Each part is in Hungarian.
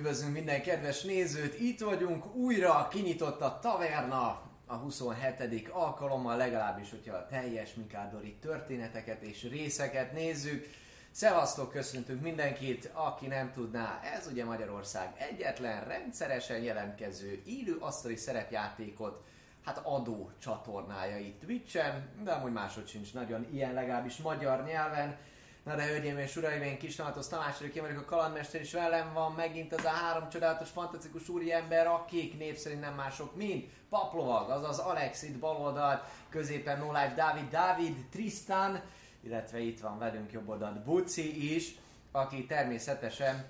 üdvözlünk minden kedves nézőt, itt vagyunk, újra kinyitott a taverna, a 27. alkalommal, legalábbis, hogyha a teljes Mikádori történeteket és részeket nézzük. Szevasztok, köszöntünk mindenkit, aki nem tudná, ez ugye Magyarország egyetlen rendszeresen jelentkező élő asztali szerepjátékot hát adó csatornája itt Twitch-en, de amúgy máshogy sincs nagyon ilyen, legalábbis magyar nyelven. Na de hölgyeim és uraim, én Kisnalatos Tamás vagyok, én vagyok a kalandmester, és velem van megint az a három csodálatos, fantasztikus úriember, akik népszerint nem mások, mint Paplovag, azaz Alex itt baloldalt, középen No Life Dávid, Dávid, Tristan, illetve itt van velünk jobb oldalt Buci is, aki természetesen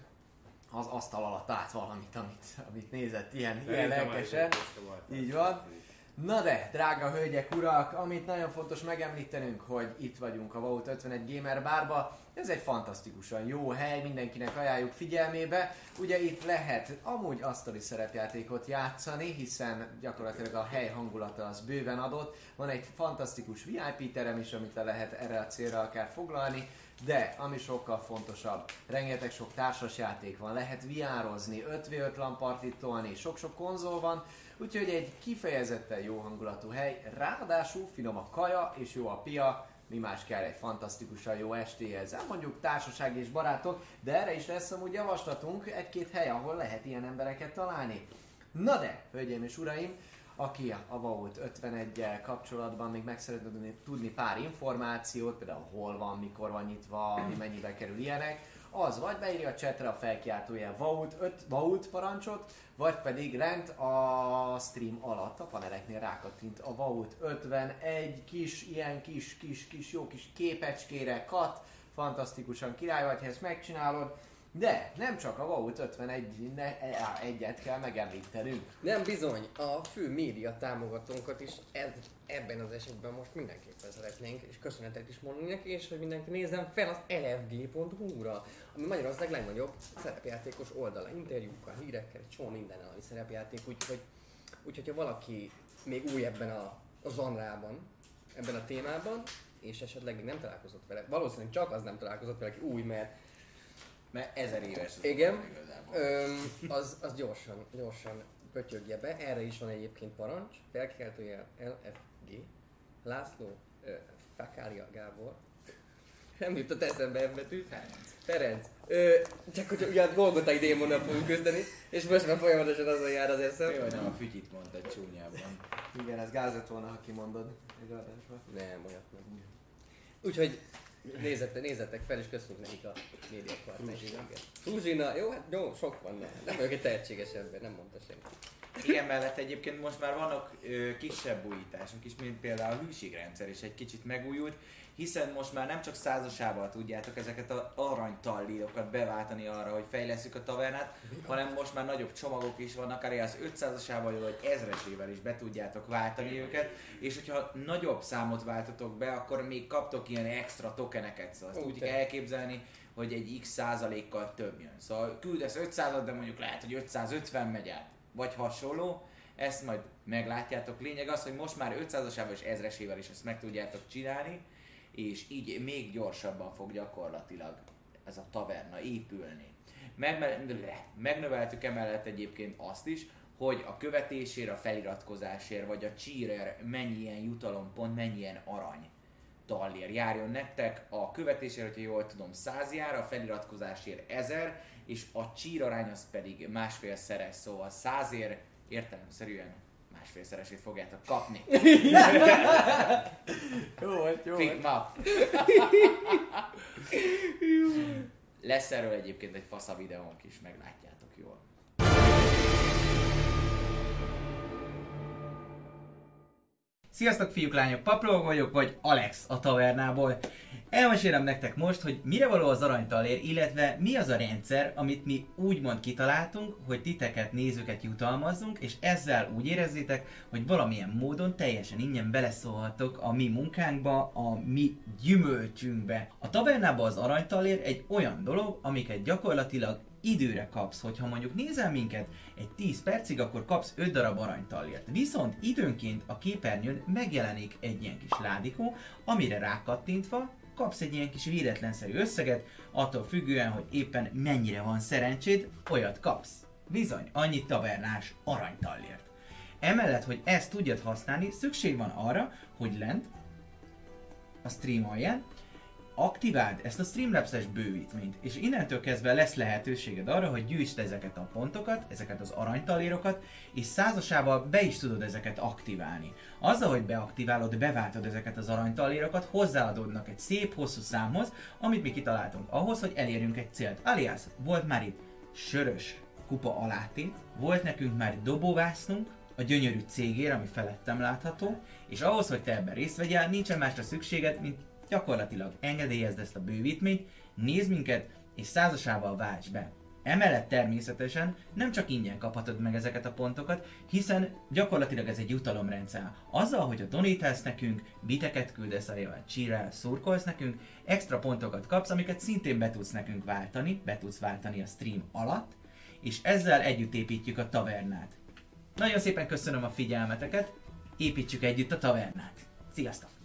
az asztal alatt állt valamit, amit, amit nézett ilyen, ilyen lelkesen. Így van. Na de, drága hölgyek, urak, amit nagyon fontos megemlítenünk, hogy itt vagyunk a Vault 51 Gamer Bárba. Ez egy fantasztikusan jó hely, mindenkinek ajánljuk figyelmébe. Ugye itt lehet amúgy asztali szerepjátékot játszani, hiszen gyakorlatilag a hely hangulata az bőven adott. Van egy fantasztikus VIP terem is, amit le lehet erre a célra akár foglalni. De, ami sokkal fontosabb, rengeteg sok társasjáték van, lehet viározni, 5v5 lampartit tolni, sok-sok konzol van, Úgyhogy egy kifejezetten jó hangulatú hely, ráadásul finom a kaja és jó a pia, mi más kell egy fantasztikusan jó estéhez. Hát mondjuk társaság és barátok, de erre is lesz amúgy javaslatunk, egy-két hely, ahol lehet ilyen embereket találni. Na de, hölgyeim és uraim, aki a Vault 51-el kapcsolatban még meg szeretne tudni pár információt, például hol van, mikor van nyitva, mi mennyibe kerül ilyenek, az vagy beírja a chatre a felkiáltójel Vault 5 Vault parancsot, vagy pedig rend a stream alatt a paneleknél rákattint a Vault 51 kis, ilyen kis, kis, kis, jó kis képecskére, kat, fantasztikusan király vagy, ha ezt megcsinálod, de nem csak a Vault 51 ne, egyet kell megemlítenünk. Nem bizony, a fő média támogatónkat is ez, ebben az esetben most mindenképpen szeretnénk, és köszönetet is mondani neki, és hogy mindenki nézzen fel az lfg.hu-ra, ami Magyarország legnagyobb szerepjátékos oldala, interjúkkal, hírekkel, egy csomó minden, ami szerepjáték, úgyhogy, úgyhogy ha valaki még új ebben a, a zsanrában, ebben a témában, és esetleg még nem találkozott vele, valószínűleg csak az nem találkozott vele, aki új, mert mert ezer éves. Igen. Öm, az, az gyorsan, gyorsan pötyögje be. Erre is van egyébként parancs. Felkeltőjel LFG. László Fakália Gábor. Nem jutott eszembe ebbe betű. Ferenc. Ferenc. Ö, csak hogy ugye a Golgotai démonnal fogunk küzdeni, és most már folyamatosan azon jár az eszem. Jó, nem a fütyit mondta csúnyában. Igen, ez gáz lett volna, ha kimondod. Nem, olyat nem. Úgyhogy Nézzetek, nézzetek fel, és köszönjük nekik a média partnerséget. Fuzsina, jó, hát jó, sok van, nem, nem vagyok egy tehetséges ember, nem mondta senki. Igen, mellett egyébként most már vannak ö, kisebb újítások is, mint például a hűségrendszer is egy kicsit megújult, hiszen most már nem csak százasával tudjátok ezeket az aranytallírokat beváltani arra, hogy fejleszünk a tavernát, hanem most már nagyobb csomagok is vannak, akár az 500-asával vagy ezresével is be tudjátok váltani őket, és hogyha nagyobb számot váltotok be, akkor még kaptok ilyen extra tokeneket, szóval azt úgy kell elképzelni, hogy egy x százalékkal több jön. Szóval küldesz 500 de mondjuk lehet, hogy 550 megy át, vagy hasonló, ezt majd meglátjátok. Lényeg az, hogy most már 500-asával és ezresével is ezt meg tudjátok csinálni, és így még gyorsabban fog gyakorlatilag ez a taverna épülni. megnöveltük emellett egyébként azt is, hogy a követésért, a feliratkozásért, vagy a cheerer mennyi ilyen jutalompont, mennyi ilyen arany tallér járjon nektek. A követésért, hogyha jól tudom, 100 jár, a feliratkozásért 1000, és a cheer arány az pedig másfél szeres, szóval 100 ér értelemszerűen másfélszeresét fogjátok kapni. jó volt, jó Pick map. Lesz erről egyébként egy fasza videónk is, meglátjátok Sziasztok fiúk, lányok, Papró vagyok, vagy Alex a tavernából. Elmesélem nektek most, hogy mire való az aranytalér, illetve mi az a rendszer, amit mi úgymond kitaláltunk, hogy titeket, nézőket jutalmazzunk, és ezzel úgy érezzétek, hogy valamilyen módon teljesen ingyen beleszólhatok a mi munkánkba, a mi gyümölcsünkbe. A tavernában az aranytalér egy olyan dolog, amiket gyakorlatilag időre kapsz, hogyha mondjuk nézel minket egy 10 percig, akkor kapsz 5 darab aranytallért. Viszont időnként a képernyőn megjelenik egy ilyen kis ládikó, amire rákattintva kapsz egy ilyen kis véletlenszerű összeget, attól függően, hogy éppen mennyire van szerencséd, olyat kapsz. Bizony, annyi tavernás aranytallért. Emellett, hogy ezt tudjad használni, szükség van arra, hogy lent a stream alján aktiváld ezt a Streamlabs-es bővítményt, és innentől kezdve lesz lehetőséged arra, hogy gyűjtsd ezeket a pontokat, ezeket az aranytalérokat, és százasával be is tudod ezeket aktiválni. Azzal, hogy beaktiválod, beváltod ezeket az aranytalérokat, hozzáadódnak egy szép hosszú számhoz, amit mi kitaláltunk ahhoz, hogy elérjünk egy célt. Alias, volt már itt sörös kupa alátét, volt nekünk már dobóvásznunk, a gyönyörű cégér, ami felettem látható, és ahhoz, hogy te ebben részt vegyél, nincsen másra szükséged, mint gyakorlatilag engedélyezd ezt a bővítményt, nézd minket, és százasával válts be. Emellett természetesen nem csak ingyen kaphatod meg ezeket a pontokat, hiszen gyakorlatilag ez egy jutalomrendszer. Azzal, hogy a donatelsz nekünk, biteket küldesz a csírel, szurkolsz nekünk, extra pontokat kapsz, amiket szintén be tudsz nekünk váltani, be tudsz váltani a stream alatt, és ezzel együtt építjük a tavernát. Nagyon szépen köszönöm a figyelmeteket, építsük együtt a tavernát. Sziasztok!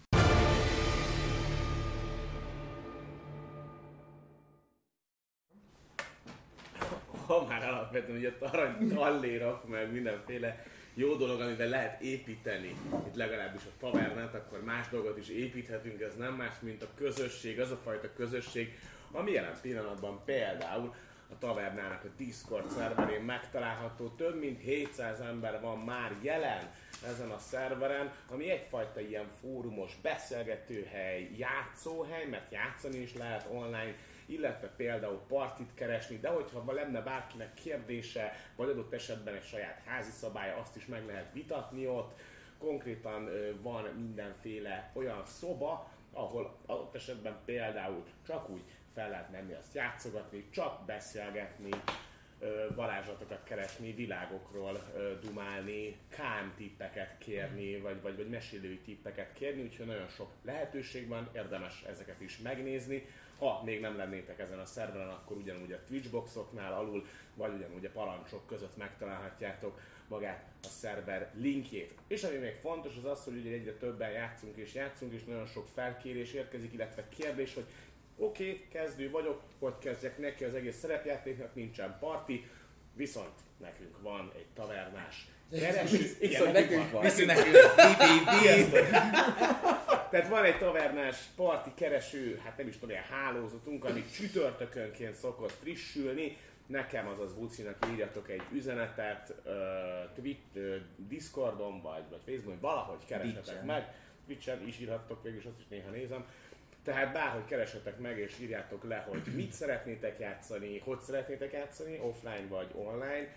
Ha már alapvetően ugye arany tallérok, meg mindenféle jó dolog, amivel lehet építeni, itt legalábbis a tavernát, akkor más dolgot is építhetünk, ez nem más, mint a közösség, az a fajta közösség, ami jelen pillanatban például a tavernának a Discord szerverén megtalálható. Több mint 700 ember van már jelen ezen a szerveren, ami egyfajta ilyen fórumos beszélgetőhely, játszóhely, mert játszani is lehet online, illetve például partit keresni, de hogyha lenne bárkinek kérdése, vagy adott esetben egy saját házi szabálya, azt is meg lehet vitatni ott. Konkrétan van mindenféle olyan szoba, ahol adott esetben például csak úgy fel lehet menni, azt játszogatni, csak beszélgetni, varázslatokat keresni, világokról dumálni, kám tippeket kérni, vagy, vagy, vagy mesélői tippeket kérni, úgyhogy nagyon sok lehetőség van, érdemes ezeket is megnézni. Ha még nem lennétek ezen a szerveren, akkor ugyanúgy a Twitchboxoknál alul, vagy ugyanúgy a parancsok között megtalálhatjátok magát a szerver linkjét. És ami még fontos az az, hogy ugye egyre többen játszunk és játszunk, és nagyon sok felkérés érkezik, illetve kérdés, hogy oké, okay, kezdő vagyok, hogy kezdjek neki az egész szerepjátéknak, nincsen parti, viszont nekünk van egy tavernás kereső. Viszont nekünk van. Viszont nekünk Tehát van egy tavernás parti kereső, hát nem is tudom, ilyen hálózatunk, ami csütörtökönként szokott frissülni. Nekem, azaz Bucinak írjatok egy üzenetet, uh, Twit, uh, Discordon, vagy, vagy Facebookon, valahogy keresetek meg. Twitchen is írhattok, végül is azt is néha nézem. Tehát bárhogy keresetek meg és írjátok le, hogy mit szeretnétek játszani, hogy szeretnétek játszani, offline vagy online,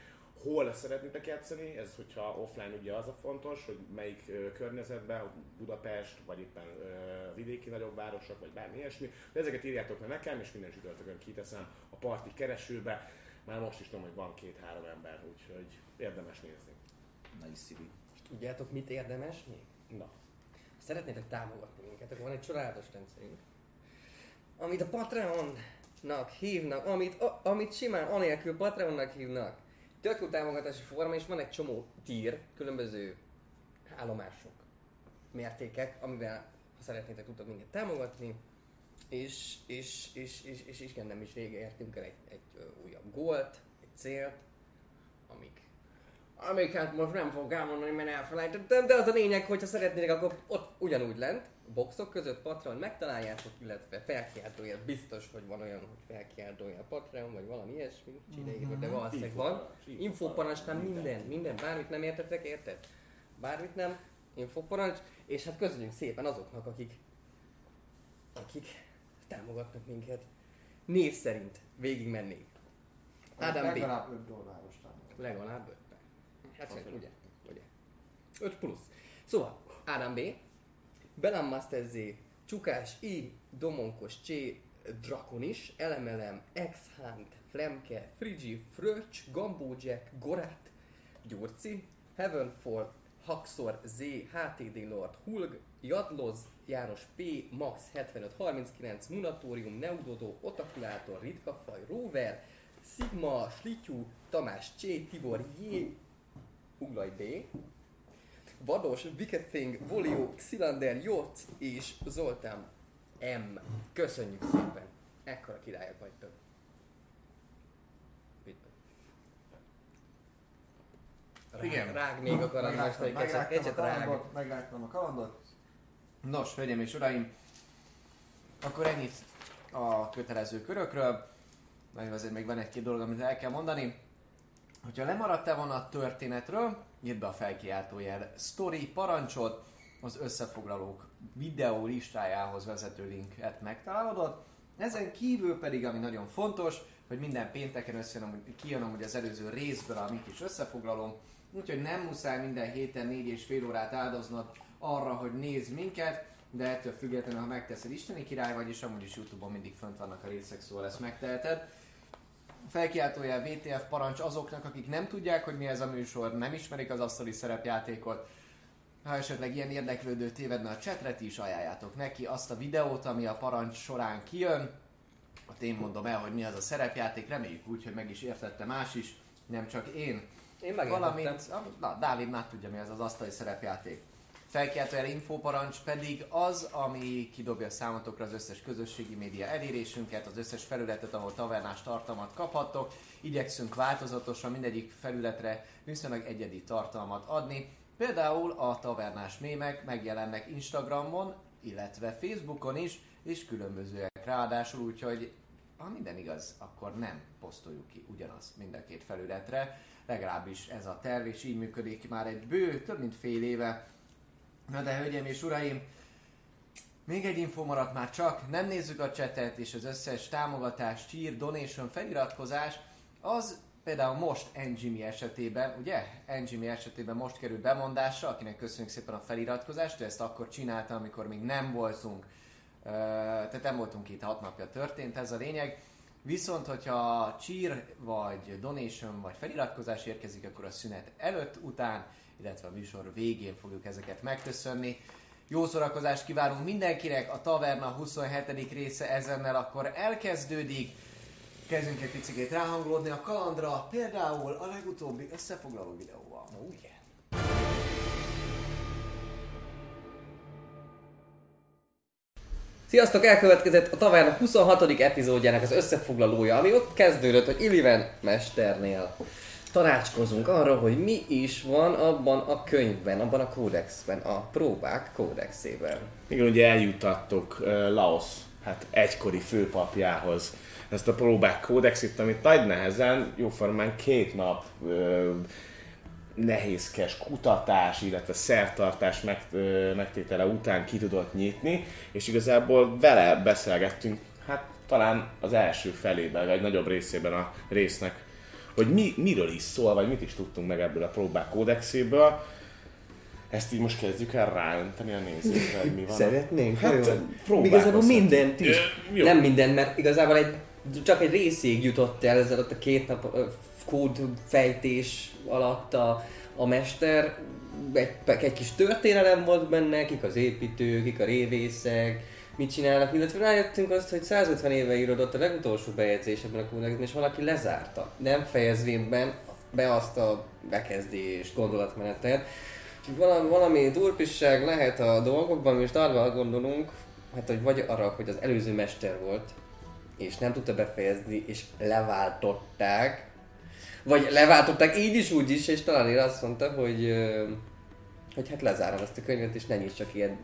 hol szeretnétek játszani, ez hogyha offline ugye az a fontos, hogy melyik ö, környezetben, Budapest, vagy éppen ö, vidéki nagyobb városok, vagy bármi ilyesmi. De ezeket írjátok le nekem, és minden csütörtökön kiteszem a parti keresőbe. Már most is tudom, hogy van két-három ember, úgyhogy érdemes nézni. Nagy szívű. És tudjátok, mit érdemes még? Na, szeretnétek támogatni minket, akkor van egy csodálatos rendszerünk, amit a Patreonnak hívnak, amit, a, amit simán anélkül Patreonnak hívnak. Tök jó támogatási forma, és van egy csomó tír, különböző állomások, mértékek, amivel ha szeretnétek tudtok minket támogatni, és, és, és, és, és, és igen, nem is régen értünk el egy, egy újabb gólt, egy célt, amik amiket most nem fogok elmondani, mert elfelejtettem, de az a lényeg, hogyha szeretnétek, akkor ott ugyanúgy lent, a boxok között Patreon megtaláljátok, illetve felkiáltójel biztos, hogy van olyan, hogy felkiáltójel Patreon, vagy valami ilyesmi, csideírva, de valószínűleg van. Infoparancs, Infoparancsnál minden. minden, bármit nem értetek, érted? Bármit nem, infoparancs, és hát köszönjük szépen azoknak, akik, akik támogatnak minket. Név szerint végig mennék. Ádám B. Legalább 5 dolláros támogatás. Legalább 5 Hát szerintem ugye, ugye. 5 plusz. Szóval, Ádám B, Belam Master Z, Csukás I, Domonkos C, Drakonis, Elemelem, X-Hunt, Flemke, Frigi, Fröccs, Gambó Jack, Gorát, Gyurci, Heavenfall, Haxor Z, HTD Lord, Hulg, Jadloz, János P, Max 7539, Munatorium, Neudodo, Otakulátor, Ritkafaj, Rover, Sigma, Slityú, Tamás C, Tibor J, Uglaj B, Vados, Wicked Thing, Volio, Xilander, Jot és Zoltán M. Köszönjük szépen. Ekkora királyok vagytok. Rág, Igen. Rág még a kalandmester, egy kicsit, rág. megrágtam a kalandot. Nos, hölgyeim és uraim, akkor ennyit a kötelező körökről. Meg azért még van egy-két dolog, amit el kell mondani. Hogyha lemaradtál volna a történetről, írd be a felkiáltójel. Story parancsot, az összefoglalók videó listájához vezető linket megtalálod. Ezen kívül pedig, ami nagyon fontos, hogy minden pénteken összejön, kijön amúgy az előző részből a mi kis összefoglalónk, úgyhogy nem muszáj minden héten négy és fél órát áldoznod arra, hogy nézd minket, de ettől függetlenül, ha megteszed Isteni király vagy, és amúgy is Youtube-on mindig fönt vannak a részek, szóval ezt megteheted felkiáltójel VTF parancs azoknak, akik nem tudják, hogy mi ez a műsor, nem ismerik az asztali szerepjátékot. Ha esetleg ilyen érdeklődő tévedne a chatre, ti is ajánljátok neki azt a videót, ami a parancs során kijön. Ott én mondom el, hogy mi az a szerepjáték, reméljük úgy, hogy meg is értette más is, nem csak én. Én megértettem. Valamint, na, Dávid már tudja, mi az az asztali szerepjáték. Felkiáltójel infoparancs pedig az, ami kidobja számotokra az összes közösségi média elérésünket, az összes felületet, ahol tavernás tartalmat kaphattok. Igyekszünk változatosan mindegyik felületre viszonylag egyedi tartalmat adni. Például a tavernás mémek megjelennek Instagramon, illetve Facebookon is, és különbözőek ráadásul, úgyhogy ha minden igaz, akkor nem posztoljuk ki ugyanazt mind a két felületre. Legalábbis ez a terv, és így működik már egy bő, több mint fél éve. Na de hölgyeim és uraim, még egy info maradt már csak, nem nézzük a chatet és az összes támogatás, cheer, donation, feliratkozás, az például most Engimi esetében, ugye? Engimi esetében most kerül bemondásra, akinek köszönjük szépen a feliriratkozást, ő ezt akkor csinálta, amikor még nem voltunk, tehát nem voltunk itt, hat napja történt, ez a lényeg. Viszont, hogyha cheer, vagy donation, vagy feliratkozás érkezik, akkor a szünet előtt, után, illetve a műsor végén fogjuk ezeket megköszönni. Jó szórakozást kívánunk mindenkinek, a Taverna 27. része ezennel akkor elkezdődik. Kezdünk egy picit ráhangolódni a kalandra, például a legutóbbi összefoglaló videóval. Oh yeah. Sziasztok, elkövetkezett a Taverna 26. epizódjának az összefoglalója, ami ott kezdődött, hogy Illiven mesternél tanácskozunk arra, hogy mi is van abban a könyvben, abban a kódexben, a próbák kódexében. Igen, ugye eljutattok uh, Laos, hát egykori főpapjához ezt a próbák kódexit, amit nagy nehezen, jóformán két nap nehézkes kutatás, illetve szertartás meg, megtétele után ki tudott nyitni, és igazából vele beszélgettünk, hát talán az első felében, vagy nagyobb részében a résznek, hogy mi, miről is szól, vagy mit is tudtunk meg ebből a próbák kódexéből. Ezt így most kezdjük el ráönteni a nézőkre, hogy mi van. Szeretnénk? Hát. Igazából mindent is. Ö, jó. Nem minden, mert igazából egy, csak egy részig jutott el ezzel ott a két nap kódfejtés alatt a, a mester. Egy, egy kis történelem volt benne, kik az építők, kik a révészek, mit csinálnak, illetve rájöttünk azt, hogy 150 éve írodott a legutolsó bejegyzés ebben a kódexben, és valaki lezárta. Nem fejezvén be azt a bekezdést, gondolatmenetet. Valami, valami durpisság lehet a dolgokban, most arra gondolunk, hát hogy vagy arra, hogy az előző mester volt, és nem tudta befejezni, és leváltották, vagy leváltották így is, úgy is, és talán én azt mondta, hogy, hogy hát lezárom ezt a könyvet, és ne nyisd csak ilyen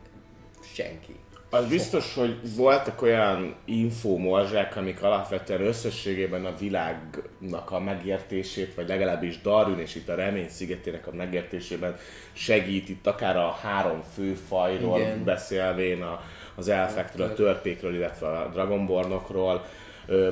senki. Az biztos, hogy voltak olyan infomorzsák, amik alapvetően összességében a világnak a megértését, vagy legalábbis Darwin és itt a Remény szigetének a megértésében segít, itt akár a három fő fajról Igen. beszélvén, a, az elfekről, a törpékről, illetve a dragonbornokról,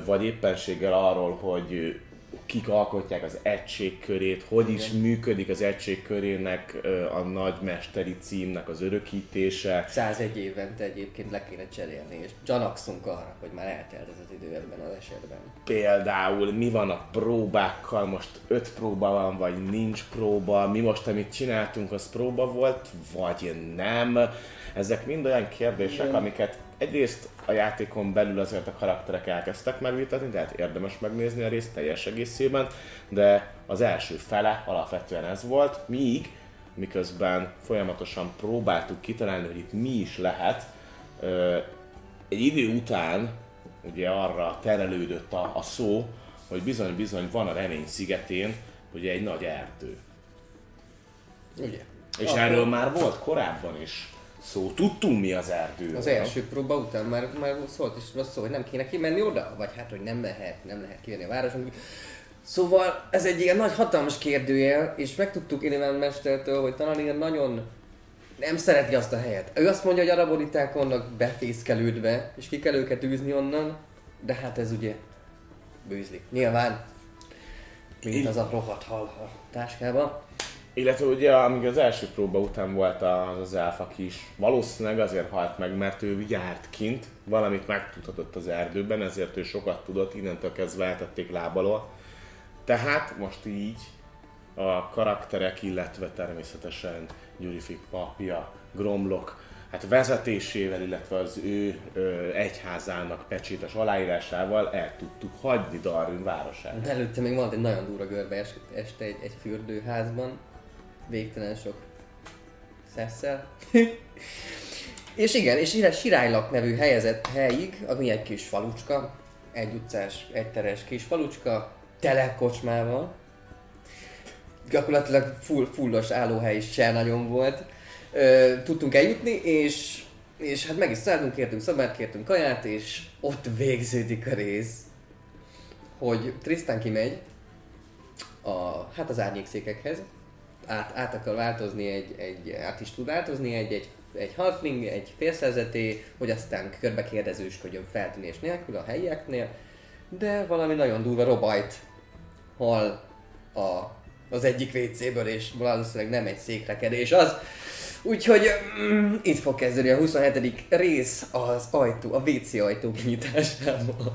vagy éppenséggel arról, hogy kik alkotják az egység körét, hogy is működik az egység körének a nagymesteri címnek az örökítése. 101 évente egyébként le kéne cserélni, és gyanakszunk arra, hogy már eltelt ez az idő ebben az esetben. például mi van a próbákkal, most öt próba van, vagy nincs próba, mi most, amit csináltunk, az próba volt, vagy nem. Ezek mind olyan kérdések, amiket egyrészt a játékon belül azért a karakterek elkezdtek megvitatni, tehát érdemes megnézni a részt teljes egészében, de az első fele alapvetően ez volt, míg miközben folyamatosan próbáltuk kitalálni, hogy itt mi is lehet, egy idő után ugye arra terelődött a, a szó, hogy bizony-bizony van a Remény szigetén ugye egy nagy erdő. Ugye? És Akkor- erről már volt korábban is szó. Tudtunk mi az erdő. Az első próba után már, már szólt is rossz szó, hogy nem kéne kimenni oda, vagy hát, hogy nem lehet, nem lehet kivenni a városon. Szóval ez egy ilyen nagy hatalmas kérdőjel, és megtudtuk Illivan mestertől, hogy talán ilyen nagyon nem szereti azt a helyet. Ő azt mondja, hogy araboniták vannak befészkelődve, és ki kell őket űzni onnan, de hát ez ugye bőzlik. Nyilván, mint az a rohadt hal a táskában. Illetve ugye, amíg az első próba után volt az, az elfak is, valószínűleg azért halt meg, mert ő járt kint, valamit megtudhatott az erdőben, ezért ő sokat tudott, innentől kezdve eltették lábalól. Tehát most így a karakterek, illetve természetesen Gyurifik papja, Gromlok, hát vezetésével, illetve az ő ö, egyházának pecsétes aláírásával el tudtuk hagyni Darwin városát. Előtte még volt egy nagyon durva görbe es- este egy, egy fürdőházban, végtelen sok szesszel. és igen, és Sirálylak nevű helyezett helyig, ami egy kis falucska, egy utcás, egy teres kis falucska, tele kocsmával. Gyakorlatilag full, fullos állóhely is se nagyon volt. Ö, tudtunk eljutni, és, és hát meg is szálltunk, kértünk szabát, kértünk kaját, és ott végződik a rész hogy Tristan kimegy a, hát az árnyékszékekhez, át, át akar változni egy, egy, át is tud változni egy, egy, egy halfling, egy félszerzeté, hogy aztán körbe kérdezősködjön feltűnés nélkül a helyieknél, de valami nagyon durva robajt hal a, az egyik WC-ből, és valószínűleg nem egy székrekedés az. Úgyhogy mm, itt fog kezdeni a 27. rész az ajtó, a WC ajtó kinyitásával.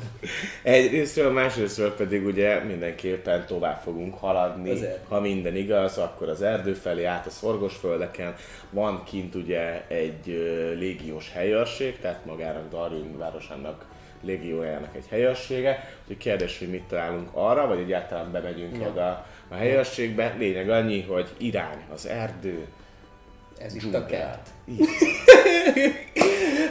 Egyrésztről, másrésztről pedig ugye mindenképpen tovább fogunk haladni. Ha minden igaz, akkor az erdő felé át a szorgosföldeken. Van kint ugye egy ö, légiós helyőrség, tehát magának Darwin városának légiójának egy helyőrsége. Úgyhogy kérdés, hogy mit találunk arra, vagy egyáltalán bemegyünk Ja. oda a helyőrségbe. Lényeg annyi, hogy irány az erdő, Ez is a kert.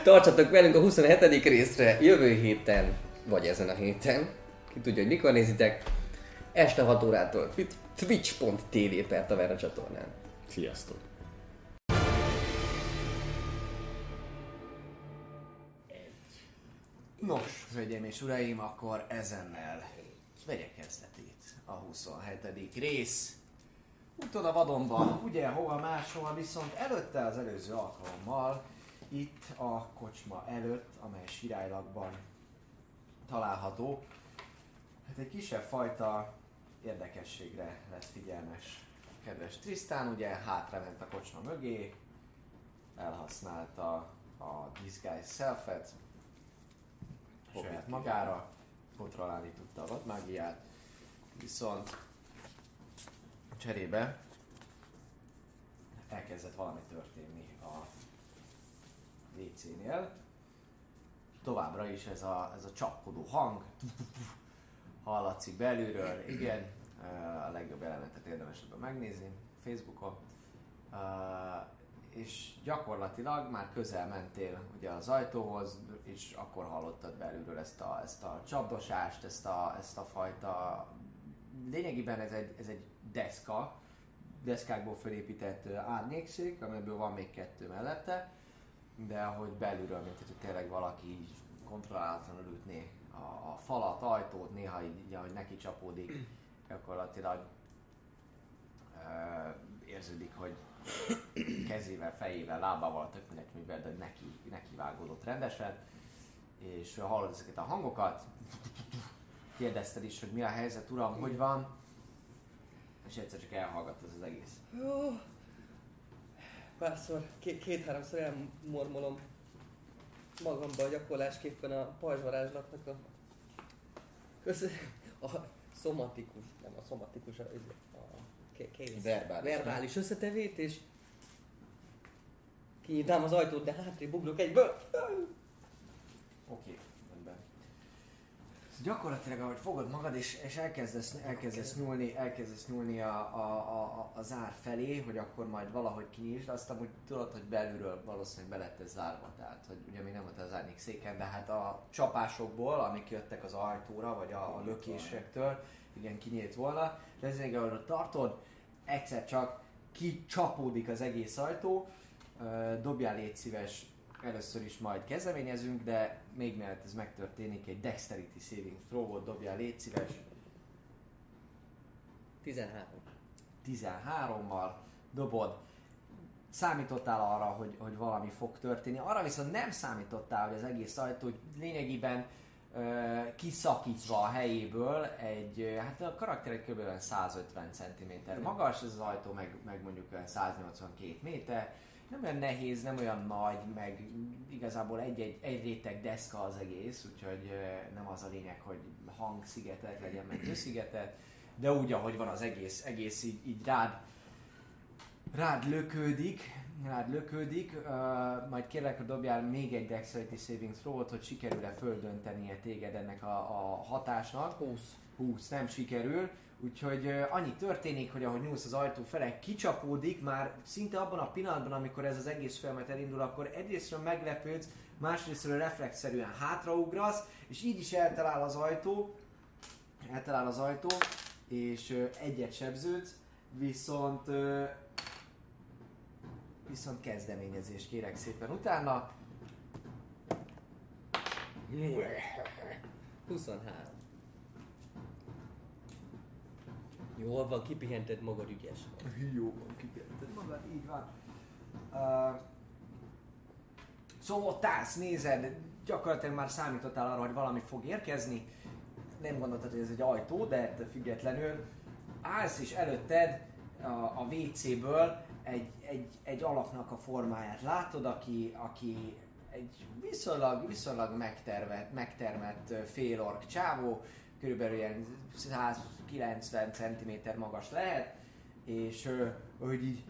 Tartsatok velünk a 27. részre jövő héten, vagy ezen a héten. Ki tudja, hogy mikor nézitek. Este 6 órától twitch.tv per Taverna csatornán. Sziasztok! Nos, hölgyeim és uraim, akkor ezennel vegye kezdetét a 27. rész. Úton a vadonban, ugye hova máshol, viszont előtte az előző alkalommal, itt a kocsma előtt, amely Sirálylakban található, hát egy kisebb fajta érdekességre lett figyelmes kedves Tristan, ugye hátrament a kocsma mögé, elhasználta a disguise self-et, saját magára, kontrollálni tudta a vadmágiát, viszont cserébe elkezdett valami történni a WC-nél. Továbbra is ez a, ez a csapkodó hang hallatszik belülről, igen, eh, a legjobb elementet érdemes ebben megnézni Facebookon. Eh, és gyakorlatilag már közel mentél ugye az ajtóhoz, és akkor hallottad belülről ezt a, ezt a csapdosást, ezt a, ezt a fajta... Lényegében ez egy, ez egy deszka, deszkákból felépített árnyékszék, amelyből van még kettő mellette, de ahogy belülről, mint hogy tényleg valaki így kontrollálatlanul ütné a, a falat, ajtót, néha így, így ahogy neki csapódik, gyakorlatilag ö, érződik, hogy kezével, fejével, lábával, tök mindegy mivel, de neki, neki vágódott rendesen, és hallod ezeket a hangokat, kérdezted is, hogy mi a helyzet, uram, hogy van, és egyszer csak elhallgatt ez az egész. Jó. Párszor, két, két-háromszor elmormolom magamba a gyakorlásképpen a pajzsvarázslatnak a, köz, a szomatikus, nem a szomatikus, a, a ké- kéz, Verbális. verbális összetevét, és kinyitám az ajtót, de hátrébb ugrok egyből. Oké, rendben. Gyakorlatilag, ahogy fogod magad és, és elkezdesz, elkezdesz, nyúlni, elkezdesz nyúlni a, a, a, a, zár felé, hogy akkor majd valahogy kinyisd, azt amúgy tudod, hogy belülről valószínűleg be lett ez zárva, tehát hogy ugye még nem volt az árnyék széken, de hát a csapásokból, amik jöttek az ajtóra, vagy a, a lökésektől, igen, kinyílt volna, de ezért, ahol tartod, egyszer csak kicsapódik az egész ajtó, dobjál légy szíves, először is majd kezdeményezünk, de még mielőtt ez megtörténik, egy Dexterity Saving Throw-ot dobjál légy szíves, 13. 13-mal dobod, számítottál arra, hogy, hogy valami fog történni, arra viszont nem számítottál, hogy az egész ajtó lényegében ö, kiszakítva a helyéből egy, hát a karakterek kb. olyan 150 cm magas, ez az ajtó meg, meg mondjuk olyan 182 méter, nem olyan nehéz, nem olyan nagy, meg igazából egy-egy egy réteg deszka az egész, úgyhogy nem az a lényeg, hogy hangszigetet legyen, meg tőszigetet, de úgy, ahogy van az egész, egész így, így rád, rád lökődik, rád lökődik, uh, majd kérlek, hogy dobjál még egy Dexterity Saving Throw-ot, hogy sikerül-e földöntenie téged ennek a, a hatásnak. 20. 20 nem sikerül, úgyhogy annyi történik, hogy ahogy nyúlsz az ajtó fele, kicsapódik, már szinte abban a pillanatban, amikor ez az egész folyamat elindul, akkor egyrésztről meglepődsz, másrésztről reflexzerűen hátraugrasz, és így is eltalál az ajtó, eltalál az ajtó, és egyet sebződsz, viszont viszont kezdeményezés kérek szépen utána. 23. Jól van, kipihented magad, ügyes. Jó, kipihented magad, így van. Uh, szóval ott állsz, nézed, gyakorlatilag már számítottál arra, hogy valami fog érkezni. Nem gondoltad, hogy ez egy ajtó, de függetlenül állsz és előtted a, a WC-ből egy, egy, egy alaknak a formáját látod, aki, aki egy viszonylag, viszonylag megtervet, megtermett félork csávó, körülbelül ilyen 190 cm magas lehet, és hogy így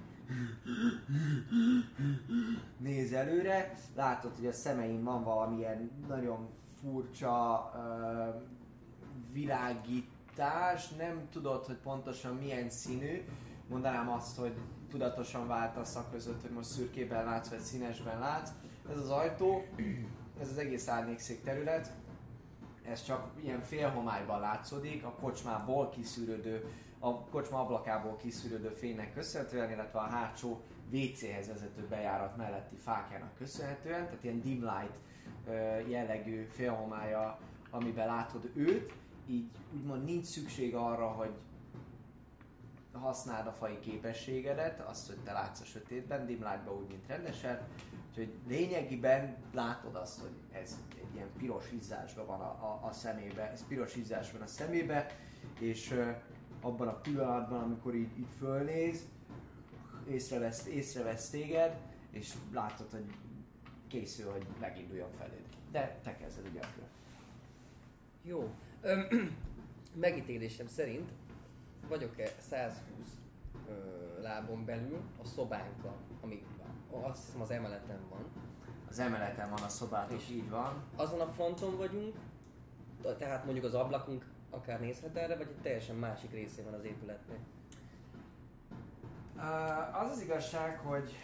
néz előre, látod, hogy a szemein van valamilyen nagyon furcsa ö, világítás, nem tudod, hogy pontosan milyen színű, mondanám azt, hogy tudatosan váltasz a között, hogy most szürkében látsz, vagy színesben látsz. Ez az ajtó, ez az egész árnyékszék terület, ez csak ilyen félhomályban látszódik, a kocsmából kiszűrődő, a kocsma ablakából kiszűrődő fénynek köszönhetően, illetve a hátsó WC-hez vezető bejárat melletti fákjának köszönhetően, tehát ilyen dim light jellegű félhomája, amiben látod őt, így úgymond nincs szükség arra, hogy használd a fai képességedet, azt, hogy te látsz a sötétben, dim lightban úgy, mint rendesen, úgyhogy lényegében látod azt, hogy ez egy ilyen piros izzásban van a, a, a szemébe, ez piros izzás van a szemébe, és ö, abban a pillanatban, amikor így, így fölnéz, észrevesz, észrevesz téged, és látod, hogy készül, hogy meginduljon feléd. De te kezded ugyanakkor. Jó. Öm, megítélésem szerint vagyok-e 120 ö, lábon belül a szobánkkal, ami azt hiszem az emeleten van. Az emeleten van a szobátok, És- így van. Azon a fronton vagyunk, tehát mondjuk az ablakunk akár nézhet erre, vagy egy teljesen másik részén van az épületnek. Uh, az az igazság, hogy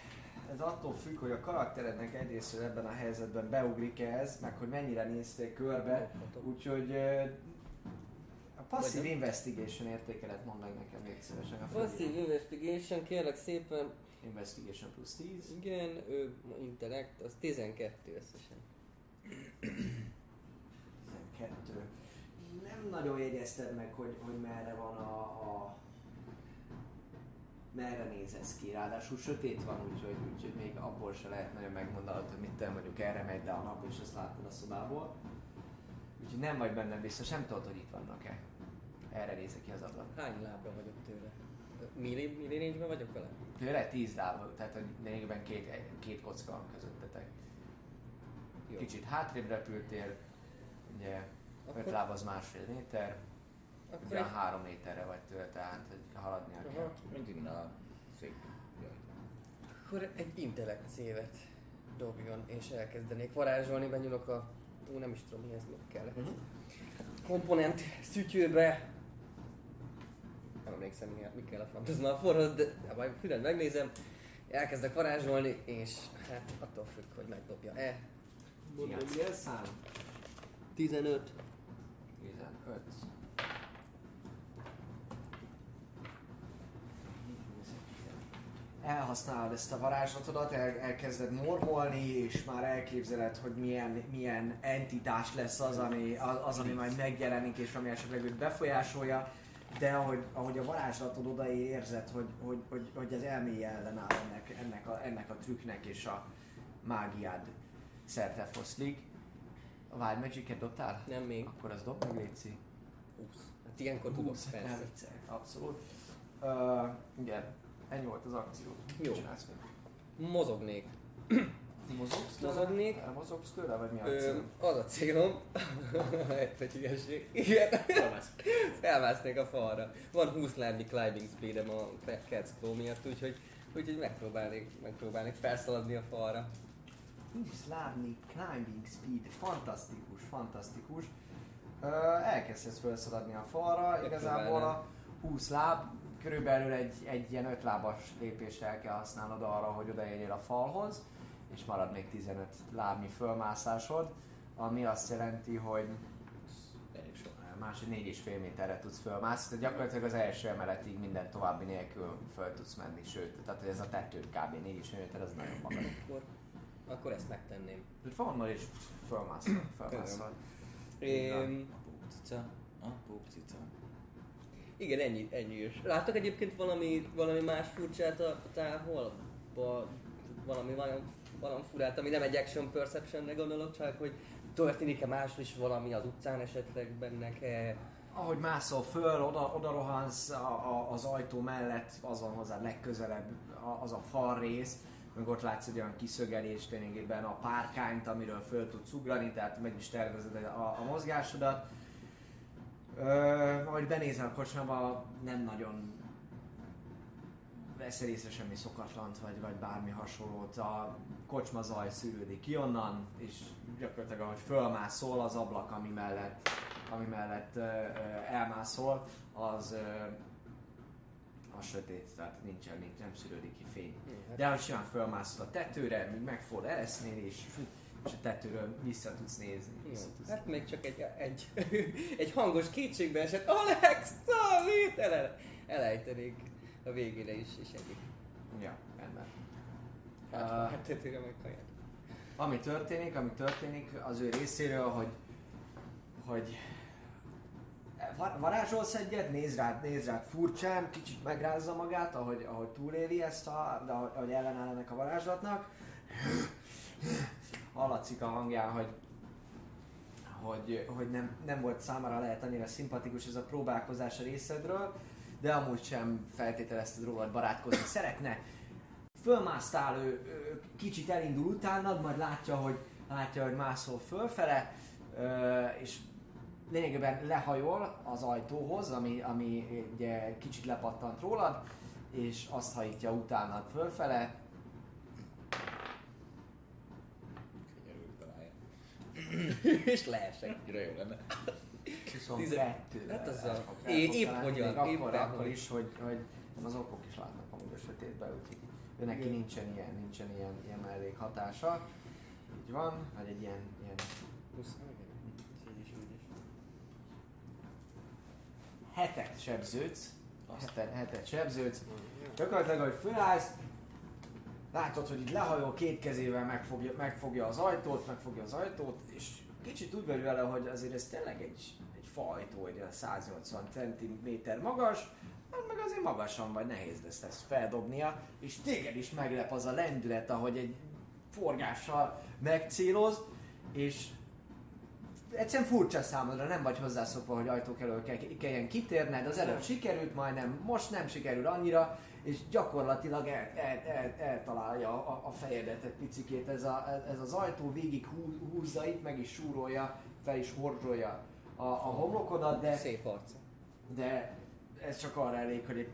ez attól függ, hogy a karakterednek egyrészt ebben a helyzetben beugrik-e ez, meg hogy mennyire néztél körbe, úgyhogy uh, a nem. investigation értékelet mondd meg nekem még szívesen a Passive investigation, kérlek szépen, Investigation plusz 10. igen, ő intellekt, az 12 összesen. 12. Nem nagyon jegyezted meg, hogy, hogy merre van a, a merre néz ez ki, ráadásul sötét van, úgyhogy, úgyhogy még abból se lehet nagyon megmondanod, hogy mit te mondjuk erre megy, de a nap és azt láttad a szobából. Úgyhogy nem vagy benne biztos, nem tudod, hogy itt vannak-e. Erre nézek ki az ablak. Hány lábra vagyok tőle? Milli, milli range vagyok vele? Tőle 10 láb, tehát lényegében két, két kocka van közöttetek. Jó. Kicsit hátrébb repültél, ugye 5 Akkor- láb az másfél méter, Akkor ugye egy, 3 méterre vagy tőle, tehát hogy haladnia kell. aha, Mint innen a szék. Jaj. akkor egy intellekt szévet dobjon, és elkezdenék varázsolni, benyúlok a... Ú, nem is tudom, mihez kell. Mhm. komponent szütyőbe. Nem emlékszem, mi, mi kell a fantasmaforhoz, de ha majd külön megnézem. Elkezdek varázsolni, és hát attól függ, hogy megdobja-e. Igen, milyen szám? 15. 15. Elhasználod ezt a varázslatodat, el, elkezded mormolni, és már elképzeled, hogy milyen, milyen entitás lesz az ami, az, ami majd megjelenik, és ami esetleg őt befolyásolja, de ahogy, ahogy a varázslatod odaé érzed, hogy, hogy, hogy, hogy az elméje ellenáll ennek, ennek, a, ennek a trükknek, és a mágiád szerte foszlik. A Wild Magic-et dobtál? Nem még. Akkor az dob meg, Léci. 20. Hát ilyenkor tudok, Húsz, persze. nem abszolút. Uh, igen, ennyi volt az akció. Jó. csinálsz még? Mozognék. Mozogsz? Mozognék. Mozogsz tőle, vagy mi a Ö, cél? az a célom, egy hülyeség, igen, felmásznék a falra. Van 20 lábnyi climbing speedem a Cats Claw miatt, úgyhogy, úgyhogy megpróbálnék, megpróbálnék felszaladni a falra. 20 lábni, climbing speed, fantasztikus, fantasztikus. Uh, elkezdesz felszaladni a falra, igazából a 20 láb, körülbelül egy, egy ilyen 5 lábas lépést el kell használnod arra, hogy odaérjél a falhoz, és marad még 15 lábnyi fölmászásod, ami azt jelenti, hogy máshogy négy és fél méterre tudsz fölmászni, tehát gyakorlatilag az első emeletig minden további nélkül föl tudsz menni, sőt, tehát hogy ez a tető kb. négy és fél méter, az nagyon magas. Akkor, akkor ezt megtenném. Van is fölmászol, fölmászol. Én, A pókcica, a pókcica. igen, ennyi, ennyi is. Láttak egyébként valami, valami más furcsát a távolba? Valami, valami, valami furát, ami nem egy action perceptionre gondolok, csak hogy történik-e máshol is valami az utcán esetleg bennek-e? Ahogy mászol föl, oda, oda rohansz a, a, az ajtó mellett, az van hozzád legközelebb az a fal rész, meg ott látsz egy olyan kiszögelést lényegében a párkányt, amiről föl tudsz ugrani, tehát meg is tervezed a, a mozgásodat. Ö, ahogy benézel a kocsmába, nem nagyon veszel észre semmi szokatlant, vagy, vagy bármi hasonlót. A kocsma zaj szűrődik ki onnan, és gyakorlatilag ahogy fölmászol az ablak, ami mellett, ami mellett elmászol, az a sötét, tehát nincsen, nincs, nem szűrődik ki fény. De ahogy simán fölmászol a tetőre, még meg fogod eresznél, és, és a tetőről vissza tudsz nézni. Jó, Vissza tudsz hát még csak egy, egy, egy hangos kétségbe esett Alex, Szalít! El, elejtenék a végére is, és ennyi. Ja, rendben. Hát, Ah. hát tetőre meg kaját. Ami történik, ami történik az ő részéről, hogy, hogy va- varázsolsz egyet, néz rád, néz rád furcsán, kicsit megrázza magát, ahogy, ahogy túléli ezt, a, de ahogy ellenáll ennek a varázslatnak. Hallatszik a hangján, hogy hogy, hogy nem, nem volt számára lehet annyira szimpatikus ez a próbálkozás a részedről, de amúgy sem feltételezted rólad barátkozni szeretne. Fölmásztál, ő, ő kicsit elindul utánad, majd látja, hogy, látja, hogy mászol fölfele, és lényegében lehajol az ajtóhoz, ami, ami ugye kicsit lepattant rólad, és azt hajítja utánad fölfele, és leesek. Jó lenne. 22 Hát az a- el fog- é- el fog épp hogyan, épp akkor, akkor is, hogy, hogy az okok is látnak amúgy a sötétben, úgyhogy ő neki nincsen ilyen, nincsen ilyen, ilyen mellékhatása. Így van, vagy egy ilyen, ilyen 20, így is, úgy is. hetet sebződsz, hetet, hetet sebződsz, gyakorlatilag, hogy fölállsz, látod, hogy itt lehajol két kezével megfogja, megfogja az ajtót, megfogja az ajtót, és kicsit úgy velő vele, hogy azért ez tényleg egy, egy fajtó, olyan 180 cm magas, hát meg azért magasan vagy, nehéz lesz ezt feldobnia, és téged is meglep az a lendület, ahogy egy forgással megcéloz, és egyszerűen furcsa számodra, nem vagy hozzászokva, hogy ajtók elől kell, kelljen kitérned, az előbb sikerült majdnem, most nem sikerül annyira, és gyakorlatilag el, el, el, eltalálja a, a fejedet egy picikét ez, a, ez az ajtó, végig hú- húzza itt, meg is súrolja, fel is horzsolja a, a homlokodat, de Szép arc. de ez csak arra elég, hogy egy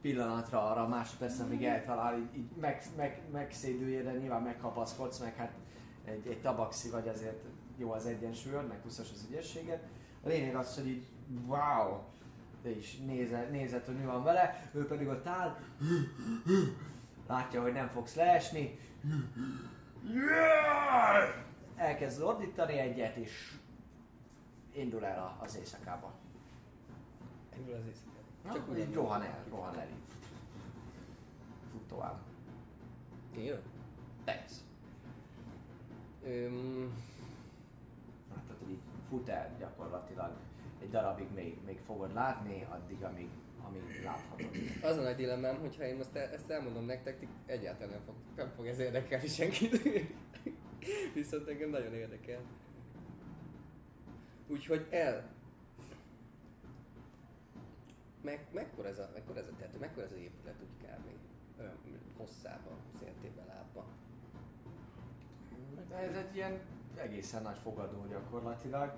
pillanatra arra, másodpercen még eltalál, így, így meg, meg, megszédülje, de nyilván megkapaszkodsz, meg hát egy, egy tabaxi vagy azért jó az egyensúlyod, meg 20 az ügyességed. A lényeg az, hogy így wow, te is nézed, nézed, hogy mi van vele, ő pedig ott áll, látja, hogy nem fogsz leesni, elkezd ordítani egyet, és indul el az éjszakába. Ebből az éjszaka. Csak Csak úgy így rohan el, rohan el így. Fut tovább. Jön. Tesz. Öm, Hát, hogy így fut el gyakorlatilag. Egy darabig még, még fogod látni, addig, amíg, amíg láthatod. az a nagy dilemmám, hogyha én most e- ezt elmondom nektek, ti egyáltalán nem fog, nem fog ez érdekelni senkit. Viszont engem nagyon érdekel. Úgyhogy el... Meg, mekkora ez a, mekkora ez a tető, mekkora ez az épület úgy kb. Hosszában, széltében. De ez egy ilyen egészen nagy fogadó gyakorlatilag.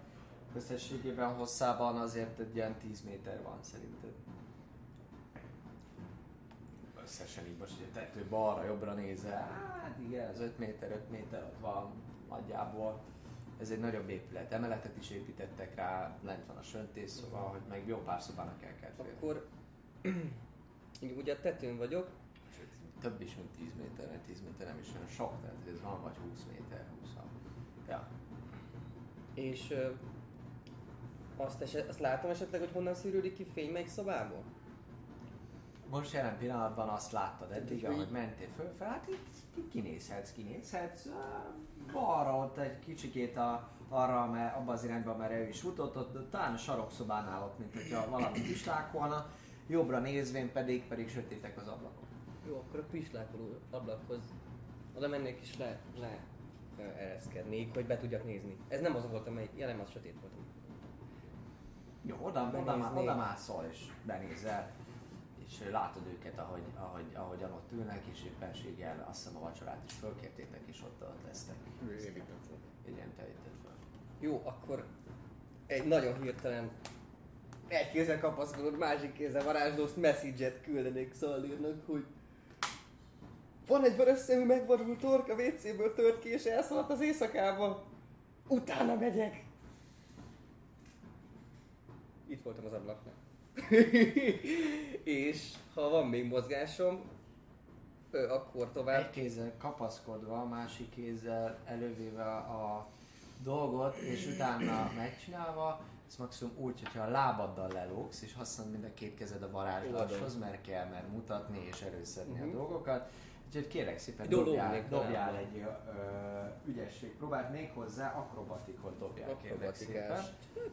Összességében hosszában azért egy ilyen 10 méter van szerinted. Összesen így most ugye tető balra, jobbra nézel, hát igen, az 5 méter, 5 méter ott van nagyjából. Ez egy nagyobb épület, emeletet is építettek rá, lent van a söntés szoba, hogy meg jó pár szobának el kell férni. Akkor így ugye a tetőn vagyok, Sőt, több is, mint 10 méter, mert 10 méter nem is olyan sok, tehát ez van vagy 20 méter, 20 Ja. és azt, eset, azt látom esetleg, hogy honnan szűrődik ki fény melyik szobából? Most jelen pillanatban azt láttad eddig, ahogy így- mentél föl, fel, hát itt, kinézhetsz, kinézhetsz. Balra ott egy kicsikét a, arra, mert abba az irányba, mert ő is futott, ott talán a sarokszobánál ott, mint hogyha valami kislákolna. Jobbra nézvén pedig, pedig sötétek az ablakok. Jó, akkor a pislákoló ablakhoz oda mennék és le, le ereszkednék, hogy be tudjak nézni. Ez nem az volt, amelyik jelen az sötét volt. Jó, oda, oda, oda mászol és benézel, és látod őket, ahogy, ahogy, ahogyan ott ülnek, és éppenséggel azt hiszem a vacsorát is fölkértétek, és ott, ott lesztek. Én vittem fel. Igen, te vitted föl. Jó, akkor egy nagyon hirtelen egy kézzel kapaszkodott, másik kézzel varázslós message-et küldenék Szalírnak, hogy van egy vörös szemű megvadult torka WC-ből tört ki és elszaladt az éjszakába. Utána megyek. Itt voltam az ablaknál. és ha van még mozgásom, akkor tovább. Egy kézzel kapaszkodva, a másik kézzel elővéve a dolgot, és utána megcsinálva, ez maximum úgy, hogyha a lábaddal lelógsz, és használod mind a két kezed a varázsláshoz, mert kell mert mutatni és előszedni Mhm. a dolgokat. Úgyhogy kérlek szépen Dolog dobjál, dobjál egy ö, ügyesség próbát, még hozzá akrobatikot dobjál. Akrobatikás.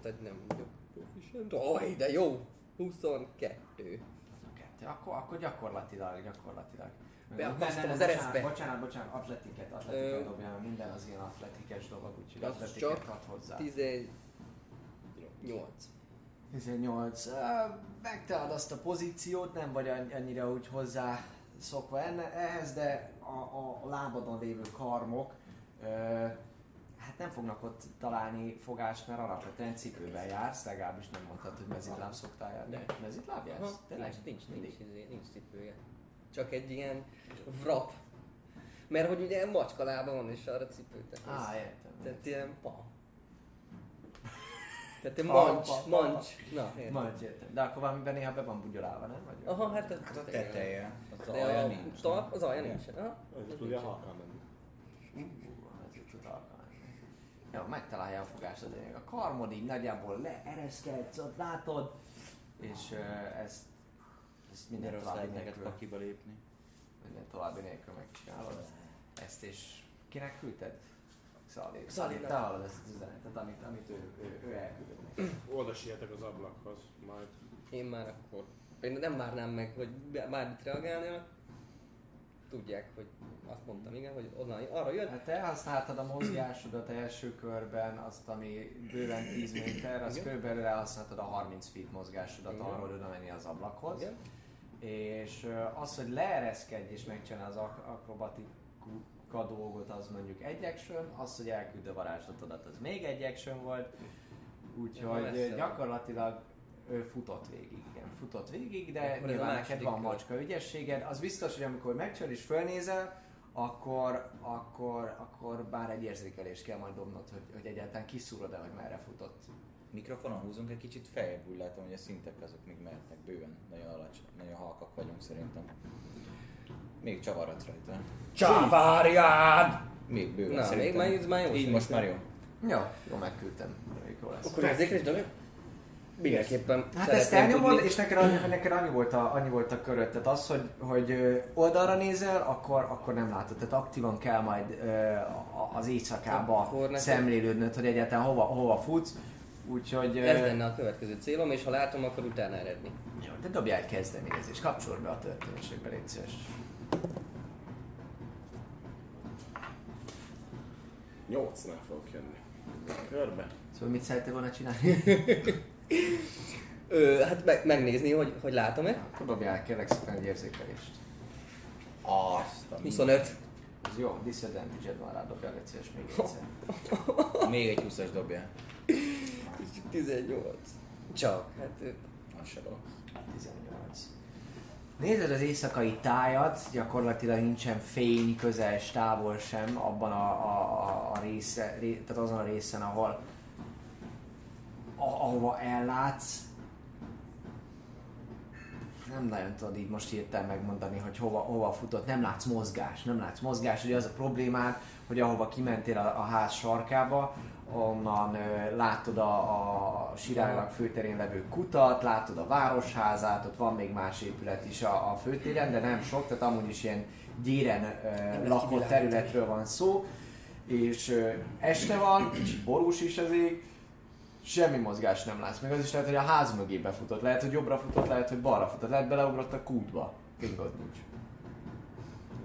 Hát, nem vagyok proficient. Oj, de jó! 22. A kettő. Akkor, akkor gyakorlatilag, gyakorlatilag. Beakasztom az ereszbe. Bocsánat, bocsánat, atletiket, Ö, atletiket dobjál, mert minden az ilyen atletikes dolog, úgyhogy Az atletiket csak ad hozzá. 18. 18. Uh, megtalálod azt a pozíciót, nem vagy anny- annyira úgy hozzá szokva enne, ehhez, de a, a, lábadon lévő karmok uh, hát nem fognak ott találni fogást, mert alapvetően cipővel jársz, legalábbis nem mondtad, hogy mezitláb szoktál járni. De. Mezitláb jársz? Tényleg? nincs, nincs, nincs, nincs, nincs cipője. Csak egy ilyen vrap. Mert hogy ugye macska lába van és arra cipőt Á, értem. Tehát ilyen pa. Tehát Pa, mancs, mancs. Na, érted. Majd értem. De akkor valamiben néha be van bugyolálva, nem? Vagy Aha, hát a, Hát a teteje. Az De alja a nincs. talp, az alja nincsen. Aha, Az tudja halkán menni. Ez tud alkalmazni. Jó, megtalálja a fogást az lényeg. A karmod így nagyjából leereszkedsz, ott látod, és uh, ezt, ezt minden rossz további lehet neked nélkül, pakiba lépni. minden további nélkül megcsinálod. Ezt és kinek küldted? Szalé. Szalé, Szalé, te hallod ezt az üzenetet, amit, amit ő, ő, ő elküldött. Oda sietek az ablakhoz, majd Én már akkor... Én nem várnám meg, hogy bármit reagálnél. Tudják, hogy azt mondtam, igen, hogy onnan arra jött. Hát te használtad a mozgásodat első körben, azt ami bőven 10 méter, az körülbelül elhasználtad a 30 feet mozgásodat Igen. arról, hogy oda menni az ablakhoz. Igen. És az, hogy leereszkedj és megcsinál az ak- akrobatika dolgot, az mondjuk egy action, az, hogy elküld a varázslatodat, az még egy action volt. Úgyhogy gyakorlatilag ő futott végig, igen, futott végig, de Akkor a nyilván neked van macska ügyességed. Az biztos, hogy amikor megcsinálod és fölnézel, akkor, akkor, akkor bár egy érzékelést kell majd dobnod, hogy, hogy egyáltalán kiszúrod-e, hogy merre futott. mikrofonon húzunk egy kicsit feljebb, úgy látom, hogy a szintek azok még mehetnek bőven. Nagyon alacsony, nagyon halkak vagyunk szerintem. Még csavarodsz rajta. Csavárján! Még bőven Na, szerintem. még már- ez már jó Így most már jó. Jó, jó megküldtem. Reméljük jó lesz. Akkor érzékelés, de mindenképpen Hát ezt elnyomod, tudni. és neked, annyi- neked annyi, volt a, annyi volt a köröd. Tehát az, hogy, hogy oldalra nézel, akkor, akkor nem látod. Tehát aktívan kell majd az éjszakába szemlélődnöd, hogy egyáltalán hova, hova futsz. Úgyhogy... Ez lenne a következő célom, és ha látom, akkor utána eredni. Jó, de dobjál egy kezdeményezést, kapcsold be a történésekbe, légy szíves. Nyolcnál fogok jönni. Körbe. Szóval mit szerettél volna csinálni? Ö, hát meg, megnézni, hogy, hogy látom-e. Akkor dobjál kérlek szépen egy érzékelést. Azt a 25. Ez jó, disadvantage van rá, dobjál légy szíves még egyszer. Még egy 20-as dobja. 18. Csak, hát Az se rossz. 18. Nézed az éjszakai tájat, gyakorlatilag nincsen fény, közel, távol sem abban a, a, a része, ré, tehát azon a részen, ahol a, ahova ellátsz. Nem nagyon tudod így most hirtelen megmondani, hogy hova, hova futott. Nem látsz mozgás, nem látsz mozgás. Ugye az a problémád, hogy ahova kimentél a, a ház sarkába, onnan ö, látod a, a Sirárlag főterén levő kutat, látod a városházát, ott van még más épület is a, a főtéren, de nem sok, tehát amúgy is ilyen gyéren ö, lakott területről van szó, és ö, este van, és borús is az ég, semmi mozgás nem látsz. Még az is lehet, hogy a ház mögé befutott, lehet, hogy jobbra futott, lehet, hogy balra futott, lehet beleugrott a kútba. Kingod nincs.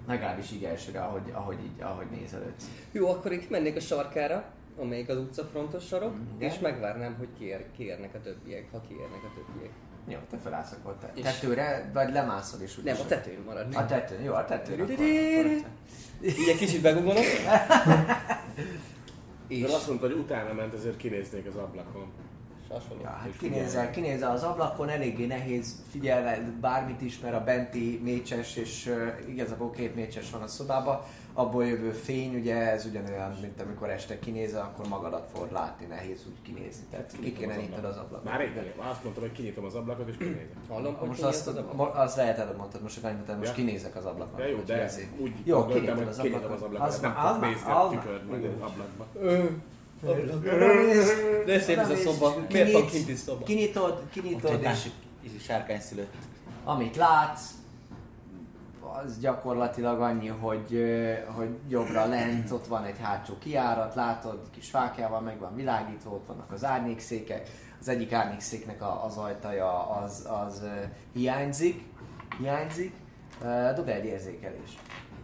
Legalábbis így elsőre, ahogy, ahogy így, ahogy nézelődsz. Jó, akkor így mennék a sarkára, amelyik az utcafrontos sarok, Igen. és megvárnám, hogy kiér, kiérnek a többiek, ha kiérnek a többiek. Jó, te felállsz akkor te. És- tetőre, vagy lemászol is Nem, úgyis. a tetőn maradni. A tetőn, jó, a tetőn. Így egy kicsit begugolok. És és azt mondta, hogy utána ment, ezért kinéznék az ablakon. hasonló. Ja, hát kinézel, kinézel az ablakon, eléggé nehéz figyelni bármit is, mert a benti mécses, és uh, igazából két mécses van a szobában, abból jövő fény, ugye ez ugyanolyan, mint amikor este kinézel, akkor magadat fogod látni, nehéz úgy kinézni. Tehát ki kéne nyitnod az ablakot. Már rég azt mondtam, hogy kinyitom az ablakot és kinézek. Hallom, hogy Most azt, az ablak? mo- azt lehet előbb mondtad, most annyit mondtad, most Ja. kinézek az ablakon. De jó, de úgy Jó, hogy az kinyitom ablakot. az ablakot, Az nem tudok az nézni az a már- tükörbe, vagy az ablakba. De szép ez a szoba. Miért van kint is szoba? Kinyitod, Ott kinyitod, egy és másik ízű sárkány szülött. amit látsz, az gyakorlatilag annyi, hogy, hogy jobbra lent, ott van egy hátsó kiárat, látod, kis fákjával meg van világítva, ott vannak az árnyékszékek, az egyik árnyékszéknek a, az ajtaja az, az hiányzik, hiányzik, dobj egy érzékelés.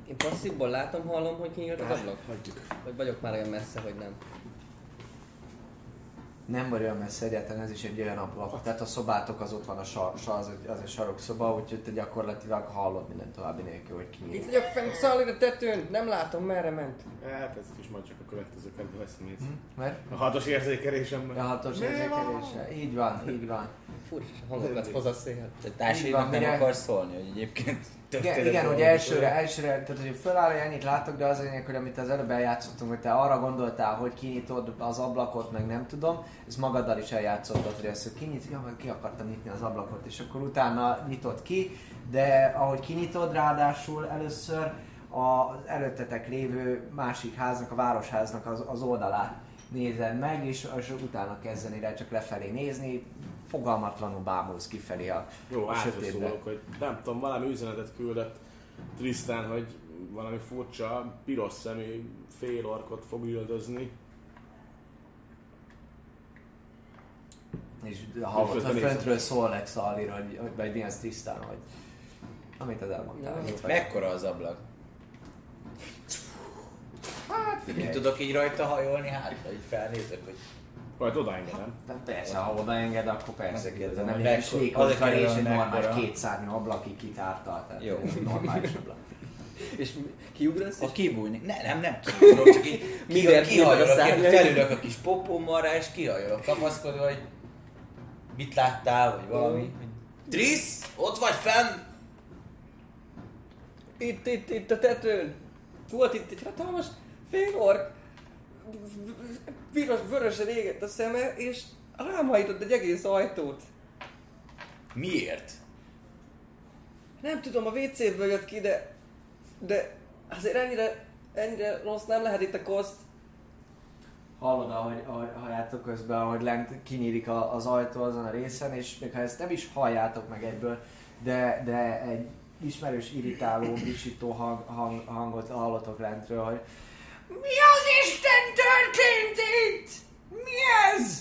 Én passzívból látom, hallom, hogy kinyílt az ablak? Hagyjuk. Vagy vagyok már olyan messze, hogy nem? Nem vagy olyan messze egyáltalán, ez is egy olyan ablak. Tehát a szobátok az ott van a sar, sar az, az egy sarok szoba, úgyhogy te gyakorlatilag hallod minden további nélkül, hogy Itt kinyílt. vagyok fent szállni a tetőn, nem látom merre ment. Hát ezt is majd csak a következő kedve veszem észre. Mert A hatos érzékelésemmel. a hatos érzékelése. Így van, így van. Furcsa hangokat hoz a szél. Te Így társaidnak van, nem mire- akarsz szólni, hogy egyébként Igen, igen hogy elsőre, elsőre, tehát hogy föláll, hogy ennyit látok, de az lényeg, hogy amit az előbb eljátszottunk, hogy te arra gondoltál, hogy kinyitod az ablakot, meg nem tudom, ez magaddal is eljátszottad, hogy ezt hogy kinyit, ja, meg ki akartam nyitni az ablakot, és akkor utána nyitod ki, de ahogy kinyitod, ráadásul először az előttetek lévő másik háznak, a városháznak az, az oldalát nézed meg, és, és utána kezdeni rá csak lefelé nézni, fogalmatlanul bámulsz kifelé a, Jó, a átszólok, hogy nem tudom, valami üzenetet küldött Tristan, hogy valami furcsa, piros szemű félorkot fog üldözni. És hallott, hogy föntről szól Lex Allir, hogy, hogy vagy mi az tisztán, hogy amit az elmondtál. Ja. Mekkora az ablak? Hát Én figyelj. tudok így rajta hajolni hátra, így felnézek, hogy Majd odaengedem. De persze, ha odaenged, akkor persze kérdezem, Nem egy mekkora- vékony azért karé és egy normális kétszárnyú ablak, így kitártal. Tehát Jó. normális ablak. És kiugrasz? ha kibújni, ne, nem, nem kiugrok, csak így kihajolok, felülök a kis popommal rá, és kihajolok kapaszkodva, hogy mit láttál, vagy valami. hogy Trisz, ott vagy fenn? Itt, itt, itt a tetőn. Volt itt egy hatalmas félork. Piros, vörösen égett a szeme, és Rám hajított egy egész ajtót. Miért? Nem tudom, a WC-ből jött ki, de... De azért ennyire, ennyire rossz nem lehet itt a koszt. Hallod, ahogy, ahogy halljátok közben, ahogy lent kinyílik a, az ajtó azon a részen, és még ha ezt nem is halljátok meg egyből, de, de egy ismerős, irritáló, visító hang, hang, hangot hallotok lentről, hogy Mi az Isten történt itt? Mi ez?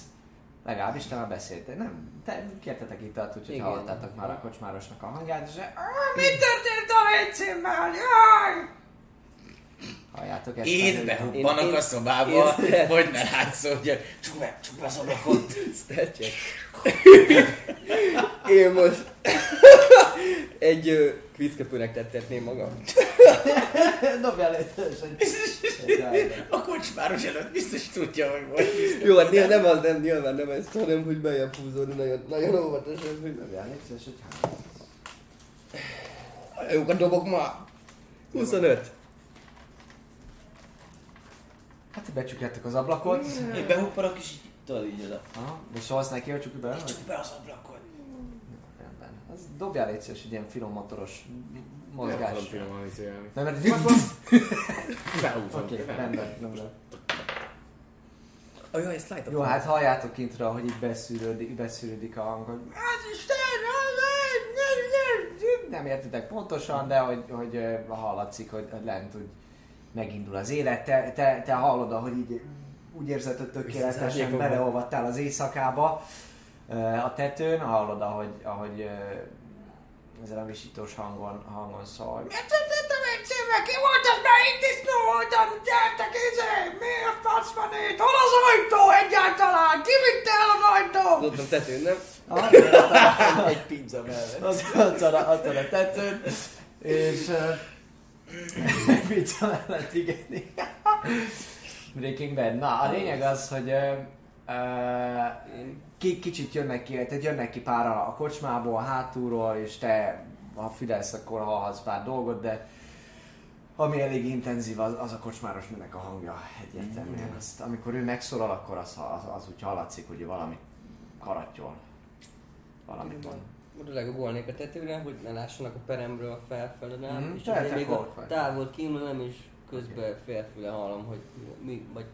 Legalábbis te már beszéltél, nem? Te kértetek itt, úgyhogy Igen. hallottátok már a kocsmárosnak a hangját, és "Ah, mi történt a WC-ben? Jaj! Halljátok ezt? Én a- behuppanak a szobába, én- hogy ne látszódjak. Csukd be, csukd be az ablakot. Én most egy ö, kvízköpőnek tettetném magam. Dobjál egy A kocsmáros előtt biztos tudja, hogy vagy. Jó, hát nyilván nem az, nem, nyilván nem ez, hanem hogy bejebb húzódni nagyon, nagyon óvatosan, hogy. Dobjál egy és egy három. Jókat dobok ma. 25. Hát becsukjátok az ablakot. Én behuppanak és így, tudod így oda. Aha, de szólsz neki, hogy csukjuk be? Csukd be az ablakot. Az dobjál egy szíves, egy ilyen finom motoros Nem mozgás. tudom finoman izélni. Nem, mert... Behúzom. Oké, rendben, rendben. Oh, jaj, slide Jó, hát halljátok kintről, hogy itt beszűrődik, beszűrődik a hang, hogy az Isten, nem értitek pontosan, de hogy, hogy ö, hallatszik, hogy hogy lent úgy megindul az élet. Te, te, te hallod, hogy így úgy érzed, hogy tökéletesen beleolvadtál az éjszakába a tetőn, hallod, ahogy, ahogy ö, ezzel a visítós hangon, hangon szól. Miért tettem egy szívbe? Ki volt az már itt disznó voltam? Gyertek izé! Mi a fasz van itt? Hol az ajtó egyáltalán? Ki vitte el az ajtót? Dobtam tetőn, nem? Ah, Egy pizza mellett. ott, van a, ott van a tetőn, és pizza mellett igen. Breaking Bad. Na, a lényeg az, hogy uh, ki, kicsit jönnek ki, tehát jönnek ki pár a a kocsmából, hátulról, és te, ha figyelsz, akkor hallhatsz pár dolgot, de ami elég intenzív, az, az a kocsmáros nőnek a hangja egyértelműen. Azt, amikor ő megszólal, akkor az, az, az úgy hallatszik, hogy valami karattyol. Valamit mond. Oda legugolnék a tetőre, hogy ne lássanak a peremről felfelé, nem? Mhm, és én még a távol kínlem, és közben félfüle hallom, hogy mi, vagy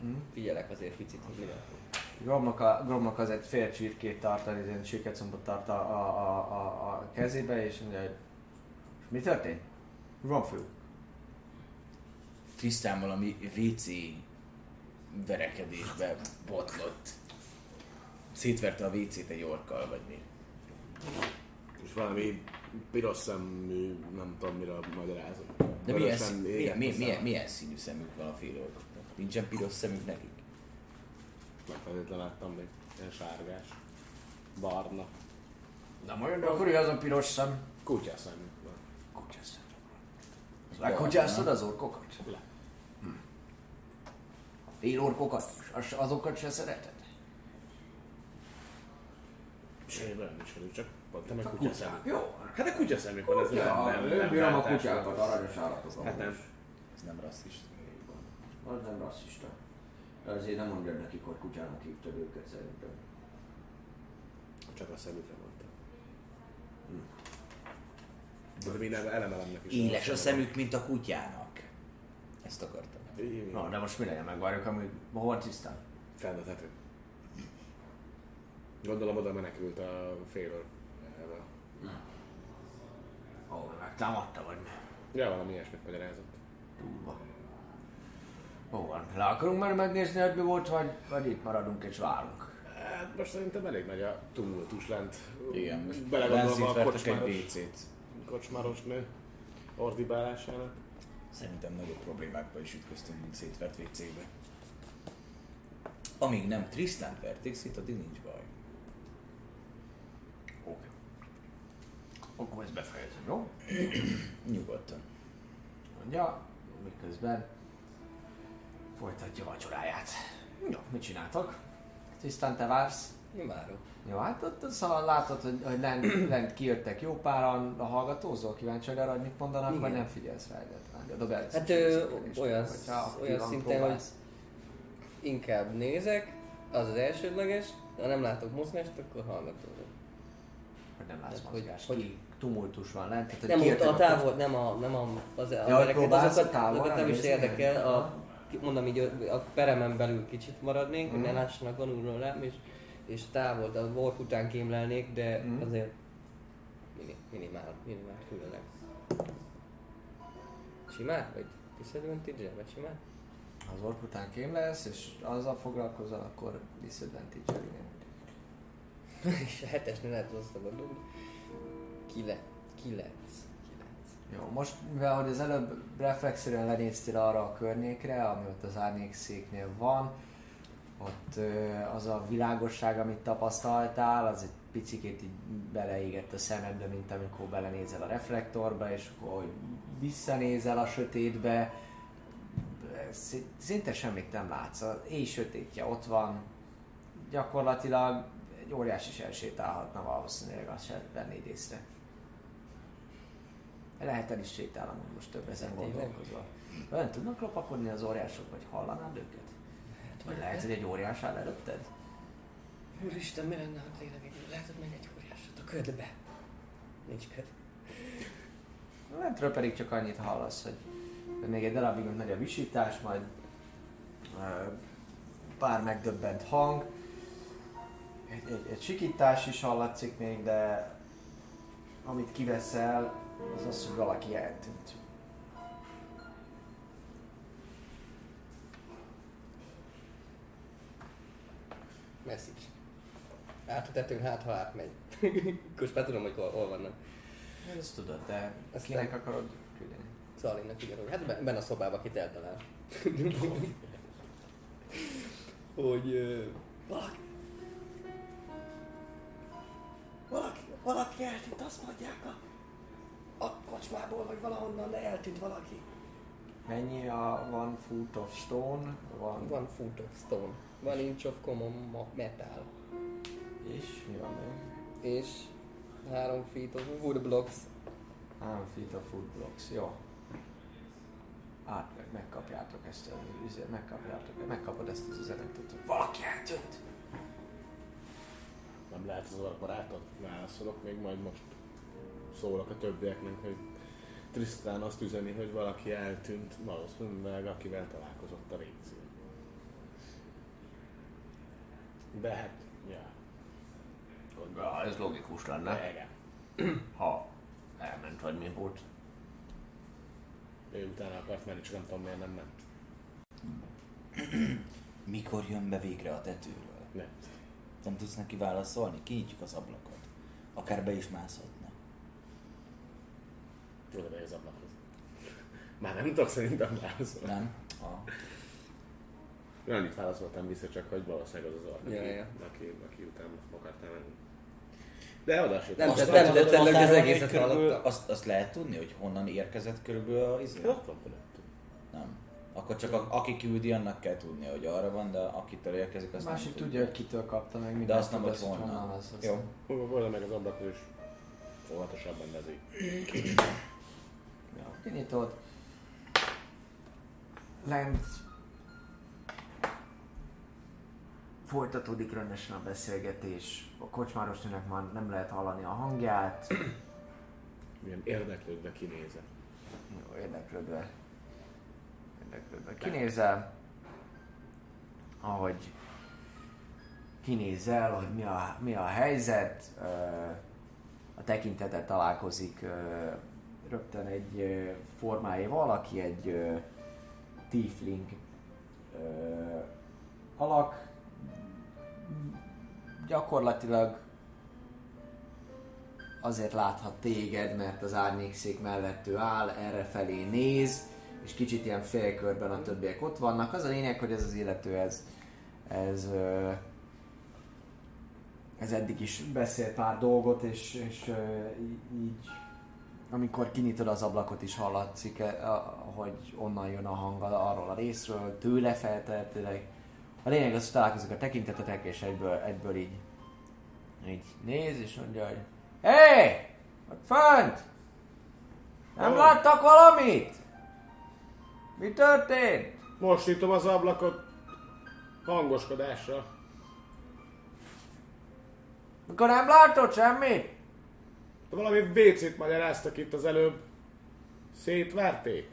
Mhm. figyelek azért picit, hogy mire. Gromnak, a, Gromnak az egy fél csirkét tart, egy ilyen csirkecombot tart a, a, a, a, a kezébe, és mondja, hogy mi történt? Gromfő. Tisztán valami WC verekedésbe botlott. Szétverte a WC-t egy orkkal, vagy mi. És valami piros szemű, nem tudom mire magyarázom. De milyen, szín, milyen, milyen, a milyen, milyen színű szemük van a félorkoknak? Nincsen piros szemük nekik? Nem feltétlenül láttam még. Ilyen sárgás. Barna. Na majd, de akkor az a piros szem. Kutyaszemű. van. Kutyaszem. Lekutyáztad az orkokat? Le. A fél orkokat? Az, azokat se szereted? Én olyan is vagyok, csak mondtam, hogy A kutyaszemű. kutyák. Jó. Hát a kutyaszemű van, ez nem, nem, én nem bírom a kutyákat, aranyos állatok. Hát nem. Ez nem rasszista. Az nem rasszista. Azért nem mondjad nekik, hogy kutyának hívtad őket szerintem. Csak a szemükre mondtam. De minden elemelemnek is. Éles a szemük, mint a kutyának. Ezt akartam. Igen. Na, de most mi legyen, megvárjuk, amíg hol van tisztán? Fenn a tető. Gondolom oda menekült a félről. erre. Ó, megtámadta vagy mi? Ja, valami ilyesmit magyarázott. Durva. Jó van, le akarunk már megnézni, hogy mi volt, vagy, vagy itt maradunk és várunk. Hát most szerintem elég nagy a tumultus lent. Igen, most belegondolva a kocsmáros, egy WC-t. kocsmáros nő ordibálásának. Szerintem nagyobb problémákba is ütköztünk, mint szétvert WC-be. Amíg nem Trisztánt verték szét, addig nincs baj. Oké. Akkor ezt befejezem, jó? Nyugodtan. Mondja, miközben folytatja vacsoráját. Jó, mit csináltok? Tisztán te vársz? Várok. Jó, hát ott szóval látod, hogy, hogy lent, lent kijöttek jó páran, a hallgatózol, kíváncsi arra, hogy mit mondanak, Igen. vagy nem figyelsz rá egyáltalán. Dobj el Hát, színészetést, olyan- olyan szinten, próbálsz. Inkább nézek, az az elsődleges, Ha nem látok mozgást, akkor hallgatózok. Hogy nem látsz Tehát, hogy- mozgást. hogy- Ki tumultus van lent. Tehát, hogy Nem ott a távol, nem a, nem a, az hogy embereket, azokat, azokat nem is érdekel. A, mondom így, a peremen belül kicsit maradnék, hogy ne Mhm. lássanak alulról rám, és, és távol, a warp után kémlelnék, de Mhm. azért mini, minimál, minimál különleg. Simán? Vagy disadvantage vagy simán? Az ork után kém lesz, és azzal foglalkozol, akkor disadvantage és a hetesnél lehet rosszabb a dugni. Kilenc. Jó, most mivel hogy az előbb reflexzerűen lenéztél arra a környékre, ami ott az árnyékszéknél van, ott az a világosság, amit tapasztaltál, az egy picikét így beleégett a szemedbe, mint amikor belenézel a reflektorba, és hogy visszanézel a sötétbe, szinte semmit nem látsz. Az éj sötétje ott van, gyakorlatilag egy óriás is elsétálhatna valószínűleg, azt sem vennéd észre. Lehet el is sétál amúgy most több ezen gondolkozva. Olyan tudnak lopakodni az óriások, vagy hallanád őket? Vagy lehet, hogy egy óriás áll előtted? Úristen, mi lenne, ha tényleg egy, lehet, hogy megy egy óriásot a ködbe. Nincs köd. Lentről pedig csak annyit hallasz, hogy hogy még egy darabig megy a visítás, majd pár megdöbbent hang, egy, egy, egy sikítás is hallatszik még, de amit kiveszel, az az, hogy valaki eltűnt. Message. Át a tetőn, hát ha átmegy. Most már tudom, hogy hol, hol vannak. Ezt tudod, de Ezt kinek nem. akarod küldeni? Szalinak ugyanúgy. Hát be- benne a szobában, akit eltalál. hogy ö, valaki... Valaki, valaki eltűnt, azt mondják a, a kocsmából, vagy valahonnan, de eltűnt valaki. Mennyi a One Foot of Stone? Van, One foot of stone. One inch of common metal. és mi van még? És három feet of wood blocks. Három feet of food blocks, jó. Át meg, megkapjátok ezt a üzet, megkapjátok, megkapod ezt az üzenetet, hogy valaki eltűnt. Nem lehet az ork barátot? Válaszolok még majd most. Szólok a többieknek, hogy Tristan azt üzeni, hogy valaki eltűnt, valószínűleg akivel találkozott a régió. De hát, ja. Gondolom. Ja, ez logikus lenne, Igen. ha elment vagy mi volt. Ő utána akart menni, csak nem tudom miért nem ment. Mikor jön be végre a tetőről? Nem. Nem tudsz neki válaszolni? Kinyitjuk az ablakot. Akár be is mászhatna. Oda megy az ablakhoz. Már nem tudok szerintem válaszolni. Nem? A... Én annyit válaszoltam vissza, csak hogy valószínűleg az az ork, Ja, aki, ja. aki, aki után akartál menni. De oda se Nem, azt nem tettem meg az egészet körülbelül-. Azt, azt lehet tudni, hogy honnan érkezett körülbelül a izé? Ott van fölöttünk. Nem. Akkor csak a, aki küldi, annak kell tudnia, hogy arra van, de akitől érkezik, A azt másik nem tudja, hogy kitől kapta meg mindent. De azt nem hogy honnan. Jó. Volna meg az ablakhoz is óvatosabban nezik. Kinyitod. Lent folytatódik rendesen a beszélgetés. A kocsmárosnőnek már nem lehet hallani a hangját. Milyen érdeklődve kinézek. Jó, érdeklődve. Érdeklődve. Kinézel, ahogy kinézel, hogy mi a, mi a helyzet, a tekintetet találkozik rögtön egy ö, formája valaki, egy tiefling alak, gyakorlatilag azért láthat téged, mert az árnyékszék mellett ő áll, erre felé néz, és kicsit ilyen félkörben a többiek ott vannak. Az a lényeg, hogy ez az illető, ez, ez, ez eddig is beszél pár dolgot, és, és így amikor kinyitod az ablakot is hallatszik, eh, hogy onnan jön a hang arról a részről, tőle feltehetőleg. A lényeg az, hogy találkozik a tekintetetek, és egyből, egyből így, így néz, és mondja, hogy Hé! Hey! Ott fönt! Nem Hol? láttak valamit? Mi történt? Most nyitom az ablakot hangoskodásra. Mikor nem látod semmit? Valami WC-t magyaráztak itt az előbb. Szétverték.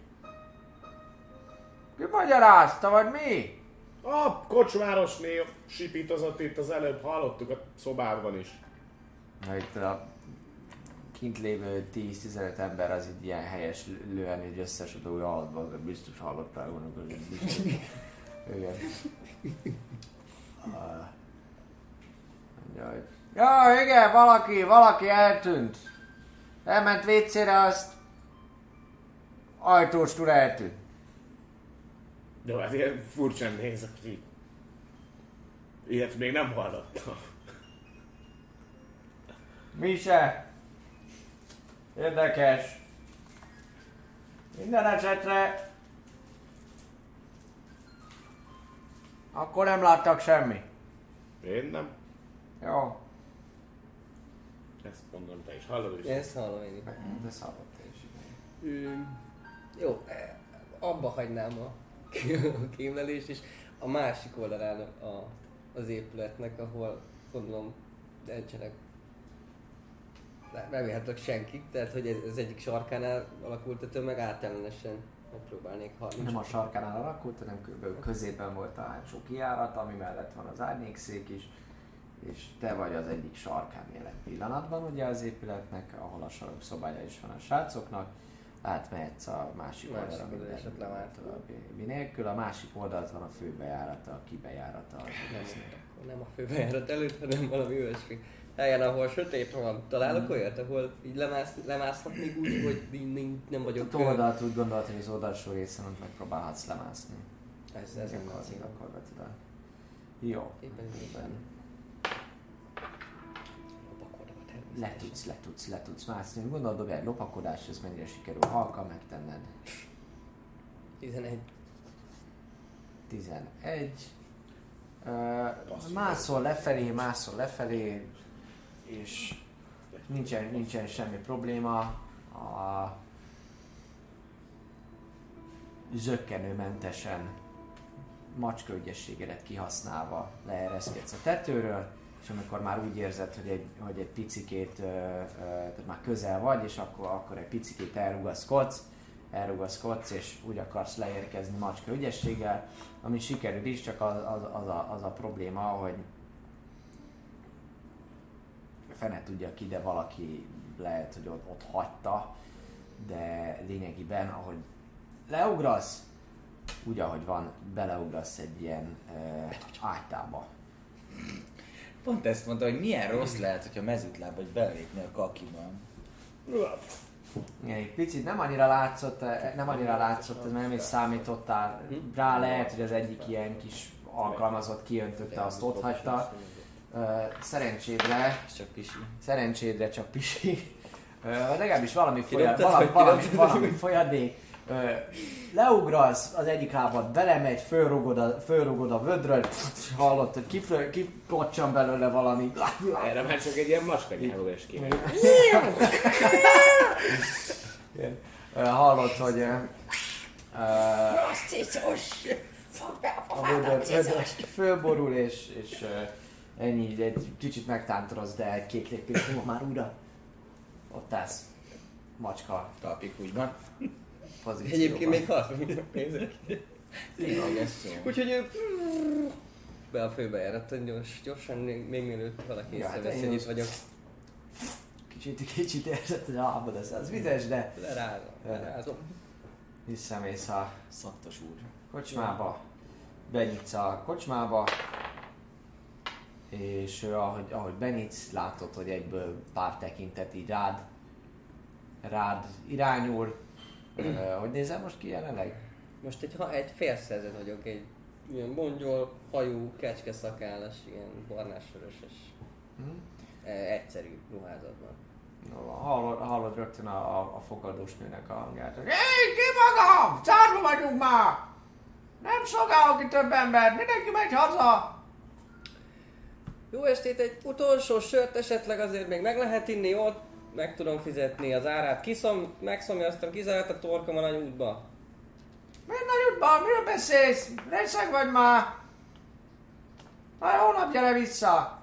Ki magyarázta, vagy mi? A kocsmárosné sipítozott itt az előbb, hallottuk a szobában is. Na itt a kint lévő 10-15 ember az így ilyen helyes lően, összesodulja alatban, de biztos hallottál volna, hogy. Igen. Ah. Hogy- Ja, igen, valaki, valaki eltűnt. Elment vécére, azt ajtóstól eltűnt. De hát ilyen furcsán néz ki. Ilyet még nem hallottam. Mi se. Érdekes. Minden esetre... Akkor nem láttak semmi. Én nem. Jó. Ezt mondom, te is hallod is. Ezt hallom én is. De szabad te is. Ö, Jó, eh, abba hagynám a kémlelést, és a másik oldalán a, az épületnek, ahol gondolom nincsenek nem- remélhetőleg senki, tehát hogy ez, az egyik sarkánál alakult a tömeg átellenesen megpróbálnék hallani. Nem a sarkánál alakult, hanem kb. középen volt a hátsó kijárat, ami mellett van az árnyékszék is, és te vagy az egyik sarkán jelen pillanatban ugye az épületnek, ahol a sarok szobája is van a srácoknak, átmehetsz a másik Másik oldalra, minden a- további nélkül, a másik oldalt van a főbejárata, a kibejárata. Nem, nem a főbejárat előtt, hanem valami olyasmi helyen, ahol sötét van. Találok Mhm. olyat, ahol így lemász, lemászhatnék úgy, hogy nem, nem vagyok Ott oldalt úgy gondolod, hogy az oldalsó részen ott megpróbálhatsz lemászni. Ez, ez nem az el. Jó. Éppen éppen. Le tudsz, le tudsz, le tudsz mászni. Gondolod, dobj egy lopakodás, ez mennyire sikerül halka megtenned. 11. 11. Uh, mászol lefelé, mászol lefelé, és nincsen, nincsen semmi probléma. A zöggenőmentesen macska ügyességedet kihasználva leereszkedsz a tetőről, és amikor már úgy érzed, hogy egy, hogy egy picikét, tehát már közel vagy, és akkor, akkor egy picikét elrugaszkodsz, elrugaszkodsz, és úgy akarsz leérkezni macska ügyességgel, ami sikerül is, csak az, az, az, a, az a probléma, hogy fene tudja ki, de valaki lehet, hogy ott, ott hagyta, de lényegében, ahogy leugrasz, úgy ahogy van, beleugrasz egy ilyen uh, ágytába. Pont ezt mondta, hogy milyen rossz lehet, hogyha mezőtláb vagy belépni a kakiban. Igen, egy picit nem annyira látszott, eh, nem annyira látszott, ez mert nem is számítottál rá, lehet, hogy az egyik ilyen kis alkalmazott kiöntötte, azt ott hagyta. Szerencsédre, csak pisi. szerencsédre csak pisi. Legalábbis valami, folyad, valami, valami, valami folyadék. Ö, Leugrasz az egyik lábad, belemegy, fölrugod a, fölrugod a vödröt, és hallott, hogy kiflő, kikocsan belőle valami. Erre már csak egy ilyen macska nyelvogás kéne. Igen. Ö, Hallott, hogy ö, a vödör, fölborul, és, és ennyi, egy kicsit megtántoroz, de egy kék lépés már újra ott állsz. Macska Talpik úgy van. Pozícióban. Egyébként még. Tényleges ilyen. Úgyhogy ő be a főbejárat, gyors, gyorsan, még, még mielőtt valaki Ja, hát észreveszi, én hogy itt vagyok. Kicsit, kicsit érzed, hogy a lábad az, az vizes, de Lerázom, lerázom. visszamész a Szaktos úr. kocsmába, benyitsz a kocsmába, és ahogy, ahogy benyitsz, látod, hogy egyből pár tekintet így rád, rád irányul. Hogy nézel most ki jelenleg? Most egy, ha, egy félszerzet vagyok, egy ilyen bongyol, hajú, kecskeszakállas, ilyen barnás-vöröses, Hm? e, egyszerű ruházatban. No, hallod, hallod rögtön a, a, a fogadós nőnek a hangját. Hé, ki magam! Szárva vagyunk már! Nem szolgálok itt több embert, mindenki megy haza! Jó estét, egy utolsó sört esetleg azért még meg lehet inni, ott meg tudom fizetni az árát. Kiszom, megszomjaztam, kizárt a torkom a nagy útba. Miért nagy útban? Miről beszélsz? Részeg vagy már? Már holnap gyere vissza!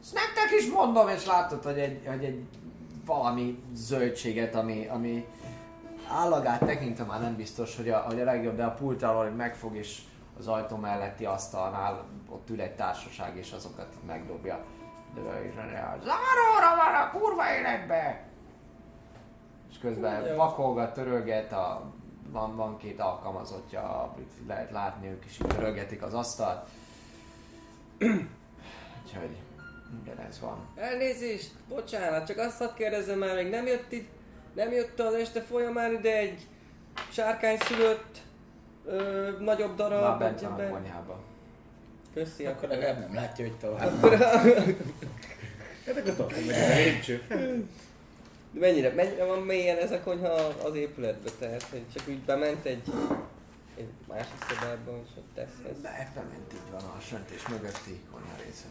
Ezt nektek is mondom, és látod, hogy egy, hogy egy valami zöldséget, ami, ami állagát tekintve már nem biztos, hogy a, hogy a legjobb, de a pult alól megfog, és az ajtó melletti asztalnál ott ül egy társaság, és azokat megdobja. Záróra van a kurva életbe! És közben vakolgat, törölget, a, van, van két alkalmazottja, lehet látni, ők is törölgetik az asztalt. Úgyhogy igen, ez van. Elnézést, bocsánat, csak azt hadd kérdezzem már, még nem jött itt, nem jött az este folyamán ide egy sárkány szülött ö, nagyobb darab Már bent van a konyhában. Köszi, Akkor legalább nem látja, hogy tovább. Hát akkor tartom meg a lépcső. De mennyire, mennyire van mélyen ez a konyha az épületbe, tehát hogy csak úgy bement egy, egy másik szobába, és ott teszhez. De bement így van a söntés mögötti konyha része.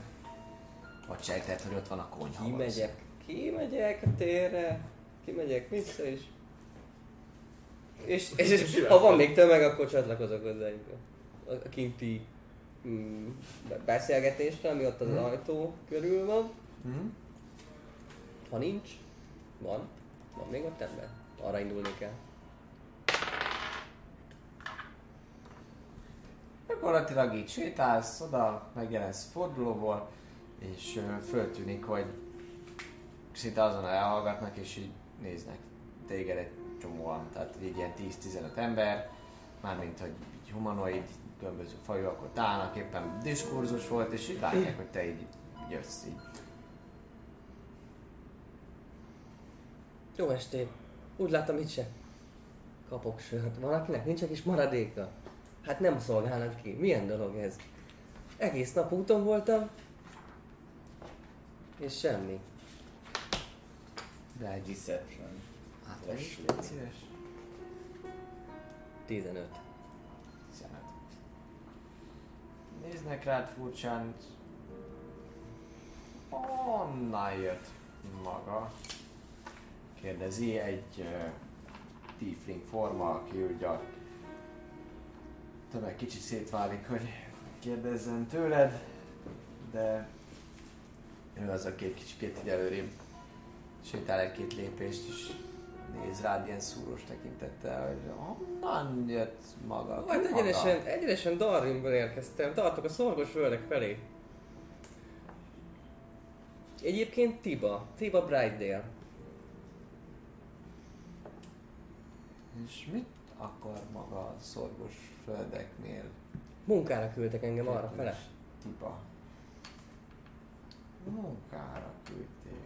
Vagy sejtett, hogy ott van a konyha. Kimegyek, kimegyek a térre, kimegyek vissza és... És, és, és ha van még tömeg, akkor csatlakozok hozzájuk. A kinti mm, be- beszélgetésre, ami ott az Mhm. ajtó körül van. Mhm. Ha nincs, van. Van még ott ember. Arra indulni kell. Gyakorlatilag így sétálsz, oda megjelensz fordulóból, és föltűnik, hogy szinte azon elhallgatnak, és így néznek téged egy csomóan, tehát így ilyen 10-15 ember, mármint, hogy humanoid, különböző fajúak ott állnak, éppen diskurzus volt, és így látják, hogy te így jössz így. Jó estét! Úgy láttam itt se. Kapok sört. Valakinek nincs egy kis maradéka? Hát nem szolgálnak ki. Milyen dolog ez? Egész nap úton voltam. És semmi. De egy Deception. Hát, légy szíves. 15. 15. Néznek rád furcsán. Honnan jött maga? Kérdezi egy uh, tiefling forma, aki ugye a tömeg kicsit szétválik, hogy kérdezzen tőled, de ő az, aki egy kicsit előrébb sétál egy-két lépést, és néz rád ilyen szúros tekintettel, hogy honnan jött maga? Ki Hát maga? egyenesen, egyenesen Darwinből érkeztem. Tartok a szorgos földek felé. Egyébként Tiba. Tiba Brightdale. És mit akar maga a szorgos földeknél? Munkára küldtek engem arra fele. Tipa. Munkára küldték.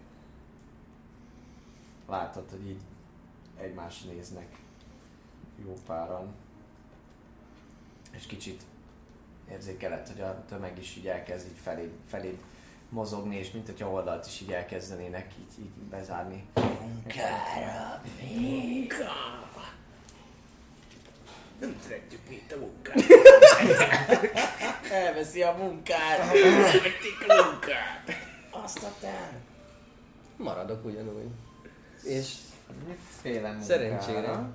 Látod, hogy így egymásra néznek jó páran. És kicsit érzékeled, hogy a tömeg is így elkezd így felé, felé mozogni, és mint hogyha oldalt is így elkezdenének így, így bezárni. Munkára, Nem szeretjük mi itt a munkát. Elveszi a munkát. Szeretik a munkát. Azt a. Maradok ugyanúgy. És Miféle munkára? Szerencsére.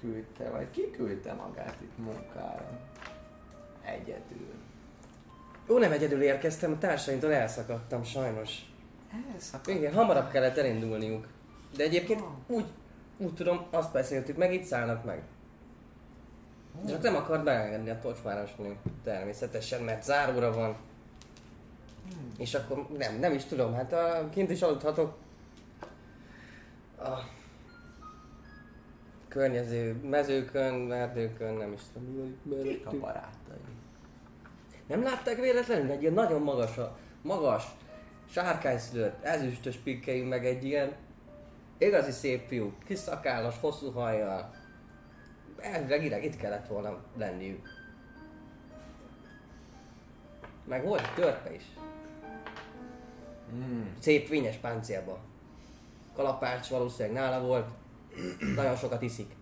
Küldte, vagy ki küldte magát itt munkára? Egyedül. Ó, nem egyedül érkeztem, a társaimtól elszakadtam sajnos. Elszakadt. Igen, hamarabb kellett elindulniuk. De egyébként úgy, úgy tudom, azt beszéltük meg, itt szállnak meg. Csak nem akart beengedni a tocsvárosnő, természetesen, mert záróra van. És akkor nem, nem is tudom, hát a, kint is aludhatok. A környező mezőkön, erdőkön, nem is tudom, mi Kik a barátai? Nem látták véletlenül egy ilyen nagyon magas, magas, sárkányszülött, ezüstös pikkelyű, meg egy ilyen igazi szép fiú, kis szakállas, hosszú hajjal. Elvileg itt kellett volna lenniük. Meg volt törpe is. Mm. Szép fényes páncélba. Kalapács valószínűleg nála volt. Nagyon sokat iszik.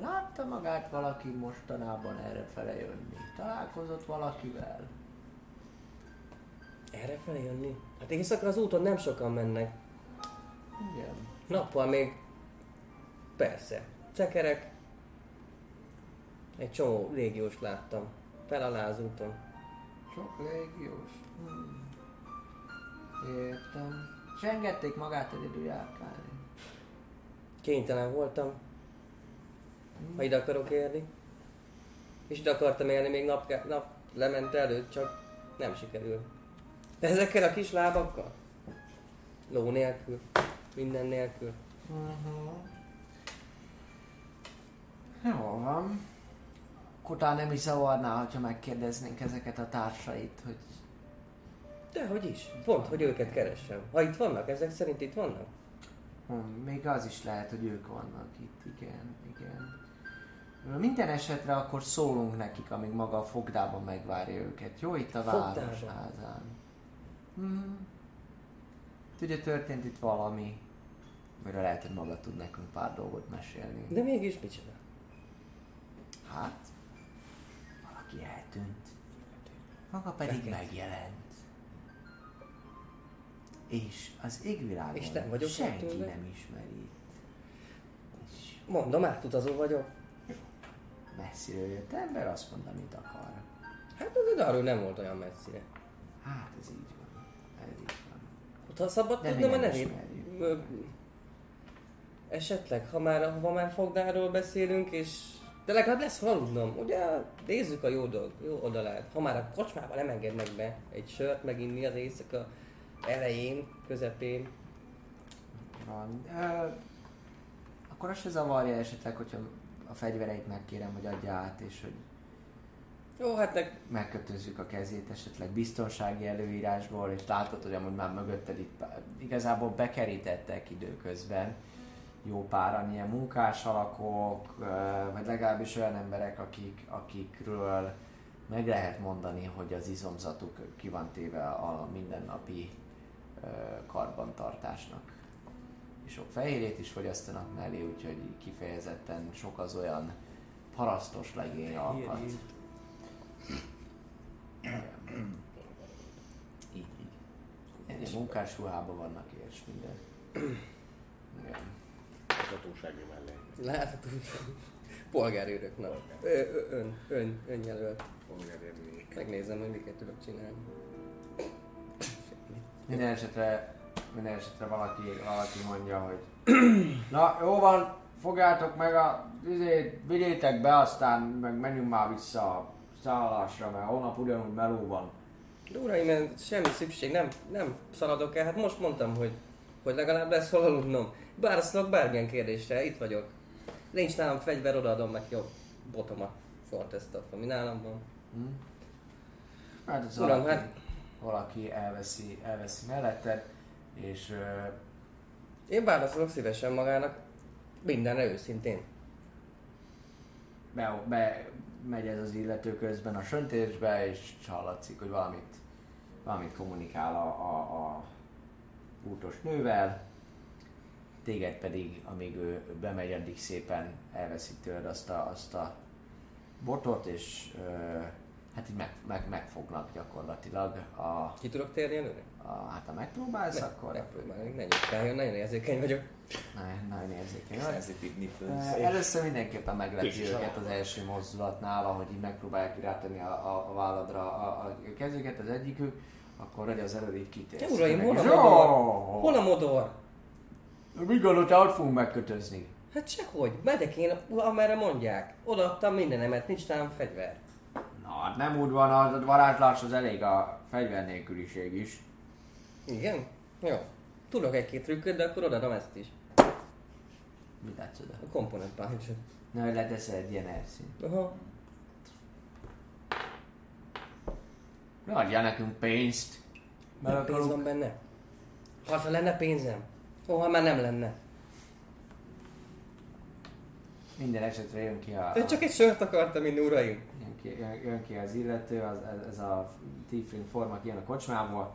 Látta magát valaki mostanában erre fele jönni? Találkozott valakivel? Erre felé jönni? Hát éjszaka az úton nem sokan mennek. Igen. Nappal még persze. Cekerek. Egy csomó légiós láttam. Fel alá az úton. Sok légiós. Hmm. Értem. És engedték magát egyedül járkálni. Kénytelen voltam. Ha ide akarok érni. És ide akartam élni még nap, nap lement előtt, csak nem sikerül. De ezekkel a kis lábakkal? Ló nélkül, minden nélkül. Uh-huh. Jó van. Talán nem is zavarná, ha megkérdeznénk ezeket a társait, hogy Dehogy is. Pont, hogy őket keressem. Ha itt vannak, ezek szerint itt vannak? hm, még az is lehet, hogy ők vannak itt, igen, igen. Minden esetre akkor szólunk nekik, amíg maga a fogdában megvárja őket. Jó, itt a városházán. Hmm. Ugye történt itt valami, amiről lehet, hogy maga tud nekünk pár dolgot mesélni. De mégis micsoda? Hát, valaki eltűnt. Maga pedig Fekete. megjelent. És az égvilágon És nem vagyok senki eltűnve? nem ismeri. És Mondom, átutazó vagyok. messziről jött ember, azt mondta, mit akar. Hát azért arról nem volt olyan messzire. Hát ez így van. Ez így van. Ott ha szabad De tudnom a nevét? Esetleg, ha már, ha már fogdáról beszélünk, és... De legalább lesz aludnom, ugye? Nézzük a jó, dolg, jó oldalát. Ha már a kocsmába nem engednek be egy sört meginni az éjszaka elején, közepén. Van. Ö, akkor az se zavarja esetleg, hogyha a fegyvereit megkérem, hogy adja át, és hogy Jó, hát meg megkötözzük a kezét esetleg biztonsági előírásból, és látod, hogy amúgy már mögötted itt igazából bekerítettek időközben jó páran ilyen munkás alakok, vagy legalábbis olyan emberek, akik, akikről meg lehet mondani, hogy az izomzatuk ki van téve a mindennapi karbantartásnak. És sok fehérjét is fogyasztanak mellé, úgyhogy kifejezetten sok az olyan parasztos legény alkat. Így, így. Egy munkás ruhában vannak és minden. Igen. Hatósági mellé. látható. Polgárőrök, na. Ö, ön, ön, önjelölt. Polgárérni. Megnézem, hogy miket tudok csinálni. Minden esetre, minden esetre valaki, valaki mondja, hogy Na, jó van, fogjátok meg a izét, vigyétek be, aztán meg menjünk már vissza a szállásra, mert holnap ugyanúgy meló van. De uraim, ez semmi szükség, nem, nem szaladok el. Hát most mondtam, hogy, hogy legalább lesz hol aludnom. Válaszolok bármilyen kérdésre, itt vagyok. Nincs nálam fegyver, odaadom neki a botomat. Fortestat, ami nálam van. Hm? Hát ez Uram, hát- valaki elveszi, elveszi melletted, és ö, Én válaszolok szívesen magának, mindenre őszintén. be, be megy ez az illető közben a söntésbe, és hallatszik, hogy valamit, valamit kommunikál a, a, a útos nővel, téged pedig, amíg ő bemegy, addig szépen elveszik tőled azt a, azt a botot, és ö, hát így meg, meg, megfognak gyakorlatilag. A, Ki tudok térni előre? a, hát ha megpróbálsz, akkor Megpróbáljuk, ne nyugtáljon, nagyon érzékeny vagyok. Ne, nagyon érzékeny vagy. Először mindenképpen meglepi őket az első mozdulatnál, ahogy így megpróbálják rátenni a, a, a válladra a, a kezüket az egyikük, akkor hogy az előbb így kitérsz. Ja, uraim, hol a modor? Hol a modor? Mit gondolod, hogy fogunk megkötözni? Hát sehogy, megyek én, amerre mondják. Odaadtam mindenemet, nincs nálam fegyver. Na, hát nem úgy van, az a varázslás az elég a fegyver nélküliség is. Igen? Jó. Tudok egy-két trükköt, de akkor odaadom ezt is. Mit látsz oda? A komponent punch Na, hogy leteszel egy ilyen erszín. Aha. Adja nekünk pénzt. Meg Nem pénz van akarunk... benne? Hát, ha lenne pénzem. Ó, ha már nem lenne. Minden esetre jön ki a... Én csak egy sört akartam inni, uraim. Ki, jön, ki az illető, az, ez, a tiefling forma kijön a kocsmából.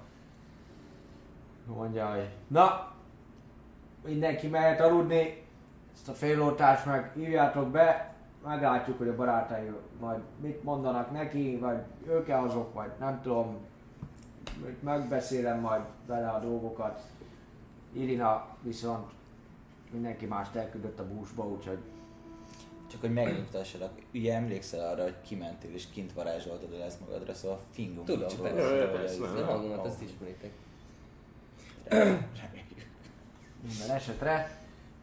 Mondja, hogy na, mindenki mehet aludni, ezt a féloltást meg hívjátok be, meglátjuk, hogy a barátai majd mit mondanak neki, vagy ők-e azok, vagy nem tudom, megbeszélem majd vele a dolgokat. Irina viszont mindenki mást elküldött a búsba, úgyhogy Csak hogy megnyugtassalak, ugye emlékszel arra, hogy kimentél és kint varázsoltad el ezt magadra, szóval fingom Tudom, persze. persze. A hangomat ezt ismeritek. Reméljük. Minden esetre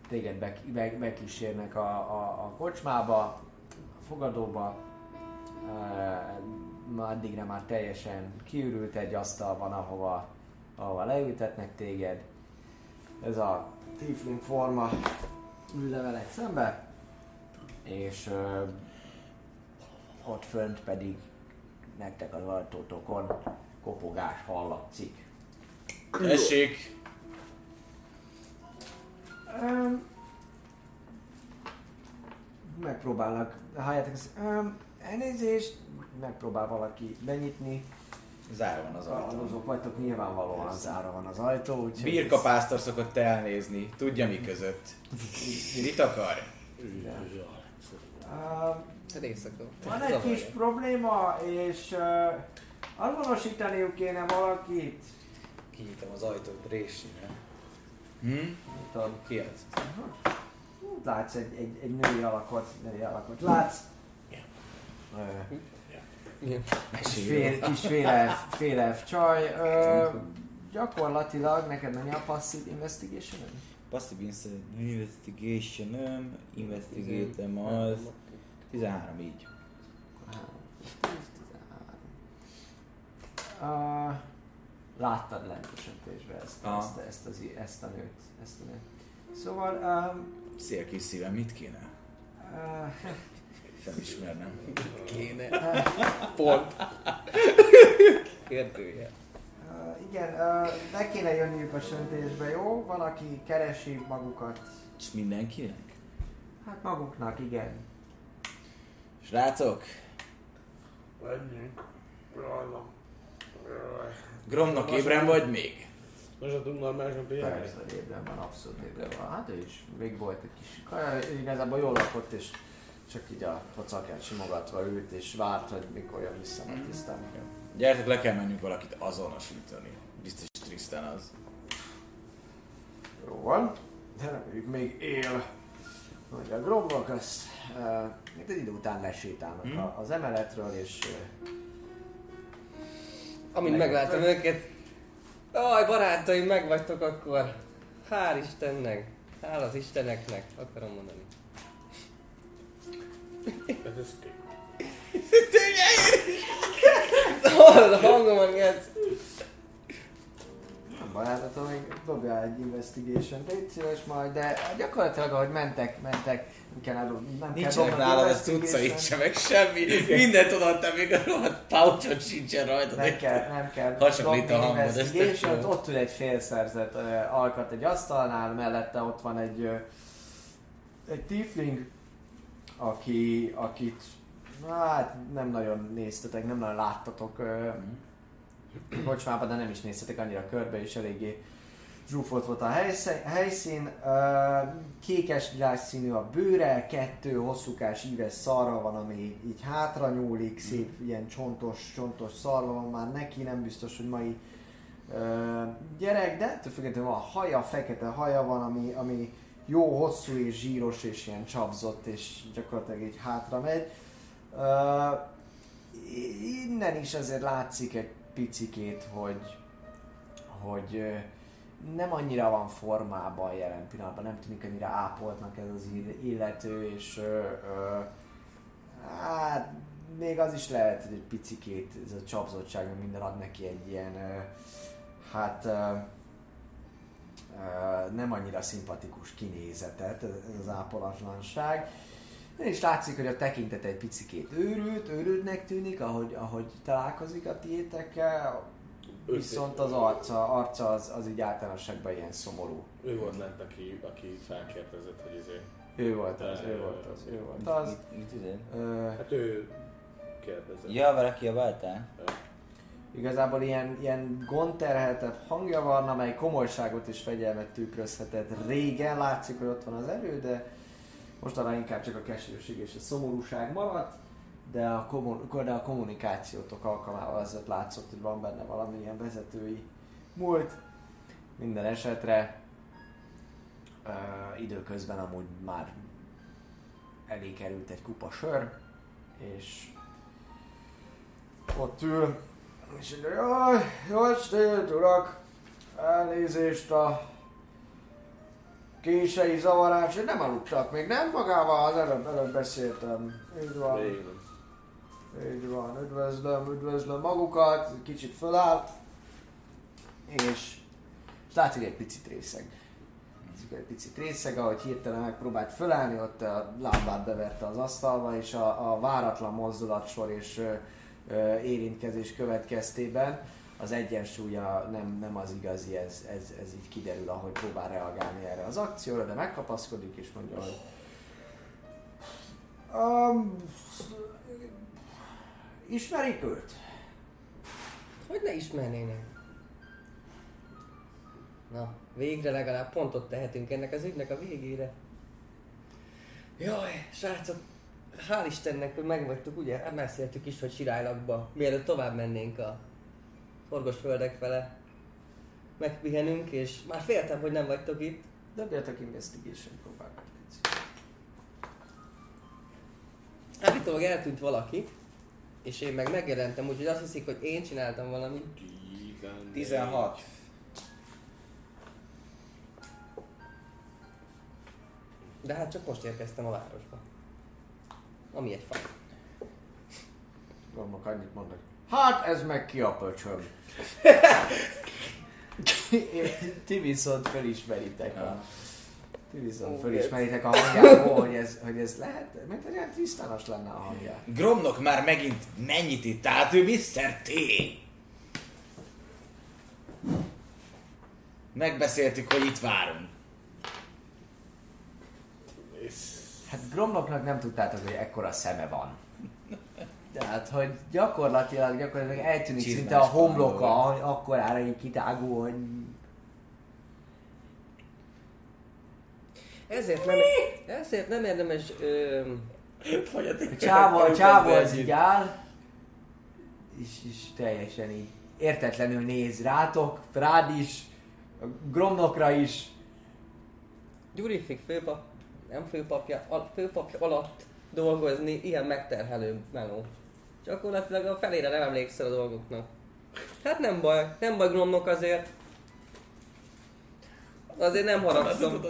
téged be, be, bekísérnek a, a, a kocsmába, a fogadóba. E, már addigra már teljesen kiürült egy asztal van, ahova, ahova leültetnek téged. Ez a tiefling forma ül le veled szembe, és ö, ott fönt pedig nektek az ajtótokon kopogás hallatszik. Tessék! Um, megpróbálnak, halljátok ezt, um, elnézést, megpróbál valaki benyitni. Zárva van az ajtó. Azok vagytok, nyilvánvalóan zárva van az ajtó, úgyhogy... Birka pásztor szokott elnézni, tudja mi között. Mit akar? Éjszaka. Van egy kis probléma, és uh, azonosítaniuk kéne valakit. Kinyitom az ajtót résére. Hm? Tudom, Ki az? látsz egy, egy, egy női alakot, női alakot látsz. Igen. Kis fél, kis félelv, félelv csaj. Ö, gyakorlatilag neked mennyi a passive investigation Passive Investigation, investigate az 13 így. Uh, láttad sötétbe ezt, Aha. ezt, ezt, az, i- ezt, a nőt, ezt a nőt. Szóval, um, Szél kis szívem, mit kéne? uh, Felismernem. Kéne. Pont. Kérdője. Igen, ne kéne jönniük a söntésbe, jó? Van, aki keresi magukat. És mindenkinek? Hát maguknak, igen. Srácok, Menjünk. Gromnak ébren vagy még? Most a tudunk normálisan pihenni? Persze, ébren van, abszolút ébren van. Hát ő is, még volt egy kis kaja, igazából jól lakott, és csak így a pocakját simogatva ült, és várt, hogy mikor jön vissza, mert tisztán. Gyertek, le kell mennünk valakit azonosítani. Biztos Tristan az. Jó van, de reméljük még él. Mondja a gromlok, azt uh, egy idő után lesétálnak Hmm. az emeletről, és uh, Amint meglátom őket, Aj, barátaim, megvagytok akkor. Hál' Istennek. Hál' az Isteneknek, akarom mondani. Ez? Hallod a hangomat, Gec? attól még dobjál egy investigation, légy szíves majd, de gyakorlatilag ahogy mentek, mentek, nem kell, nem kell Nincsenek dobnod nálad az cuccait sem, meg semmi. Mindent odaadtam, még a rohadt pouchot sincsen rajta. Nem kell, nem kell Hasonlít a hangod, ez tök investigation, jó. ott ül egy félszerzett uh, alkat egy asztalnál, mellette ott van egy, uh, egy tiefling, aki, akit hát nem nagyon néztetek, nem nagyon láttatok uh, kocsmában, de nem is néztetek annyira körbe, és eléggé zsúfolt volt a helyszín. Uh, kékes színű a bőre, kettő hosszúkás íves szarva van, ami így, hátra nyúlik, szép ilyen csontos, csontos szarva van már neki, nem biztos, hogy mai uh, gyerek, de ettől függetlenül van haja, fekete haja van, ami, ami jó hosszú és zsíros és ilyen csapzott, és gyakorlatilag így hátra megy. Innen is azért látszik egy picikét, hogy, hogy nem annyira van formában jelen pillanatban, nem tűnik annyira ápoltnak ez az ill- illető, és ö, hát még az is lehet, hogy egy picikét ez a csapzottság, minden ad neki egy ilyen, ö, hát ö, ö, nem annyira szimpatikus kinézetet, ez az ápolatlanság. És látszik, hogy a tekintete egy picikét őrült, őrültnek tűnik, ahogy, ahogy találkozik a tiétekkel, viszont az arca, arca az, az így általánosságban ilyen szomorú. Ő volt lent, aki, aki felkérdezett, hogy izé. Ő volt az, ő volt az, ő volt az. Mit, mit üzél? Ö, Hát ő kérdezett. Ja, valaki a váltál? igazából ilyen, ilyen gondterheltebb hangja van, amely komolyságot és fegyelmet tükrözhetett. Régen látszik, hogy ott van az erő, de mostanra inkább csak a keserűség és a szomorúság maradt, de a, kommun- de a kommunikációtok alkalmával azért látszott, hogy van benne valamilyen vezetői múlt. Minden esetre uh, időközben amúgy már elé került egy kupa sör, és ott ül, és mondja, jaj, jó estét, urak, elnézést a kései zavarás, nem aludtak még, nem magával, az előbb, előbb beszéltem. Így van. Még. Így van, üdvözlöm, üdvözlöm magukat, kicsit föláll, és, és látszik egy picit részeg. Látszik egy picit részeg, ahogy hirtelen megpróbált fölállni, ott a lábát beverte az asztalba, és a, a váratlan mozdulatsor és ö, ö, érintkezés következtében az egyensúlya nem, nem az igazi, ez, ez, ez így kiderül, ahogy próbál reagálni erre az akcióra, de megkapaszkodik és mondja, hogy um, ismerik őt? Hogy ne ismernének? Na, végre legalább pontot tehetünk ennek az ügynek a végére. Jaj, srácok, hál' Istennek, hogy megvagytuk, ugye? Beszéltük is, hogy Sirálylakba, mielőtt tovább mennénk a forgos földek fele. Megpihenünk, és már féltem, hogy nem vagytok itt. Dobjatok investigation próbálkat. Állítólag eltűnt valaki, és én meg megjelentem, úgyhogy azt hiszik, hogy én csináltam valamit. 16. De hát csak most érkeztem a városba. Ami egy faj. Gormok annyit mondok. Hát ez meg ki a pöcsöm. Ti viszont felismeritek a... Ti viszont felismeritek a hangjából, hogy ez, hogy ez lehet, mint egy tisztános lenne a hangja. Gromnok már megint mennyit itt állt, ő Mr. T. Megbeszéltük, hogy itt várunk. Hát Gromloknak nem tudtátok, hogy ekkora szeme van. Tehát, hogy gyakorlatilag, gyakorlatilag eltűnik Csizmás szinte a homloka, hogy akkorára így kitágul, hogy... Ezért nem, ezért nem érdemes... Ö, A csávó, a csávó az így áll, és, és teljesen így értetlenül néz rátok, rád is, a Gromnokra is. Gyurifik főpap, nem főpapja, a főpapja alatt dolgozni ilyen megterhelő meló. Gyakorlatilag a felére nem emlékszel a dolgoknak. Hát nem baj, nem baj Gromnok azért. Azért nem haragszom.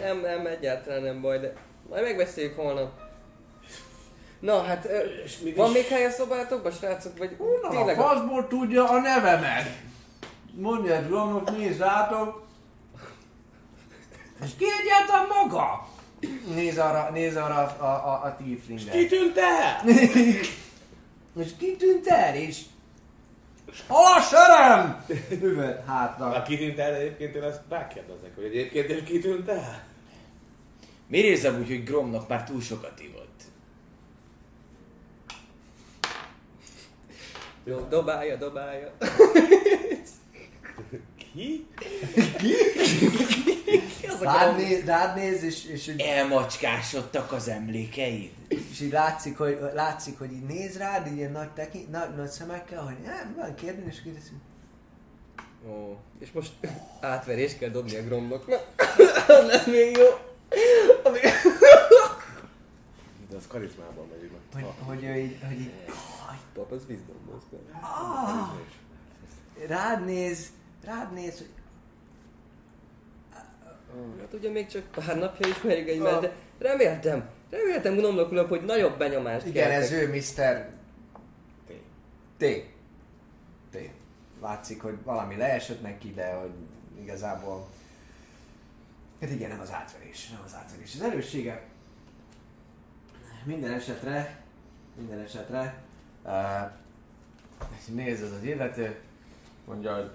Nem, nem, egyáltalán nem baj, de majd megbeszéljük holnap. Na hát, ö, van még hely a szobátokban, srácok? Vagy Na, tényleg? a faszból tudja a nevemet. Mondja, Gromnok, nézd rátok. És ki egyáltalán maga? Néz arra, néz arra a, a, a, tieflingre. Kitűnt el? És kitűnt el, és... Hol a söröm? Üvölt Ha hátra. kitűnt el, egyébként én ezt megkérdezek, hogy egyébként is kitűnt el? Miért érzem úgy, hogy Gromnok már túl sokat ivott? Jó, dobálja, dobálja. Ki? Az a Rád néz, rád néz és, és, és, Elmacskásodtak az emlékeid? és így látszik, hogy, látszik, hogy így néz rád, így ilyen nagy, teki, nagy, nagy szemekkel, hogy nem, van kérdés, és kérdezi. Ó, és most átverés kell dobni a grombok. Na, az lesz még jó. Ami- De az karizmában megy. Hogy, hogy, ő így, hogy így, Pap, az wisdom, az ah, rád néz, rád néz, hogy Hát ugye még csak pár napja ismerjük egymást, de reméltem, reméltem gnomlok uram, hogy nagyobb benyomást igen, keltek. ez ő Mr. T. T. T. Látszik, hogy valami leesett neki, de hogy igazából... Hát igen, nem az átverés, nem az átverés. Az erőssége minden esetre, minden esetre, uh, nézd az az illető, mondja, hogy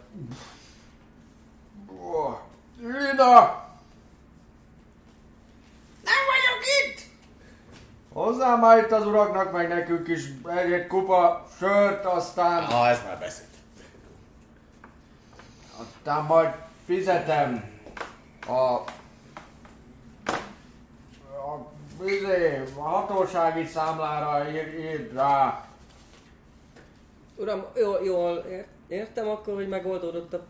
"Ó, Ida! Nem vagyok itt! Hozzá már itt az uraknak, meg nekünk is egy kupa sört, aztán, Ha, ezt már beszélt. aztán majd fizetem a, a, izé, a hatósági számlára ír, ír rá. Uram, jól, jól ér, értem akkor, hogy megoldódott a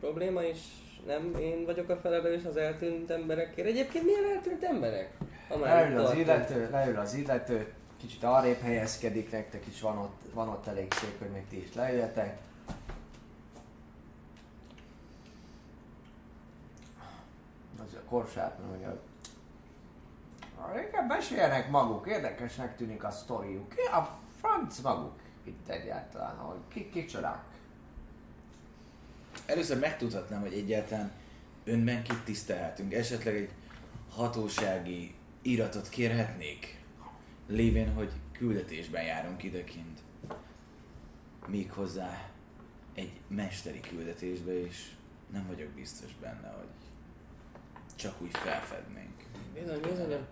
probléma, és Nem én vagyok a felelős az eltűnt emberekért. Egyébként milyen eltűnt emberek? Leül az illető, leül az illető, kicsit arrébb helyezkedik, nektek is van ott, van ott elég szék, hogy még ti is leüljetek. Az a korsát mondja, "Ah, inkább meséljenek maguk, érdekesnek tűnik a sztoriuk. Ki a franc maguk itt egyáltalán, hogy ki, kicsodák? Először megtudhatnám, hogy egyáltalán önben kit tisztelhetünk. Esetleg egy hatósági iratot kérhetnék, lévén, hogy küldetésben járunk idekint. Méghozzá egy mesteri küldetésbe, és nem vagyok biztos benne, hogy csak úgy felfednénk. Bizony, bizony.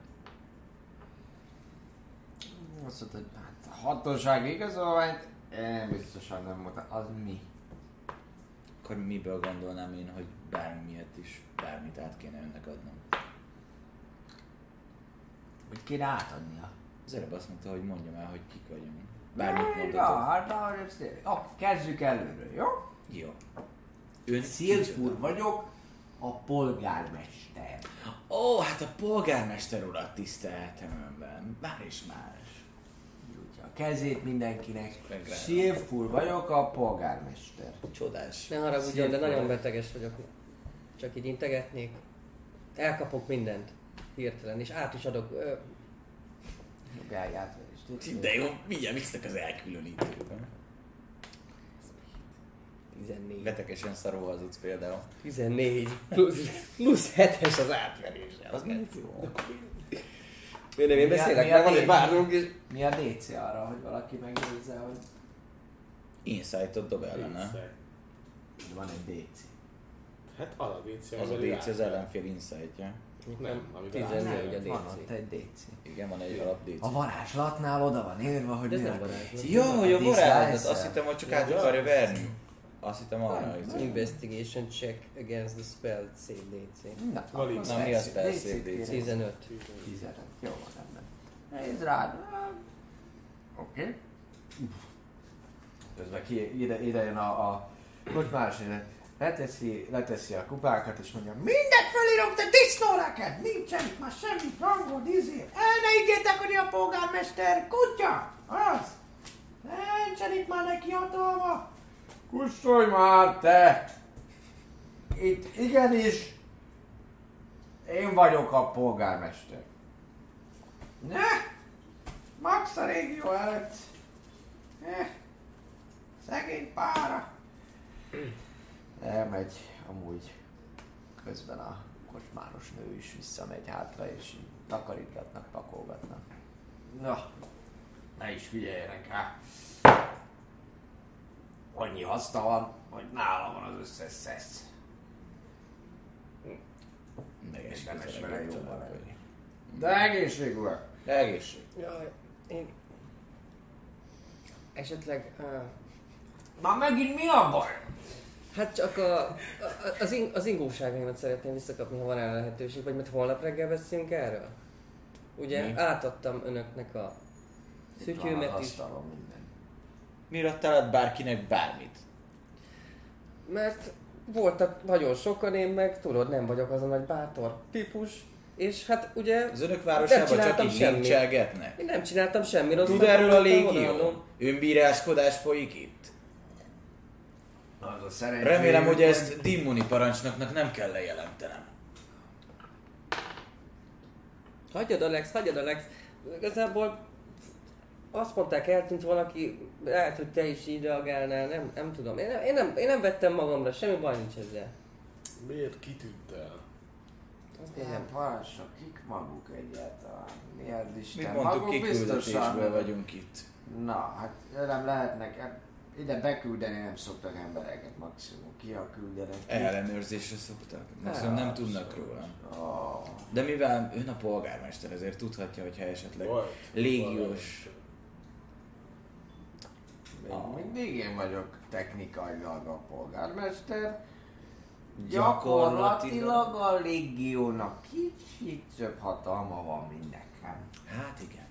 Azt mondta, hogy hát a hatósági igazolványt, én biztosan nem mondtam, az mi? Akkor miből gondolnám én, hogy bármi miatt is bármit át kéne önnek adnom? Hogy kéne átadnia? Az előbb azt mondta, hogy mondjam el, hogy kik vagyunk. Bármit mondhatok. hát. Ó, kezdjük előről, jó? Jó. Ön Szilfur vagyok, a polgármester. Ó, hát a polgármester urat tisztelhetem önben. Már is más. Kezét mindenkinek. Szilfur vagyok, a polgármester. Csodás. Ne haragudjon, de nagyon beteges vagyok. Csak így integetnék. Elkapok mindent. Hirtelen, és át is adok. Ö. De jó, mindjárt visznek az elkülönítőben. 14. Betegesen szarul hazudsz például. 14. Plusz, plusz 7-es az átverése. Az nem jó. Miért nem én Mi a- beszélek? mi a Mert van egy várunk és... Mi a DC arra, hogy valaki megnézze, hogy Insight-ot dob ellene. Insight. van egy DC. Hát az a DC, Az a DC az ellenfél insight-ja. Nem, amivel 14 a Nem, van DC. ott egy DC. Igen, van egy alap DC. A varázslatnál oda van írva, hogy De ez mi a- varázslat. Ja, hogy a varázslat, azt hittem, hogy csak át akarja verni. Azt hittem arra. izé. Investigation check against the spell save DC. Na, mi DC-t persze, kérem. DC? 15. 15. Jó van, rendben. Nézd rád. Oké. Okay. Közben ki, ide, ide jön a, a kocsmáros, ide leteszi, leteszi a kupákat, és mondja, mindent felírom, te disznó neked! Nincsen itt már semmi hangod, izé! El ne ígértek, hogy a polgármester, kutya! Az! Nincsen itt már neki hatalma! Kussolj már, te! Itt igenis én vagyok a polgármester. Ne! Max a régió előtt. Ne! Szegény pára. Elmegy amúgy közben a kocsmáros nő is visszamegy hátra, és takarítgatnak, pakolgatnak. Na, ne is figyeljenek rá. Annyi haszna van, hogy nála van az összes szesz. Ideges Érdemes közeleg vele egy jóba család lenni. De egészségűek. De egészség. Jaj, én... Esetleg... Uh, Már megint mi a baj? hát csak a, a, az, ing, az ingóságaimat szeretném visszakapni, ha van rá lehetőség, vagy mert holnap reggel beszélünk erről? Ugye Mi? átadtam önöknek a szütyőmet is. Miért adtál át bárkinek bármit? mert voltak nagyon sokan, én meg tudod, nem vagyok az a nagy bátor típus, és hát ugye Az önök városában csak csináltam így semmit. lincselgetnek? én nem csináltam semmi rosszat. Tud erről a légió? Önbíráskodás folyik itt? Az a szerencsé. Remélem, hogy ezt Dimoni parancsnoknak nem kell lejelentenem. Hagyjad Alex, hagyjad Alex. Igazából azt mondták, eltűnt valaki, lehet, hogy te is így reagálnál, nem, nem tudom. Én nem, én, nem, én nem vettem magamra, semmi baj nincs ezzel. Miért kitűnt el? Azt Milyen parasok, kik maguk egyáltalán? Mi az Isten? Mit mondtuk, maguk kiküldetésből vagyunk itt. Na, hát nem lehetnek, hát ide beküldeni nem szoktak embereket maximum. Ki a küldenek? Ellenőrzésre szoktak. Maximum nem tudnak róla. Oh. De mivel ön a polgármester, ezért tudhatja, hogyha esetleg Volt. légiós... Még mindig én vagyok technikailag a polgármester. Gyakorlatilag- a légiónak kicsit több hatalma van, mint nekem. Hát igen.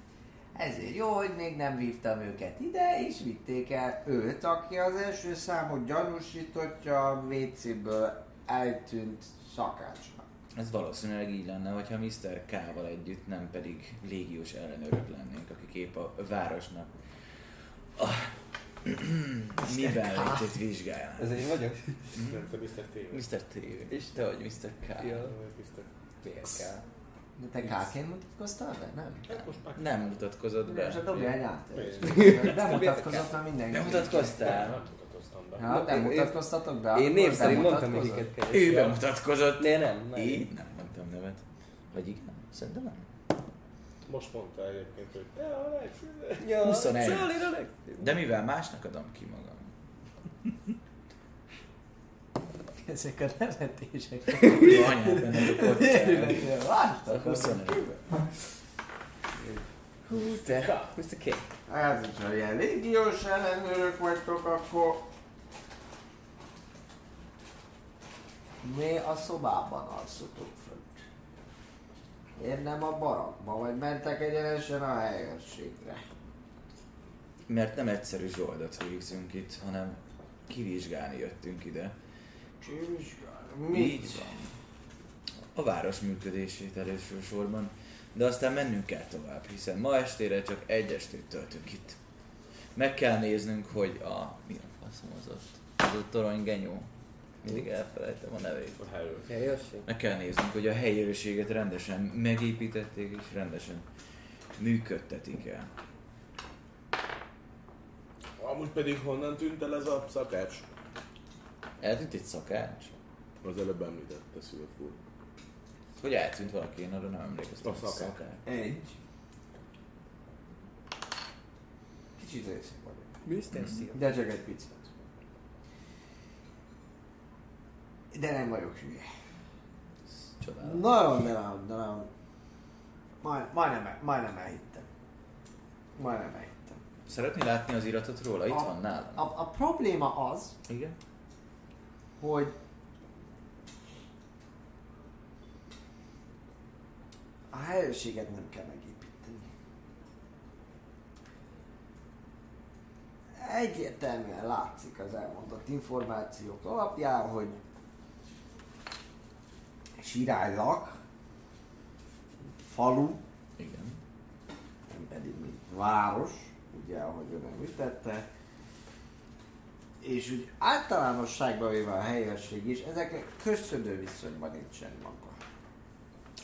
Ezért jó, hogy még nem vívtam őket ide, és vitték el őt, aki az első számú gyanúsítottja a WC-ből eltűnt szakácsnak. Ez valószínűleg így lenne, hogyha Mr. K-val együtt, nem pedig légiós ellenőrök lennénk, akik épp a városnak a miben létét vizsgálják. Ez én vagyok? Nem, te Mr. TV. Mr. TV. És te vagy Mr. K. Ja. Mr. Kell? De te káként mutatkoztál be? Nem? Hát most már Nem mutatkozott be. csak dobja egy át. Miért? Nem mutatkozott már mindenki. Nem mutatkoztál? be. Ja, nem Én- mutatkoztatok be? Én név szerint mondtam, bemutatkozott? melyiket kell. Ő bemutatkozott. Ne, nem, nem. Én nem mondtam nevet. Vagy igen? Szerintem nem. Most mondta egyébként, hogy te Alex. Ja, 21. Szóval én a legtöbb. De mivel másnak adom ki magam. Ezek a nevetések. Jó anyád benne a kockán. Érülek, A Láttak? 21 Hú, te, Mr. K. Hát, hogyha ilyen légiós ellenőrök vagytok, akkor... Mi a szobában alszotok Én nem a barakba, vagy mentek egyenesen a helyőrségre? Mert nem egyszerű zsoldat végzünk itt, hanem kivizsgálni jöttünk ide. Kivizsgálni. Így Mit? van. A város működését elsősorban. De aztán mennünk kell tovább, hiszen ma estére csak egy estét töltünk itt. Meg kell néznünk, hogy a... Mi a faszom az ott? Az ott torony genyó. Mindig elfelejtem a nevét. A helyőr. Helyőrség? Meg kell néznünk, hogy a helyi őrséget rendesen megépítették és rendesen működtetik el. Amúgy pedig honnan tűnt el ez a szakács? Eltűnt egy szakács? Az előbb említette Szilfúr. Hogy eltűnt valaki, én arra nem emlékeztem. A szakács. Egy. Kicsit részeg vagyok. Mr. Steel. De csak egy picit. De nem vagyok hülye. Csodálatos. Nagyon, de nagyon, de nagyon. Majd, majdnem, el- majdnem elhittem. Majdnem elhittem. Szeretné látni az iratot róla? Itt A- van nálam. A, a probléma az, Igen? hogy a helyőrséget nem kell megépíteni. Egyértelműen látszik az elmondott információk alapján, hogy Sirálylak, falu, Igen. nem pedig mint város, ugye, ahogy ön említette, és úgy általánosságban véve a helyesség is, ezeknek köszönő viszonyban nincsen maga.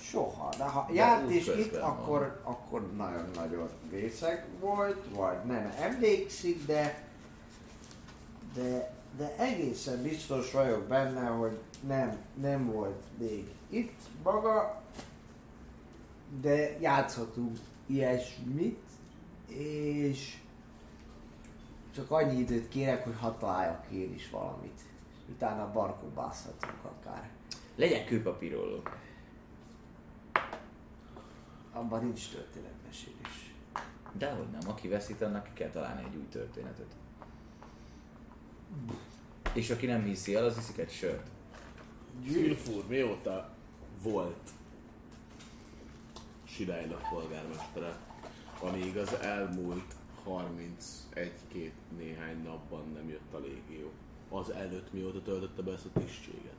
Soha. De ha De járt is itt, van. akkor, akkor nagyon-nagyon részeg volt, vagy nem emlékszik, de, de, de egészen biztos vagyok benne, hogy nem, nem volt még itt maga, de játszhatunk ilyesmit, és csak annyi időt kérek, hogy hadd találjak én is valamit. Utána barkobázhatunk akár. Legyen kőpapíroló. Abban nincs történetmesélés. Dehogy nem, aki veszít, annak ki kell találni egy új történetet. És aki nem hiszi el, az hiszik egy sört. Szilfúr mióta volt Sirálynak polgármestere, amíg az elmúlt 31-2 néhány napban nem jött a légió. Az előtt mióta töltötte be ezt a tisztséget.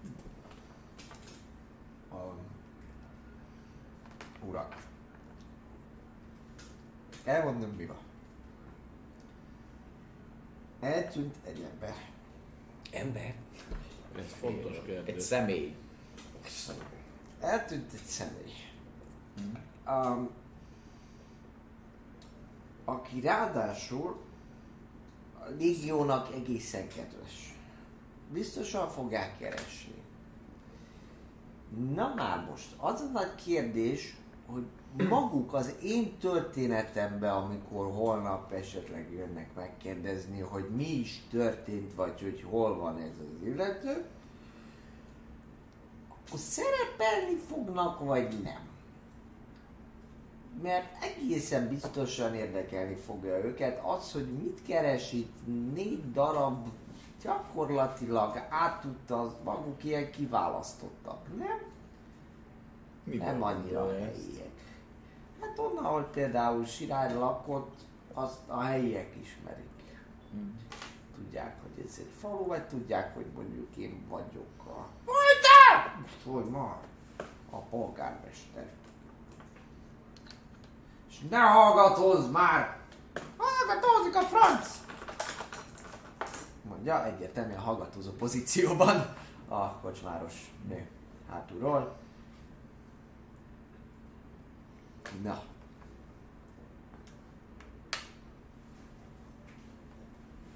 Um, urak. Elmondom mi van. Eltűnt egy ember. Ember? Ez fontos Egy kérdés. személy. Eltűnt egy személy. Um, aki ráadásul a légiónak egészen kedves. Biztosan fogják keresni. Na már most, az a nagy kérdés, hogy maguk az én történetembe, amikor holnap esetleg jönnek megkérdezni, hogy mi is történt, vagy hogy hol van ez az illető, akkor szerepelni fognak, vagy nem? Mert egészen biztosan érdekelni fogja őket az, hogy mit keres itt négy darab gyakorlatilag átutaz, maguk ilyen kiválasztottak, nem? Mi nem annyira ez? Hát onnan, ahol például Sirály lakott, azt a helyiek ismerik. Hmm. Tudják, hogy ez egy falu, vagy tudják, hogy mondjuk én vagyok a... Vagy hogy már a polgármester. És ne hallgatózz már! Hallgatózik a franc! Mondja egyértelműen hallgatózó pozícióban a kocsmáros nő hátulról. Na,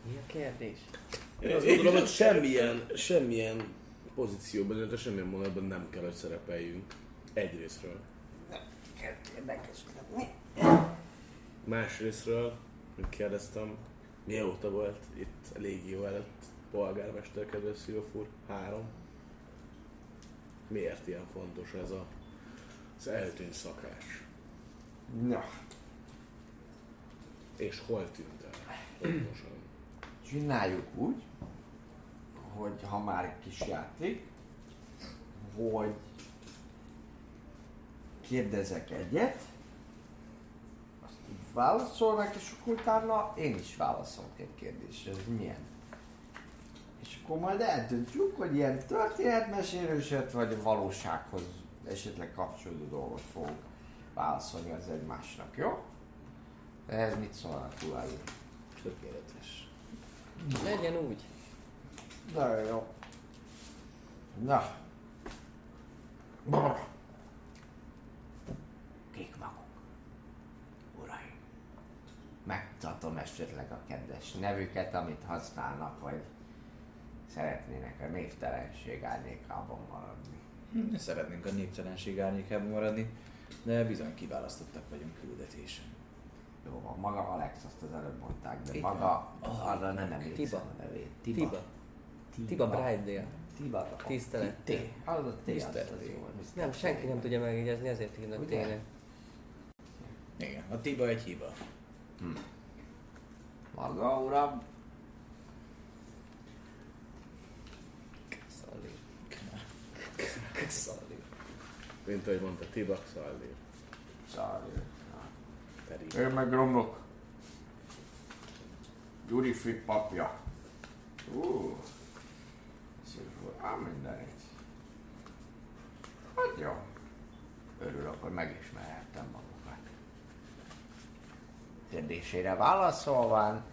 Mi a kérdés? Én azt gondolom, hogy semmilyen, semmilyen pozícióban, illetve semmilyen mondatban nem kell, hogy szerepeljünk. Egyrésztről. Másrésztről, mint kérdeztem, mióta volt itt a légió előtt polgármester, kedves Szilfur? Három. Miért ilyen fontos ez a, az eltűnt szakás? Na, És hol tűnt el? Pontosan. csináljuk úgy, hogy ha már kis játék, hogy kérdezek egyet, azt válaszolnak, és akkor utána én is válaszolok egy kérdésre, ez milyen. És akkor majd eldöntjük, hogy ilyen történetmesélőset, vagy a valósághoz esetleg kapcsolódó dolgot fogunk válaszolni az egymásnak, jó? Ehhez mit szólnak uraim? Tökéletes. Legyen úgy. Nagyon jó. Na. Brr. Kik maguk? Uraim. Megtartom esetleg a kedves nevüket, amit használnak, vagy szeretnének a névtelenség árnyékában maradni. Szeretnénk a néptelenség árnyékában maradni, de bizony kiválasztottak vagyunk küldetésen. Jó van, maga Alex azt az előbb mondták, de Igen. maga arra nem emlékszem Tiba. a nevét. Tiba. Tiba Brightdale. Tiba. Tisztelet. T. Az a T, az az jó. Nem, senki nem tudja megjegyezni, ezért hívnak tényleg. Igen, a tiba egy hiba. Maga, uram, Szalli. Szalli. Mint ahogy mondta Tibak Szallér. Szarjú. Pedig. Én meg romlok. Gyuri Fripp papja. Ú. Szívül. Á, mindenit. Hát jó. Örülök, hogy megismerhettem magukat. Kérdésére válaszolván.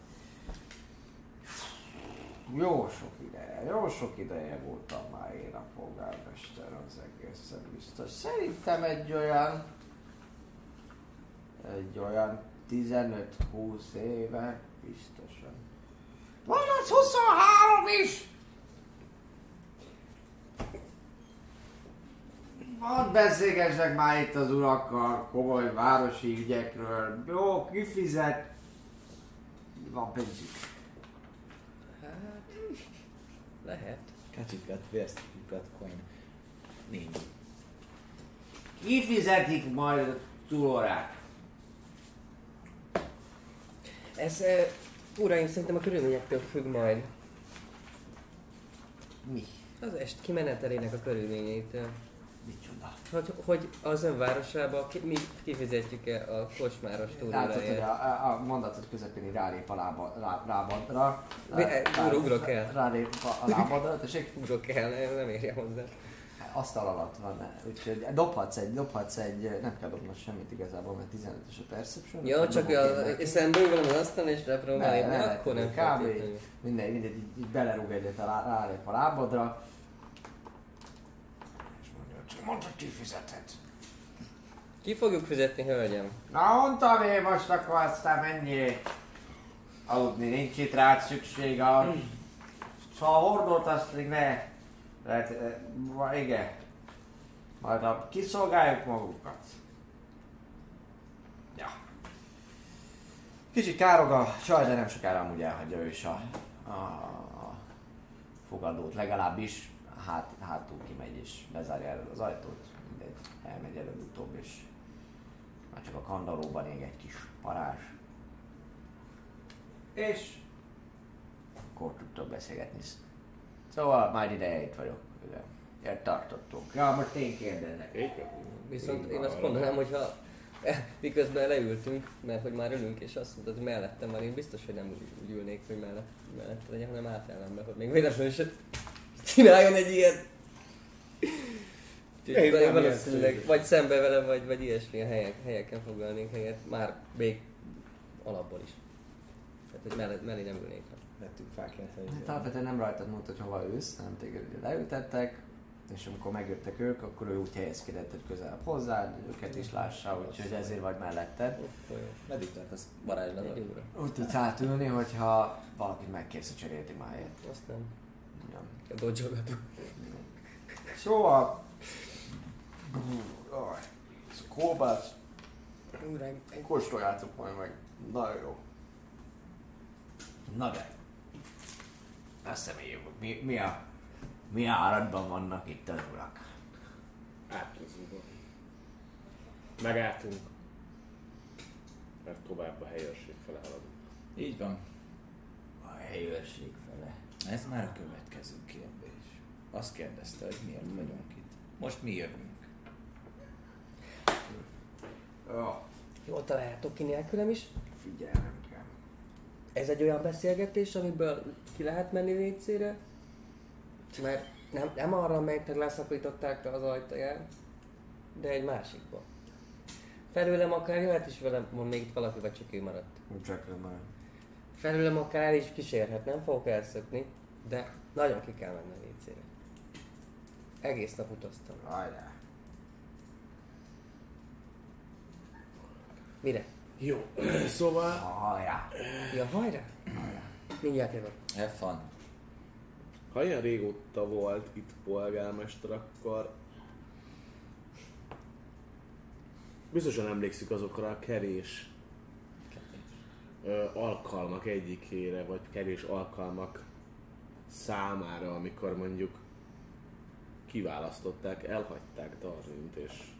Jó sok ideje, jó sok ideje voltam már én a polgármester az egészen biztos. Szerintem egy olyan egy olyan 15-20 éve biztosan. Van az 23 is! Hadd beszélgessek már itt az urakkal komoly városi ügyekről. Jó, kifizet. Van pénzük. Lehet. Kacsikat, vérsztikat, coin. Nincs. Kifizetik majd a túlórát. Ez, uh, uraim, szerintem a körülményektől függ majd. Mi? Az est kimenetelének a körülményeitől. Hogy, hogy az ön városába ki, mi kifizetjük-e a kocsmáros Látod, hogy a, a, mondatot közepén rálép a lába, lá, lábadra. Eh, Rá- ugrok el. Rálép a, lábadra, tessék, Ugrok el, nem, érje hozzá. asztal alatt van, úgyhogy dobhatsz egy, dobhatsz egy, nem kell dobnod semmit igazából, mert 15-ös a perception. Ja, csak a, szemben ugrom az asztalon és repróbál Ne, lépni, ne, akkor nem kb. Mindegy, mindegy, így, így belerúg egyet a rálép a lábadra. És mondja, hogy kifizethet. Ki fogjuk fizetni, hölgyem? Na mondtam én most akkor aztán mennyi aludni, nincs itt rád szükség a... Szóval a hordót azt még ne... Lehet, eh, igen. Majd a kiszolgáljuk magukat. Ja. Kicsit károg a csaj, de nem sokára amúgy elhagyja ő is a, a, a fogadót, legalábbis hát, hátul kimegy és bezárja előtt az ajtót, mindegy, elmegy előbb-utóbb és már csak a kandalóban ég egy kis parázs. És akkor tudtok beszélgetni. Szóval már ideje itt vagyok. Igen. Ilyet tartottunk. Ja, most én kérdezek. Viszont én van, azt mondanám, hogyha miközben leültünk, mert hogy már ülünk, és azt mondtad, hogy mellettem van, én biztos, hogy nem úgy, ülnék, hogy mellett, mellett legyen, hanem átellenbe, hogy még véletlenül se csináljon egy ilyet. Úgyhogy Én nagyon nem valószínűleg vagy szembe vele, vagy, vagy ilyesmilyen helyek, helyeken foglalnénk helyet, már még alapból is. Tehát, hogy mellé, mellé nem ülnék. Vettünk fákját, Hát alapvetően nem rajtad mondta, hogy hova ülsz, hanem téged ugye leültettek, és amikor megjöttek ők, akkor ő úgy helyezkedett, hogy közel hozzád, őket is lássa, úgyhogy ezért vagy melletted. Jó. Meddig tart Egy varázslatot? óra. Úgy tudsz átülni, hogyha valakit megkérsz, hogy cserélti helyet. Azt nem. Ja. Kell dodzsolgatunk. Szóval... Ez a kolbász, Uraim, kóstoljátok majd meg. Nagyon jó. Na de. Azt reméljük, mi, mi a... Mi áradban vannak itt az urak? Átközünk. Megálltunk. Mert tovább a helyőrség fele haladunk. Így van. A helyőrség fele. Ez már a következő kérdés. Azt kérdezte, hogy miért vagyunk itt. Most mi jövünk. Ja, Jól találjátok ki nélkülem is. figyelnem kell. Ez egy olyan beszélgetés, amiből ki lehet menni vécére? Mert nem, nem arra, amelyiknek leszakították az ajtaját, de egy másikba. Felőlem akár jöhet is velem, van még itt valaki, vagy csak ő maradt. Csak ő már. Felőlem akár el is kísérhet, nem fogok elszökni, de nagyon ki kell menni a vécére. Egész nap utaztam. Hajrá. Mire? Jó, szóval Hajrá. Ja, hajrá? Mindjárt jövök. Have fun. ha ilyen régóta volt itt polgármester, akkor biztosan emlékszik azokra a kerés ö, alkalmak egyikére, vagy kevés alkalmak számára, amikor mondjuk kiválasztották, elhagyták Darwint, és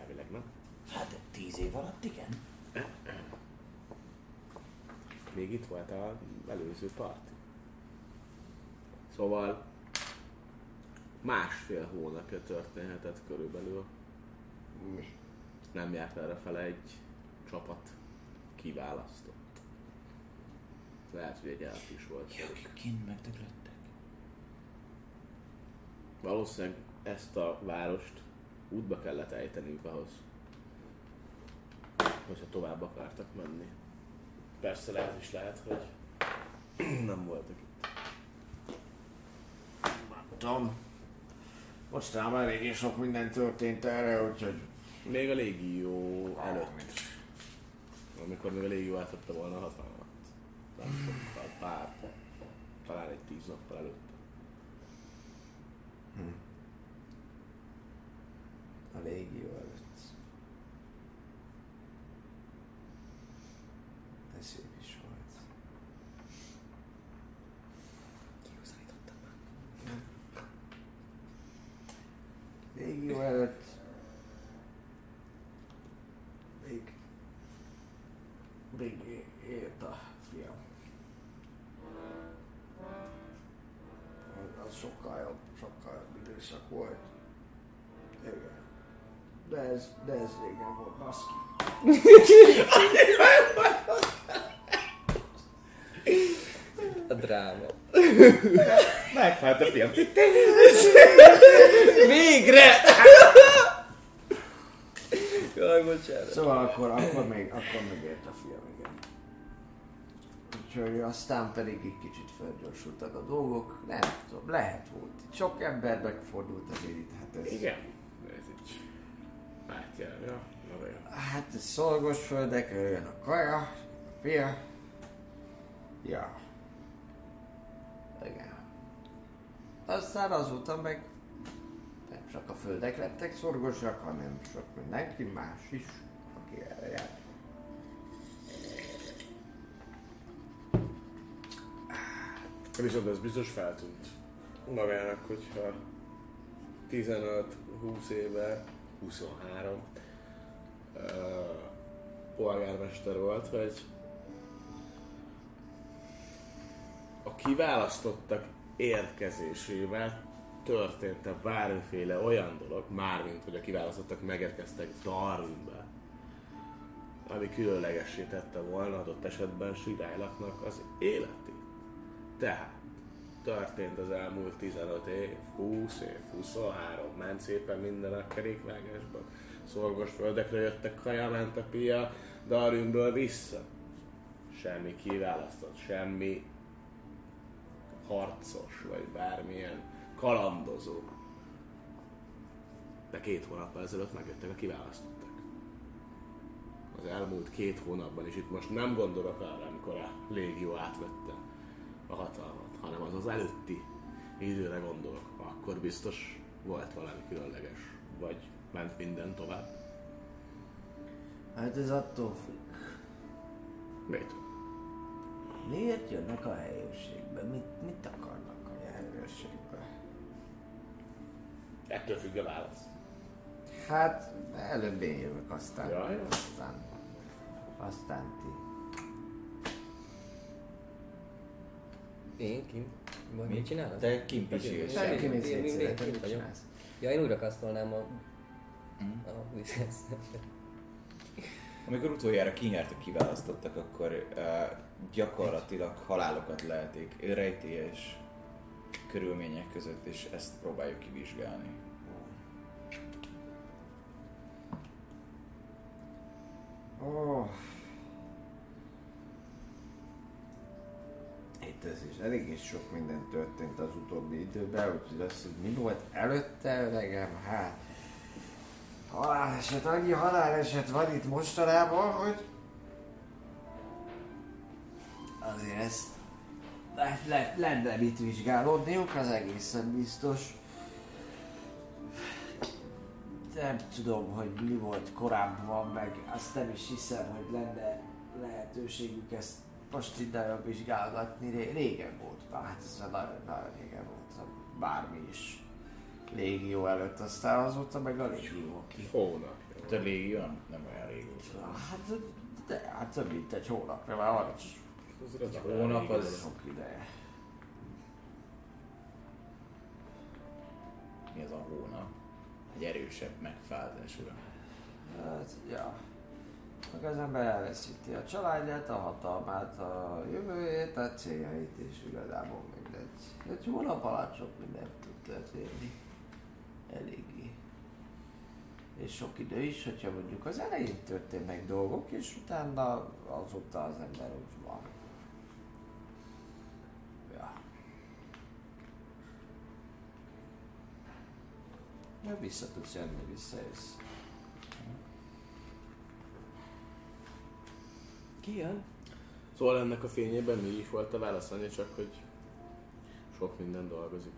elvileg nem. Hát tíz év alatt igen. Még itt volt a előző parti. Szóval másfél hónapja történhetett körülbelül. Nem járt erre fele egy csapat kiválasztott. Lehet, hogy egy elf is volt. Akik kint megdöglöttek. Valószínűleg ezt a várost útba kellett ejteniük ahhoz, hogyha tovább akartak menni. Persze lehet is lehet, hogy nem voltak itt. Tudom. Mostanában eléggé sok minden történt erre, úgyhogy... Még a légió előtt. Amikor még a légió átvette volna a hatalmat. Nem sokkal, pár, talán egy tíz nappal előtt. A légió előtt. Ez szép is volt. Légió előtt ez, de ez régen volt, baszki. A dráma. Meghalt a fiam. Végre! Jaj, bocsánat. Szóval akkor, akkor, még, akkor még élt a fiam, igen. Úgyhogy aztán pedig egy kicsit felgyorsultak a dolgok. Nem tudom, lehet volt. Sok ember megfordult azért itt. Hát ez, Igen. Na jó. Hát szolgos földek, jön a kaja, a fia. Ja. Igen. Aztán azóta meg nem csak a földek lettek szorgosak, hanem sok mindenki más is, aki erre járt. Viszont ez biztos feltűnt magának, hogyha 15-20 éve, 23 uh, polgármester volt, hogy a kiválasztottak érkezésével történt-e bármiféle olyan dolog, mármint hogy a kiválasztottak megérkeztek Darwinbe, ami különlegessé tette volna adott esetben Sirálylaknak az életét. Tehát, történt az elmúlt 15 év, 20 év, 23, ment szépen minden a kerékvágásban. Szorgos földekre jöttek, kaja ment a pia, Darwinből vissza. Semmi kiválasztott, semmi harcos, vagy bármilyen kalandozó. De két hónappal ezelőtt megjöttek a kiválasztottak. Az elmúlt két hónapban, és itt most nem gondolok arra, amikor a légió átvette a hatalmat, hanem az az előtti időre gondolok. Akkor biztos volt valami különleges, vagy ment minden tovább. Hát ez attól függ. Mit? Miért jönnek a helyőrségbe? Mit, mit akarnak a helyőrségbe? Ettől függ a válasz. Hát előbb én jövök, aztán, Jaj. aztán, aztán ti. Én kint? Vagy mit csinálod? Te kint pisilsz. Semmi. Senki nincs én- én- szétszélet, én te mit vagyok. csinálsz? Ja, én újra kasztolnám a... Mhm. a. Amikor utoljára kinyertek, kiválasztottak, akkor uh, gyakorlatilag halálokat lehetik rejtélyes körülmények között, és ezt próbáljuk kivizsgálni. Oh. Ez is eléggé sok minden történt az utóbbi időben, úgyhogy azt, hogy mi volt előtte öregem, hát haláleset, annyi haláleset van itt mostanában, hogy azért ezt le, le, lenne mit vizsgálódniuk, az egészen biztos. Nem tudom, hogy mi volt korábban, meg azt nem is hiszem, hogy lenne lehetőségük ezt most innen vizsgálgatni. Ré- régen volt már, hát ez már nagyon, nagyon régen volt, bármi is. Légió előtt, aztán azóta meg a légió, aki... Hónap. De légió nem, nem olyan régóta. Hát, de, hát több mint egy hónapja már van is Az Hónap az sok ideje. mi az a hónap? Egy erősebb megfázás, uram. Hát, ja. Meg az ember elveszíti a családját, a hatalmát, a jövőjét, a céljait, és igazából mindegy. Egy hónap alatt sok mindent tud történni. Eléggé. És sok idő is, hogyha mondjuk az elején történnek dolgok, és utána azóta az ember úgy van. Ja. Ja, vissza tudsz jönni, visszajössz. Ki jön? Szóval ennek a fényében mi is volt a válasz, annyi csak, hogy sok minden dolgozik.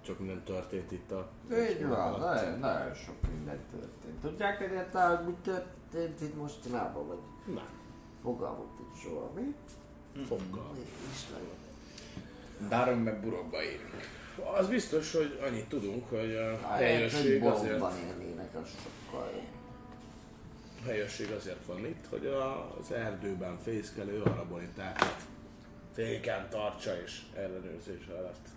Csak minden történt itt a... Így van, nagyon, nagyon sok minden történt. Tudják egyáltalán, hogy mi történt itt mostanában, vagy Nem, fogalmuk nincs soha, mi? foggal. Mi is nagyon. Dáron meg burokba érünk. Az biztos, hogy annyit tudunk, hogy a Helyőrség azért, bolondban élnének, az sokkal jobb. A helyőrség azért van itt, hogy az erdőben fészkelő arabonitákat féken tartsa és ellenőrzés alatt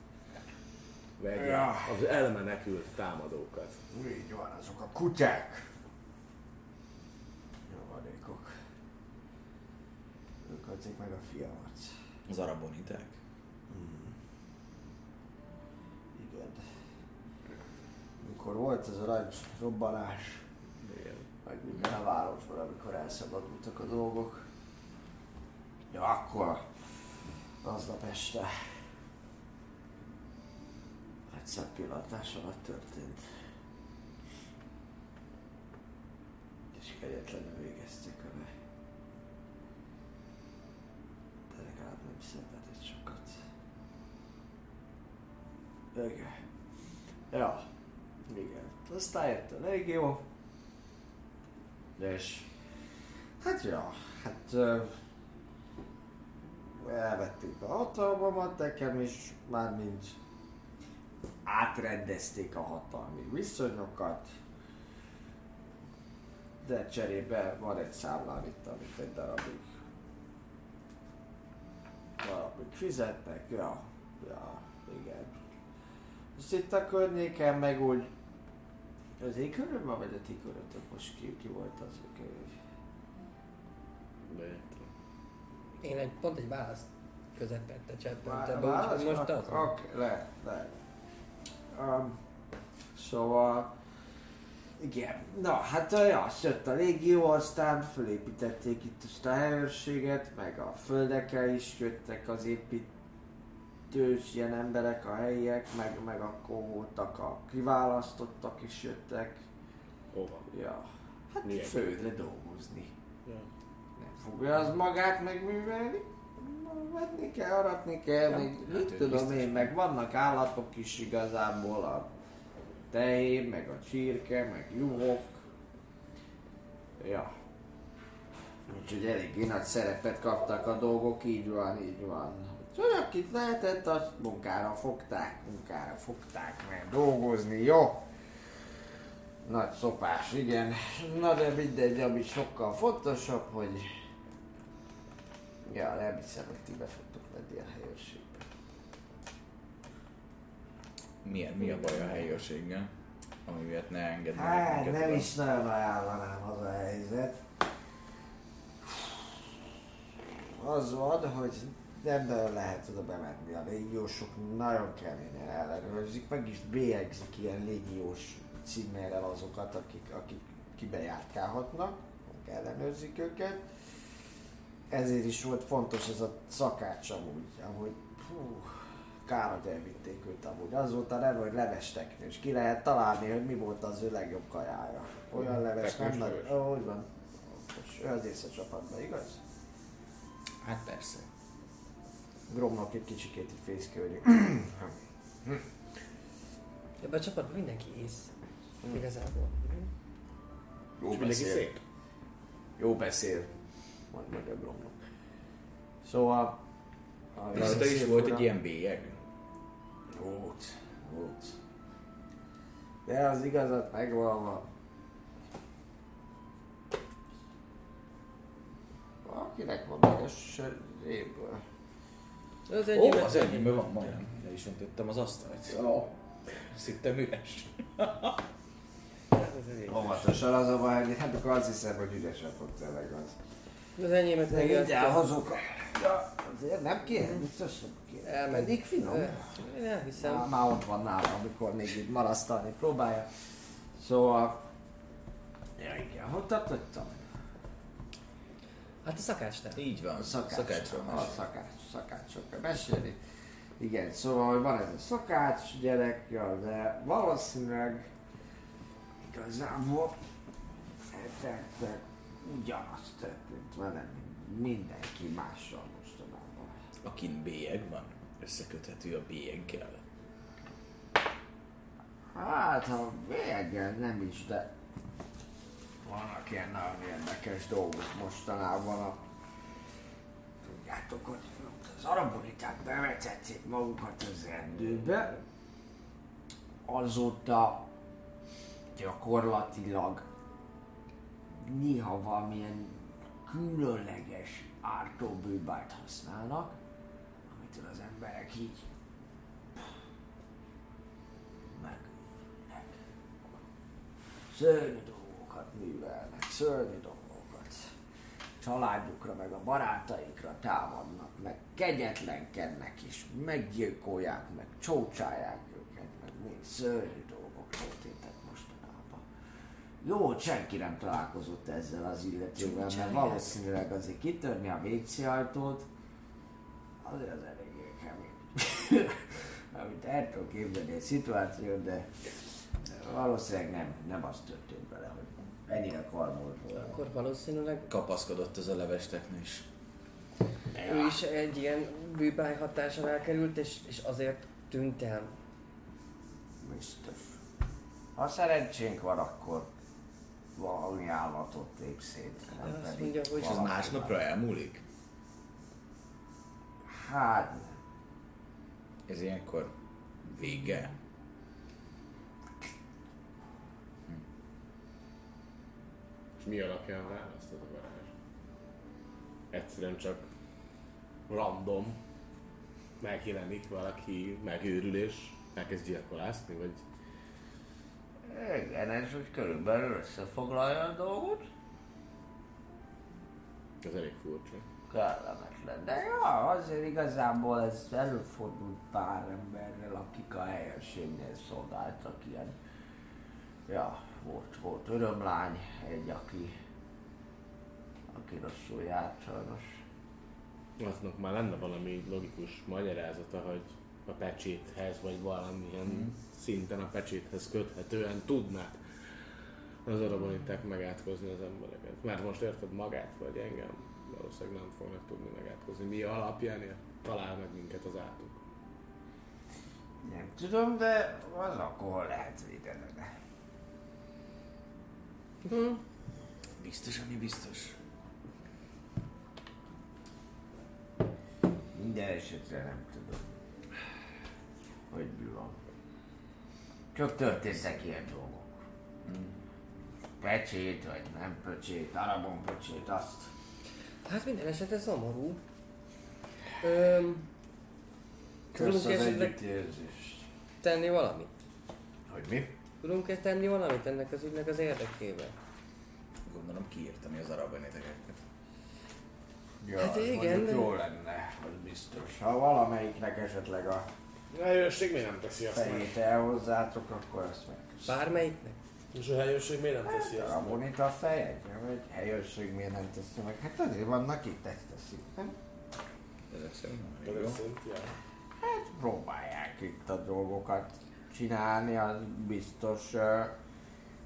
vegye Ja. az elmenekült támadókat. Így van, azok a kutyák. Javadékok. Ők adják meg a fiamat. Az araboniták? Igen. Mikor volt ez a nagy robbanás. Meg minden a városban, amikor elszabadultak a dolgok. Ja, akkor aznap este egy szebb pillantás alatt történt. És kegyetlenül végezték vele. De legalább nem szenvedett sokat. Igen. Ja. Igen. Aztán jött a légió. És hát ja, hát elvették a hatalmamat nekem is, mármint átrendezték a hatalmi viszonyokat, de cserébe van egy számlám itt, amit egy darabig darabig fizetnek, ja, ja, igen. Most itt a környéken meg úgy az én körömben, vagy a ti körötök most ki, ki volt az. De értem. Én egy, pont egy választ közepette cseppente Vá- be, úgyhogy most az. Oké, lehet, lehet. Um, szóval... Igen, na hát ja, jött a légió, aztán fölépítették itt ezt a helyőrséget, meg a földekkel is jöttek az építős ilyen emberek, a helyiek, meg, meg akkor voltak a kiválasztottak is jöttek. Hova? Ja, hát Milyen? földre dolgozni. Ja. Nem fogja az magát megművelni. Vetni kell, aratni kell, Ja, még hát mit tudom én, meg vannak állatok is igazából, a tehén, meg a csirke, meg juhok. Ja. Úgyhogy eléggé nagy szerepet kaptak a dolgok, így van, így van. Úgyhogy akit lehetett, azt munkára fogták, munkára fogták, mert dolgozni, jó? Nagy szopás, igen. Na de mindegy, ami sokkal fontosabb, hogy... Ja, nem hiszem, hogy ti be fogtok menni a helyőrségbe. Milyen, mi a baj a helyőrséggel? Ami miatt ne engednek Hát, minket nem oda? is nagyon ajánlanám az a helyzet. Az van, hogy nem nagyon lehet oda bemenni. A légiósok nagyon keményen ellenőrzik, meg is bélyegzik ilyen légiós címérrel azokat, akik, akik kibejárkálhatnak, meg ellenőrzik őket. Ezért is volt fontos ez a szakács amúgy, amúgy hú, kár, hogy elvitték őt amúgy. Az volt a neve, hogy levesteknő, és ki lehet találni, hogy mi volt az ő legjobb kajája. Olyan leves nem nagy... Ó, úgy van. És ő az észrecsapatban, igaz? Hát persze. Gromnak egy kicsikét így fészkölni. Ebben a csapatban mindenki ész. Igazából. Jó És mindenki szép. Jó beszél. Majd meg a Gromnak. Szóval... Rajta is volt egy ilyen bélyeg. Volt, volt. De az igazat megvalva. Akinek van meg a söréből. Az Ó, enyém, az enyémben van majdnem. Le is öntöttem az asztalt. Jó. Azt hittem üres. Óvatosan az a baj, hogy hát akkor azt hiszem, hogy ügyesen fog tényleg az. Az enyémet meg mindjárt hozok. Ja, azért nem kéne, biztos nem kéne. Elmegy. Pedig finom. Én elhiszem. Már, már ott van nálam, amikor még így marasztalni próbálja. Szóval... Ja igen, hogy tartottam? Hát a szakácsnál. Így van. Szakács. Szakácsról A szakács, szakácsról kell mesélni. Igen, szóval hogy van ez a szakács gyerek, ja, de valószínűleg igazából tettek ugyanazt történt velem, mindenki mással mostanában. Akin bélyeg van, összeköthető a bélyeggel. Hát, ha véggel nem is, de vannak ilyen nagyon érdekes dolgok mostanában. A... Tudjátok, hogy az araboniták bevetették magukat az erdőbe, azóta gyakorlatilag néha valamilyen különleges ártóbőbájt használnak, amitől az emberek így megőrülnek. Szörnyű dolgokat művelnek, szörnyű dolgokat. Családjukra, meg a barátaikra támadnak, meg kegyetlenkednek is, meggyilkolják, meg csócsálják őket, meg még szörnyű dolgok történtek mostanában. Jó, hogy senki nem találkozott ezzel az illetővel, mert valószínűleg azért kitörni a WC ajtót, azért az eléggé kemény. Amit el tudok képzelni egy szituációt, de valószínűleg nem, nem az történt vele, hogy ennyire karmolt volna. Akkor valószínűleg Kapaszkodott ez a levesteknő is. ő is egy ilyen bűbáj hatással elkerült, és, és azért tűnt el. Biztos. Ha szerencsénk van, akkor valami állatot tép szét. Nem azt mondja, hogy- És az valaki másnapra más. elmúlik? Hát. Ez ilyenkor vége? És mi alapján választod a Balázs? Egyszerűen csak random megjelenik valaki, megőrül és elkezd gyilkolászni, vagy igen, ez úgy körülbelül összefoglalja a dolgot. Ez elég furcsa. kellemetlen. De ja, azért igazából ez előfordult pár emberrel, akik a helyességnél szolgáltak ilyen. Ja, volt, volt örömlány, egy, aki, aki rosszul járt sajnos. Aznak már lenne valami logikus magyarázata, hogy a pecséthez, vagy valamilyen Mhm. szinten a pecséthez köthetően tudnák az araboniták megátkozni az embereket. Mert most érted magát, vagy engem, valószínűleg nem fognak tudni megátkozni. Mi alapján ér- talál meg minket az átuk. Nem tudom, de az akkor lehet védened. Hm. Biztos, ami biztos. Minden esetre nem tudom, hogy mi van. Csak történtek ilyen dolgok. Pecsét, vagy nem pecsét, arabon pecsét, azt. Hát minden esetre szomorú. Öm, Kösz az együttérzést. tenni valamit? Hogy mi? Tudunk-e tenni valamit ennek az ügynek az érdekében? Gondolom kiírtani az araboniteket. Ja, Hát az igen, de- jó lenne, az biztos. Ha valamelyiknek esetleg a A helyőrség miért nem teszi azt meg? fejét elhozzátok, akkor azt megköszönöm. Bármelyiknek? És a helyőrség miért nem teszi A bonita a feje, vagy helyőrség miért nem teszi meg? Hát azért vannak itt, ezt teszik, nem? Ezek szerint. Ezek szerint, ja. Hát próbálják itt a dolgokat csinálni, az biztos.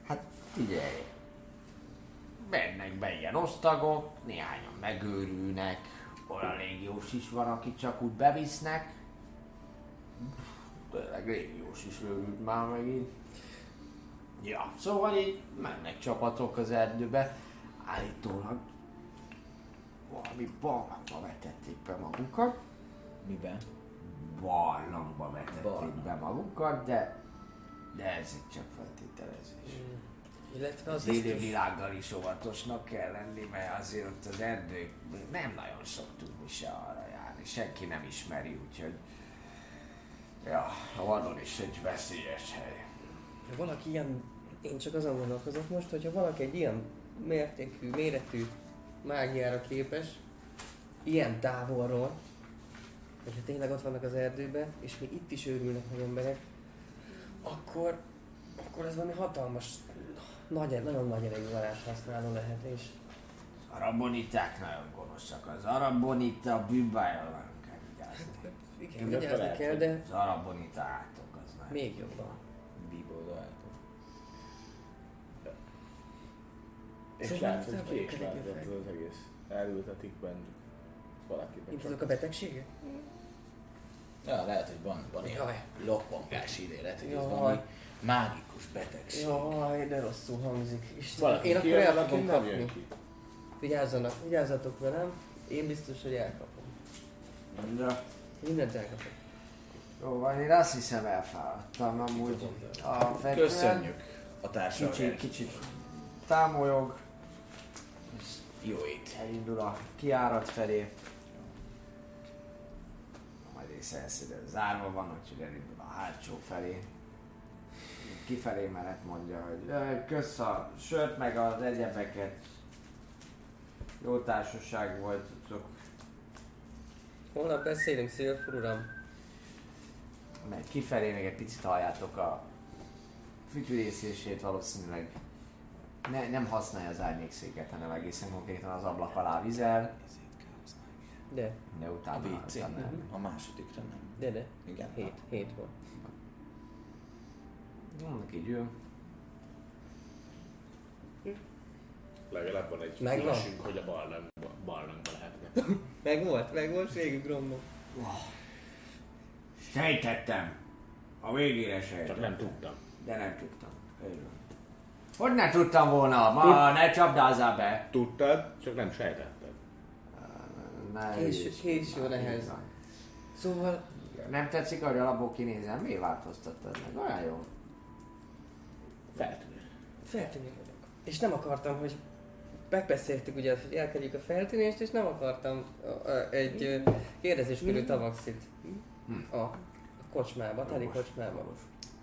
Hát figyelj, mennek be ilyen osztagok, néhányan megőrülnek, olyan légiós is van, akit csak úgy bevisznek. Tényleg légiós is őrült már megint. Ja, szóval így mennek csapatok az erdőbe, állítólag valami barlangba vetették be magukat Miben? Barlangba vetették be magukat, de, de ez egy csak feltételezés. Illetve Az élő világgal is óvatosnak kell lenni, mert azért ott az erdők nem nagyon szoktunk mi se arra járni, senki nem ismeri, úgyhogy ja, a vadon is egy veszélyes hely. valaki ilyen, én csak azon gondolkozok most, hogyha valaki egy ilyen mértékű, méretű mágiára képes, ilyen távolról, hogyha tényleg ott vannak az erdőben, és még itt is őrülnek meg emberek, akkor, akkor ez valami hatalmas, nagy, nagyon nagy erejű varázshasználó lehet, és Az araboniták nagyon gonoszak, az arabonita bűbája nem kell vigyázni. igen, De vigyázni lehet, kell, hogy- de Az arabonita átok az nem. még jobban. Bíboldalától. És Szóval lehet, hogy ki is az egész. Elültetik bennük. Valakiben Mint azok a betegségek? Ja, lehet, hogy van, van ilyen loppangás idélet, hogy ez valami mágikus betegség. Jaj, de rosszul hangzik. Isten, Valaki én akkor el fogom kapni. Vigyázzanak, vigyázzatok velem. Én biztos, hogy elkapom. De Mindent elkapok. jó van, én azt hiszem elfáradtam amúgy. A fekvően. Köszönjük a Kicsit, társadalmat. kicsit támolyog, Jó ét. elindul a kiárat felé. De zárva van, úgyhogy elindul a hátsó felé. Kifelé menet mondja, hogy "Ö, kösz a sört meg az egyebeket. Jó társaság voltatok. Holnap beszélünk, Szilfur uram. Megy kifelé, még egy picit halljátok a fütyülészését valószínűleg. Ne, nem használja az árnyékszéket, hanem egészen konkrétan az ablak alá vizel, De, de A utána WC. utána nem. A másodikra nem. de, de. Igen. Hét, hét van. Annak így jön. Legalább van egy Megvan? hogy a barlangba, barlangba lehetne. Meg volt, meg volt végig rommom. Sejtettem. A végére sejtettem. Csak nem tudtam. De nem tudtam. Hogy ne tudtam volna? Ma ne csapdázzál be. Tudtad, csak nem sejtetted. Ne Késő- ehhez. Szóval, Nem tetszik, hogy alapból kinézem? Miért változtattad meg? Olyan jó. Feltűnő. feltűnő vagyok. És nem akartam, hogy megbeszéltük ugye, hogy elkerüljük a feltűnést, és nem akartam egy kérdezéskörű tavaxit a, a kocsmába, teli kocsmába.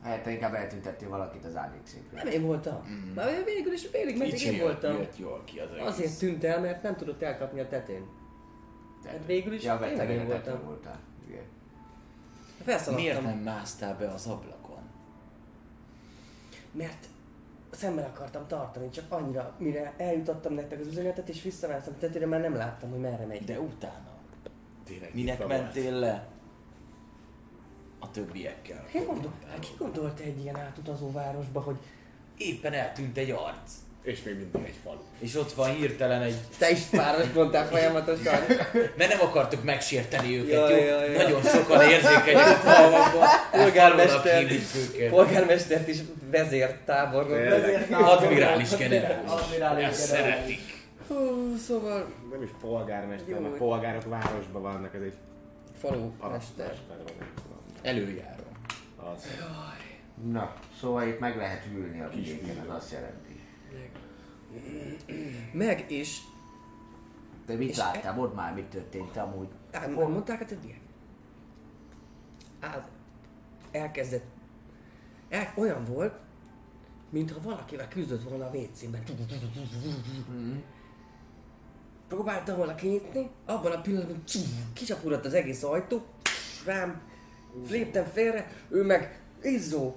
Hát inkább eltüntettél valakit az árnyékszékről. Nem én voltam. Mm. Már végül is félig meddig Kicsi én voltam. jött jól ki az egész. Azért tűnt el, mert nem tudott elkapni a tetén. Hát végül is ja, tényleg én voltam. voltál. Igen. Felszaladtam. Miért nem másztál be az ablakon? Mert szemmel akartam tartani, csak annyira, mire eljutottam nektek az üzenetet, és visszavágtam a tetőre, már nem láttam, hogy merre megy. De utána. Tényleg Minek mentél le? A többiekkel. Ki, gondol, ki gondolta egy ilyen átutazó városba, hogy Éppen eltűnt egy arc. És még mindig egy falu. És ott van hirtelen egy... te is páros mondtál folyamatosan. Mert nem akartuk megsérteni őket, Jaj, jó? jaj, jaj. Nagyon sokan érzékenyek a falvakban. Polgármester, polgármestert is vezértábornok. Admirális generális. Admirális Ezt szeretik. Hú, szóval Nem is polgármester, Jó. mert polgárok városban vannak, ez egy falu mester. Előjáró. Az. Na, szóval itt meg lehet ülni a vidéken, ez azt jelenti. Meg is, De mit És láttál? Mondd már, mi történt amúgy. ám, mondták a többiek? Át, elkezdett, el, olyan volt, mintha valakivel küzdött volna a WC-ben. Próbálta volna kinyitni, abban a pillanatban kicsapódott az egész ajtó, rám léptem félre, ő meg izzó,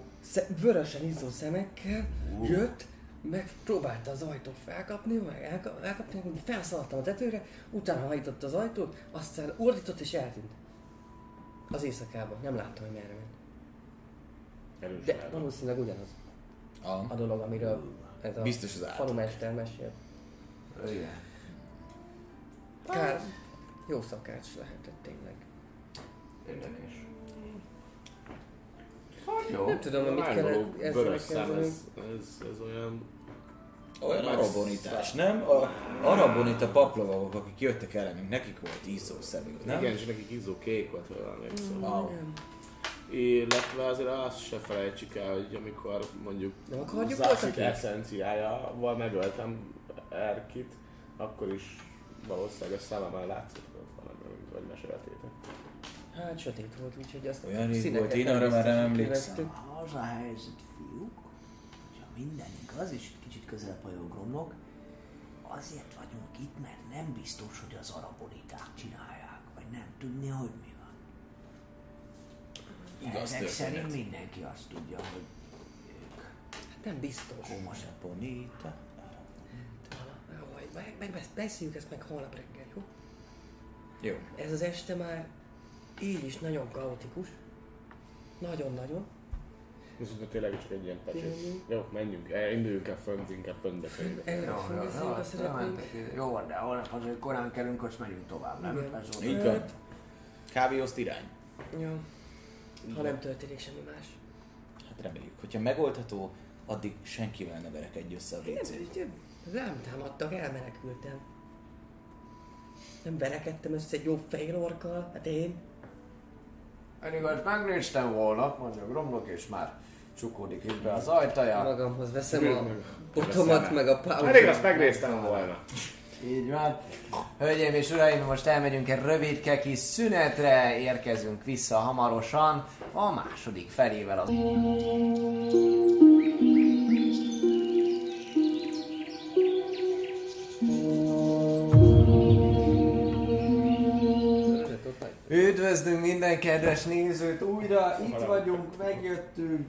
vörösen izzó szemekkel jött, meg próbálta az ajtót felkapni, meg elka- elkapni, felszaladtam a tetőre, utána hajított az ajtót, aztán ordított és eltűnt. Az éjszakában, nem láttam, hogy merre ment. Erős De lába. valószínűleg ugyanaz a A. dolog, amiről ez a Biztos az falumester mesél. Igen. Kár, jó szakács lehetett tényleg. Érdekes. Jó. Nem tudom, hogy mit Már kellene való ezzel vörös szem, ez, ez, ez olyan... Olyan arabonitás, nem? A arabonita paplovagok, akik jöttek ellenünk, nekik volt izzó szemük, nem? Igen, és nekik izzó kék volt, ha valami Wow. Illetve azért azt se felejtsük el, hogy amikor mondjuk Zászit eszenciájával megöltem Erkit, akkor is valószínűleg a szememben látszott volt valami, vagy meséltétek. Hát sötét volt, úgyhogy azt Olyan rég volt, én arra már nem emlékszem. Az a helyzet, fiúk, hogy a mindenünk az is kicsit közel pajogromnak, azért vagyunk itt, mert nem biztos, hogy az araboniták csinálják, vagy nem tudni, hogy mi van. Igaz Ezek szerint mindenki azt tudja, hogy ők Hát nem biztos. komosak. Arabonita. Jó, meg, meg, meg beszéljük ezt meg holnap reggel, jó? Jó. Ez az este már így is nagyon kaotikus. Nagyon-nagyon. Viszont tényleg csak egy ilyen pecsét. Jó, menjünk, induljunk el fönt, inkább fönt szerepünk. Jó, van, de holnap azért korán kelünk, azt megyünk tovább, nem? Így van. Kávéozt irány. Ja. Ha nem történik semmi más. Hát reméljük, hogyha megoldható, addig senkivel ne verekedj össze a wc Nem, nem támadtak, elmenekültem. Nem verekedtem össze egy jó fehér orkkal, hát én. Azt megnéztem volna, mondja Gromlok, és már csukódik itt be az ajtaja. Magamhoz veszem a botomat, meg a Pedig pautot. azt megnéztem volna. Így van. Hölgyeim és uraim, most elmegyünk egy rövidke kis szünetre, érkezünk vissza hamarosan a második felével az... Üdvözlünk minden kedves nézőt újra, itt vagyunk, megjöttünk.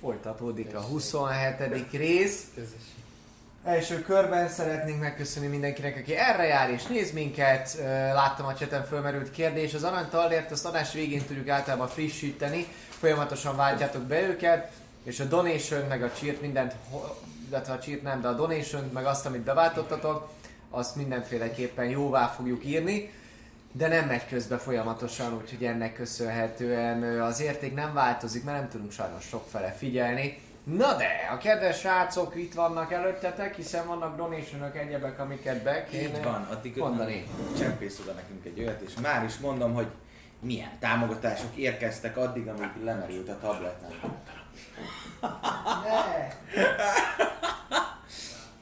Folytatódik a 27. rész. Első körben szeretnénk megköszönni mindenkinek, aki erre jár és néz minket. Láttam a cseten fölmerült kérdés. Az aranytallért azt adás végén tudjuk általában frissíteni. Folyamatosan váltjátok be őket. És a donation meg a cheert mindent, illetve a cheert nem, de a donation meg azt, amit beváltottatok, azt mindenféleképpen jóvá fogjuk írni. De nem megy közbe folyamatosan, úgyhogy ennek köszönhetően az érték nem változik, mert nem tudunk sajnos sokfele figyelni. Na de, a kedves srácok itt vannak előttetek, hiszen vannak donationok egyebek, amiket be kéne Így van, addig mondani. csempész oda nekünk egy olyat, és már is mondom, hogy milyen támogatások érkeztek addig, amíg lemerült a tabletem. Ne!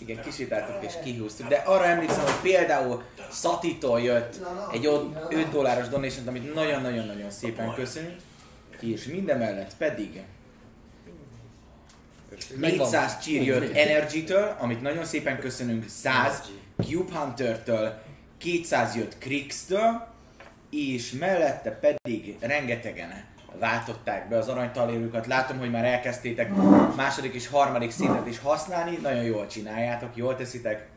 Igen, kisétáltuk és kihúztuk, de arra emlékszem, hogy például Szatitól jött egy ott 5 dolláros donation, amit nagyon-nagyon-nagyon szépen köszönjük. és mindemellett pedig Megvan. 400 csír jött Energy-től, amit nagyon szépen köszönünk, 100 Cube Hunter-től, 200 jött Krix-től, és mellette pedig rengetegen váltották be az aranytalérőkat. Látom, hogy már elkezdtétek második és harmadik szintet is használni, nagyon jól csináljátok, jól teszitek,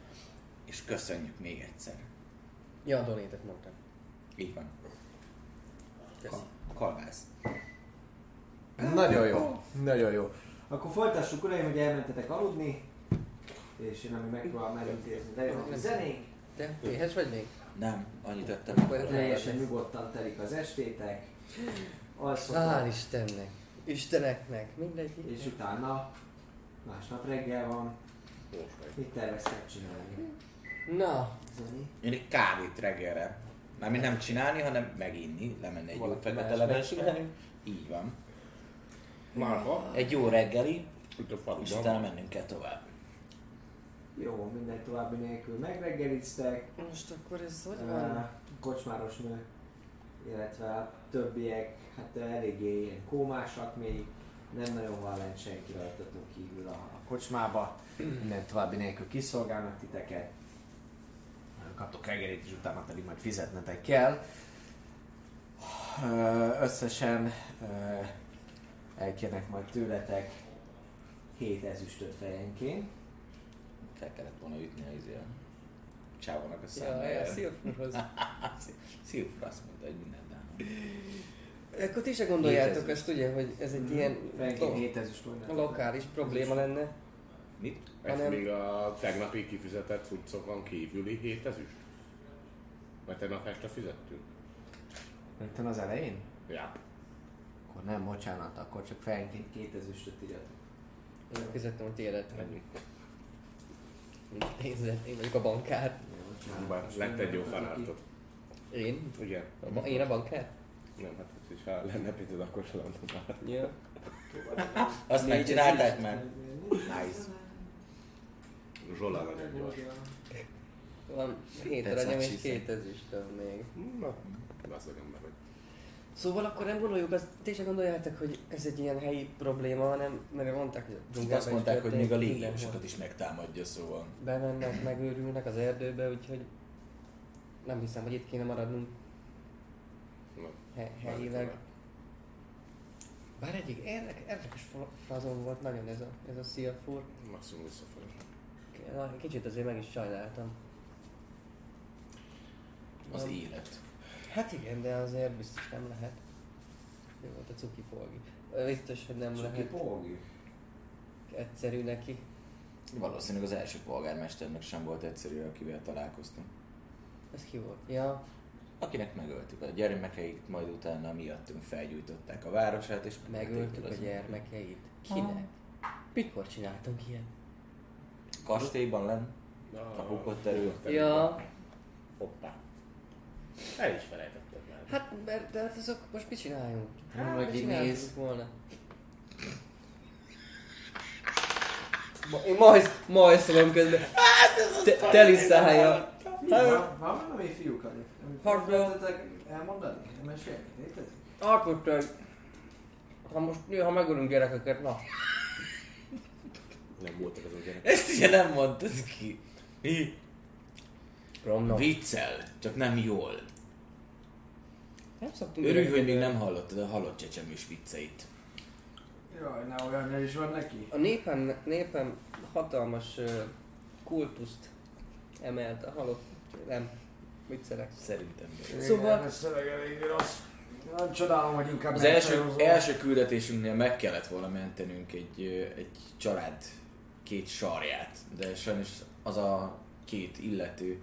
és köszönjük még egyszer. Ja, a donétet mondtam. Így van. Köszi. Kalvász. Nagyon jó, nagyon jó. Akkor folytassuk uraim, hogy elmentetek aludni, és én amíg megpróbálom elintézni, de jön a zenék, Te éhes vagy még? Nem, annyit tettem. Akkor teljesen nyugodtan telik az estétek, Hál' alszotok, Istennek. Isteneknek. Mindegy. és utána másnap reggel van, mit terveztek csinálni? Na, Zeni? Én egy kávét reggelre. Mármint nem csinálni, hanem meginni, lemenni egy jó fekete levesre. Így van. Márha, Egy jó reggeli, itt a és utána mennünk kell tovább. Jó, minden további nélkül megreggeliztek, most akkor ez hogy Uh, van? kocsmáros nő, illetve a többiek, hát eléggé ilyen kómásak még, nem nagyon van lent senki rajtatok kívül a, a kocsmába, minden további nélkül kiszolgálnak titeket, kaptok reggelit, és utána pedig majd fizetnetek kell. Összesen elkérnek majd tőletek 7 ezüstöt fejenként. Fel kellett volna ütni a izé a csávónak a Ja, szembe. ja, szilfurhoz. Szilfur azt mondta, hogy minden dám. Akkor ti se gondoljátok Létezik. ezt ugye, hogy ez egy ilyen Fejenként lo- 7 ezüst mondjátok. lokális probléma lenne? Mit? Ez hanem- még a tegnapi kifizetett cuccokon kívüli 7 ezüst? Mert tegnap este fizettünk. Rögtön az elején? Ja. Akkor nem, bocsánat, akkor csak fejenként két ezüstöt írjatok. Én fizettem a tiédet. Nincs pénzed, én vagyok a bankár. Bár lett egy jó fanártot. Én? Igen. A ba- én a bankár? Nem, hát és ha lenne pénzed, akkor sem lenne már. Ja. Azt megcsinálták már? Nice. Zsola nagyon gyors. Van That's aranyom és két ezüstöm még. Na, gazdag ember. Szóval akkor nem gondoljuk, azt ti se gondoljátok, hogy ez egy ilyen helyi probléma, hanem mert mondták, hogy a dzsungelben azt mondták, hogy még a légiósokat is megtámadja, szóval. Bemennek, megőrülnek az erdőbe, úgyhogy nem hiszem, hogy itt kéne maradnunk Na, he- helyileg. Bár egyik érdek, érdekes fra- frazon volt nagyon ez a, ez a szilfur. maximum visszafelé. Kicsit azért meg is sajnáltam. Az Nem. élet. Hát igen, de azért biztos nem lehet. Jó volt a cuki polgi. Biztos, hogy nem Csak lehet pógi. egyszerű neki. Valószínűleg az első polgármesternek sem volt egyszerű, akivel találkoztunk. Ez ki volt? Ja, Akinek megöltük a gyermekeit, majd utána miattunk felgyújtották a városát, és megöltük a gyermekeit. Kinek? Mikor csináltunk ilyen? Kastélyban lenn, a bukott erő. Ja, Hoppá. El is felejtettem már. hát mert de hát azok most mit csináljunk? Hát, mit aki csináltuk néz. volna? Ma- Én majd, majd szólom közben. Te, teli szája. Van, van valami fiúk, amit Hardball. szeretnétek elmondani? Mesélni? Létezik? Akkor te, ha most néha megölünk gyerekeket, na. Nem voltak azok gyerek. Ezt ugye nem mondtad ki. Mi? Romna. Viccel, csak nem jól. Nem szoktunk Örülj, hogy még nem hallottad a halott csecsemős vicceit. Jaj, ne olyan is van neki. A népem, népem hatalmas ö, kultuszt emelt a halott, nem, viccelek. Szerintem. Szóval- Igen, ez tényleg elég rossz. Nem csodálom, hogy inkább Az első, első küldetésünknél meg kellett volna mentenünk egy, egy család két sarját, de sajnos az a két illető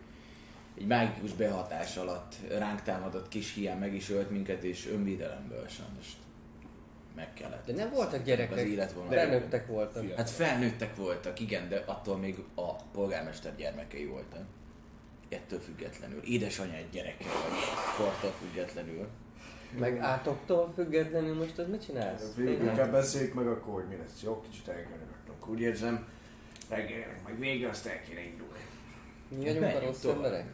egy mágikus behatás alatt ránk támadott kis hiány meg is ölt minket, és önvédelemből sajnos meg kellett. De nem voltak gyerekek, Az élet volna. felnőttek voltak. Hát felnőttek voltak, igen, de attól még a polgármester gyermekei voltak. Ettől függetlenül. Édesanyád gyereke vagy, kortól függetlenül. Meg átoktól függetlenül most az mit csinálsz? Végül Tényleg? inkább beszéljük meg akkor, hogy mi lesz. Jó, kicsit elgondolkodtunk. Úgy érzem, reggelnek majd vége, azt el kéne indulni. Mi vagyunk a rossz tovább. emberek?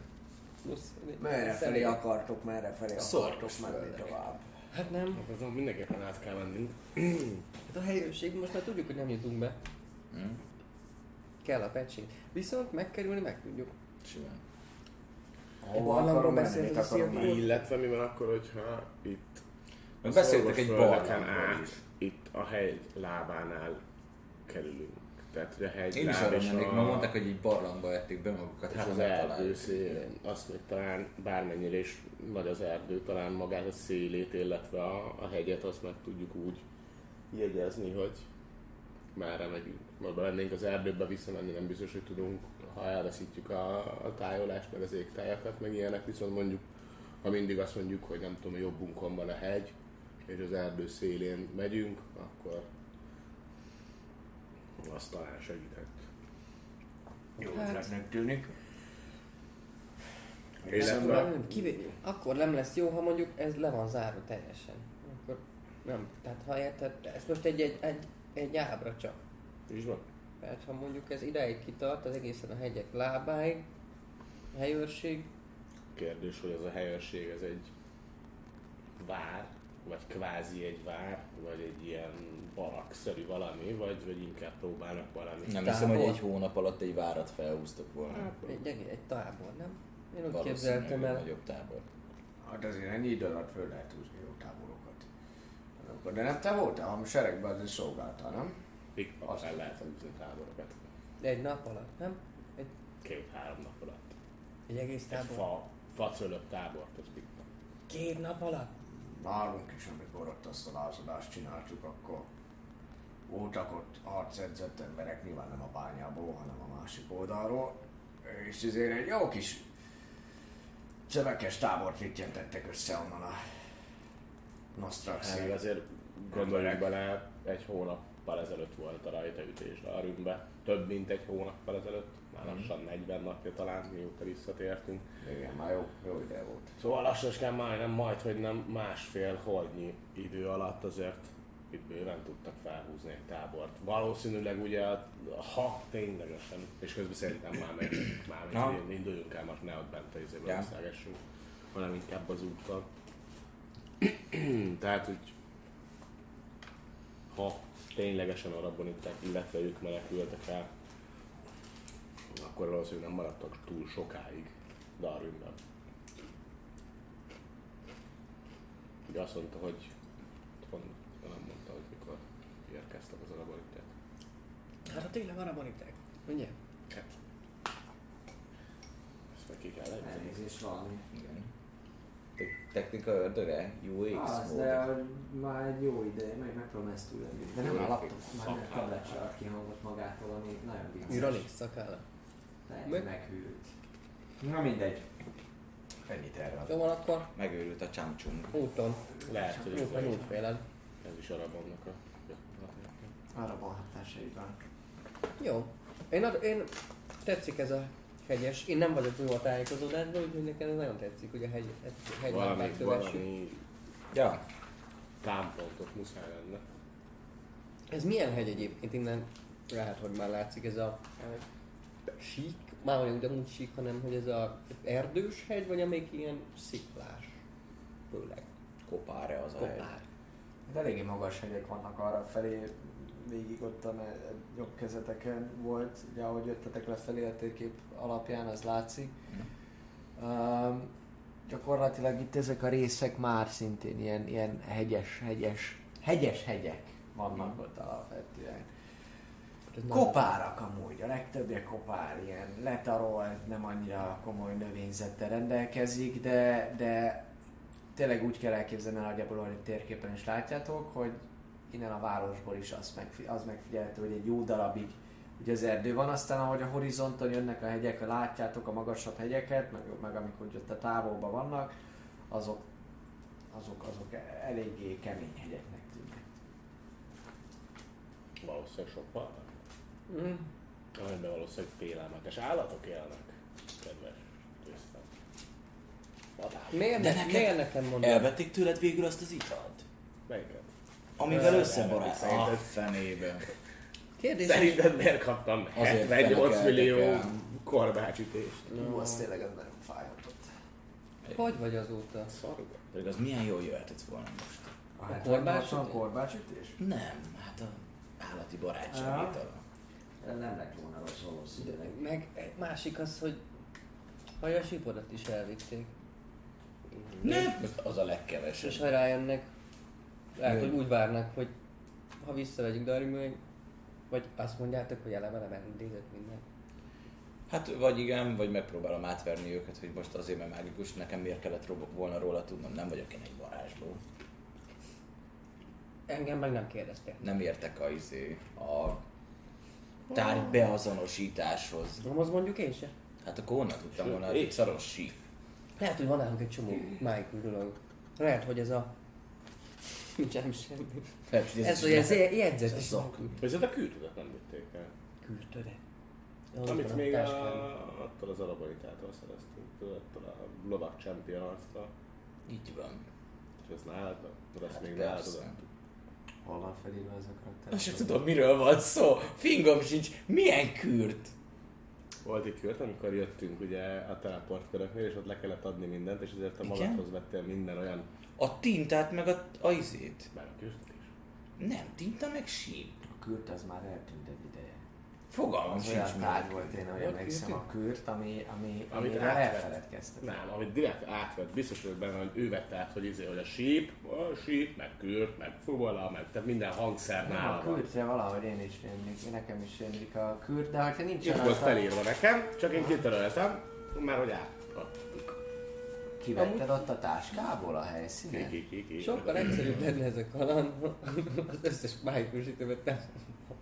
Plusz, Merre felé személy. akartok, merre felé akartok menni földek. tovább. Hát nem. Azon mindenképpen át kell mennünk. Hát a helyőrség most már tudjuk, hogy nem jutunk be. Hm? Kell a patching. Viszont megkerülni meg tudjuk. Simán. Hova akarom menni, akarom menni? Illetve mi van akkor, hogyha itt beszéltek egy barlangról is. itt a hegy lábánál kerülünk. Tehát, hogy a hegy Én is arra mennék, a- mert mondták, hogy így barlangba ették be magukat, hát az erdő szélén, azt még talán bármennyire is, vagy az erdő, talán magát a szélét, illetve a, a hegyet, azt meg tudjuk úgy jegyezni, hogy merre megyünk. Ma lennénk az erdőbe visszamenni, nem biztos, hogy tudunk, ha elveszítjük a, a tájolást, meg az égtájakat, meg ilyenek, viszont mondjuk, ha mindig azt mondjuk, hogy nem tudom, jobbunkon van a hegy, és az erdő szélén megyünk, akkor az talán segíthet. Jó Hát- ötletnek tűnik. Illetve Nem, kivé... Akkor nem lesz jó, ha mondjuk ez le van zárva teljesen. Akkor nem. Tehát ha érted, ez most egy, egy, egy, egy ábra csak. is van. Mert ha mondjuk ez ideig kitart, az egészen a hegyek lábáig, helyőrség, Kérdés, hogy ez a helyőrség, ez egy vár, vagy kvázi egy vár, vagy egy ilyen barakszerű valami, vagy, vagy inkább próbálnak valami. Nem Tábor? hiszem, hogy egy hónap alatt egy várat felhúztak volna. hát egy, egy, egy tábor, nem? Én úgy képzeltem egy el. nagyobb tábor. Hát azért ennyi idő alatt föl lehet húzni jó táborokat. Akkor- De nem te voltál, hanem seregben azért szolgáltál, nem? Még azt el lehet húzni táborokat. Egy nap alatt, nem? Egy, Két-három nap alatt. egy egész Egy tábor. fa, facölött tábort, az pikta. Két nap alatt? Nálunk is, amikor ott azt a lázadást csináltuk, akkor voltak ott harcedzett emberek, nyilván nem a bányából, hanem a másik oldalról, és ezért egy jó kis csövekes tábort rittyentettek össze onnan a Nostrax. Hát azért gondoljunk bele, egy hónappal ezelőtt volt a rajtaütés a rümbe. Több mint egy hónappal ezelőtt, már lassan 40 napja talán, mióta visszatértünk. Igen, már jó, jó ide volt. Szóval lassan majdnem majd, hogy nem másfél holdnyi idő alatt azért itt bőven tudtak felhúzni egy tábort. Valószínűleg ugye, ha ténylegesen, és közben szerintem már megy, már Ha. hogy induljunk el, most ne ott bent a izébe beszélgessünk, hanem inkább az úttal. Tehát, hogy ha ténylegesen arra bonítják, illetve ők menekültek el, akkor valószínűleg nem maradtak túl sokáig Darwinben. Ugye azt mondta, hogy pont nem mondta, hogy mikor érkeztek az arabonitek. Hát ha tényleg arra bonítek. Ugye? Hát, ezt meg ki kell ejteni. Elnézést valami. Igen. Te- Technika ördöge? UX Az, mód. de már egy jó ideje, meg megpróbálom ezt túlélni. De nem a laptop, már nem tablet se ad ki hangot magától, ami nagyon vicces. Ironix szakálla. Lehet, Meg- meghűlt. Na mindegy. Ennyit erről. Jó van akkor Megőrült a csámcsung. úton. Lehet, hogy Úton ez, útfélen. ez is arabonnak a... Arra van hatásaiban. Jó. Én, ad, én tetszik ez a hegyes. Én nem vagyok jó a tájékozódásban, úgyhogy nekem ez nagyon tetszik, hogy a hegy, a hegy Valami, valami Ja, támpontot muszáj lenne. Ez milyen hegy egyébként innen? Lehet, hogy már látszik ez a sík, már olyan ugyanúgy sík, hanem hogy ez a erdős hegy, vagy amelyik ilyen sziklás? Főleg. kopáre az a hely. Kopár. De eléggé magas hegyek vannak arra felé, végig ott a jobb kezeteken volt, ugye ahogy jöttetek lefelé a térkép alapján, az látszik. Um, gyakorlatilag itt ezek a részek már szintén ilyen, ilyen hegyes, hegyes, hegyes hegyek vannak ott alapvetően. Kopárak amúgy, a legtöbbje kopár, ilyen letarolt, nem annyira komoly növényzettel rendelkezik, de, de tényleg úgy kell elképzelni nagyjából, hogy térképen is látjátok, hogy innen a városból is az, megfi- az megfigyelhető, hogy egy jó darabig ugye az erdő van, aztán ahogy a horizonton jönnek a hegyek, látjátok a magasabb hegyeket, meg, meg amikor ott a távolban vannak, azok, azok, azok eléggé kemény hegyeknek tűnnek. Valószínűleg sok van. Mm. Amiben valószínűleg félelmetes állatok élnek. Kedves tisztán. Madár. Miért, De ne, neked miért nekem mondod? Elvették tőled végül azt az italt? Melyiket? Amivel Ö, összebarát. elvették. A fenében. Kérdés, Szerinted miért kaptam Azért 78 felekeltek millió el. korbácsütést? Ú, az tényleg az nagyon fájhatott. Hogy vagy azóta? Szarba. Pedig az milyen jól jöhetett volna most. A korbács 70-80 ütés? korbácsütés? Nem, hát a állati barátság Ja. itala. Nem lett volna rossz valószínűleg. Meg egy másik az, hogy hajasipodat is elvitték. Nem. Az a És legkevesebb. ha rájönnek, lehet, hogy úgy várnak, hogy ha visszavegyük Darby vagy azt mondjátok, hogy eleve nem elintézett minden. Hát vagy igen, vagy megpróbálom átverni őket, hogy most azért, mert mágikus, nekem miért kellett ro- volna róla tudnom, nem vagyok én egy varázsló. Engem meg nem kérdeztél. Nem értek a izé, a tárgy beazonosításhoz. Nem az mondjuk én se. Hát akkor honnan tudtam volna, hogy szaros síp. Lehet, hogy van nálunk egy csomó mágikus dolog. Lehet, hogy ez a... Nincs nem semmi. Lehet, hogy Ez, is hogy ez jegyzet Ez is. Viszont a kültudat nem vitték el. Küldtöre. Amit még a, attól az alabanitától szereztünk, attól a lovak champion arctól. Így van. És ez nálad? Tudod, azt Hát még nálad? Hol van felírva ez a karakter? Azt se tudom, miről van szó. Fingom sincs. Milyen kürt? Volt egy kört, amikor jöttünk ugye a teleportköröknél, és ott le kellett adni mindent, és ezért a Igen? magadhoz vettél minden olyan A tintát meg a, a izét. már a kürtöt is. Nem, tinta meg síp. A kürt az már eltűnt egy. Fogalmam sincs olyan tárgy volt, én ahogy emlékszem, a kürt, ami, ami, Amit elfeledkeztek. Nem, amit direkt átvett, biztos vagyok benne, hogy ő vette át, hogy, izé, hogy a síp, a síp, meg kürt, meg fuvola, meg tehát minden hangszer Nem, a nála van. kürtre valahogy én is rémlik, nekem is rémlik a kürt, de hogyha nincs Itt volt felírva nekem, csak én kitöröltem, mert hogy átadtuk. Kivetted ott a táskából a helyszínen? Ki, ki, ki, ki. Sokkal egyszerűbb lenne ez a kaland, az összes ütőmet nem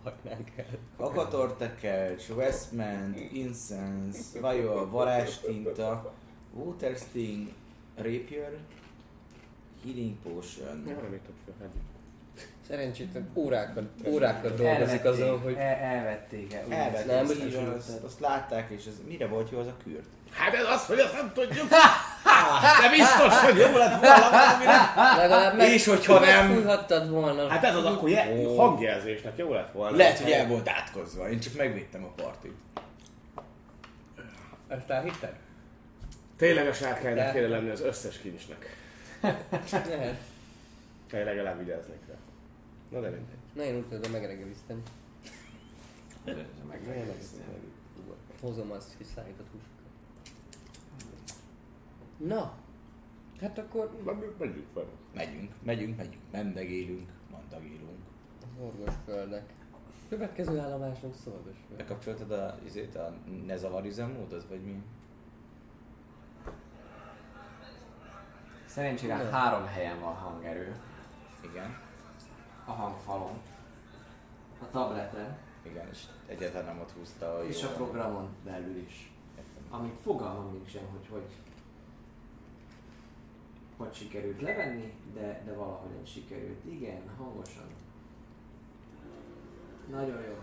hagynánk el. Akatortekercs, Westman, Incense, Vajol, Varázstinta, Water Sting, Rapier, Healing Potion. Nem, nem fel, hát. Szerencsétlen órákat, órákat dolgozik azon, hogy el, elvették el. úgy Elvették, Nem, így hogy azt, azt látták, és ez mire volt jó az a kürt? Hát ez az, hogy azt nem tudjuk! De biztos, hogy jó lett volna valamire! legalább meg, És hogyha nem? megfújhattad volna. Hát ez az akkor je- hangjelzésnek jó lett volna. Lehet, hogy el volt átkozva, én csak megvédtem a partit. Ezt elhitted? Tényleg a sárkánynak kéne lenni az összes kincsnek. Lehet. Vagy legalább vigyáznék rá. Na de mindegy. Na én úgy tudom megreggeliszteni. Meg Hozom azt, hogy szállított húsokat. Na, hát akkor Meg- Megyünk fel. Megyünk, megyünk, megyünk, mendegélünk, mandagélunk. az orvos földek. Következő állomásunk szorgos föld. Bekapcsoltad a, izét, a ne zavar üzemmódot, vagy mi? Szerencsére Nem. három helyen van hangerő. Igen, A hangfalon, a tableten igen, és egyáltalán nem ott húzta a és a programon belül is. Amit fogalmam nincsen, hogy hogy, hogy sikerült levenni, de, de valahogyan sikerült. Igen, hangosan. Nagyon jó.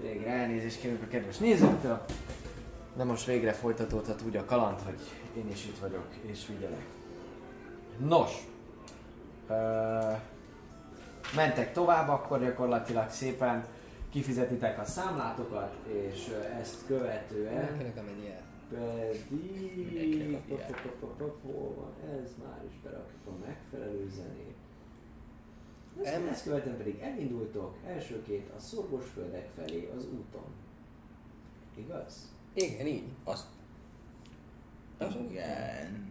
Végre elnézést kérünk a kedves nézőktől. De most végre folytatódhat úgy a kaland, hogy én is itt vagyok és figyelek. Nos, ö, mentek tovább, akkor gyakorlatilag szépen kifizetitek a számlátokat, és ezt követően Mindenkinek amennyi el. Pedig... Hol van? Ez már is berakjuk a megfelelő zenét. Ezt, ezt követően pedig elindultok elsőként a szorgosföldek felé az úton. Igaz? Igen, így. Az... Az Igen.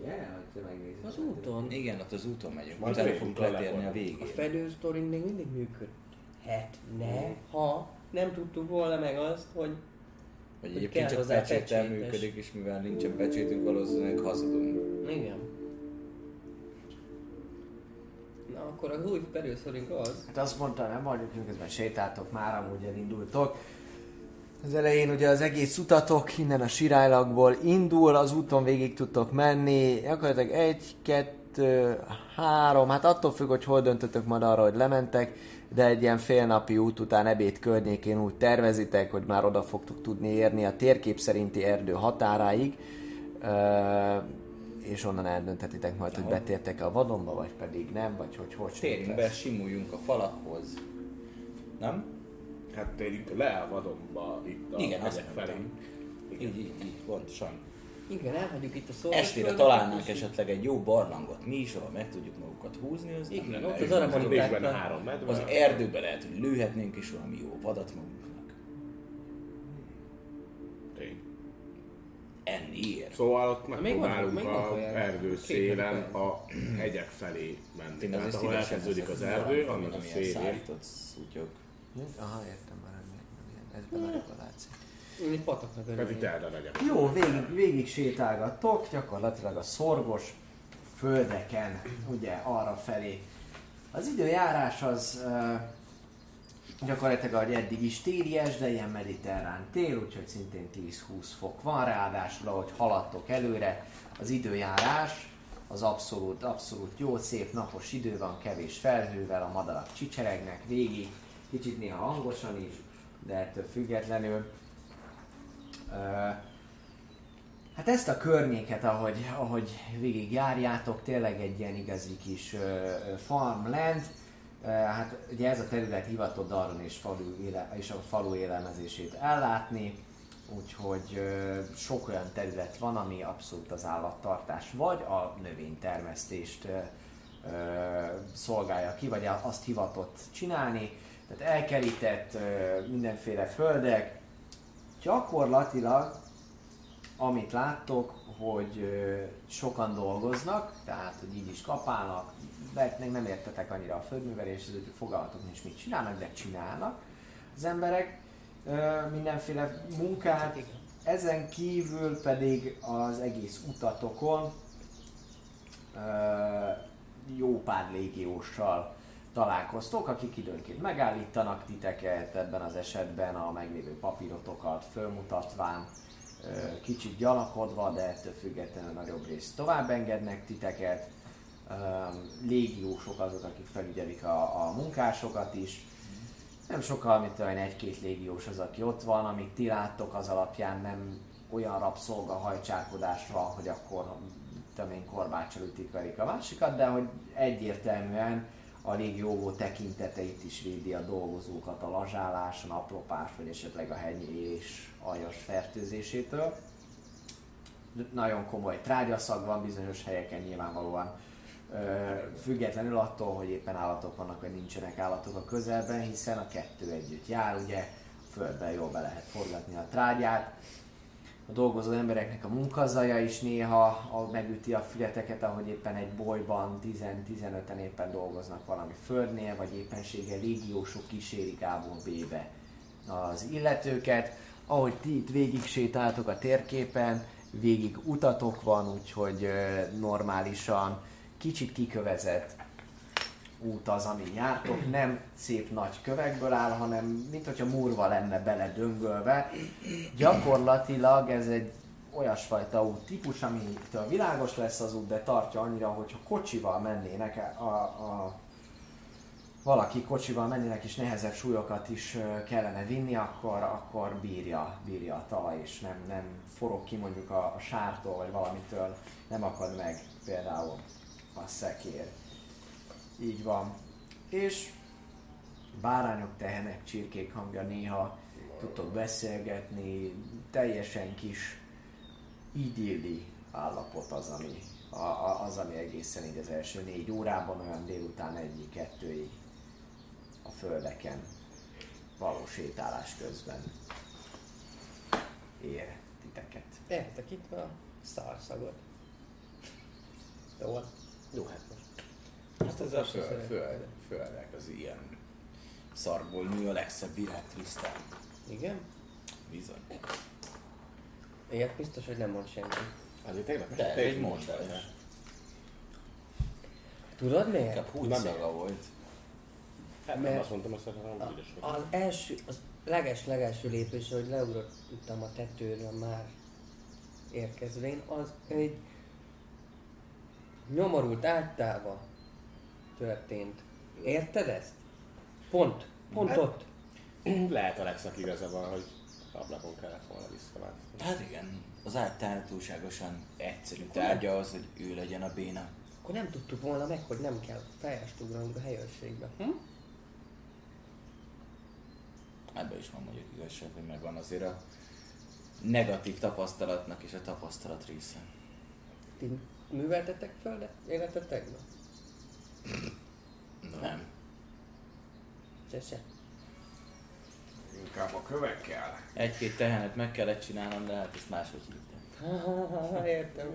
Ugye? Hogy te megnézed. Az úton. Igen, ott az úton megyünk. Majd félúton fogunk letérni a lefordulunk. A végén. fedősztoring még mindig működhetne, ha nem tudtuk volna meg azt, hogy Vagy hogy egyébként csak pecséttel működik, és mivel nincsen pecsétünk, valószínűleg hazudunk. igen. Na akkor az új fedősztoring az, Hát azt mondta, nem vagyok, miközben sétáltok, már amúgy elindultok. Az elején ugye az egész utatok innen a sirálylagból indul, az úton végig tudtok menni, gyakorlatilag egy, kettő, három, hát attól függ, hogy hol döntötök majd arra, hogy lementek, de egy ilyen félnapi út után ebéd környékén úgy tervezitek, hogy már oda fogtok tudni érni a térkép szerinti erdő határáig, és onnan eldönthetitek majd, hogy betértek a vadonba, vagy pedig nem, vagy hogy hogy Térjünk be, simuljunk a falakhoz. Nem? Hát térjünk le a vadonba itt a Igen, felé. Így, így, így, pontosan. Igen, elhagyjuk itt a szolgos Estére találnánk és- esetleg egy jó barlangot mi is, ahol meg tudjuk magukat húzni. Az nem Igen, lenne ott az Mondták, három medve. Az erdőbe lehet, hogy lőhetnénk is valami jó vadat magunknak. Tény. Enniért. Szóval ott Még megpróbálunk még a vannak erdő szélen a hegyek felé menni. Tehát ahol elkezdődik az erdő, annak a szélén. szállított szutyok. Aha, értem már, nem, nem. Ez benne a látszik. Egy pataknak legyen. Jó, végig, végig sétálgattok, gyakorlatilag a szorgos földeken, ugye arra felé. Az időjárás az uh, gyakorlatilag ahogy eddig is télies, de ilyen mediterrán tél, úgyhogy szintén 10-20 fok van, ráadásul ahogy haladtok előre, az időjárás az abszolút, abszolút jó, szép napos idő van, kevés felhővel, a madarak csicseregnek végig, kicsit néha hangosan is, de ettől függetlenül Hát ezt a környéket, ahogy, ahogy végig járjátok, tényleg egy ilyen igazi kis farmland. Hát ugye ez a terület hivatott Daron és, falu éle, és a falu élelmezését ellátni, úgyhogy sok olyan terület van, ami abszolút az állattartás, vagy a növénytermesztést szolgálja ki, vagy azt hivatott csinálni. Tehát elkerített mindenféle földek, gyakorlatilag amit láttok, hogy sokan dolgoznak, tehát hogy így is kapálnak, de még nem értetek annyira a földműveléshez, hogy fogalmatok nincs mit csinálnak, de csinálnak az emberek mindenféle munkát, ezen kívül pedig az egész utatokon jó pár légióssal találkoztok, akik időnként megállítanak titeket, ebben az esetben a meglévő papírotokat fölmutatván, kicsit gyanakodva, de ettől függetlenül nagyobb részt tovább engednek titeket. Légiósok azok, akik felügyelik a, a munkásokat is. Nem sokkal, mint olyan egy-két légiós az, aki ott van, amit ti láttok, az alapján nem olyan rabszolga hajcsálkodás van, hogy akkor tudom én korbácsal ütik verik a másikat, de hogy egyértelműen a légióvó tekinteteit is védi a dolgozókat a lazsálás, naplopás, vagy esetleg a henyés aljas fertőzésétől. Nagyon komoly trágyaszag van bizonyos helyeken nyilvánvalóan, függetlenül attól, hogy éppen állatok vannak, vagy nincsenek állatok a közelben, hiszen a kettő együtt jár, ugye földben jól be lehet forgatni a trágyát, a dolgozó embereknek a munkazaja is néha a, megüti a fületeket, ahogy éppen egy bolyban 10-15-en éppen dolgoznak valami földnél, vagy éppenséggel légiósok kísérik A-ból az illetőket. Ahogy ti itt végig sétáltok a térképen, végig utatok van, úgyhogy normálisan kicsit kikövezett út az, amin jártok, nem szép nagy kövekből áll, hanem mint hogyha murva lenne bele döngölve. Gyakorlatilag ez egy olyasfajta út típus, amitől világos lesz az út, de tartja annyira, hogyha kocsival mennének a, a valaki kocsival mennének és nehezebb súlyokat is kellene vinni, akkor, akkor bírja, bírja a talaj, és nem, nem forog ki mondjuk a, a sártól, vagy valamitől, nem akad meg például a szekér. Így van. És bárányok, tehenek, csirkék hangja néha tudtok beszélgetni, teljesen kis idilli állapot az, ami, a, a, az, ami egészen így az első négy órában, olyan délután egyik, kettőig a földeken való sétálás közben ér titeket. Értek itt a szarszagot. Jó van. Jó, hát. Hát ez a föld, föld, földek az ilyen szarból nő a legszebb virág Trisztán. Igen? Bizony. Ilyet biztos, hogy nem mond senki. Azért tegnap De egy mondtál. Tudod miért? Inkább húszaga volt. Hát nem Mert- azt mondtam, azt mondtam, hogy. Az első, az leges-legelső lépés, hogy leugrottam a tetőről már érkezvén, az egy nyomorult áttálva történt. Érted ezt? Pont. Pont Hát- ott. Lehet Alexnak igaza van, hogy ablakon kellett volna visszaváltani. Hát igen, az áttár túlságosan egyszerű tárgya az, hogy ő legyen a béna. Akkor nem tudtuk volna meg, hogy nem kell fejest ugranunk a helyőrségbe. Hm? Ebben is van mondjuk igazság, hogy megvan azért a negatív tapasztalatnak és a tapasztalat része. Ti műveltetek föl életetekben? Nem. Se se. Inkább a kövekkel. Egy-két tehenet meg kellett csinálnom, de hát ezt máshogy hívtam. Értem.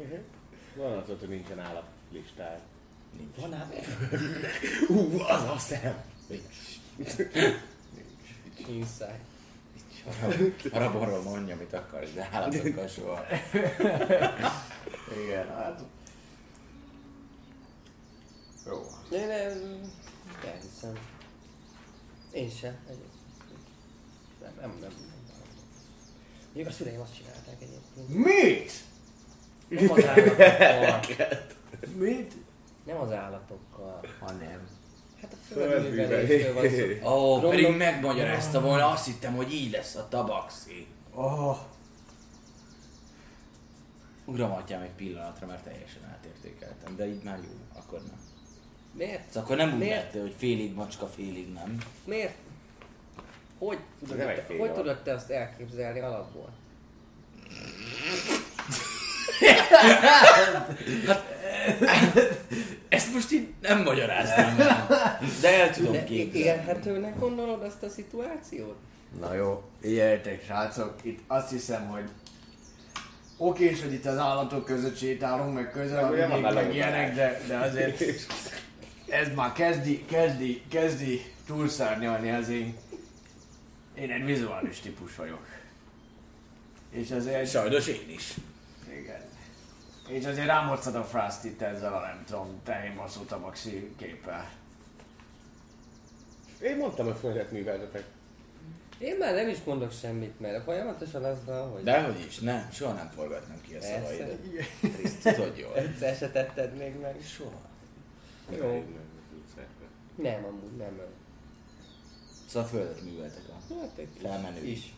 Van az, hogy nincsen állaplistája. Nincs. Van ám. Ú, az a szem! Inside. Arra arról mondja, amit akar, de állatokkal soha. Igen, hát... Jó. Én nem... Elhiszem. Én sem. Nem, nem, nem. nem. Még a szüleim azt csinálták egyébként. Mit? Nem az állatokkal. Mit? Nem az állatokkal. Ha nem. Hát a földműveléstől van szó. Ó, oh, pedig megmagyarázta volna, azt hittem, hogy így lesz a tabaxi. Oh. Uram, atyám egy pillanatra, mert teljesen átértékeltem, de így már jó, akkor nem. Miért? Szóval akkor nem úgy Miért? lettél, hogy félig macska, félig nem. Miért? Hogy tudod, Nem te, fél hogy tudod te azt elképzelni alapból? Ezt most így nem magyaráznám. De el tudom De képzelni. élhetőnek gondolod azt a szituációt? Na jó, figyeljetek srácok, itt azt hiszem, hogy oké, hogy itt az állatok között sétálunk, meg közel meg ilyenek, de, de azért ez már kezdi, kezdi, kezdi túlszárnyalni az én. Én egy vizuális típus vagyok. És azért... Sajnos én is. Igen. És azért rámocad a frászt itt ezzel a nem tudom, tehén baszó tabaxi képpel. Én mondtam, hogy földet műveltetek. Én már nem is mondok semmit, mert folyamatosan az van, hogy Dehogy is, nem, soha nem forgatnám ki a szavaidat. Kriszt, tudod jól. egyszer se tetted még meg. Soha. Jó. Nem, amúgy nem. Szóval földet műveltek a Hát egy felmenő is.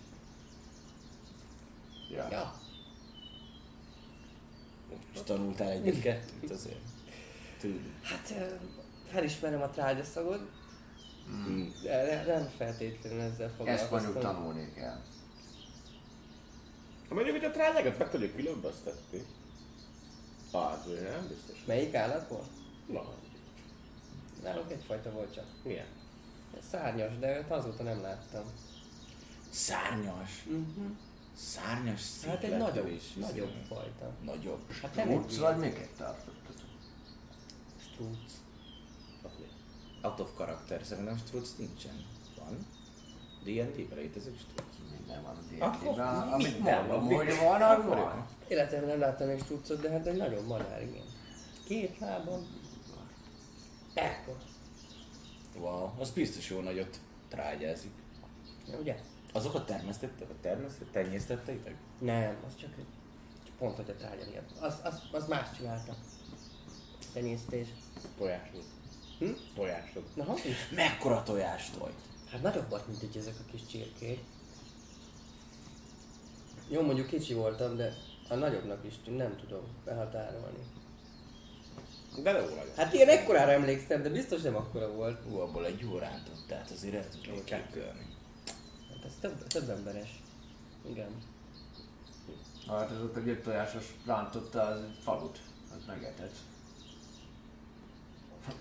Ja. Ja. És tanultál egyet-kettőt azért. Tőlük. Hát felismerem a trágyaszagod, Mm. de ne- nem feltétlenül ezzel Ezt mondjuk foglalkoztam. tanulni kell. Ha mondjuk, hogy a trágyákat meg tudjuk különböztetni. Az nem biztos. Melyik állatból? Na, Náluk egyfajta volt csak. milyen? Szárnyas, de őt azóta nem láttam. Szárnyas. Uh-huh. Szárnyas Hát egy nagyobb, is, nagyobb izé, fajta. Nagyobb. Hát nem egy vagy miket tartottatok? strúc. Out of character, szerintem struc nincsen. Van? D&D-ben létezik struc. Minden van a Akkor D&D-ben, amit mondom, hogy van, az Akkor van. Életemben nem láttam még strucot, de hát egy nagyon madár, igen. Két lábon. Ekkor. Wow, az biztos jó nagyot trágyázik. Ugye? Azokat termesztettek, vagy termesztettek, tenyésztetteitek? Nem, az csak egy csak pont, hogy a tárgya miatt. Az, az, az más csinálta. Tenyésztés. Tojásod. Hm? Tojásod. Na, az is. Mekkora tojást tojt? Hát nagyobb volt, mint így ezek a kis csirkék. Jó, mondjuk kicsi voltam, de a nagyobbnak is nem tudom behatárolni. De jó vagy. Hát ilyen ekkorára emlékszem, de biztos nem akkora volt. Ú, abból egy jó rántott, tehát azért el tudnék képzelni. Hát ez több, több emberes. Igen. Hát ez ott a egy tojásos rántotta az egy falut. Az megetett.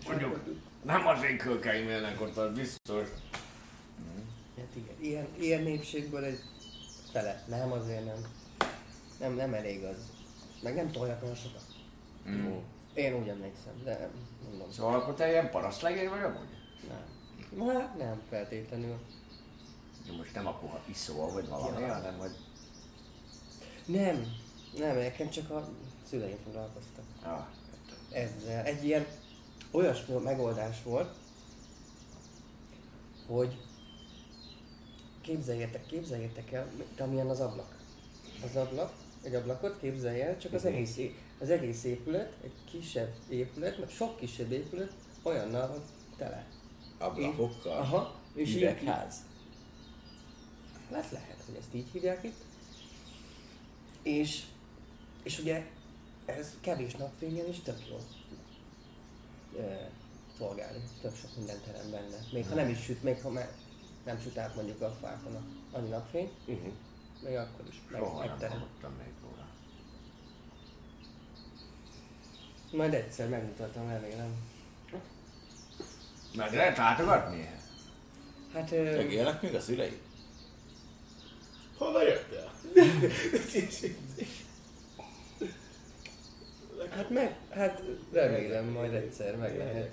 Mondjuk, nem az én kölkeim élnek ott, az biztos. Hát igen. Ilyen, ilyen népségből egy fele. Nem, azért nem. Nem, nem elég az. Meg nem tolják olyan sokat. Mm. Én úgy emlékszem, de mondom. Szóval akkor te ilyen parasztlegény vagy amúgy? Nem. Hát nem feltétlenül. Ja, most nem a puha iszó vagy valami, Ja. hanem hogy... Nem. Nem, nekem csak a szüleim foglalkoztak. Ah, ezzel. Egy ilyen olyasmi megoldás volt, hogy képzeljétek, képzeljétek el, mint amilyen az ablak. Az ablak, egy ablakot képzelj el, csak az egész, é- az egész épület, egy kisebb épület, meg sok kisebb épület olyannal van tele. Ablakokkal? Aha. És így, Üvegház? Hát lehet, hogy ezt így hívják itt. És, és ugye ez kevés napfényen is tök jó ö, szolgálni. Tök sok minden terem benne. Még ha nem is süt, még ha me- nem süt át mondjuk a fákon a annyi napfény. Uh-huh. még akkor is meg, Soha nem megterem. hallottam még róla. Majd egyszer megmutatom, remélem. Meg lehet látogatni? Hát... Ö, Megélnek még a szülei? Honnan jöttél? hát meg, hát remélem majd egyszer meg lehet.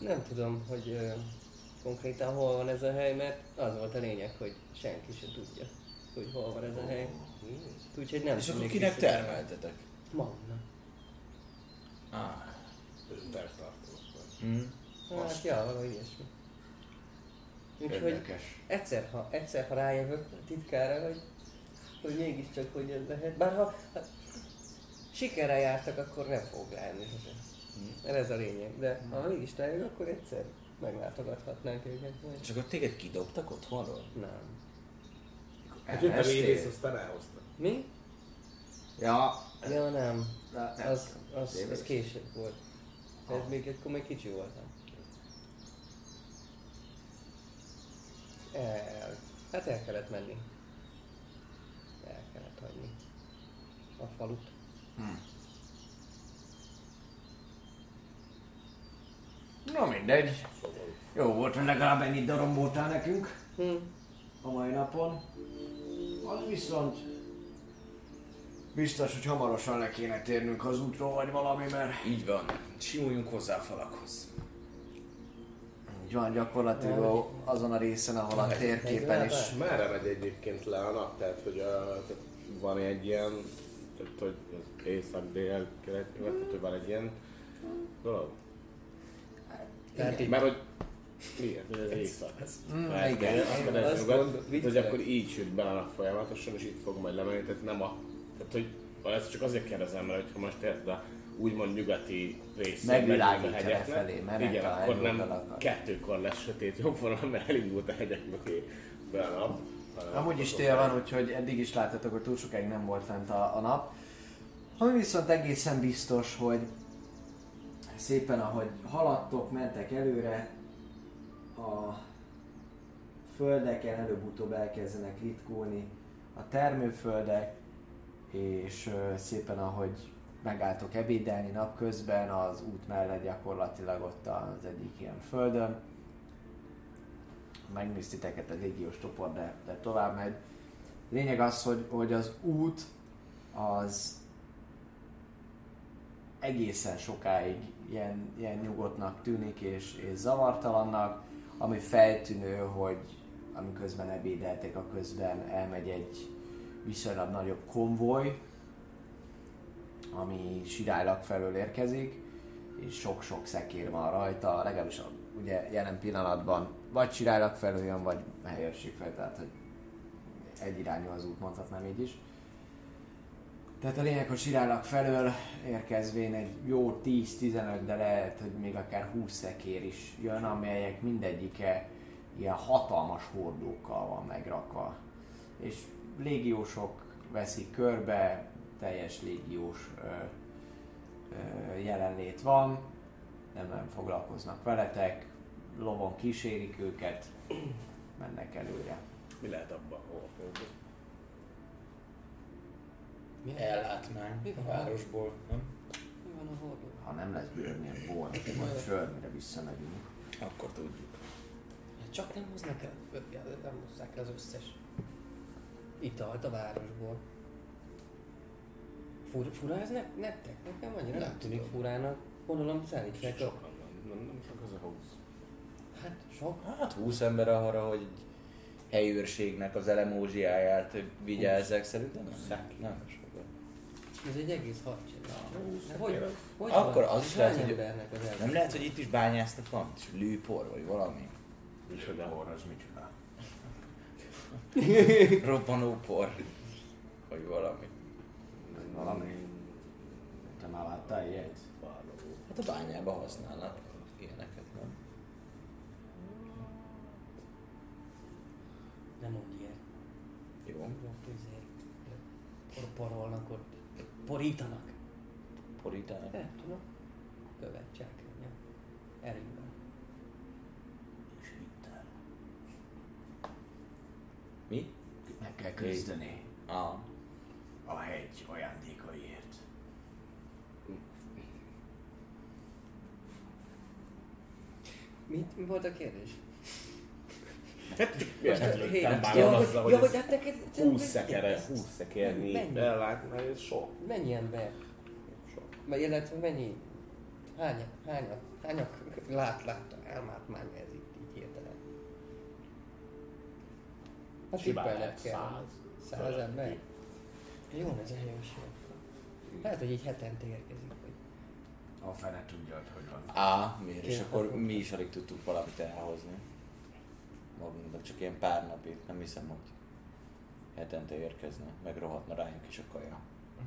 Nem tudom, hogy ö, konkrétan hol van ez a hely, mert az volt a lényeg, hogy senki se tudja, hogy hol van ez a hely. Úgyhogy nem És akkor kinek termeltetek? Magna. Ah. Tervtartó. Hm. Hát, ja, valahogy ilyesmi. Úgyhogy Érdekes. egyszer, ha, egyszer, ha rájövök a titkára, hogy, hogy mégiscsak hogy ez lehet. Bár ha, ha sikerrel jártak, akkor nem fogok rájönni sose. Mert ez a lényeg. De ha mégis rájövök, akkor egyszer meglátogathatnánk őket. És akkor téged kidobtak otthonról? Nem. Hát jött a védész, aztán elhozta. Mi? Ja, Ja, nem. de nem Az, az, az később volt. Ez még akkor még kicsi voltam. El, hát el kellett menni. El kellett hagyni. A falut. Na mindegy. Jó volt, hogy legalább ennyit daromboltál nekünk Hm. a mai napon. Az viszont biztos, hogy hamarosan le kéne térnünk az útról, vagy valami, mert Így van. Simuljunk hozzá a falakhoz. így van gyakorlatilag azon a részen, ahol a térképen is Merre megy egyébként le a nap? Tehát, hogy a, tehát van egy ilyen, tehát, hogy az észak, dél, kelet, tehát, hogy van egy ilyen dolog? Tehát így, Mert hogy miért? Ez észak. Mm, Lehet, igen. hogy Azt mondod, hogy akkor így süt bele a nap folyamatosan, és így fog majd lemenni, tehát nem a... Tehát, hogy ezt csak azért kérdezem, mert hogyha most érted a úgymond nyugati része Megvilágítja megyünk a hegyeknek, menet igen, a akkor nem hegyoldalakat. kettőkor lesz sötét jobbra, mert elindult a hegyek mögé be a nap. Amúgy is tél van, úgyhogy eddig is láttatok, hogy túl sokáig nem volt fent a, a nap. Ami viszont egészen biztos, hogy szépen ahogy haladtok, mentek előre, a földeken előbb-utóbb elkezdenek ritkulni a termőföldek, és szépen ahogy megálltok ebédelni napközben, az út mellett gyakorlatilag ott az egyik ilyen földön, megnéz titeket a légiós csoport, de, de tovább megy. Lényeg az, hogy, hogy az út az egészen sokáig ilyen, ilyen nyugodtnak tűnik és, és zavartalannak, ami feltűnő, hogy amiközben ebédeltek, a közben elmegy egy viszonylag nagyobb konvoj, ami Sirálylag felől érkezik, és sok-sok szekér van rajta, legalábbis ugye jelen pillanatban vagy Sirálylag felől jön, vagy helyőrség felől, tehát hogy egyirányú az út, mondhatnám így is. Tehát a lényeg, hogy Sirálylag felől érkezvén egy jó 10-15, de lehet, hogy még akár 20 szekér is jön, amelyek mindegyike ilyen hatalmas hordókkal van megrakva. És légiósok veszik körbe, teljes légiós ö, ö, jelenlét van, nem nagyon foglalkoznak veletek, lovon kísérik őket, mennek előre. Mi lehet abban? Hol, mi, Ellátmány Mi a városból, nem? mi van a hordó? Ha nem lesz bőrnél born, vagy sör, mire visszamegyünk. Akkor tudjuk. Csak nem hoznak el, nem hozzák el az összes italt a városból. Fur, fura ez ne, nektek? Nekem annyira nem, Nem tűnik tudom. furának. Gondolom szállítják a... Sokan van, nem, nem csak az a 20. Hát sok. Hát 20 ember arra, hogy egy helyőrségnek az elemózsiáját vigyázzák, szerintem nem. Nem sokan. Ez egy egész hadsereg. Hogy, hogy Akkor van? az is lehet, hogy-? Nem lehet, hogy itt is bányáztak van? És lőpor vagy valami? Micsoda. Borra az micsoda? Robbanópor. Vagy valami. Vagy valami. Te már láttál ilyet? Hát a bányába használnak ilyeneket, nem? Nem mondj ilyet. Jó. Por porolnak ott. Porítanak. Porítának. Nem tudom. Követ csákányja. Erőben. És hittel. Mi? Meg kell küzdeni Ah. a hegy ajándékaiért. Mit, mi volt a kérdés? Miért Most, nem lőttem ja, bár hogy, azzal, hogy ja, hogy ez hát neked... 20 szekere, 20 szekernyi Mennyi? ellátni, ez sok. Mennyi ember? Sok. Illetve mennyi? Hány, hányak, hányak lát, lát, elmátmány ez itt így Hát Simán tippelnek lehet kell. száz. Száz ember? Jó, ez jó. Lehet, hogy így hetente érkezik. Vagy... A fene tudja, hogy van. Á, miért? És akkor mi is alig tudtuk valamit elhozni. Magunknak csak ilyen pár napig, nem hiszem, hogy hetente érkezne, meg rohadna rájuk is a kaja.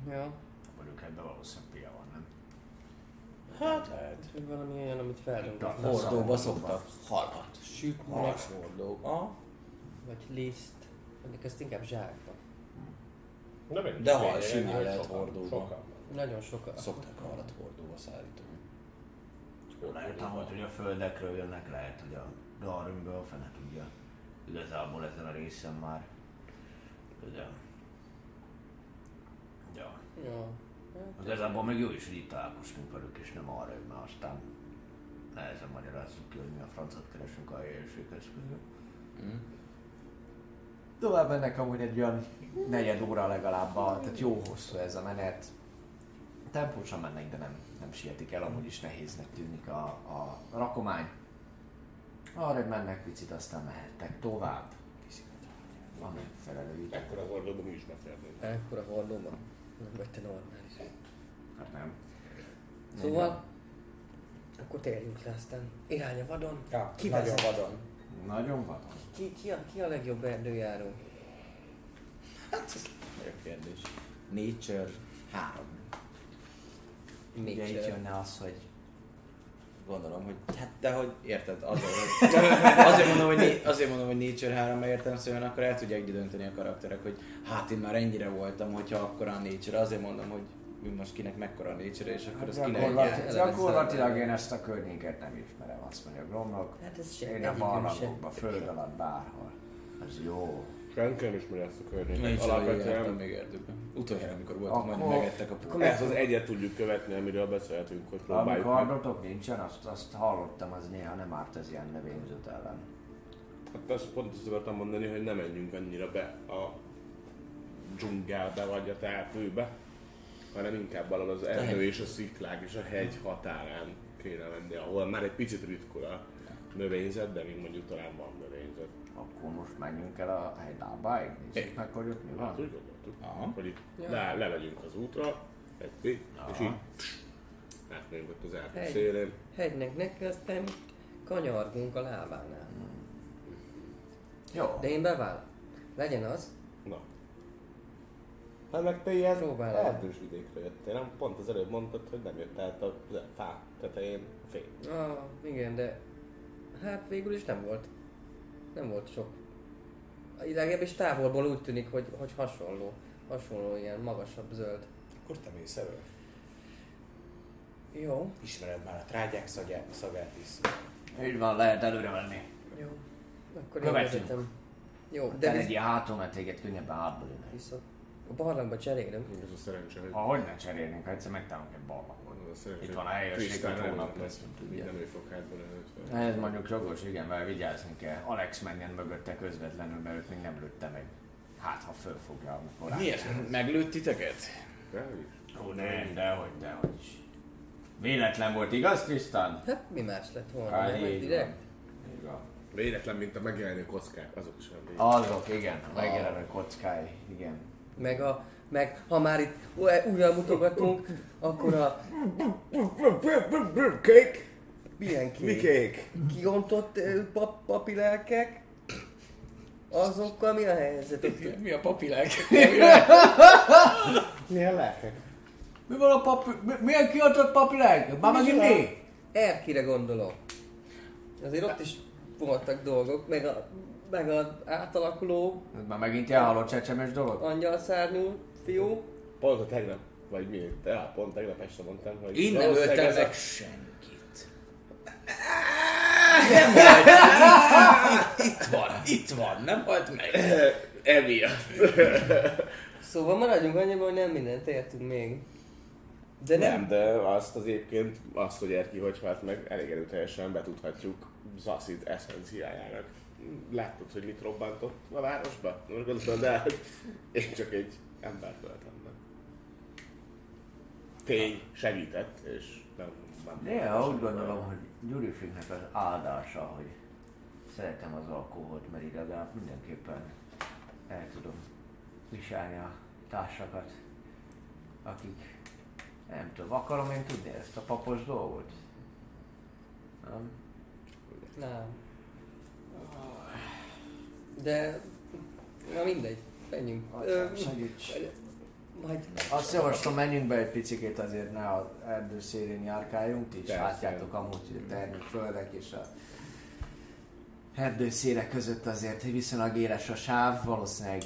Ja, Mondjuk ebben valószínűleg pia van, nem? Hát lehet. hogy valami olyan, amit feldolgoznak. Hordóba szoktak halat. Sütnek, Halas hordóba. vagy liszt. Mondjuk ezt inkább zsákba. De, mennyi De hal simán lehet sokan, hordóba. Sokan. Nagyon sokan. Szoktak halat hordóba szállítani. Lehet, amúgy, hogy a földekről jönnek, lehet, hogy a Darümből, a fene tudja. Igazából ezen a részen már. De... Ja. Ja. Hát, Igazából meg jó is, hogy itt találkoztunk velük, és nem arra, hogy már aztán nehezen magyarázzuk ki, hogy mi a francot keresünk a helyőrséghez közül. Mm. Tovább mennek amúgy egy olyan negyed óra legalább, a- tehát jó hosszú ez a menet. Tempósan mennek, de nem, nem sietik el, amúgy is nehéznek tűnik a, a rakomány. Arra mennek picit, aztán mehettek tovább. Van megfelelő idő. Ekkora hordóban mi is beférnénk. Ekkora hordóban. Nem vagy te normális. Hát nem. Szóval, akkor térjünk le aztán. Irány a vadon. Ja, nagyon vadon. Nagyon vadon. Ki, ki, a, ki a legjobb erdőjáró? Hát ez nagyon kérdés. Nature 3. Ugye itt Nature. jönne az, hogy Gondolom, hogy hát de hogy érted, azért, hogy, azért, mondom, hogy, né- azért mondom, hogy Nature 3 mert értem szóval akkor el tudják dönteni a karakterek, hogy hát én már ennyire voltam, hogyha akkora a Nature, azért mondom, hogy most kinek mekkora a Nature, és akkor az kinek gyakorlatilag, én ezt a környéket nem ismerem, azt mondja Gromnak. Hát ez se, Én a barlangokba, föld alatt, bárhol. Ez jó. Senki nem ismeri ezt a környéket. Nincs Alapvetően még erdőben. Utoljára, amikor voltam, Akkor- majd megettek a akkor ezt az egyet tudjuk követni, amiről beszélhetünk, hogy próbáljuk meg. kardotok nincsen, azt, azt hallottam, az néha nem árt az ilyen növényzet ellen. Hát azt pont azt akartam mondani, hogy ne menjünk annyira be a dzsungelbe vagy a telepőbe, hanem inkább valahol az erdő és a sziklák és a hegy határán kéne menni, ahol már egy picit ritkul a növényzet, de még mondjuk talán van növényzet. Akkor most menjünk el a hegylábáig, nézzük meg, hogy ott mi Hát van. úgy gondoltuk, Aha. hogy itt Ja. le, lemegyünk az útra, egy pit, és Aha. így pss, átmegyünk ott az erdő Hegy. szélén. Hegynek neki, aztán kanyargunk a lábánál. Jó. De én bevállalom. Legyen az. Na. Hát meg te ilyen Próbálom. erdős vidékre jöttél, nem? Pont az előbb mondtad, hogy nem jött át a fá tetején a fény. Ah, igen, de hát végül is nem volt. Nem volt sok. Legalábbis távolból úgy tűnik, hogy, hogy hasonló. Hasonló ilyen magasabb zöld. Akkor te mész elő. Jó, Ismered már a trágyák szagát, szagát is. Így van, lehet előre menni. jó. Akkor én Követjünk. vezetem. Jó, De de egy visz, ilyen hátul, mert téged könnyebben hátba lőnek. viszont a barlangba cserélünk. Ez a szerencse, hogy Ahogy ne cserélnénk, ha egyszer megtalálunk egy barlangot. a Itt van a hogy helyőrség, hogy nem hónap lesz. Nem ő fog hátba lőni. Ez mondjuk jogos, igen, mert vigyázni kell. Alex menjen mögötte közvetlenül, mert őt még nem lőtte meg. Hát, ha fölfogja, amikor Miért? Meglőtt titeket? De is. Ó, nem, dehogy, dehogy is. Véletlen volt, igaz, Tristan? Hát mi más lett volna, Hát, nem direkt? Így van. Véletlen, mint a megjelenő kockák, azok is véletlen. Azok, igen, a megjelenő kockái, igen. Meg, a, meg ha már itt újra mutogatunk, akkor a Kék! milyen Mi kék? kék? Kiontott pap, papilelkek, azokkal mi a helyzet? Mi a papilák? Milyen lelkek? Mi van a papi... mi- Milyen kiadott papilák? Már megint mi? Erkire gondolok. Azért ott is voltak dolgok, meg a, meg a átalakuló Ez már megint ilyen halott csecsemes dolog? angyalszárnyú fiú. Pont a tegnap, vagy mi? Te, pont tegnap este mondtam, hogy... Én nem öltem ez a- meg senkit. Nem halt. Itt, itt van, itt van, nem halt meg. emiatt. Szóval maradjunk annyiban, hogy nem mindent értünk még. De nem, Nem, de azt az egyébként, azt, hogy Erki hogy halt meg, elég erőteljesen betudhatjuk Zaszid eszenciájának. Látod, hogy mit robbantott a városba? Most gondolod el, hogy én csak egy embert öltem meg. Tény, segített, és nem... nem Néha úgy gondolom, hogy Gyurifiknek az áldása, hogy szeretem az alkoholt, mert így legalább mindenképpen el tudom viselni a társakat, akik nem tudom, akarom én tudni ezt a papos dolgot? Nem? nem. De, na mindegy, menjünk. Ö, Segíts! majd Azt javaslom, menjünk be egy picikét azért ne az erdő szélén járkáljunk, ti is Persze. látjátok amúgy, hogy a termőföldek és a erdő szélek között azért hogy viszonylag éles a sáv, valószínűleg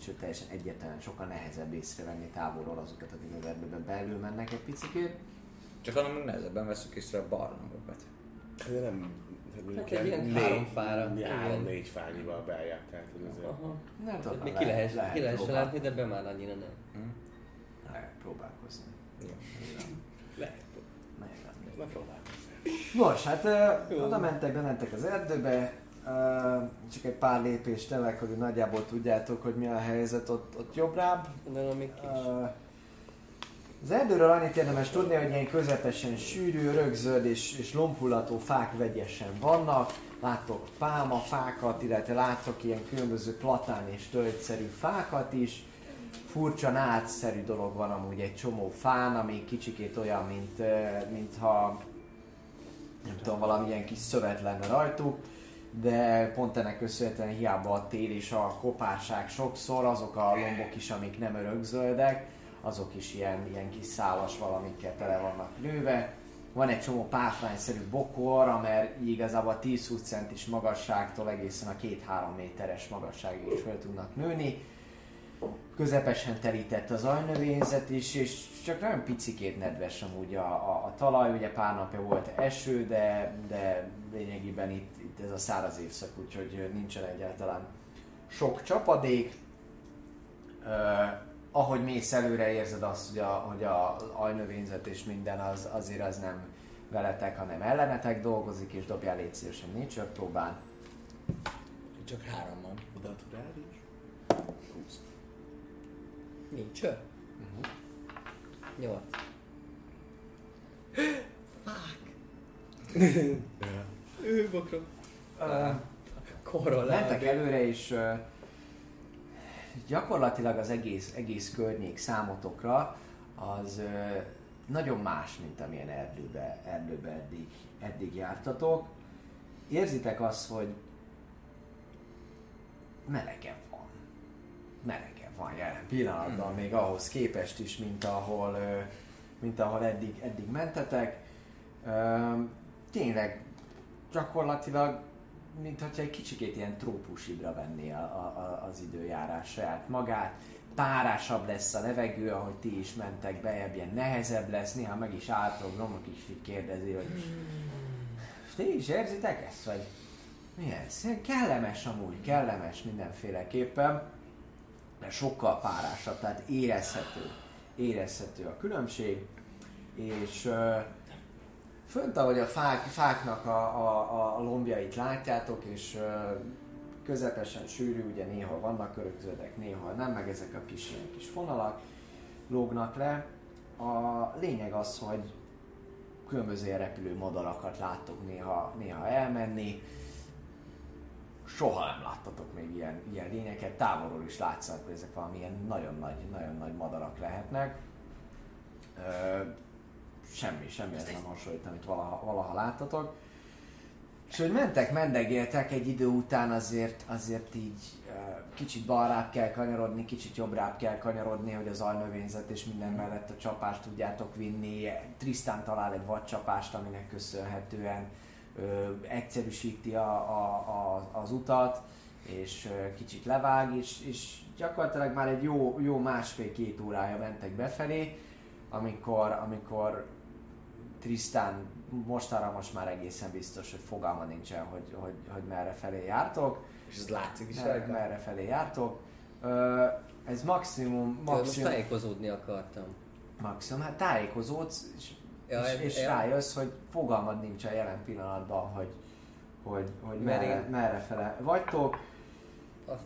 sőt teljesen egyetlen, sokkal nehezebb észrevenni távolról azokat, akik az erdőben belül mennek egy picikét. Csak annak még nehezebben veszük észre a barlangokat. De nem... Hát egy ilyen három fára. Három-négy fányival beljár, tehát hogy azért... Aha. Nem tudom, Még ki lehet, ki lehet se próbál- látni, de be már annyira nem. Lehet próbálkozni. Lehet. Lehet. Na próbálkozzál. Nos, hát Jó. uh, oda mentek, bementek az erdőbe, uh, csak egy pár lépést tevek, hogy nagyjából tudjátok, hogy mi a helyzet ott, ott jobbrább. De nem még kis. Uh, az erdőről annyit érdemes tudni, hogy ilyen közepesen sűrű, rögzöld és, és lombhullató fák vegyesen vannak. Láttok pálmafákat, illetve láttok ilyen különböző platán és tölgyszerű fákat is. Furcsa nátszerű dolog van amúgy egy csomó fán, ami kicsikét olyan, mint, mintha nem tudom, valamilyen kis szövet lenne rajtuk, de pont ennek köszönhetően hiába a tél és a kopárság sokszor, azok a lombok is, amik nem örökzöldek, azok is ilyen, ilyen kis szálas valamikkel tele vannak nőve. Van egy csomó páfrányszerű bokor, amely igazából 10-20 centis magasságtól egészen a 2-3 méteres magasságig is fel tudnak nőni. Közepesen telített az ajnövényzet is, és csak nagyon picikét nedves amúgy a, a, a talaj, ugye pár napja volt eső, de, de lényegében itt, itt ez a száraz évszak, úgyhogy nincsen egyáltalán sok csapadék. Ahogy mész előre érzed azt, hogy a, hogy a ajnövényzet és minden az, azért az nem veletek, hanem ellenetek dolgozik, és dobjál légy szívesen nature próbán. Csak három van. Oda tud is? Nincs ő? Nyolc. Ő bokrom. Uh, Korol mentek előre, és uh, gyakorlatilag az egész, egész környék számotokra az uh, nagyon más, mint amilyen erdőbe, erdőbe eddig, eddig jártatok. Érzitek azt, hogy melegebb van. Melegebb van jelen pillanatban, még ahhoz képest is, mint ahol, ö, mint ahol eddig, eddig mentetek. Ö, Tényleg gyakorlatilag, mint hogyha egy kicsikét ilyen trópusibra venné a, a, a, az időjárás saját magát. Párásabb lesz a levegő, ahogy ti is mentek be, ilyen nehezebb lesz, néha meg is átok, Romok is így kérdezi, hogy ti is érzitek ezt, vagy mi ez? Kellemes amúgy, kellemes mindenféleképpen, de sokkal párásabb, tehát érezhető, érezhető a különbség, és fönt, ahogy a fák, fáknak a, a, a lombjait látjátok, és közepesen sűrű, ugye néha vannak örökzöldek, néha nem, meg ezek a kis ilyen kis fonalak lógnak le. A lényeg az, hogy különböző repülő madarakat láttok néha, néha elmenni. Soha nem láttatok még ilyen, ilyen lényeket, távolról is látszanak, hogy ezek valamilyen nagyon nagy, nagyon nagy madarak lehetnek. Ö, semmi, semmi ez nem hasonlít, amit valaha, valaha láttatok. És hogy mentek, mendegéltek egy idő után azért, azért így kicsit balrább kell kanyarodni, kicsit jobbrább kell kanyarodni, hogy az ajnövényzet és minden mellett a csapást tudjátok vinni. Trisztán talál egy vadcsapást, aminek köszönhetően ö, egyszerűsíti a, a, a, az utat, és ö, kicsit levág, és, és gyakorlatilag már egy jó, jó másfél-két órája mentek befelé, amikor, amikor Trisztán mostanra most már egészen biztos, hogy fogalma nincsen, hogy, hogy, hogy merre felé jártok. És ez látszik is merre, merre felé jártok. Ö, ez maximum, Tudod, most maximum, tájékozódni akartam. maximum, hát tájékozódsz, és, Ja, és, és ja. rájössz, hogy fogalmad nincs a jelen pillanatban, hogy, hogy, hogy merre, merre fele vagytok.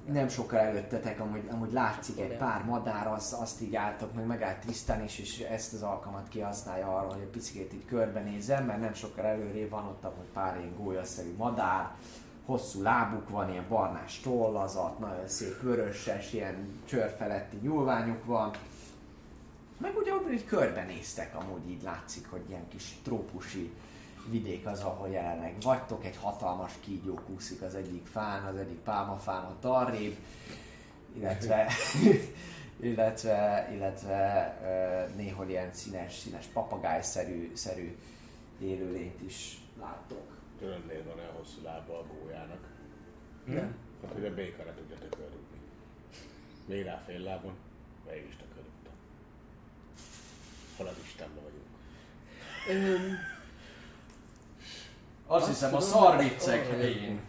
Nem sokkal előttetek, amúgy, amúgy látszik egy pár madár, az, azt így álltok, meg megállt Trisztán is, és ezt az alkalmat kihasználja arra, hogy egy picit így körbenézzen, mert nem sokkal előrébb van ott amúgy pár ilyen gólyaszerű madár, hosszú lábuk van, ilyen barnás tollazat, nagyon szép vöröses, ilyen csőr feletti nyúlványuk van. Meg ugye így körbenéztek, amúgy így látszik, hogy ilyen kis trópusi vidék az, ahol jelenleg vagytok, egy hatalmas kígyó kúszik az egyik fán, az egyik pálmafán ott arrébb, illetve, illetve, illetve néhol ilyen színes, színes papagájszerű szerű élőlényt is láttok. Önnél van olyan hosszú lába a gólyának. Nem. Hát, hogy a béka le tudja tökörrúgni. Még rá fél lábon, mégis. Hol az Istenben vagyunk. Öm, Azt, Azt hiszem a szarviccek arra helyén.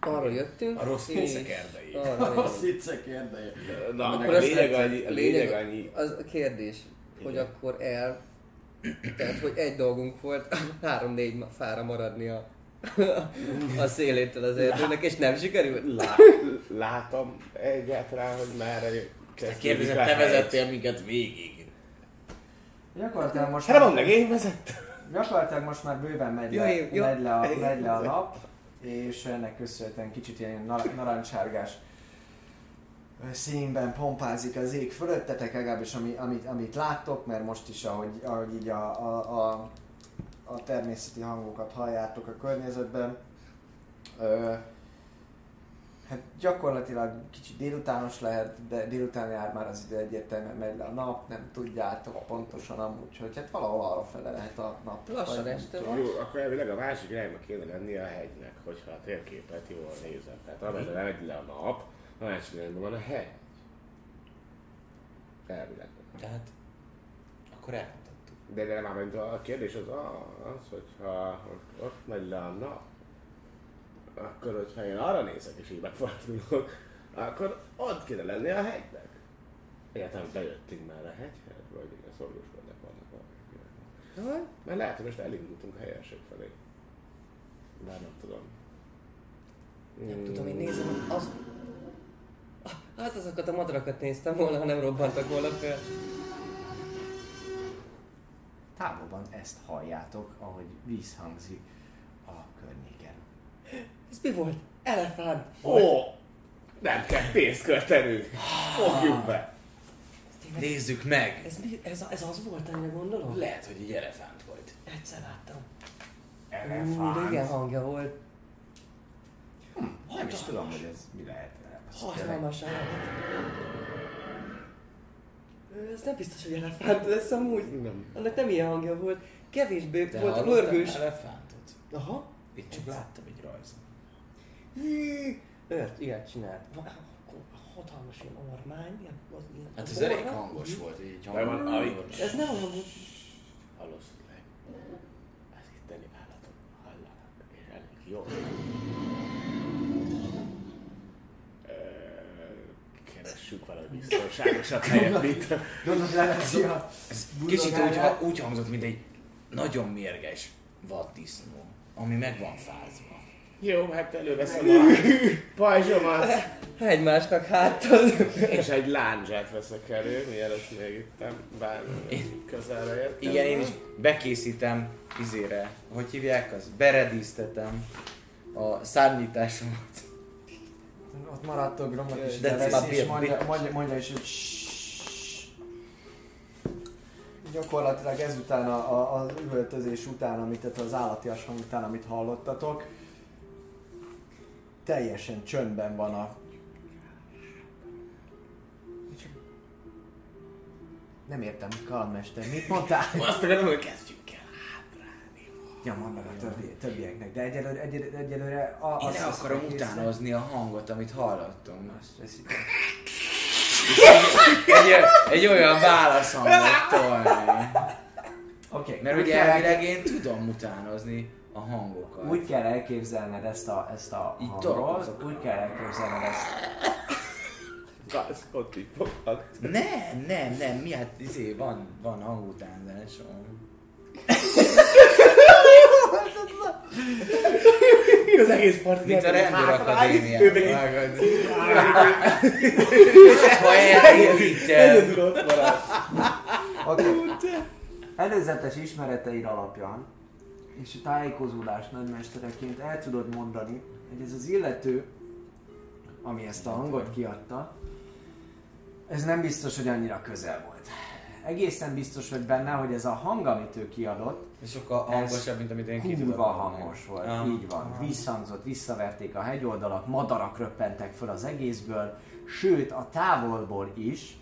arra jöttünk. A rossz viccek erdei. A jöttünk. viccek érdeje. Na, Akkor a lényeg annyi, a lényeg annyi, Az a kérdés, hogy Igen. akkor el... Tehát, hogy egy dolgunk volt három-négy fára maradni a, a szélétől az erdőnek, és nem sikerült? lá, látom egyáltalán, hogy merre kezdődik Kérdezett, a te vezettél minket végig. Gyakorlatilag most Hát mondd meg, én vezettem. Gyakorlatilag most már bőven megy le, jó. megy le, a, megy le a nap, és ennek köszönhetően kicsit ilyen nar- narancsárgás színben pompázik az ég fölöttetek, legalábbis ami, amit, amit láttok, mert most is, ahogy, ahogy így a, a, a, a természeti hangokat halljátok a környezetben, ö, Hát gyakorlatilag kicsit délutános lehet, de délután jár már az idő egyértelműen megy le a nap, nem tudjátok pontosan amúgy, hogy hát valahol arra fele lehet a nap. Lassan este van. Jó, akkor elvileg a másik irányba kéne lenni a hegynek, hogyha a térképet jól nézem. Tehát amerre megy le a nap, a másik irányban van a hegy. Elvileg. Tehát akkor elmutattuk. De, de már a kérdés az az, hogyha ott megy le a nap, akkor hogyha én arra nézek és így megfordulok, akkor ott kéne lenni a hegynek. Egyáltalán bejöttünk már a hegyhez, vagy igen, szorgóskodnak vannak valami. Ha? Mert lehet, hogy most elindultunk a helyesség felé. Bár nem tudom. Nem Hmm. tudom, én nézem, az... Hát azokat a madarakat néztem volna, ha nem robbantak volna fel. Távolban ezt halljátok, ahogy vízhangzik a környéken. Ez mi volt? Elefánt! Ó! Nem kell pénzt költenünk! Fogjuk be! Nézzük meg! Ez, mi? Ez, ez az volt, amire gondolom? Lehet, hogy egy elefánt volt. Egyszer láttam. Ú, de igen hangja volt. Nem is tudom, hogy ez mi lehet. Hatalmas Ez nem biztos, hogy elefánt lesz amúgy. Nem. Annak nem ilyen hangja volt. Kevésbé Te volt hallottál mörgős. elefántot? Aha. Itt csak láttam egy rajzon. Őrt, ilyet csinált. Hatalmas ilyen ormány. Ilyen, az, ilyen, Hát ez elég hangos volt, így hangos. Ez nem volt. Valószínűleg az itteni állatok hallanak, és elég jó. Keressük valami biztonságosat helyet, mint Gondolod, leveszi a Ez kicsit úgy, úgy hangzott, mint egy nagyon mérges vaddisznó, ami meg van fázva. Jó, hát előveszem a pajzsomat, Egymásnak háttal. és egy láncsát veszek elő, mielőtt még itt bármi közelre érkezem. Igen, én is bekészítem izére, hogy hívják az, beredíztetem a szárnyításomat. Ott maradtok, Gromnak is That's ide és mondja, mondja, mondja is, hogy. Gyakorlatilag ezután a, a, az üvöltözés után, amit tehát az állatias hang után, amit hallottatok, teljesen csöndben van a... Nem értem, kalmester, mit mondtál? Azt akarom, hogy kezdjük el. Ja, mondd meg a többi, többieknek, de egyelőre, egyelőre, egyelőre a, Én azt- le akarom utánozni a hangot, amit hallottam. Azt veszik. Egy, egy olyan válaszhangot tolni. Oké, Mert ugye elvileg én tudom utánozni a hangokat. Úgy kell elképzelned ezt a, ezt a Így hangról, tartozok. úgy kell elképzelned ezt. Így foghat. Nem, nem, nem, mi hát izé, van, van hangutánzás. Az egész part Mint a rendőr akadémián. Ő meg Vágod. Ha. Okay. Előzetes ismereteid alapján és a tájékozódás nagymestereként el tudod mondani, hogy ez az illető, ami ezt a hangot kiadta, ez nem biztos, hogy annyira közel volt. Egészen biztos vagy benne, hogy ez a hang, amit ő kiadott, Ez sokkal hangosabb, mint amit én ki tudok hangos volt. Ah. Így van. Visszhangzott, visszaverték a hegyoldalak, madarak röppentek föl az egészből, sőt a távolból is,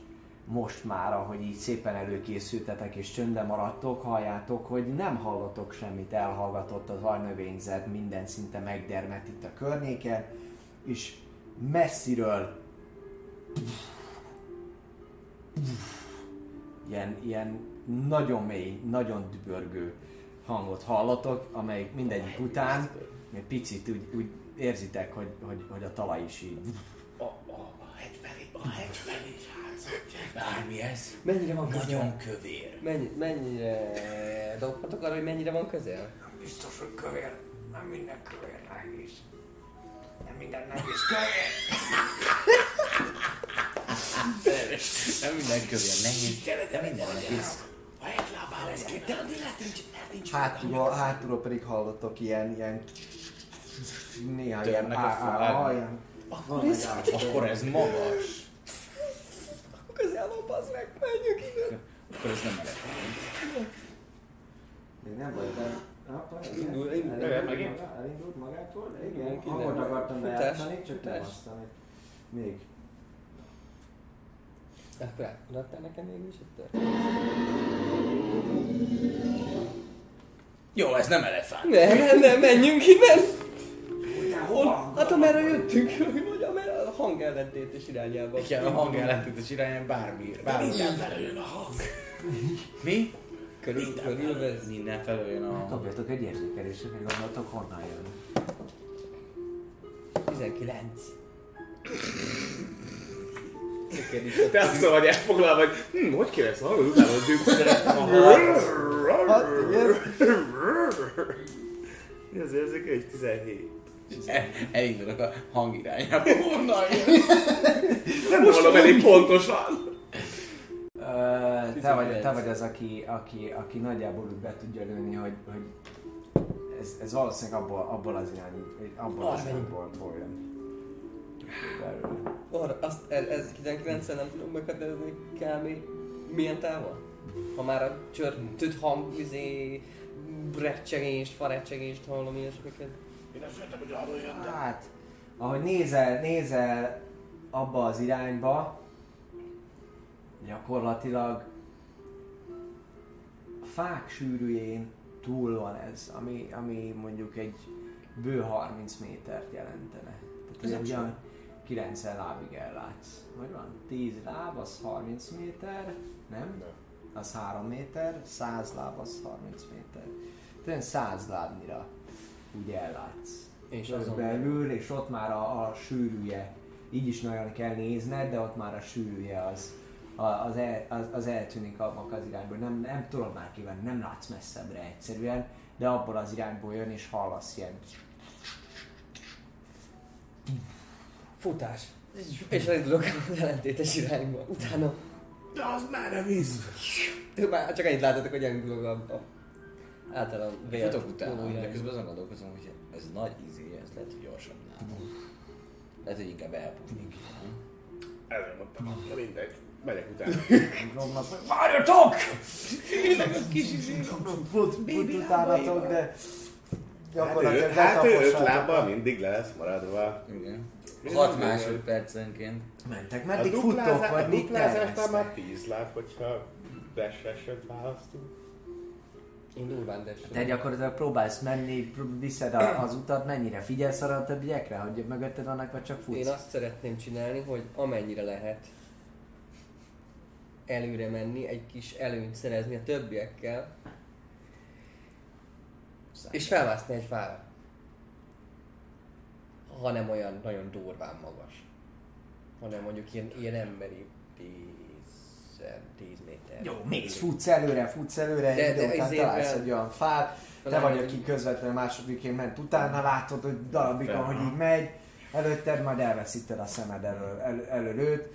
most már, ahogy így szépen előkészültetek és csöndben maradtok, halljátok, hogy nem hallatok semmit, elhallgatott az ajnövényzet, minden szinte megdermet itt a környéken, és messziről ilyen, ilyen nagyon mély, nagyon dübörgő hangot hallatok, amelyik mindegyik után egy picit úgy, úgy érzitek, hogy, hogy, hogy a talaj is így A, a, a hegy felé, a hegy felé. Bármi ez. Mennyire van közel? Nagyon kövér. Mennyi, mennyire dobhatok arra, hogy mennyire van közel? Biztos, hogy kövér. Nem minden kövér nehéz. Nem minden nehéz kövér. Nem minden kövér, nehéz. De minden nehéz. A hegy lábán lesz ki. De lehet nincs, lehet nincs. Hátulról, hátulról pedig hallotok ilyen, ilyen néha ilyen á- á- á- ilyen Akkor ez, akkor ez magas. Közel van, bazd meg, menjünk ide! Akkor ez nem elég. Még nem vagy benne. Indul, indul. Elindult magától? Igen. Hangot akartam beállítani, csak nem aztán, hogy még. Akkor átmutatál nekem mégis egy történet? Jó, ez nem elefánt. Nem, nem, menjünk innen! hova? Hát amerre jöttünk, a hang ellentétes irányába. Igen, a hang ellentétes irányán bármi. bármi. Mindenfelől jön a hang. Mi? Körül, körülvesz. Minden felől jön a hang. Dobjatok egy érzékelésre, hogy gondoltok honnan jön. 19. Te azt vagy elfoglalva, hogy hm, hogy kéne ezt hangot utána igen. Mi az érzéke? Egy 17. El- Elindulok a hang irányába. Honnan jön? Nem mondom elég pontosan. Ö, te, vagy, te 19. vagy az, aki, aki, aki nagyjából úgy be tudja lőni, hogy, hogy ez, ez valószínűleg abból, abból az irány, abból az irányból jön. Arra, azt, ez, ez 19-szer nem tudom meghatározni kb. milyen távol? Ha már a csörtött hang, izé, recsegést, farecsegést hallom, ilyesmiket. Én azt hogy arról jön, de... Hát, ahogy nézel, nézel abba az irányba, gyakorlatilag a fák sűrűjén túl van ez, ami, ami mondjuk egy bő 30 métert jelentene. Tehát ez egy olyan 90 lábig ellátsz. Hogy van? 10 láb, az 30 méter, nem? Az 3 méter, 100 láb, az 30 méter. Tehát olyan 100 lábnyira úgy ellátsz. És azon belül, és ott már a, a sűrűje. Így is nagyon kell nézned, de ott már a sűrűje az, a- az, el, az, az eltűnik abban az irányból. Nem, nem tudod már kivenni, nem látsz messzebbre egyszerűen, de abból az irányból jön és hallasz ilyen. futás. És elindulok az ellentétes irányba. Utána De az már nem víz. már csak ennyit láttatok, hogy elindulok a, a általán vélt Futok utána, de közben azon gondolkozom, hogy ez nagy izé, ez lehet, hogy gyorsabb nálam. Lehet, hogy inkább elpúsnik. Ezzel mondtam, na mindegy. Megyek utána. Robnak, várjatok! Tényleg a kis izé. Fut, fut utánatok, de Hát gyakorlatilag ő, hát ő öt lábbal mindig le lesz maradva. Igen. Mi 6 nem másodpercenként. Mentek, A meddig futtok, vagy a mit duplázásnál terveztek? már 10 láb, hogyha dash választunk. Én durván desem. Te gyakorlatilag próbálsz menni, viszed az utat, mennyire figyelsz arra a többiekre, hogy mögötted vannak, vagy csak futsz? Én azt szeretném csinálni, hogy amennyire lehet előre menni, egy kis előnyt szerezni a többiekkel, És felmászni egy fára. Ha nem olyan nagyon durván magas. Hanem mondjuk ilyen, ilyen emberi 10, 10 méter. Jó, mész, futsz előre, futsz előre, De- de után találsz egy olyan fát, te vagy, aki közvetlenül másodikén ment utána, látod, hogy darabig, ahogy így megy, előtted, majd elveszíted a szemed elől, elő, elől őt,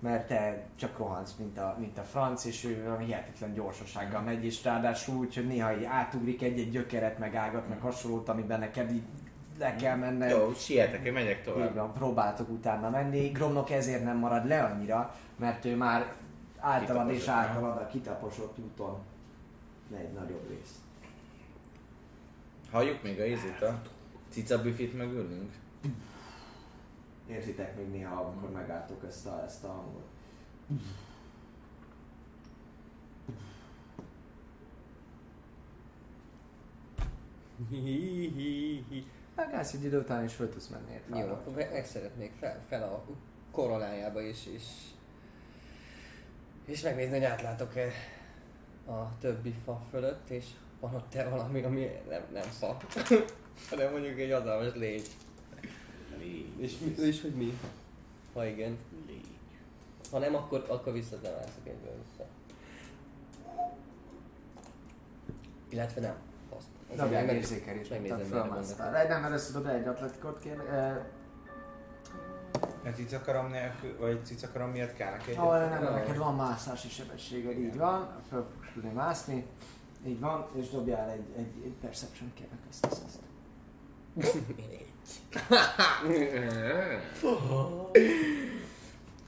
mert te csak rohansz, mint a, mint a franc, és ő valami hihetetlen gyorsasággal megy, és ráadásul úgy, hogy néha így átugrik egy-egy gyökeret, meg ágat, meg hasonlót, amiben neked így le kell menned. Jó, sietek, én megyek Így tovább. van, próbáltok utána menni. Gromnok ezért nem marad le annyira, mert ő már általad és általad a kitaposott úton megy nagyobb rész. Halljuk még a ízét a cica büfit megülünk? Érzitek még néha, amikor megálltok ezt a, ezt a hangot. Megállsz egy idő után és föl tudsz menni egy Jó, akkor meg szeretnék fel, fel a koronájába is, és, és megnézni, hogy átlátok-e a többi fa fölött, és van ott-e valami, ami nem, nem fa, hanem mondjuk egy hatalmas légy. És, mi, és hogy mi? Ha igen. Ha nem, akkor, akkor vissza nem állszok egyből vissza. Illetve nem. Azt. Dobjál Meg- érzékelést, megnézem, fölmásztál. Egy nem először dobjál egy atletikot kérlek. Eh, Egy cicakarom nélkül, vagy cicakarom miatt kell neki egy... Ó, nem, nem, neked van mászási sebességed, így van, föl fogsz tudni mászni, így van, és dobjál egy, egy, egy perception kérlek, ezt, ezt, ezt.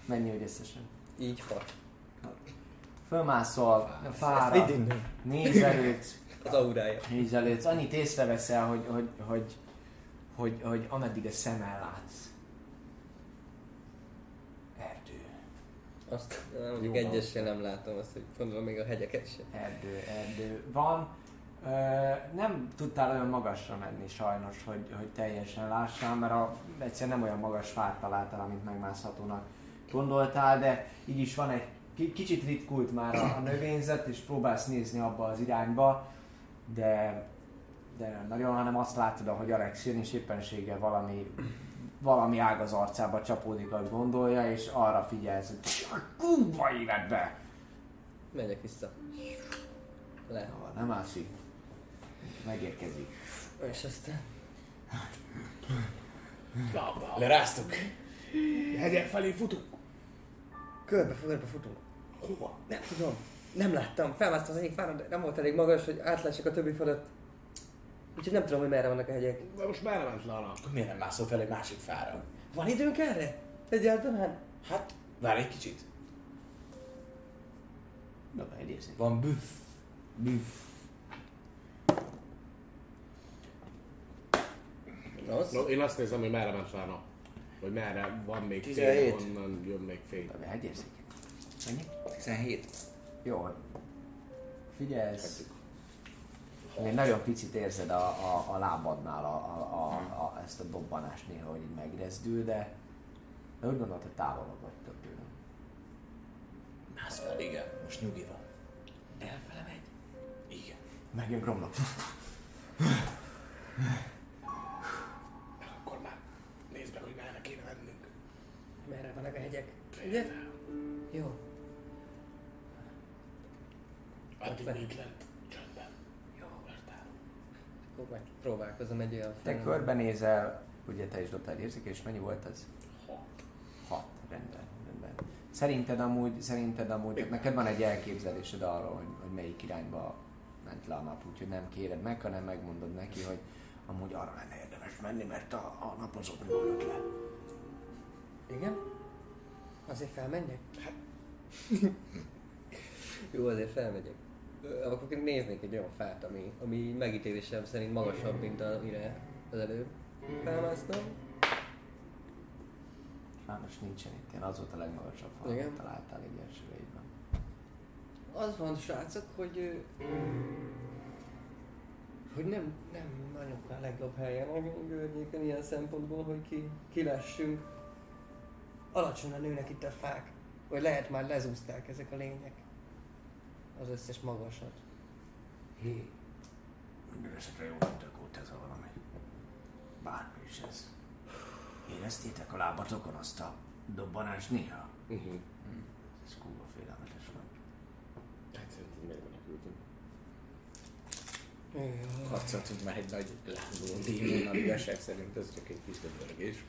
Mennyi, hogy összesen? Így fa. Fölmászol a fára, nézelődsz, Az aurája. nézelődsz, annyit észreveszel, hogy, hogy, hogy, hogy, hogy ameddig a szemmel látsz. Erdő, Azt nem, mondjuk egyessel nem látom, azt, hogy gondolom még a hegyeket sem. erdő, erdő van. Ö, nem tudtál olyan magasra menni sajnos, hogy, hogy teljesen lássál, mert a, egyszerűen nem olyan magas fát találtál, amit megmászhatónak gondoltál, de így is van egy ki- kicsit ritkult már a, a növényzet, és próbálsz nézni abba az irányba, de, de nem nagyon, hanem azt látod, hogy Alex jön, és éppenséggel valami, valami ág az arcába csapódik, ahogy gondolja, és arra figyelsz, hogy kurva életbe! Megyek vissza. Le. Jó, nem mászik. Megérkezik. És aztán... Leráztuk. Hegyek felé futunk. Körbe, körbe futunk. Hova? Nem tudom. Nem láttam. Felmásztam az egyik fára, de nem volt elég magas, hogy átlássak a többi fölött. Úgyhogy nem tudom, hogy merre vannak a hegyek. De most merre ment le a nap? Miért nem mászol fel egy másik fára? Van időnk erre? Egyáltalán? Hát, várj egy kicsit. Dobj egy érzék. Van büff. Büff. Az? No, én azt nézem, hogy merre ment a nap. Vagy merre van még 17. fény, honnan jön még fény. Dobj egy érzék. Mennyi? 17. Jó. Figyelsz. Még nagyon picit érzed a, a, a lábadnál a, a, a, a, ezt a dobbanást néha, hogy így megrezdül, de, de úgy gondolod, hogy távolabb vagy tőle. Mász fel, igen. Most nyugi van. Elfele megy. Igen. Megjön Gromnak. Akkor már nézd meg, hogy merre kéne mennünk. Merre vannak a hegyek? Ugye? Jó. Addig még lent. Meg próbálkozom egy olyan Te fel- körbenézel, ugye te is dobtál és mennyi volt ez? Hat. Hat, rendben, rendben. Szerinted amúgy, szerinted amúgy, tehát neked van egy elképzelésed arról, hogy, hogy melyik irányba ment le a nap, úgyhogy nem kéred meg, hanem megmondod neki, hogy amúgy arra lenne érdemes menni, mert a, a napozók nyugodnak le. Igen? Azért felmenjek? Hát. Jó, azért felmegyek. Akkor néznék egy olyan fát, ami, ami megítélésem szerint magasabb, mint amire az előbb felmásztam. Most nincsen itt, ilyen az volt a legmagasabb Igen. amit találtál egy van. Az van, srácok, hogy hogy nem, nem vagyok a legjobb helyen a környéken ilyen szempontból, hogy ki, kilessünk. Alacsonyan nőnek itt a fák, vagy lehet már lezúzták ezek a lények. Az összes magasat. Minden esetre jó megdökült ez a valami. Bármi is ez. Éreztétek a lábatokon azt a dobbanást néha? Uh-huh. Ez kurva félelmetes volt. Hát szerintem miért menekültünk? Harcoltunk már egy nagy lángoló démonnal, igazság szerint ez csak egy kis döbörgés.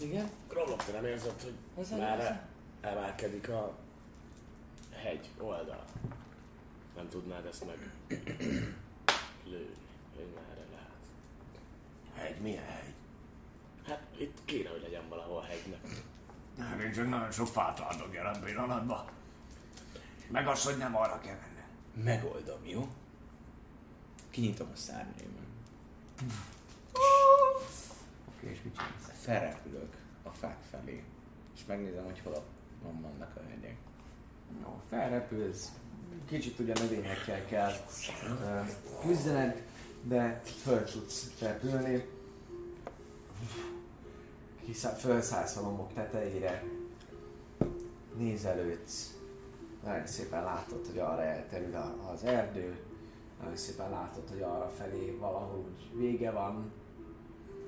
Igen? Romlok, te nem érzed, hogy Ez már az- emelkedik a hegy oldal? Nem tudnád ezt meg lőni, hogy merre lehet? Hegy, milyen hegy? Hát itt kéne, hogy legyen valahol hegynek. Hát én csak nagyon sok fát látok jelen pillanatban. Meg az, hogy nem arra kell menni. Megoldom, jó? Kinyitom a szárnyaimat. Oké, és mit csinálsz? Felrepülök a fák felé, és megnézem, hogy hol van vannak a hegyek. Jó, felrepülsz. Kicsit ugye növényekkel kell küzdened, de föl tudsz repülni. Kiszá- fölszállsz a lombok tetejére, nézelődsz. Nagyon szépen látod, hogy arra elterül az erdő. Nagyon szépen látod, hogy arra felé valahol úgy vége van.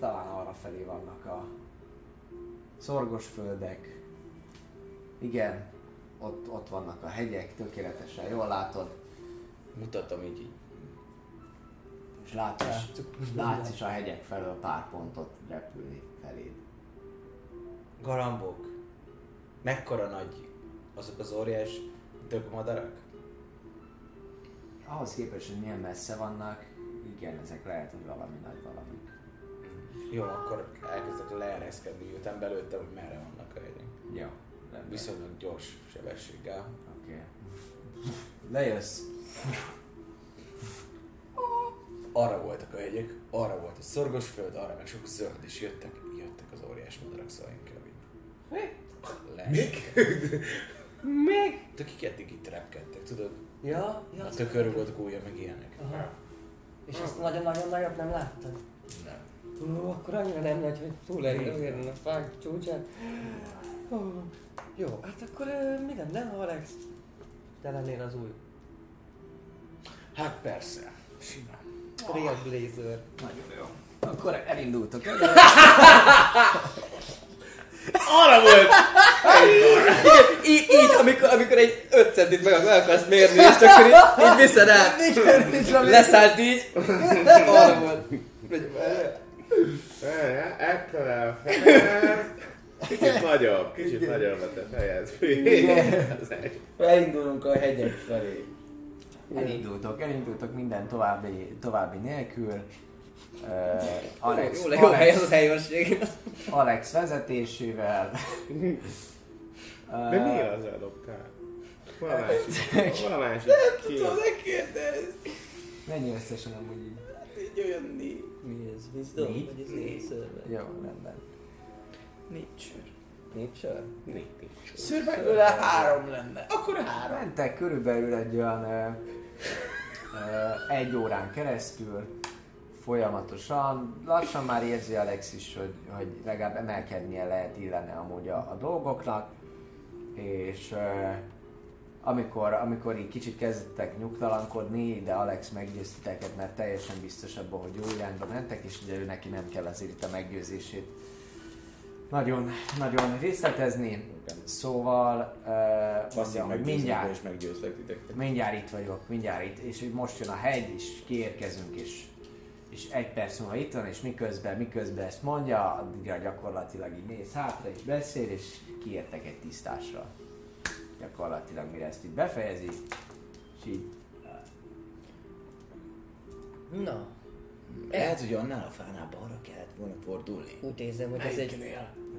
Talán arra felé vannak a szorgos földek. Igen, ott, ott vannak a hegyek, tökéletesen jól látod, Mutatom így, így és látsz, látsz is a hegyek felől pár pontot repülni feléd. Galambok. Mekkora nagy azok az óriás dögmadarak? Ahhoz képest, hogy milyen messze vannak, igen, ezek lehet, hogy valami nagy valami. Jó, akkor elkezdek leereszkedni, miután belőttem, hogy merre vannak a hegyek. Jó, rendben. Viszonylag gyors sebességgel. Oké. Lejössz. Arra voltak a hegyek, arra volt a szorgos föld, arra meg sok zöld, és jöttek, jöttek az óriás madarak, inkább így. Le. Még? Még? De kik eddig itt repkedtek, tudod? Ja, ja. A tökörrugott gólya, meg ilyenek. Aha. És ezt nagyon-nagyon nagyot nem láttad? Nem. Ó, akkor annyira nem nagy, hogy túl elérni a fák csúcsán. Jó, hát akkor mi lenne, ha Alex te lennél az új Hát persze, simán. Trailblazer? Nagyon jó. Akkor elindultok el. Arra volt! Így, így amikor, amikor egy 5 centit meg, akarsz mérni, és akkor így, így viszed el. Leszállt így. Arra volt. Ekkora fejed. Kicsit nagyobb, kicsit nagyobb a te fejed. Az egy. Elindulunk a hegyek felé. Elindultok, elindultok minden további, további nélkül. Uh, Alex, Jó, jó az Alex, a helyőrség. Alex vezetésével. De mi az eldobtál? Hol a másik? Hol a másik? Ki? Ne kérdezz! Mennyi összesen amúgy így? Így olyan né... Mi ez? Négy? Vagy ez négy Jó, rendben. Nature. Nature? Nincs. Survival három lenne. Akkor három. Mentek körülbelül egy olyan ö, ö, egy órán keresztül, folyamatosan. Lassan már érzi Alex is, hogy, hogy legalább emelkednie lehet illene amúgy a, a dolgoknak, és ö, amikor, amikor így kicsit kezdtek nyugtalankodni, de Alex meggyőzte titeket, mert teljesen biztos abban, hogy jó irányba mentek, és ugye ő neki nem kell azért itt a meggyőzését nagyon, nagyon részletezni. Szóval uh, mondja, hogy mindjárt, és meggyőzlek titeket. mindjárt itt vagyok, mindjárt itt, és hogy most jön a hegy, és kiérkezünk, és, és egy perc múlva itt van, és miközben, miközben ezt mondja, addigra gyakorlatilag így néz hátra, és beszél, és kiértek egy tisztásra. Gyakorlatilag mire ezt így befejezi, és így Na, Lehet, hogy annál a fánál balra kellett volna fordulni. úgy érzem, hogy ez egy...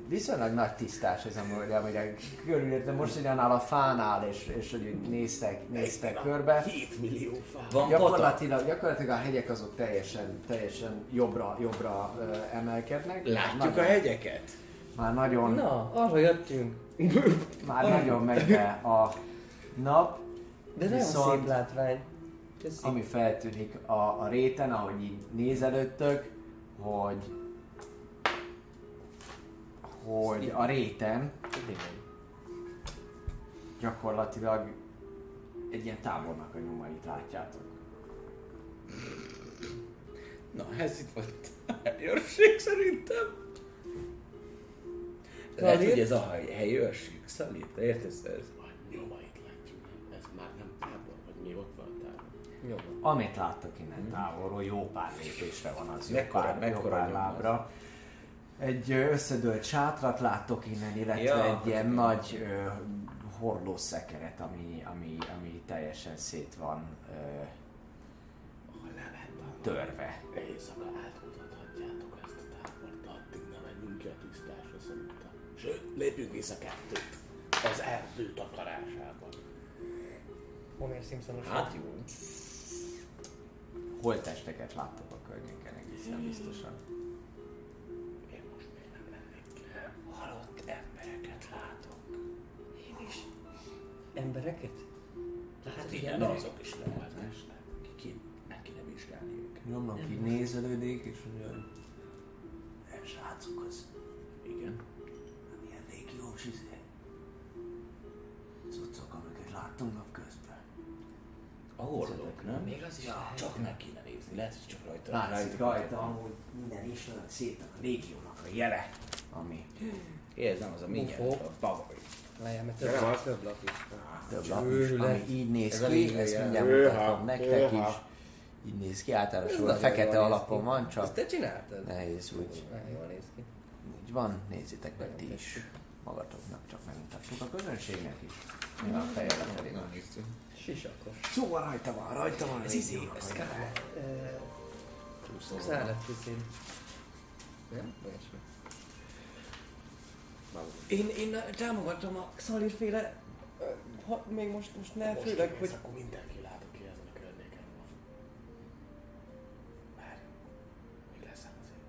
viszonylag nagy tisztás ez amúgy, amire körülértem most, hogy annál a fánál, és, és hogy néztek, néztek körbe. 7 millió fá. Van patak? Gyakorlatilag, gyakorlatilag a hegyek azok teljesen, teljesen jobbra, jobbra emelkednek. Látjuk nagyon, a hegyeket? Már nagyon, Na, arra jöttünk. már nagyon megy be a nap, De nagyon Viszont- szép látvány. Köszi. ami feltűnik a, a réten, ahogy így nézelődtök, hogy hogy a réten gyakorlatilag egy ilyen tábornak a nyomait látjátok. Na, ez itt volt helyőrség szerintem. Lehet, hogy ez a hely- helyőrség, Szalír, te értesz ez? A nyomait látjuk. Ez már nem tábor, vagy mi ott van a tábor. Jó. Amit láttok innen távolról, jó pár lépésre van az, jó Mekkora- pár, jó mekkora pár nyom lábra. Egy összedőlt sátrat láttok innen, illetve Ja, egy ilyen igen. nagy ö, hordószekeret, ami, ami, ami teljesen szét van ö, törve. Éjszaka átmutathatjátok ezt a tábort, de addig ne menjünk ki a tisztásra szerintem. Sőt, lépjünk vissza kettőt. Az erdő takarásában. Homer Simpsonos. Hát jó. Holtesteket láttok a környéken egészen biztosan. Én most még nem lennék. Halott embereket látok. Én is. Embereket? Hát Látok igen, embereket? azok is lehetnek. Ki, meg kéne vizsgálni őket. Nyomnak így nézelődik, és hogy "E, srácok, az Igen. nem ilyen légiós izé. Cuccok, amiket láttunk napközben. A hordok, nem? Még az is lehet. Csak meg kéne nézni, lehet, hogy csak rajta. Látszik rajta amúgy minden is olyan szépen a légiónak a jele, ami ez nem az a mindjárt, Bufó. a bagoly. Várjál, mert Nem több, az. több lap is. több lap is, ami így néz Ez a ki, ezt mindjárt mutatom nektek is. Így néz ki, általánosul a fekete alapon van, Ezt csak te csináltad? nehéz úgy, jól néz ki. úgy van, nézzétek meg ti is magatoknak, csak megmutatjuk a közönségnek is. Mi a feje lefelé van. Sisakos. Szóval rajta van, rajta van Ez izé, ez. Scarlet. Scarlet viszint. Nem? Én, én támogatom a Xalir féle, ö, ha, még most, most ne, Most főleg, hogy akkor mindenki lát, aki ezen a környéken van. Várj, még lesz ám azért.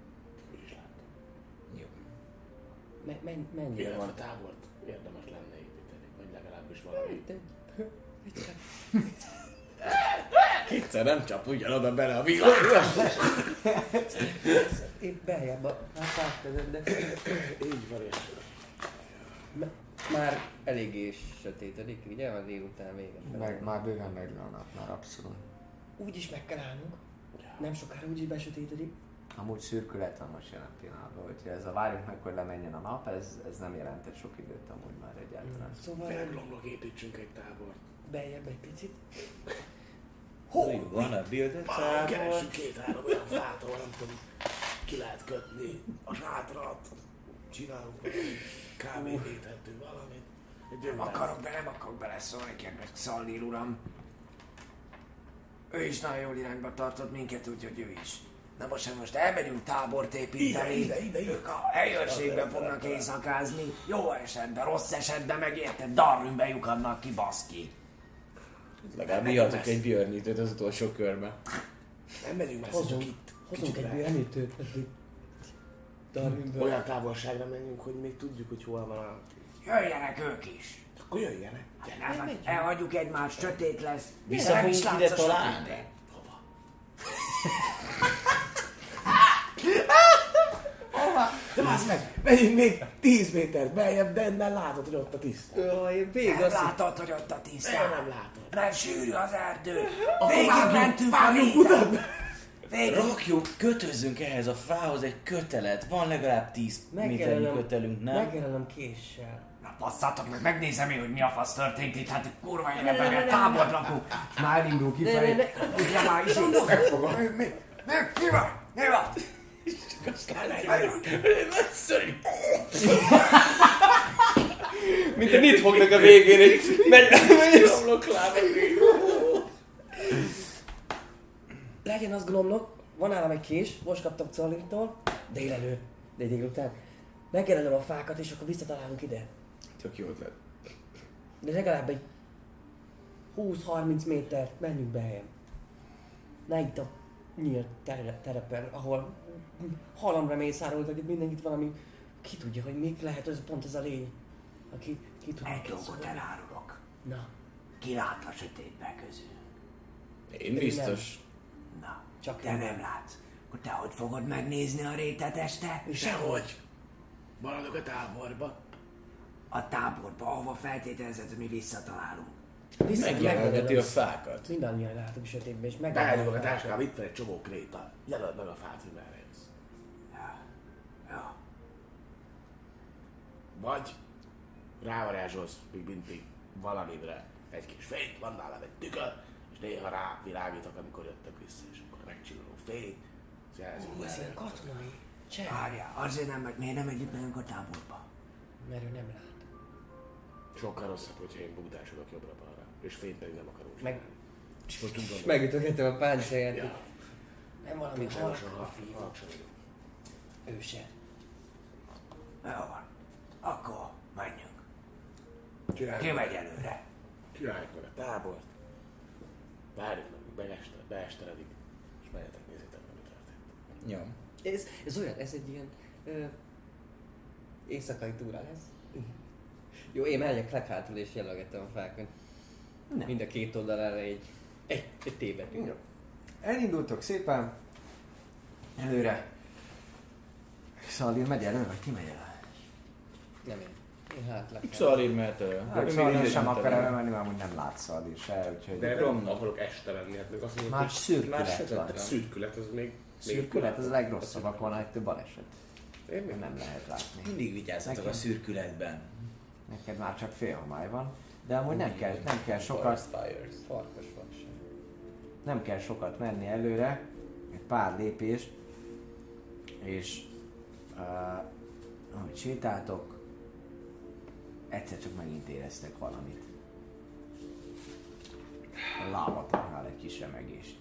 Úgyis látom. Jó. me, men, mennyire Igen, a van. tábort érdemes lenne építeni, vagy legalábbis valami. Kétszer nem csap ugyanoda bele a világ. Én beljebb a hát átvezet, de Így van, és már eléggé sötétedik, ugye? A délután vége. Meg, már bőven megvan a nap, már abszolút. Úgy is meg kell állnunk. Nem sokára úgy is besötétedik. Amúgy szürkület van most jelen pillanatban, úgyhogy ez a várjuk meg, hogy lemenjen a nap, ez, ez nem jelentett sok időt amúgy már egyáltalán. Szóval felglomlok, építsünk egy tábort. Beljebb egy picit. Hol van a tábor? Keressünk két-három olyan fát, ahol nem tudom, ki lehet kötni a sátrat. Csinálunk valami kb. éthető valamit. Nem akarok be, nem akarok beleszólni, kedves Szallír uram. Ő is nagyon jól irányba tartott minket, úgyhogy ő is. Na most, most elmegyünk tábort építeni, Ide, ide, ide, ide. ők a helyőrségben fognak éjszakázni, jó esetben, rossz esetben meg érted, Darwinbe lyukadnak ki, baszki. Legalább mi adtuk egy björnítőt az utolsó körben. Nem megyünk messze, Hozunk, csak itt. hozunk egy le. bőrnítőt. Darwinből. Olyan távolságra menjünk, hogy még tudjuk, hogy hol van a... Jöjjenek ők is. Akkor jöjjenek. Gyere. Nem, elhagyjuk egymást, sötét lesz. Vissza fogunk ide találni? sötétben. Hova? De az meg, menjünk még 10 métert beljebb, de innen látod, hogy ott a tiszta. Jaj, végig Nem azt látod, hogy ott a De tisztán. nem látod. Mert sűrű az erdő. Végig mentünk a réten. Végig. Rakjuk, kötözzünk ehhez a fához egy kötelet. Van legalább 10 méternyi kötelünk, nem? megjelölöm késsel. Na basszátok meg, megnézem én, hogy mi a fasz történt itt, hát kurva életben, mert tábort lakunk. Már ne, kifelé. Ugye már is megfogom. Mi, mi, mi van? Mi van? Mint a mit fognak a végén, és megy, megy a homloklába. Legyen az gnomlok, van nálam egy kés, most kaptam Czalintól, délelőtt, de délután. Megjelölöm a fákat, és akkor visszatalálunk ide. Tök jó ötlet. De legalább egy 20-30 métert menjünk be Ne itt a nyílt tere- terepen, ahol halamra mészároltak, itt mindenkit valami, ki tudja, hogy mik lehet, ez pont ez a lény. Aki ki tudja, Egy dolgot elárulok. Na, Ki lát a sötétbe közül? Én biztos. Na, Csak te én. nem látsz. Akkor te hogy fogod megnézni a rétet este? Sehogy. Maradok a táborba. A táborba, ahova feltételezed, hogy mi visszatalálunk. Vissza Megjelenheti a fákat. Mindannyian látok a sötétben, és Beálljuk a megjelennek. táskám, itt van egy csomó kréta. Jelöld meg a fát, hogy merre jössz. Ja. Vagy rávarázsolsz még mindig valamire egy kis fényt, van nálam egy tükör, és néha rá világítok, amikor jöttek vissza, és akkor megcsillanó fény, az jelzi, Ú, ez ilyen katonai. Cseh. Várjál, azért nem, meg miért nem együtt megyünk a táborba? Mert ő nem lát. Sokkal rosszabb, hogyha én bugdásodok jobbra-balra, és fényt pedig nem akarunk Meg- csinálni. Most gondolom. Megütögettem a páncélját. Ja. Nem valami Nincs olyan halk soha, a fiú. Ő se. Jó van. Akkor menjünk. Csináljuk Ki meg- megy előre? Csináljuk meg a tábort, várjuk meg, míg beeste, beesteledik, és menjetek, nézzétek, meg, mi történt. Jó. Ez, ez olyan, ez egy ilyen ö, éjszakai túra lesz. Jó, én megyek leghátul és jelölgetem a fákon. Nem. Mind a két oldalára egy, egy, egy tébetű. Jó. Elindultok szépen előre. Szalír megy elő, vagy ki megy elő? Nem én. Én hátlak. Szalír mehet el. Hát Szalír sem akar elmenni, mert amúgy nem lát Szalír se, úgyhogy... De nem akarok este lenni, hát még azt Már hogy szürkület van. a szürkület az még... Szürkület, az a legrosszabb, akkor van egy több baleset. Én még Nem lehet látni. Mindig vigyázzatok a szürkületben. Neked már csak fél homály van. De amúgy nem kell, nem kell sokat. Farkas vakság. nem kell sokat menni előre, egy pár lépés, és uh, ahogy sétáltok, egyszer csak megint éreztek valamit. A lábatoknál egy kis remegés.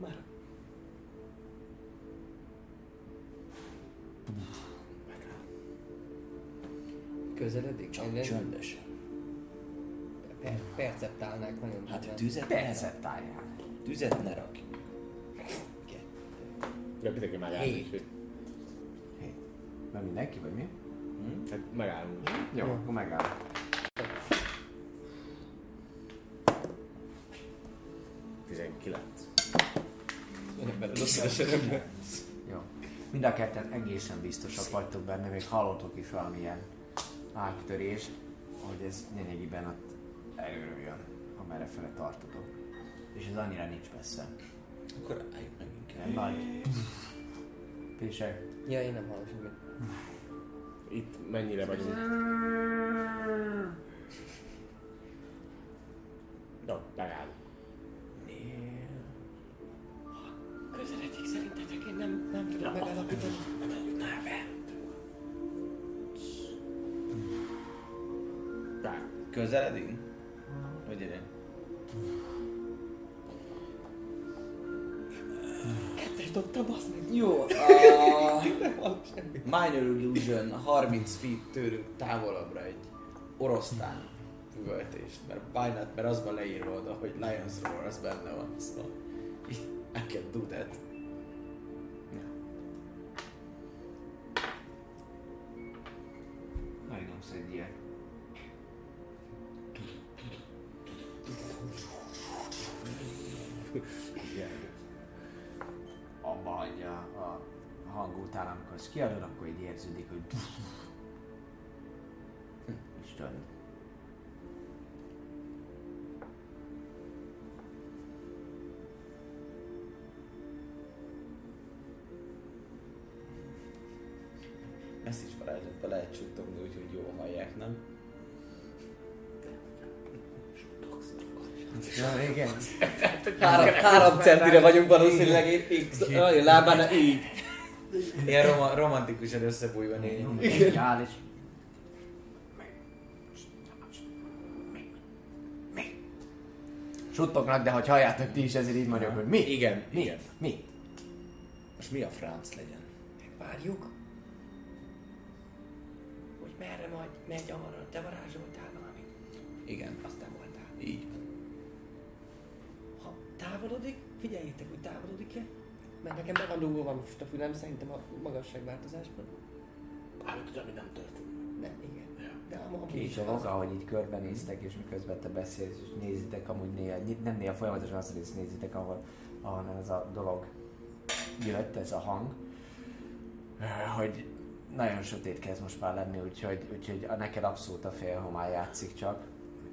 Már Közeledik? Csak Én- csöndesen. Per, perceptálnák nagyon Hát durván. tüzet. Perceptálják. Tüzet ne rakj. De mindenki megáll. Hét. úgyhogy- Hé, Nem mindenki, vagy mi? Hát megállunk. Jó, akkor megáll. Tizenkilenc. Jó. Mind a ketten egészen biztosak vagytok benne, még hallotok is valamilyen áttörést, hogy ez lényegében ott előről jön, amerre fele tartotok. És ez annyira nincs messze. Akkor álljunk meg inkább. nagy. Pések. Ja, én nem hallom semmit. Itt mennyire vagyunk? Jó, megállunk. Közeledik szerintetek, én nem, nem tudom megállapítani. Bár. Közeledünk? Hogy ide? Dobtam, azt meg. Jó, a Minor Illusion 30 feet tőlünk távolabbra egy oroszlán üvöltést, mert why not, mert az van leírva oda, hogy Lions Roar, az benne van, szóval I can do that. Megnyomsz egy ilyet. Abba hagyja a hang után, amikor ezt kiadod, akkor így érződik, hogy csönd. Ezt is varázslatba lehet suttogni, úgyhogy jól hallják, nem? Ja, igen. Három, három centire vagyunk valószínűleg X, a lábán így. Ilyen roma- romantikusan összebújva négy. Igen. És... Suttognak, de hogy halljátok ti is, ezért így mondjuk, hogy mi? Igen, Mi? igen. Mi? Most mi a franc legyen? Várjuk. Hogy merre majd megy a te varázsoltál valamit. Igen, Aztán. Így. Ha távolodik, figyeljétek, hogy távolodik-e. Mert nekem be van dugva van most a fülem, szerintem a magasságváltozásban. Bármit tudom, hogy nem történt. Nem, igen. De a amúgy is az. ahogy így körbenéztek, és miközben te beszélsz, és nézitek, amúgy néha, nem néha folyamatosan azt részt nézitek, ahol, ahonnan ez a dolog jött, ez a hang, hogy nagyon sötét kezd most már lenni, úgyhogy, úgyhogy a neked abszolút a félhomály játszik csak,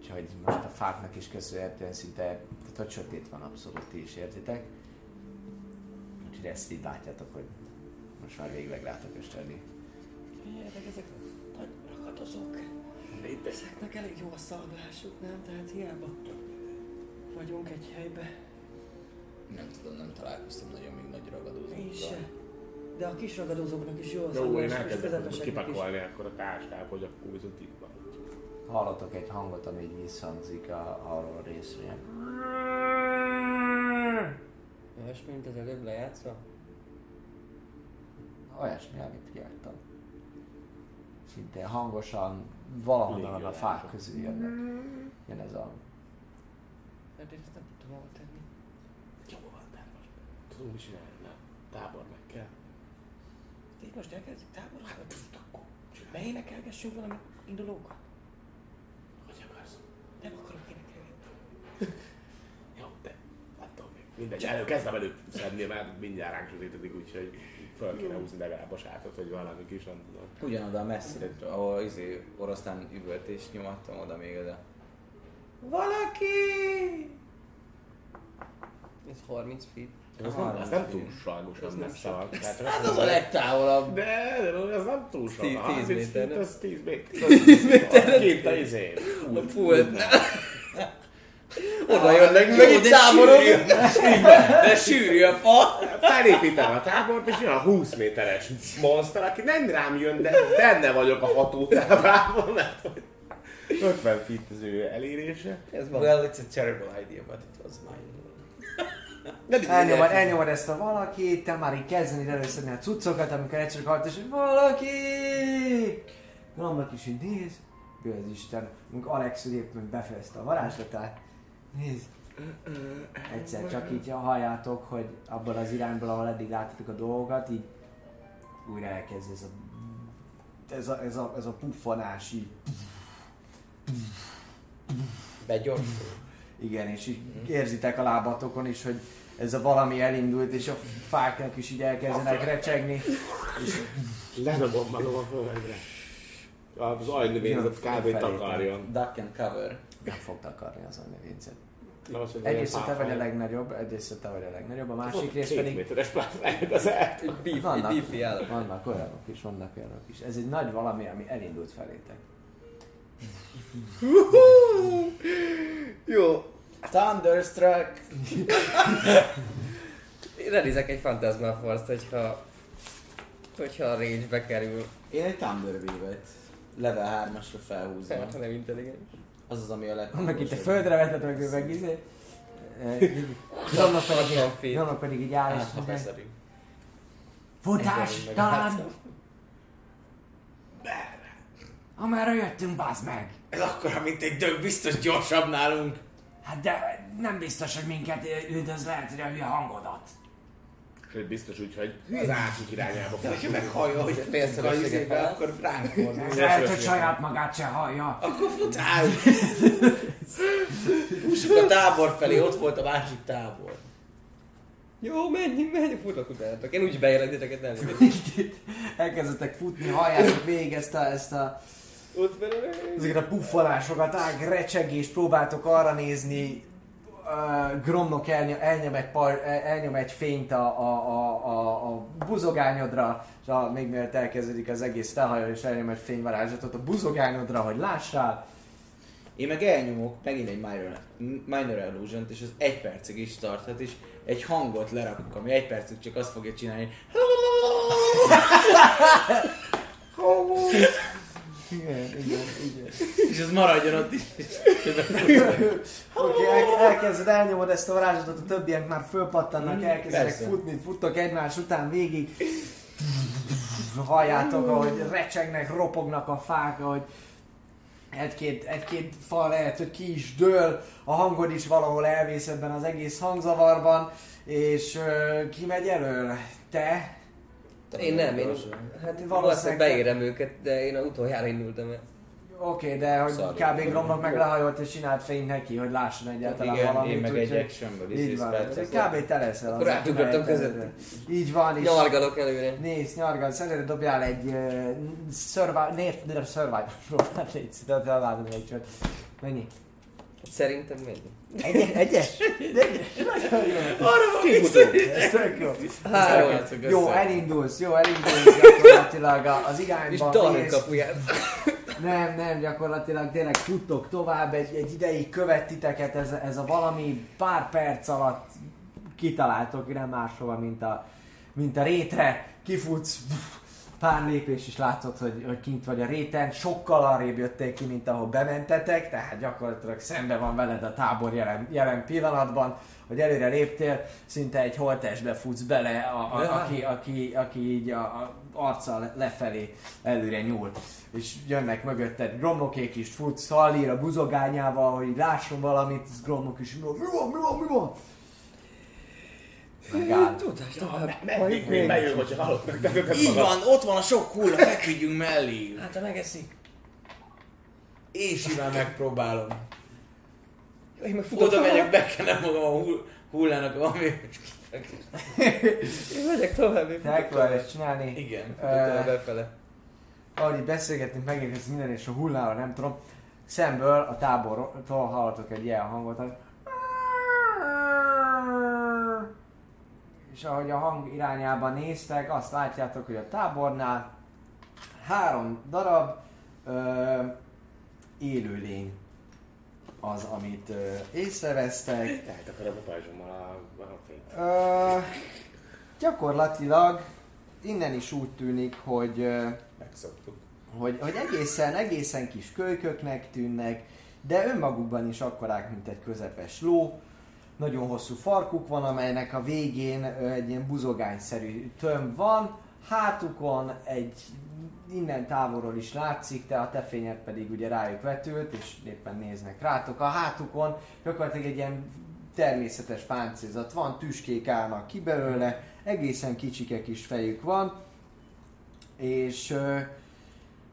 Úgyhogy most a fáknak is köszönhetően szinte, tehát hogy sötét van abszolút, ti is értitek. Úgyhogy ezt így látjátok, hogy most már végleg rátok östelni. Figyeljetek, ezek nagy rakatozók. Ezeknek elég jó a szalgásuk, nem? Tehát hiába vagyunk egy helybe. Nem tudom, nem találkoztam nagyon még nagy ragadózókkal. Én se. De a kis ragadozóknak is jó a Jó, én és elkezdek kipakolni akkor a táskába, hogy akkor viszont itt. Hallatok egy hangot, ami így visszhangzik a, arról a részről. Olyasmi, mint az előbb lejátszva? Olyasmi, amit kiadtam. Szinte hangosan, valahonnan a fák közül jönnek. Jön ez a... Hát én ezt nem tudom hova tenni. Jó van, de most tudunk mit csinálni, nem? Tábor meg kell. Így most elkezdjük táborra? Hát, pff, akkor. Beénekelgessünk valami indulókat? Hogy akarsz? Nem akarok énekelni. Jó, de attól még. Mindegy, elő kezdem előbb szedni, mert mindjárt ránk sötétedik, úgyhogy fel kéne húzni legalább a sátot, vagy valami kis, nem tudom. Ugyanoda messzire, ahol izé oroszlán üvöltés nyomattam oda még oda. Valaki! Ez 30 feet. Ez nem, ez nem túlságosan messze van. Hát az a legtávolabb. De, de ez nem túl sok. Tíz- A tíz 30 méter, nem? Ez 10 méter. 10 méter. Két a izé. A pult. Oda jönnek meg egy táborok. De sűrű a fa! Felépítem a tábort, és jön a 20 méteres monster, aki nem rám jön, de benne vagyok a hatótávában, mert hogy 50 feet az ő elérése. Ez van. Well, it's a terrible idea, but it was mine. Elnyomod, elnyomod ezt a valakit, te már így kezdeni előszedni a cuccokat, amikor egyszer és hogy valaki! Annak is így néz, ő az Isten, amikor Alex éppen befejezte a varázslatát, néz, egyszer csak így halljátok, hogy abban az irányból, ahol eddig láttatok a dolgokat, így újra elkezd ez a, ez a, ez a, ez a puffanás így, Begyorsul. igen, és így érzitek a lábatokon is, hogy ez a valami elindult, és a fáknak is így elkezdenek recsegni, és Ledobom magam a földre. Az ajnövényzet kb. Takarjon. Duck and cover. nem fog takarni az a Nem az, Egyrészt te vagy a legnagyobb, egyrészt te vagy a legnagyobb, a Ott másik rész két pedig méteres pálfáj, az el. Beef, Vannak. állat. vannak olyanok is, vannak olyanok is. Ez egy nagy valami, ami elindult felétek. Jó. Thunderstruck! Relizek egy Phantasmal Force-t, hogyha hogyha a range-be kerül. Én egy Thunder Wave-et level 3-asra felhúzom. Hát, ha nem intelligens. Az az, ami a leg... Annak itt a földre vetett meg, ő meg izé. Annak pedig, annak pedig így áll és Hát. Futás, Meg talán! látszom. Amerre jöttünk, bazd meg! Ez akkora, mint egy dög, biztos gyorsabb nálunk. Hát de nem biztos, hogy minket üldöz, lehet, hogy a hülye hangodat. Sőt, biztos úgy, hogy az ásik irányába De fog. hogyha meghallja, hogy izébe, fel. akkor ránk fordul. Lehet, hogy saját magát se hallja. Akkor futál! Fussuk a tábor felé, ott volt a másik tábor. Jó, menjünk, menjünk, futok utánatok. Én úgy bejelek titeket, nem Elkezdetek futni, halljátok végig ezt a, ezt a ezeket a puffalásokat, ág, recsegés, próbáltok arra nézni, uh, Gromnok elnyom, elnyom, egy par, elnyom egy fényt a, a, a, a, a buzogányodra, és a, még mielőtt elkezdődik az egész felhajol, és elnyom egy fényvarázslatot a buzogányodra, hogy lássál. Én meg elnyomok megint egy minor, minor illusion és az egy percig is tarthat, és egy hangot lerakok, ami egy percig csak azt fogja csinálni, Igen, igen, igen. és az maradjon ott is. Oké, okay, el, elkezded, elnyomod ezt a varázslatot, a többiek már fölpattannak, elkezdenek persze. futni, futtok egymás után végig. Halljátok, ahogy recsegnek, ropognak a fák, ahogy egy-két, egy-két fal lehet, hogy ki is dől, a hangod is valahol elvész ebben az egész hangzavarban, és uh, ki megy elől? Te? Én nem, én hát valószínűleg beérem őket, de én a utoljára indultam el. Oké, okay, de hogy Szarul. kb. Gromnak meg lehajolt és csinált fény neki, hogy lásson egyáltalán Igen, valamit. én meg egy úgyhogy- actionből Így is van, perc. kb. te leszel az, átugrottam aki között. Így van, és Nyargalok előre. nézd, nyargalsz előre, dobjál egy uh, survival, nézd, de survival próbát légy de elváltod egy csört. Mennyi? Szerintem mennyi? Egyes? Egyes? Kifutó. Ez tök jó. Három. Jó, elindulsz, jó, elindulsz gyakorlatilag a- az És irányba. Darren mész. kapuját. Nem, nem, gyakorlatilag tényleg futtok tovább, egy, egy ideig követ titeket ez, ez a valami pár perc alatt kitaláltok nem máshova, mint a, mint a rétre, kifutsz, pár lépés is látod, hogy, hogy kint vagy a réten, sokkal arrébb jöttél ki, mint ahol bementetek, tehát gyakorlatilag szembe van veled a tábor jelen, jelen pillanatban, hogy előre léptél, szinte egy holtestbe futsz bele, a, a, aki, aki, aki így a, a arccal lefelé előre nyúl. És jönnek mögötted gromnokék is, futsz Hallir a buzogányával, hogy lásson valamit, ez gromnok is, mi van, mi van, mi van, mi van? Megáll. Tudás, tovább. Meddig még bejön, hogyha halott megteteted Így magad. van, ott van a sok hulla, feküdjünk mellé. Hát, ha megeszi. És innen megpróbálom. Jó, Én meg futok Oda megyek, bekenem magam a hull- hullának, ami... Én megyek tovább. én megpróbálj tovább. ezt csinálni. Igen. Ö, befele. ahogy így beszélgetünk, megérkezik minden, és a hullára nem tudom, szemből a tábortól hallatok egy ilyen hangot, hogy és ahogy a hang irányába néztek, azt látjátok, hogy a tábornál három darab ö, élőlény az, amit ö, észrevesztek. Tehát akarom a pajzsommal a, a fényt. Ö, gyakorlatilag innen is úgy tűnik, hogy ö, Megszoktuk. hogy, hogy egészen, egészen kis kölyköknek tűnnek, de önmagukban is akkorák, mint egy közepes ló. Nagyon hosszú farkuk van, amelynek a végén egy ilyen buzogányszerű tömb van. Hátukon egy innen távolról is látszik, de a te fényed pedig ugye rájuk vetült, és éppen néznek rátok. A hátukon gyakorlatilag egy ilyen természetes páncélzat van, tüskék állnak ki belőle, egészen kicsike kis fejük van, és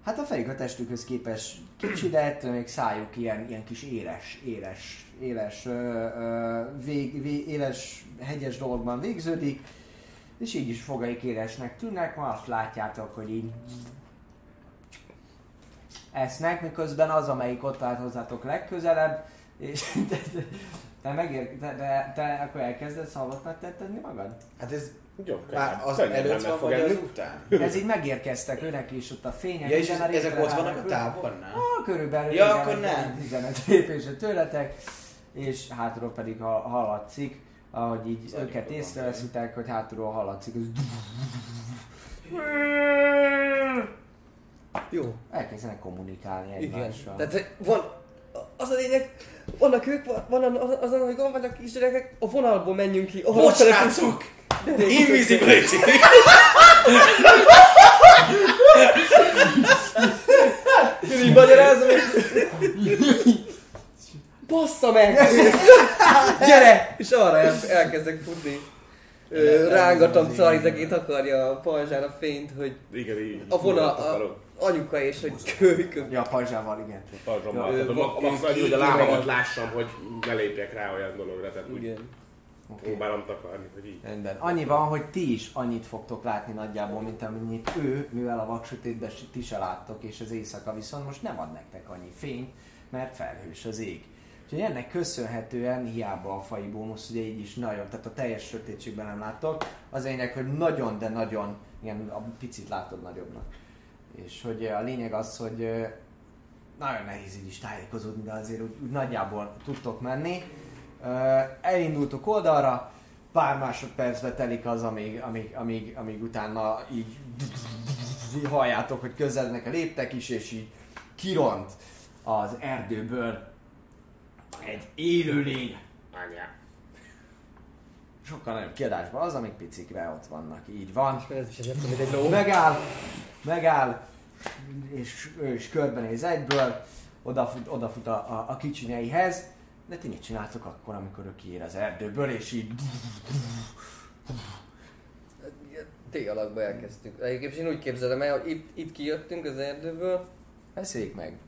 Hát a fejük a testükhöz képes kicsi, de ettől még szájuk ilyen, ilyen kis éles, éles, éles, ö, ö, vég, vég, éles, hegyes dologban végződik, és így is fogaik élesnek tűnnek, ma azt látjátok, hogy így esznek, miközben az, amelyik ott állt hozzátok legközelebb, és te, te, te, megér, te, te, te akkor elkezdesz halottnak tenni magad? Hát ez Jó, már az előtt van, vagy az után? Ez így megérkeztek, őnek is ott a fények. Ja, és ezek ott vannak a tábornál? Ah, körülbelül Ja, igen, akkor egy nem. 15 lépésre tőletek, és hátulról pedig ha- hallatszik, ahogy így Zajlik őket észreveszitek, hogy hátulról hallatszik, az Jó. elkezdenek kommunikálni Igen. egymással. Tehát hogy van, az a lényeg, vannak ők, van, van az, az, az, hogy vannak kisgyerekek, a vonalból menjünk ki. ahol Bocs! Gyerünk, Invisibility! Én így magyarázom, és... Bassza meg! Gyere! És arra el, elkezdek futni. Ö, Rángatom Carizegét akarja a pajzsán a fényt, hogy Igen, így. a vonal, a anyuka és hogy kölykök. Ja, a pajzsával, igen. Tehát a va- ma- max annyi, hogy a lábamat lássam, hogy ne lépjek rá olyan dologra. Tehát úgy Igen. próbálom takarni, hogy így. Rendben. Annyi van, hogy ti is annyit fogtok látni nagyjából, mint amennyit ő, mivel a vaksötétben s- ti se láttok, és az éjszaka viszont most nem ad nektek annyi fényt, mert felhős az ég. Úgyhogy ennek köszönhetően hiába a fai bónusz, ugye így is nagyon, tehát a teljes sötétségben nem láttok, az lényeg, hogy nagyon, de nagyon, ilyen a picit látod nagyobbnak. És hogy a lényeg az, hogy ö, nagyon nehéz így is tájékozódni, de azért úgy, úgy nagyjából tudtok menni. Ö, Elindultok oldalra, pár másodpercbe telik az, amíg, amíg, amíg, amíg utána így halljátok, hogy közelednek a léptek is, és így kiront az erdőből egy élőlény. Anyá. Sokkal nagyobb kiadásban az, amik picikre ott vannak. Így van. Ez is egy mint egy ló. Megáll, megáll, és ő is körbenéz egyből, odafut, odafut a, a, a kicsinyeihez, de ti mit csináltok akkor, amikor ő kiér az erdőből, és így T alakba elkezdtünk. Egyébként én úgy képzelem el, hogy itt, itt kijöttünk az erdőből. beszéljük meg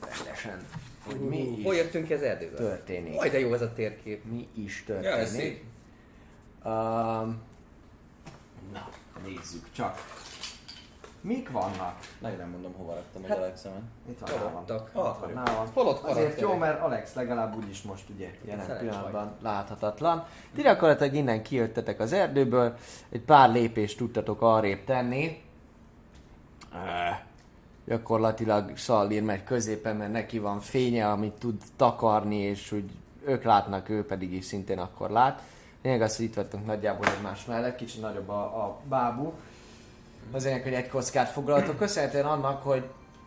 rendesen, hogy mi is Hol jöttünk ki az erdőből? történik. Aj, de jó ez a térkép. Mi is Ja, ez történik. szép. Um, na, nézzük csak. Mik vannak? Meg nem mondom, hova raktam Hát- az Alexemet. Itt van nálam. Itt van nálam. Hol ott Azért karakterek? jó, mert Alex legalább úgyis most ugye jelen Szerencs pillanatban láthatatlan. Ti gyakorlatilag innen kijöttetek az erdőből, egy pár lépést tudtatok arrébb tenni. Uh, gyakorlatilag Szallír megy középen, mert neki van fénye, amit tud takarni, és úgy ők látnak, ő pedig is szintén akkor lát. Lényeg az, hogy itt vagytok nagyjából egymás mellett, kicsit nagyobb a, a bábú. Az lényeg, hogy egy kockát foglaltok, köszönhetően annak, hogy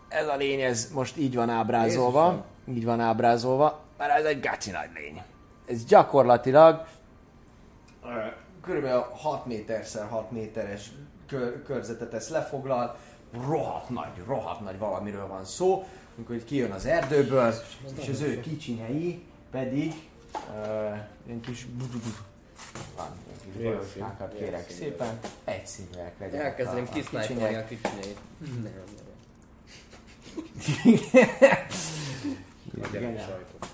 ez a lény ez most így van ábrázolva, így van ábrázolva, mert ez egy gaci nagy lény. Ez gyakorlatilag körülbelül 6 méterszer 6 méteres kör, körzetet ezt lefoglal, rohadt nagy, rohadt nagy valamiről van szó, amikor kijön az erdőből, és az ő kicsinyei pedig uh, ilyen kis van, szín? kérek színűek? szépen, egyszínűek legyenek Elkezdeném a- a a kicsinyeit. Nem, nem. A gyerek sajtot.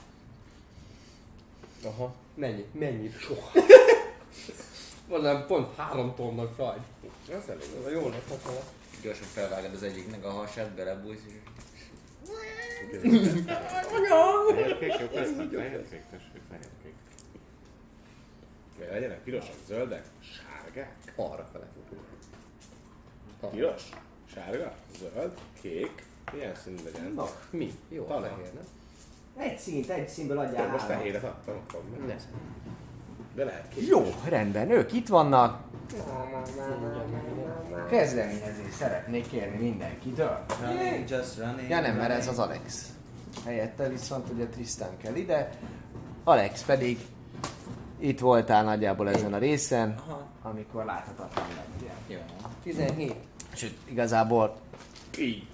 Aha. Mennyi? Mennyi? Soha. Van nem pont három tonna sajt. Ez elég. Ez a jó lett volna. Gyorsan felvágod az egyiknek a hasát, belebújsz, és Fehér kék, jó köszönöm. Fehér kék, tessék, fehér kék. Vagy legyenek pirosak, zöldek, sárgák. Arra fele. Piros, sárga, zöld, kék. Milyen színű legyen? Na, Mi? Jó, a Talán. fehér, nem? egy színt, egy színből adjál most fehéret adtam. De lehet kék. Jó, rendben, ők itt vannak. Kezdeményezést szeretnék kérni mindenkitől. running, just running. Ja nem, mert ez az Alex. Helyette viszont ugye Tristan kell ide. Alex pedig itt voltál nagyjából ezen a részen, Aha. amikor láthatatlan lettél. Jó. 17. Sőt, igazából Így.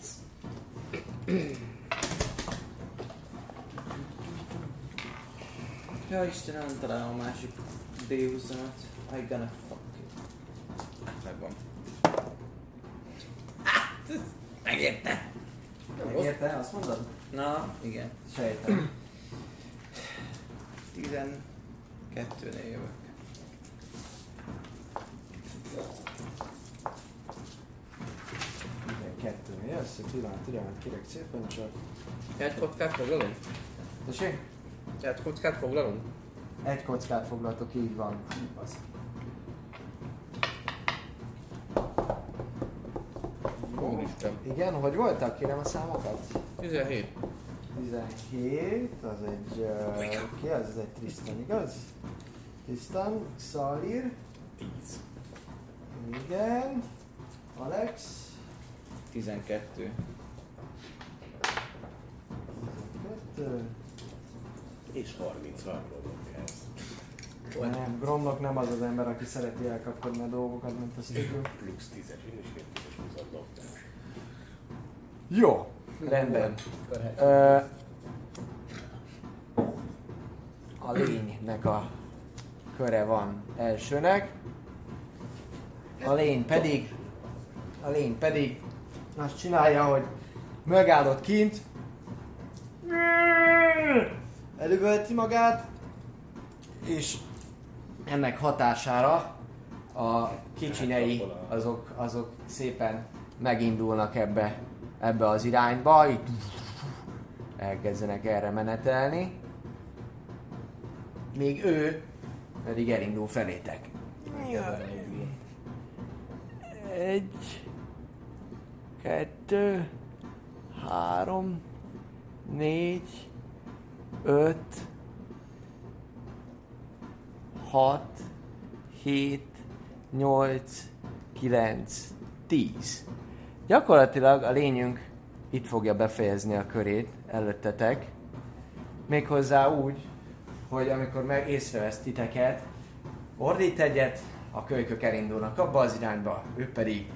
Ja Istenem, nem találom a másik D20-at. I gonna fuck you. Megvan. Megérte! megérte, azt mondod? Na, igen. Sejtem. 12-nél jövök. Kettő, jössz, egy pillanat, türelmet kérek szépen csak. Egy kockát foglalunk? Tessék? Egy kockát foglalunk? Egy kockát foglaltok, így van. Az. Úristen. Igen, hogy voltak? Kérem a számokat. 17. 17, az egy... Uh, ki az? Ez egy Tristan, igaz? Tristan, Xalir. 10. Igen. Alex. 12. Kettő. És 33 ez. Nem, Gromnak nem az az ember, aki szereti elkapkodni a dolgokat, mint azt tudjuk. Plusz 10-es, én is két 10-es 20 dobtam. Jó, rendben. Ö, a lénynek a köre van elsőnek. A lény pedig, a lény pedig azt csinálja, hogy megállott kint, elüvölti magát, és ennek hatására a kicsinei azok, azok szépen megindulnak ebbe, ebbe az irányba, így elkezdenek erre menetelni. Még ő pedig elindul felétek. Egy, kettő, három, négy, öt, hat, hét, nyolc, kilenc, tíz. Gyakorlatilag a lényünk itt fogja befejezni a körét előttetek. Méghozzá úgy, hogy amikor meg észrevesz titeket, ordít egyet, a kölykök elindulnak abba az irányba, ő pedig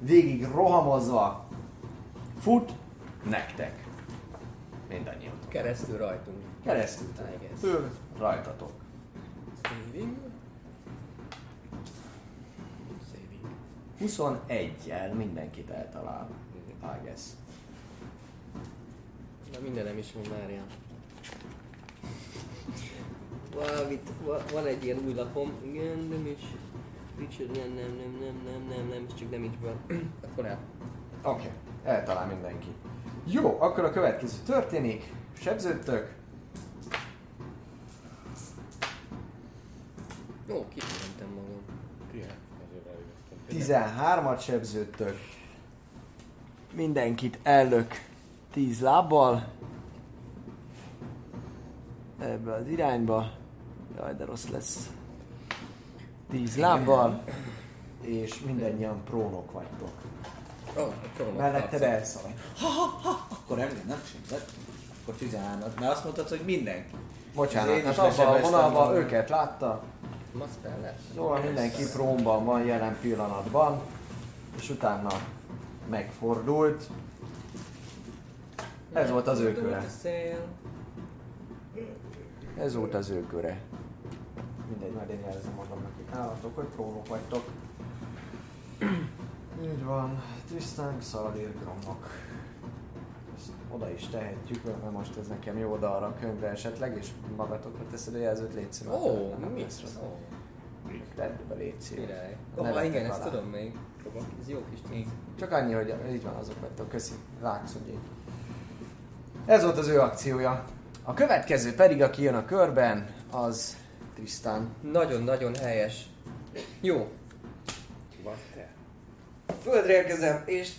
végig rohamozva fut nektek. Mindannyian. Keresztül rajtunk. Keresztül. Ő rajtatok. Saving. Saving. 21-jel mindenkit eltalál. I guess. Na mindenem is van Mária. Valamit, va- van egy ilyen új lapom, igen, nem is. Richard, nem, nem, nem, nem, nem, nem, nem, csak nem így van. Akkor el. Oké, okay. eltalál mindenki. Jó, akkor a következő történik. Sebződtök. Ó, kimentem magam. Elvégeztem. 13-at sebződtök. Mindenkit ellök 10 lábbal. Ebbe az irányba. Jaj, de rossz lesz. 10 lábbal. És mindannyian prónok vagytok. Ó, akkor Melletted elszalad. Akkor engem nem sínzett. Akkor 13 Mert azt mondtad, hogy mindenki. Bocsánat, hát abban a vonalban őket látta. Szóval mindenki prómban van jelen pillanatban. És utána megfordult. Ez volt az ő köre. Ez volt az ő köre. Mindegy, majd én jelzem mondom nekik nálatok, hogy próbok vagytok. Így van, Tristan Xaladér Gromnak. Ezt oda is tehetjük, mert most ez nekem jó oda arra a könyvre esetleg, és magatokra teszed a jelzőt, légy szíves. Ó, nem mi? lesz rossz. Ó, Tedd be, légy szíves. nevetek igen, ezt alá. tudom még. Ez jó kis tíz. Csak annyi, hogy így van, azok vagytok. Köszi, Vákszonyék. Ez volt az ő akciója. A következő pedig, aki jön a körben, az Tristan. Nagyon-nagyon helyes. Jó, Vagy te? földre érkezem, és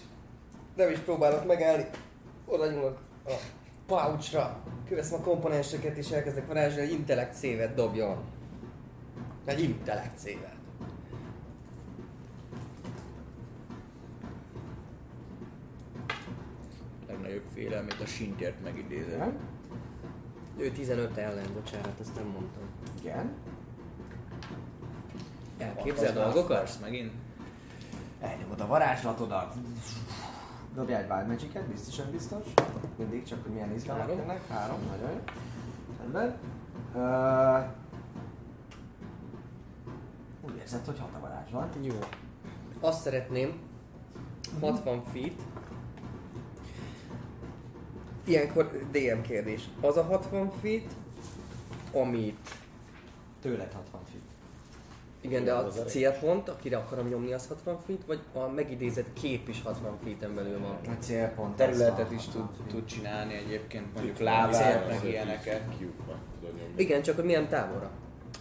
nem is próbálok megállni. Oda nyúlok a pouchra, köveszem a komponenseket, és elkezdek varázsolni, egy intellekt szévet dobjon. Egy intellekt szévet. Legnagyobb félelmét a sintért megidézem. Igen? Ő 15 ellen, bocsánat, ezt nem mondtam. Igen. Elképzel dolgokat? Megint? Elnyomod a varázslatodat. Dobjál egy Wild Magic-et, biztosan biztos. Mindig, csak hogy milyen izgalmak Három. jönnek. Három, nagyon jó. Rendben. Uh, úgy érzed, hogy hat a varázslat. Jó. Azt szeretném, 60 feet. Ilyenkor DM kérdés. Az a 60 feet, amit Tőled 60 feet. Igen, de a célpont, akire akarom nyomni, az 60 feet, vagy a megidézett kép is 60 feeten belül van? A célpont. Területet is tud, 60 feet. tud csinálni egyébként, mondjuk lábát, meg ilyeneket. Igen, csak hogy milyen távolra.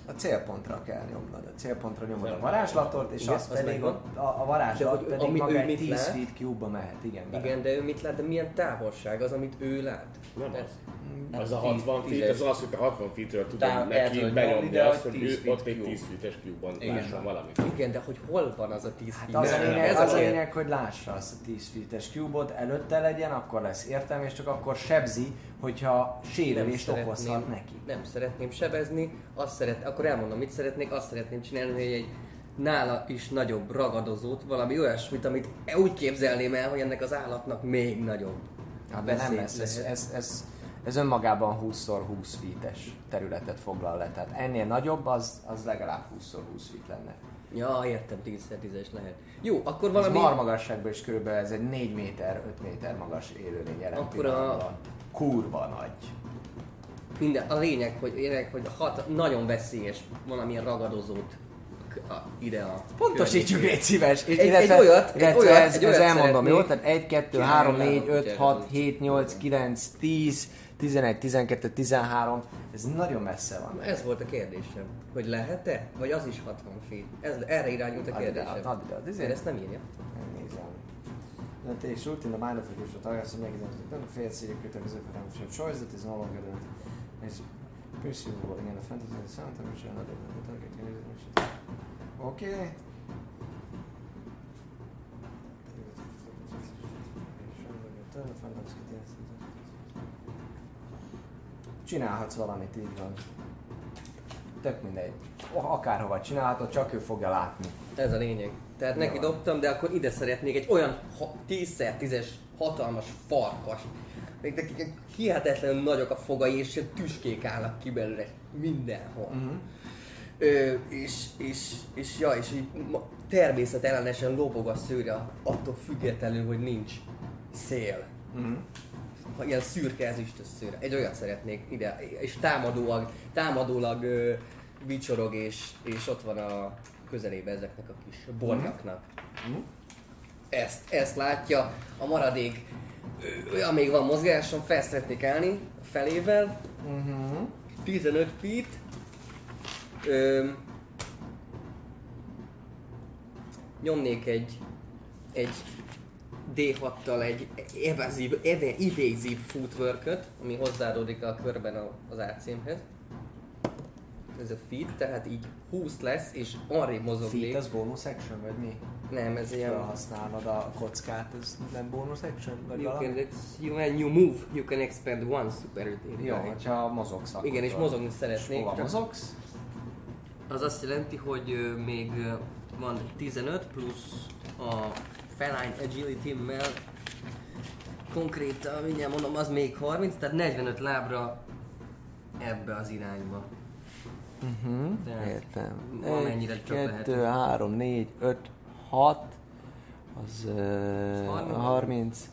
A célpontra kell nyomnod. A célpontra nyomod a varázslatot, és Igen, az az pedig a, a varázslat De hogy pedig ami maga ő egy mit 10 lát? feet cube-ba mehet. Igen, bele. Igen, de ő mit lát, de milyen távolság az, amit ő lát? Nem az. Az a 60 feet, tízes. az az, hogy te 60 feetről Tá- tudod el neki tudod benyomni azt, az hogy 10 ő ott egy cube. 10 feet-es cube-ban Igen. lásson valamit. Igen, de hogy hol van az a 10 Hát feet? az, a Nem, lényeg, az a a lényeg, hogy lássa azt a 10 feet-es cube-ot, előtte legyen, akkor lesz értelme, és csak akkor sebzi, hogyha sérülést okozhat neki. Nem szeretném sebezni, azt szeret, akkor elmondom, mit szeretnék, azt szeretném csinálni, hogy egy nála is nagyobb ragadozót, valami olyasmit, amit úgy képzelném el, hogy ennek az állatnak még nagyobb. Hát de nem lesz, ez, ez, ez, ez önmagában 20x20 feet-es területet foglal le. Tehát ennél nagyobb, az, az legalább 20x20 feet lenne. Ja, értem, 10x10-es lehet. Jó, akkor Valami... Ez marmagasságban is körülbelül ez egy 4 méter, 5 méter magas élőlény jelen Akkor a-. Kurva nagy. Minden, a lényeg, hogy, lényeg, hogy hat, nagyon veszélyes valamilyen ragadozót a, ide a Pontosítsuk, légy szíves. Egy- egy olyat, egy illetve olyat, ez, egy ez olyat elmondom, jó? Tehát 1, 2, Csinálj 3, nálam, 4, 5, gyere, 6, tudsz. 7, 8, 9, 10, 11, 12, 13. Ez nagyon messze van. Ez volt a kérdésem, hogy lehet-e? Vagy az is 60 feet? Ez, erre irányult a Add kérdésem. add add ide. Ezért ezt nem írja. Megnézem. The take root in the mind of a crucial target, so make it into the failed secret of the choice that is no longer the is perceivable in the fantasy and sound temperature and other target Okay. Csinálhatsz valamit, így van. Tök mindegy. Akárhova csinálhatod, csak ő fogja látni. Ez a lényeg. Tehát neki dobtam, de akkor ide szeretnék egy olyan 10x10-es hatalmas farkas. Még nekik hihetetlenül nagyok a fogai, és ilyen tüskék állnak ki belőle mindenhol. Mhm. Ö, és, és, és, ja, és így természetellenesen lobog a szőre attól függetlenül, hogy nincs szél. Ha ilyen szürke ezüstös szőre. Egy olyat szeretnék ide, és támadólag, támadólag ö, vicsorog, és, és ott van a közelébe ezeknek a kis borjaknak. Mhm. Ezt, ezt látja, a maradék, ö, amíg van mozgásom, fel szeretnék állni felével, Mhm. 15 feet. Ö, nyomnék egy, egy D6-tal egy evazív, evazív footwork ami hozzáadódik a körben a, az AC-mhez. Ez a feet, tehát így 20 lesz, és arrébb mozognék. Feet az bonus action, vagy mi? Nem, ez ilyen... Felhasználod a kockát, ez nem bonus action? Vagy You valami? can, you, when you move, you can expend one super Jó, hogyha mozogsz akkor. Igen, és mozogni szeretnék. Hova csak- mozogsz? Az azt jelenti, hogy még van 15 plusz a feline agility-mel konkrétan, mindjárt mondom, az még 30, tehát 45 lábra ebbe az irányba. Uh-huh. Tehát Értem. amennyire Egy, csak kettő, lehet. három, négy, öt, hat, az uh, 30. 30,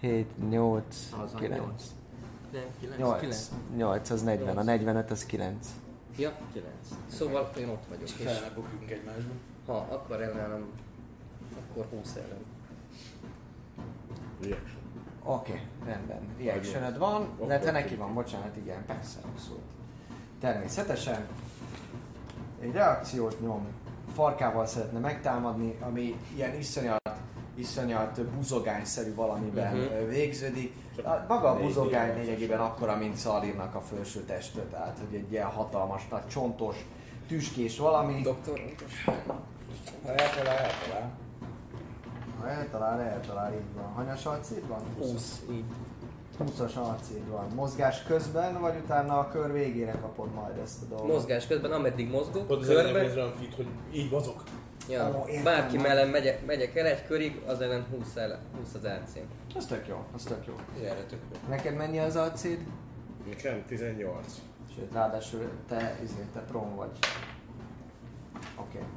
7, 8, Az a 9. nyolc. Nem, 9, 8, 9. 8 az 40, a Nyolc. 45 az 9. Ja, 9. Szóval én ott vagyok. És Fel ne bukjunk egymásba. ha akar ellenem, akkor 20 ellen. Reaction. Oké, okay, rendben. Reactioned van, Oké, de te oké. neki van, bocsánat, igen, persze, abszolút. Természetesen. Egy reakciót nyom, farkával szeretne megtámadni, ami ilyen iszonyat, iszonyat buzogányszerű valamiben uh-huh. végződik. A, maga a buzogány lényegében akkora, mint Szalírnak a felső testő, tehát hogy egy ilyen hatalmas, nagy csontos, tüskés valami. Doktor, Ha eltalál, eltalál. Ha eltalál, eltalál, így van. Hanyas van? 20, így. 20-as alcid van. Mozgás közben, vagy utána a kör végére kapod majd ezt a dolgot? Mozgás közben, ameddig mozgok, Pont körbe, nézve olyan fit, hogy így mozog. Ja, Ó, értem, bárki mellett megyek, megyek el egy körig, az ellen 20, el, 20 az ac Az tök jó, az tök jó. Erre tök jó. Neked mennyi az alcid? Nekem 18. Sőt, ráadásul te, izé, te prom vagy. Oké. Okay.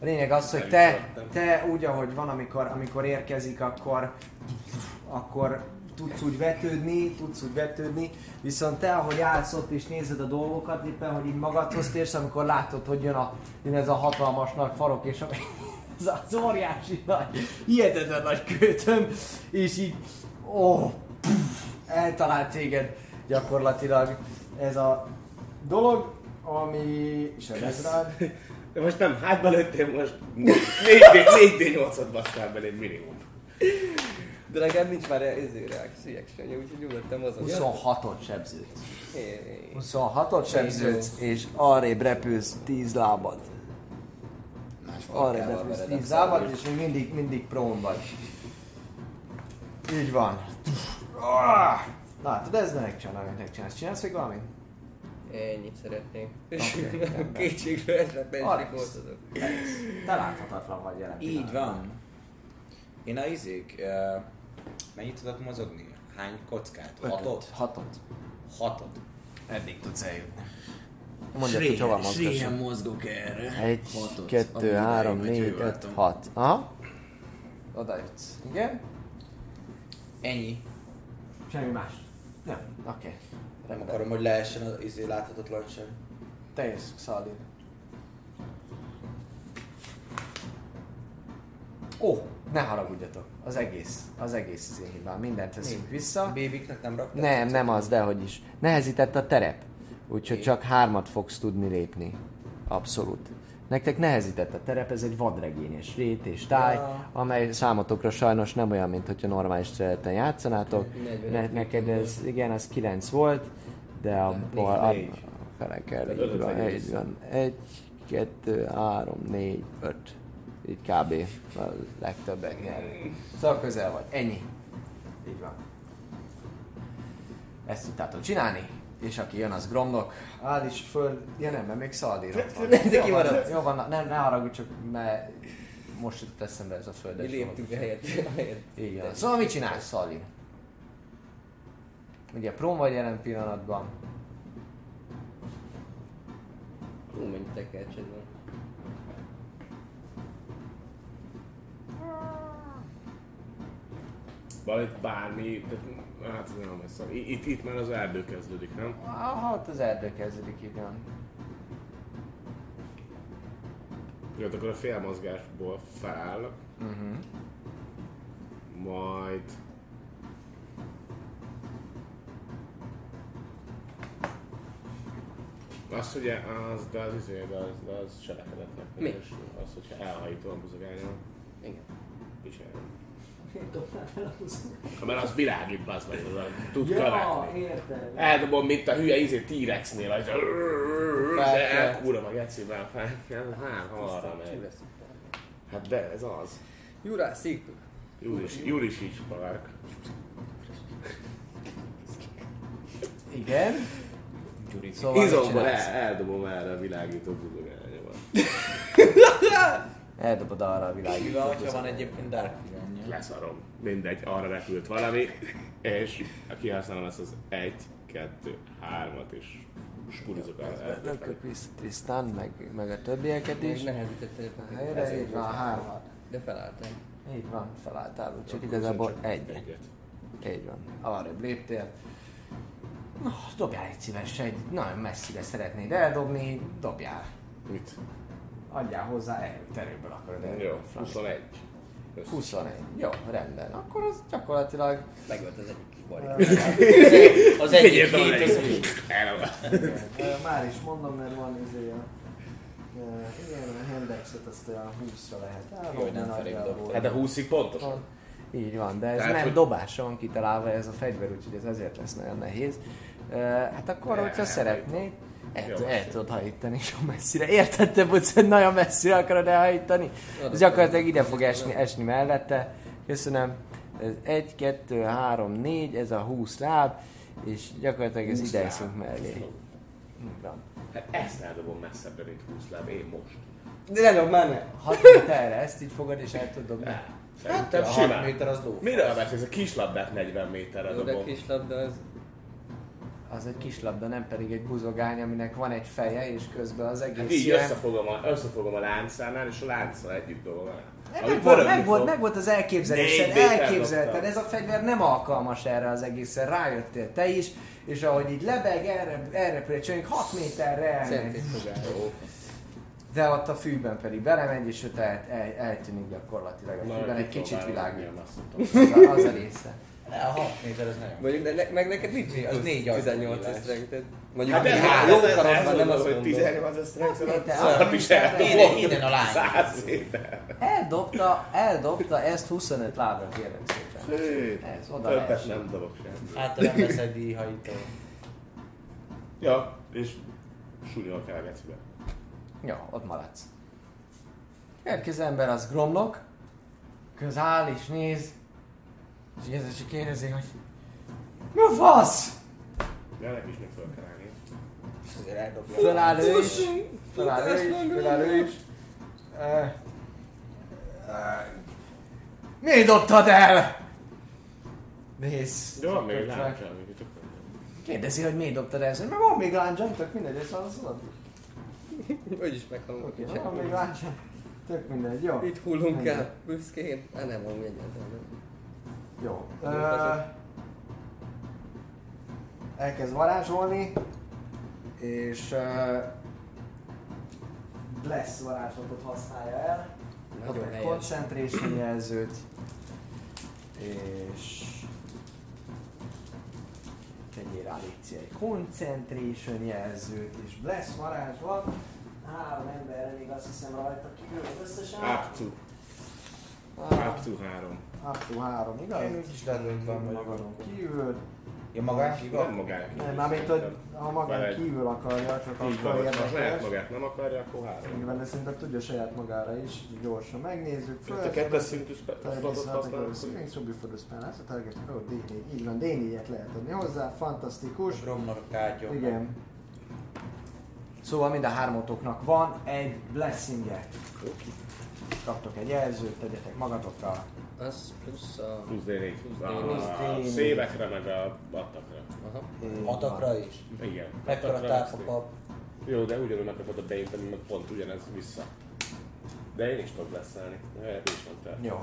A lényeg az, hogy te, te úgy, ahogy van, amikor, amikor érkezik, akkor, akkor tudsz úgy vetődni, tudsz úgy vetődni, viszont te, ahogy állsz ott és nézed a dolgokat, éppen, hogy így magadhoz térsz, amikor látod, hogy jön, a, jön ez a hatalmas nagy farok, és a, ez az óriási nagy, hihetetlen nagy kőtöm, és így, ó, pff, eltalált téged gyakorlatilag ez a dolog, ami sebez rád. De most nem hátba lőttél, most 4D8-ot basztál belém minimum. De legalább nincs már ezért reaction úgyhogy nyugodtan mozog. 26-ot sebződsz. É, 26-ot sebződsz, és arrébb repülsz 10 lábad. Arrébb repülsz vered a 10 lábad, és még mindig, mindig prón vagy. Így van. Ah! Látod, ez megcsinálom, amit megcsinálsz. Csinálsz még valamit? ennyit szeretnék. Rendben. Kétségbe esett, Alex. rikoltozok. Te láthatatlan vagy jelen Így van. Én a izék, uh, mennyit tudok mozogni? Hány kockát? Hatot? Hatot. Hatot. Eddig tudsz eljutni. Mondjad, hogy hova mozgasson. mozgok erre. Egy, Hatot. kettő, Amíg három, négy, öt, hat. Aha. Oda jutsz. Igen? Ennyi. Semmi más. Nem, oké. Nem akarom, hogy leessen az izé láthatatlanság. Te jössz, Szalin. Ó, ne haragudjatok. Az egész, az egész az én hibám. Mindent teszünk vissza. Bébiknek nem raktál? Nem, nem az, dehogy is. Nehezített a terep. Úgyhogy csak hármat fogsz tudni lépni. Abszolút. Nektek nehezített a terep, ez egy vadregényes rét és táj, Ja. amely számotokra sajnos nem olyan, mint hogyha normális területen játszanátok. Ne, 45 neked ez, igen, az 9 volt, de a bal, a, négy. fele kell, így van. Egy, kettő, három, négy, öt. Így kb. a legtöbbek nyernek. Szóval közel vagy. Ennyi. Így van. Ezt tudtátok csinálni, és aki jön, az Gromnok. Áll is föl, ja nem, mert még Szaldír. De Jó van. Jó van, nem, ne haragudj, csak mert most jutott eszembe ez a Mi földes léptünk a helyet. Így van. Szóval mit csinálsz, Szaldír? Ugye próm vagy jelen pillanatban. Hú, mennyi tekercsed van. Valamit bármi, tehát, hát ez nem messze. Itt, itt már az erdő kezdődik, nem? Hát az erdő kezdődik, van. Jó, hát akkor a félmozgásból felállok. Uh-huh. Majd... Az ugye, az, de az izé, de az, de az cselekedetnek. Mi? És Az, hogyha elhajítom a buzogányon, Igen. kicserélem. Ha mert az világít, az meg, az tud követni. értem. Eldobom, mint a hülye izé T-Rexnél, az de elkúrom a geciben fel. Hát, arra megy. Hát de ez az. Jurassic is Park. Igen. Szóval Izomból el, eldobom erre a világító buzogányomat. Eldobod arra a világítót. van, hogyha van egyébként Dark? Leszarom. Mindegy, arra repült valami, és kihasználom ezt az 1, 2, 3-at, és spurizok el. Lökök Tristan, meg, meg a többieket is. Még nehezített A helyre, így van, hármat. De felálltam. Így van, felálltál, úgyhogy igazából egy. Egyet. Így van, arrébb léptél. No, dobjál egy szíves, egy nagyon messzire szeretnéd eldobni, dobjál. Mit? Adjál hozzá erőt, erőből akarod. Jó, 21. Kösz. 21. Jó, rendben. Akkor az gyakorlatilag... Megölt az egyik bari. Az egyik hét, az Már is mondom, mert van izé a... Igen, a Hendexet azt olyan 20-ra lehet. Jó, nem dobtad. Hát a 20-ig pontosan. Így van, de ez Tehát, nem hogy- dobásra van kitalálva ez a fegyver, úgyhogy ez ezért lesz nagyon nehéz. Uh, hát akkor, Ne, hogyha szeretnéd, el, el tudod hajítani jó messzire. Érted, te Buc, hogy nagyon messzire akarod elhajítani? Ez gyakorlatilag ide fog esni, esni mellette. Köszönöm. Ez 1, 2, 3, 4, ez a 20 láb, és gyakorlatilag ez 20 ide eszünk mellé. Van. Hát ezt eldobom messzebbre, mint 20 láb, én most. De ne dob már ne! 6 méterre ezt így fogod, és el tudod dobni. Hát a 6 simán. méter az ló. Mire mert ez a kislabdát 40 méterre Jó, de dobom? kis labda az... Az egy kis labda, nem pedig egy buzogány, aminek van egy feje, és közben az egész Hát így ilyen- összefogom a, összefogom a láncánál, és a lánccal együtt. Ami Meg volt, meg, volt, meg volt az elképzelésed, méter elképzelted, ez a fegyver nem alkalmas erre az egészen, rájöttél te is, és ahogy így lebeg, erre, erre például 6 méterre elmegy, de ott a fűben pedig belemegy, és ott el, el, eltűnik gyakorlatilag a fűben, egy kicsit világít. Az a, az része. A 6 méter az nagyon. Mondjuk, de ne, meg neked nincs Az négy ajtó 18 nyílás. strength Mondjuk Hát hát ez, jó karodban nem az, azt hogy mondom. 18 az strength, hány is méterre? el. Innen, a lány. 100 méter. Eldobta, eldobta ezt 25 lábra, kérlek szépen. Ez oda Többet nem dobok sem. Hát nem lesz egy díjhajító. Ja, és súlyol kell a gecibe. Jó, ott maradsz. Következő ember az Gromlok, közáll és néz, és Jézus csak kérdezi, hogy mi a fasz? De ennek is még kell állni. És azért eldobja. Föláll ő is, föláll ő is, föláll ő is. Miért dobtad el? Nézz. Jó, van még egy láncsa, még Kérdezi, hogy miért dobtad el, mert van még láncsam, tök mindegy, ez az az. Úgy is kicsit. van még láncsam, tök mindegy, jó. Itt hullunk el, büszkén. Hát nem van egyáltalán. Jó. Ö, elkezd varázsolni, és ö, Bless varázslatot használja el. Nagyon egy concentration jelzőt, és tegyél rá Léci egy concentration jelzőt, és Bless varázslat. Három emberre még azt hiszem rajta kívül összesen. Up to, Három. up to 3. Up to három, igaz? Én úgyis ledöntve vagyok Magadon kívül. Ja, magán Nem kívül? magán kívül. Nem, mármint, hogy ha magán kívül akarja, csak Így van, akkor ha saját érdekes. magát nem akarja, akkor 3. Nyilván, de szerintem tudja saját magára is, gyorsan megnézzük. Itt a kettes szintű slotot használok. Swings will be for the spell, that's a target, oh, D4, így van, D4-et lehet adni hozzá, fantasztikus. Gromnak kártya. Igen. Szóval mind a hármatoknak van egy blessingje. Kaptok egy jelzőt, tegyetek magatokra. Az plusz a... Plusz D4. Plusz A D4. szévekre meg a attakra. Aha. Atakra is. Igen. Mekkora kap. Jó, de ugyanúgy megkapod a ami meg pont ugyanez vissza. De én is tudok leszelni. Erre is van terv. Jó.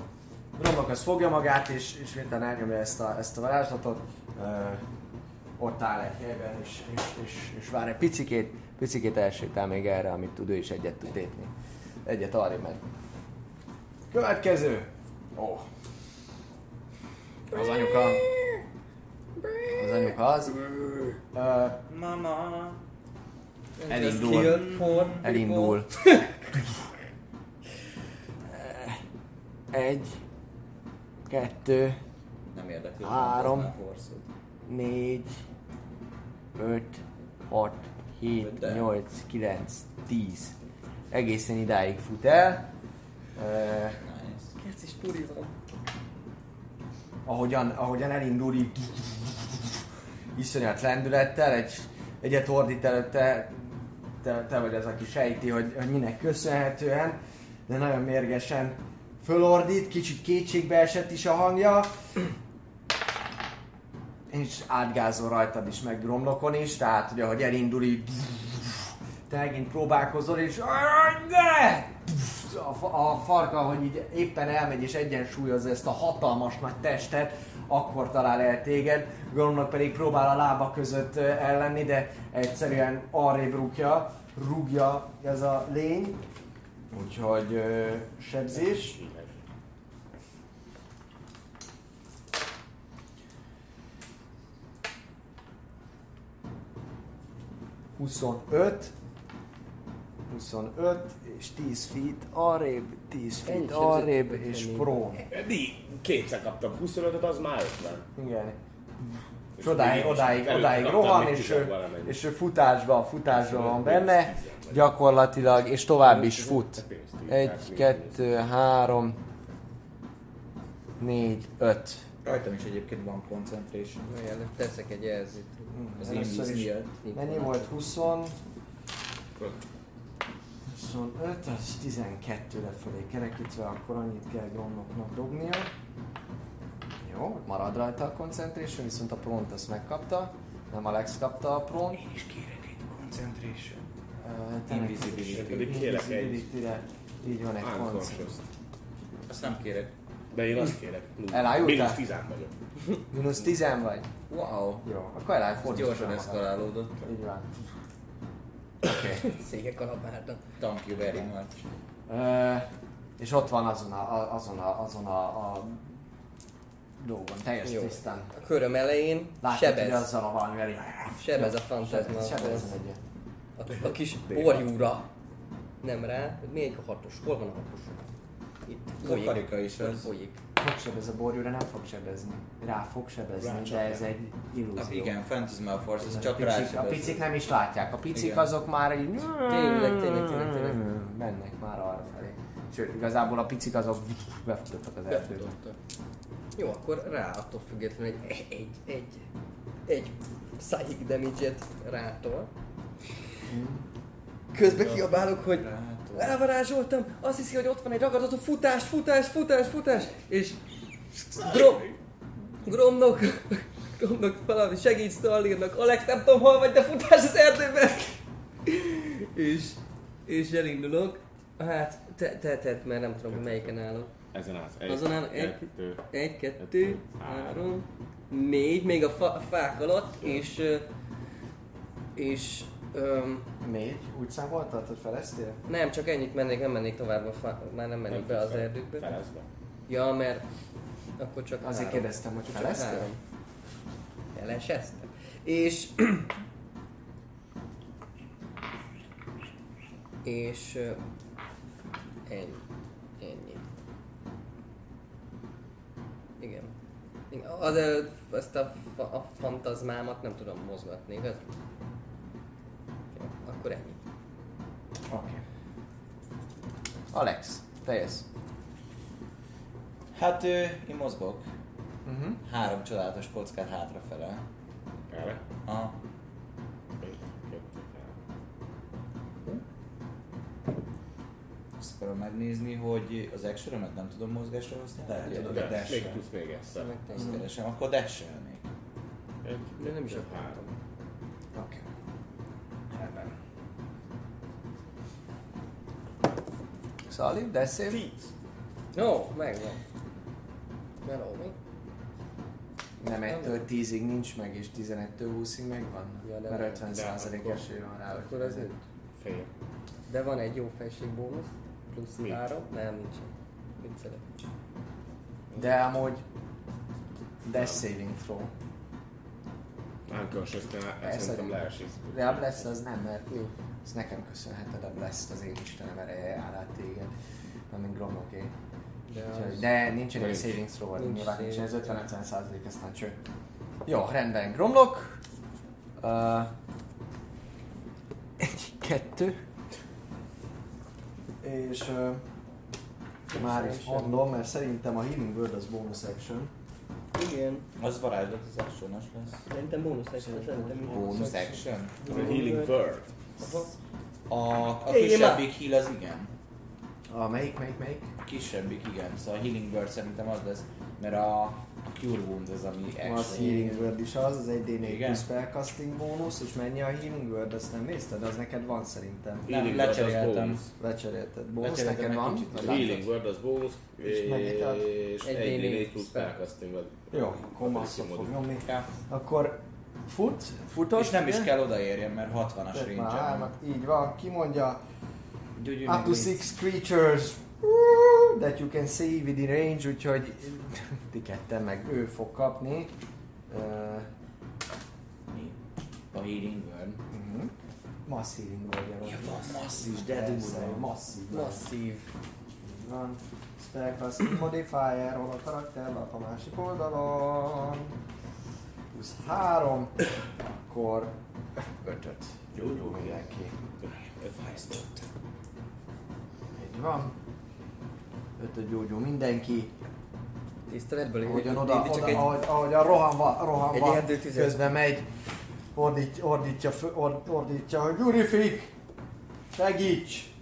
Romlok az fogja magát, és, és miután elnyomja ezt a, ezt a varázslatot, ö, ott áll egy helyben, és, és, és, és vár egy picikét, picikét elsétál még erre, amit tud ő is egyet tud lépni. Egyet arra megy. Következő. Ó. Az anyuka. Az anyuka az. Ö, Mama. elindul. Elindul. Egy, kettő, Nem érdekli. Három. négy, öt, hat, hét, De. nyolc, kilenc, tíz. Egészen idáig fut el. Is van. ahogyan, ahogyan elindul így iszonyat lendülettel, egy, egyet ordít előtte, te, te vagy az, aki sejti, hogy, hogy minek köszönhetően, de nagyon mérgesen fölordít, kicsit kétségbe esett is a hangja, és átgázol rajtad is, meg romlokon is, tehát ugye, ahogy elindul így, te megint próbálkozol, és de! A, a farka, hogy így éppen elmegy és egyensúlyozza ezt a hatalmas nagy testet, akkor talál el téged, Goromnak pedig próbál a lába között ellenni, de egyszerűen arrébb rúgja, rúgja ez a lény. Úgyhogy ö, sebzés. Huszonöt. 25 és 10 feet arrébb, 10 Ennyi feet arrébb és prón. Eddig kétszer kaptam 25-öt, az már 50. Igen. És odáig, odáig, odáig rohan, és, ő, és ő futásban, futásban van benne, gyakorlatilag, és tovább is fut. Pénz tíz, Egy, tehát kettő, három, négy, öt. Rajtam is egyébként van concentration. Olyan, teszek egy jelzőt. Az Először invis is. miatt. Mennyi volt? 20? 25, az 12 lefelé kerekítve, akkor annyit kell Gromnoknak dobnia. Jó, marad rajta a concentration, viszont a pront azt megkapta. Nem Alex kapta a pront. Én is kérek egy concentration. Is- Invisibility. Kérek egy. Így van egy concentration. Azt nem kérek. De én azt kérek. Elájultál? Mínusz 10 vagyok. Mínusz 10 vagy? Wow. Jó, akkor eláj Ez fordítsd gyorsan eszkalálódott. Így van. Oké. Székek kalapáltak. Thank you very much. Ö, és ott van azon a, azon a, azon a, a dolgon, teljes Jó. tisztán. A köröm elején Látod, hogy sebez. azzal a valamivel így- Sebez a fantazma. Egyet. A, a kis orjúra. Nem rá. Egy a hatos? Hol van a hatos? Itt. Ez a karika is az. Folyik. Fog sebez a borjúra, nem fog sebezni. Rá fog sebezni, Rá de ez rá. egy illúzió. Ah, igen, Phantasmal Force, ez a csak picik, a rá picik nem is látják. A picik Igen. azok már így... Tényleg, tényleg, tényleg, tényleg. Mennek már arra felé. Sőt, igazából a picik azok befutottak az erdőbe. Jó, akkor rá attól függetlenül egy, egy, egy, egy psychic damage-et rátol. Közben kiabálok, hogy elvarázsoltam, azt hiszi, hogy ott van egy ragadozó futás, futás, futás, futás, és Grom, Gromnak, Gromnak valami segít Stallirnak, Alex nem tudom hol vagy, de futás az erdőben! és, és elindulok, hát te, te, te, mert nem tudom, hogy melyiken állok. Ezen állsz. Egy, Azon áll egy- kettő, Egy, kettő, három, négy, még a fa- fák alatt, és... És... Öm, Négy? Úgy számoltad, hogy feleztél? nem, csak ennyit mennék, nem mennék tovább, a fa- már nem mennék be az erdőkbe. Felezve. Ja, mert akkor csak Azért három. kérdeztem, hogy feleztél? három. Eleseztem. És... és... Ennyi. Ennyi. Igen. Az, ezt a, a fantazmámat nem tudom mozgatni, igaz? Akkor ennyi. Oké. Alex, te jössz. Hát ö, én mozgok. Uh-huh. Három csodálatos kockát hátrafele. Erre. Aha. Azt akarom megnézni, hogy az action nem tudom mozgásra használni. Lehet, Ugye, tudod, De dash még tudsz még ezt. Azt keresem, akkor. Egy, De nem is akartam. három. Oké. Rendben. Szali, de szép. Tíz. Jó, megvan. Meló, mi? Nem 1-től 10-ig nincs meg, és 11-től 20-ig megvan? Ja, de Mert nem. 50% De akkor- esély van rá, Akkor ez. Fél. De van egy jó fejségbónusz. Plusz Mi? három? Nem, nincsen. Viccelek. De amúgy... Death saving throw. Unconscious-nél ezt Persze. szerintem leesik. De a Bless az nem, mert ez nekem köszönheted a Bless, az én Istenem ereje jár át téged. Nem, mint Gromloké. De az... De nincsen egy Nincs. saving throw, Nincs nyilván nincs, ez saving 50-50 százalék, aztán cső. Jó, rendben, Gromlok. Uh, egy, kettő. És uh, már is mondom, mert szerintem a Healing Word az bonus action. Igen. Az varázslat, az actionos lesz. Szerintem bónusz action, szerintem Bonus action. A Healing Word. A, a Én kisebbik heal az igen. A melyik, melyik, melyik? A kisebbik igen. Szóval a healing word szerintem az lesz, mert a, a cure wound az, ami Az action. Healing Word is az, az egy D4 Igen. plusz spellcasting bónusz, és mennyi a Healing Word, azt nem nézted, az neked van szerintem. Nem, az lecseréltem. bónusz. Lecserélted. Bónusz Lecseréltem neked van? Vagy Healing? Word az bónusz, És és Egy egy D4 D4 plusz spell. spellcasting. Jó, akkor masszot Kiszomorú. fog nyomni. Akkor fut, futott. És nem is kell odaérjen, mert 60-as Tett már range hármat, így van, kimondja Gyógyulj up to six creatures that you can save within range, úgyhogy ti ketten meg ő fog kapni. Uh? A healing word. uh-huh. Mass healing word Ja, van masszív, de durva. Masszív. Masszív. Van. Spellcasting modifier, hol a karakterlap a másik oldalon. Plusz 3, akkor 5-öt. Jó, jó mindenki. Így van. 5 gyógyul mindenki. Tiszteletből Ahogyan oda, oda egy- ahogy, ahogyan rohanva, Egy rohanva erdőtüzet. közben megy, ordít, ordítja, ord, ordítja, hogy Gyurifik, segíts!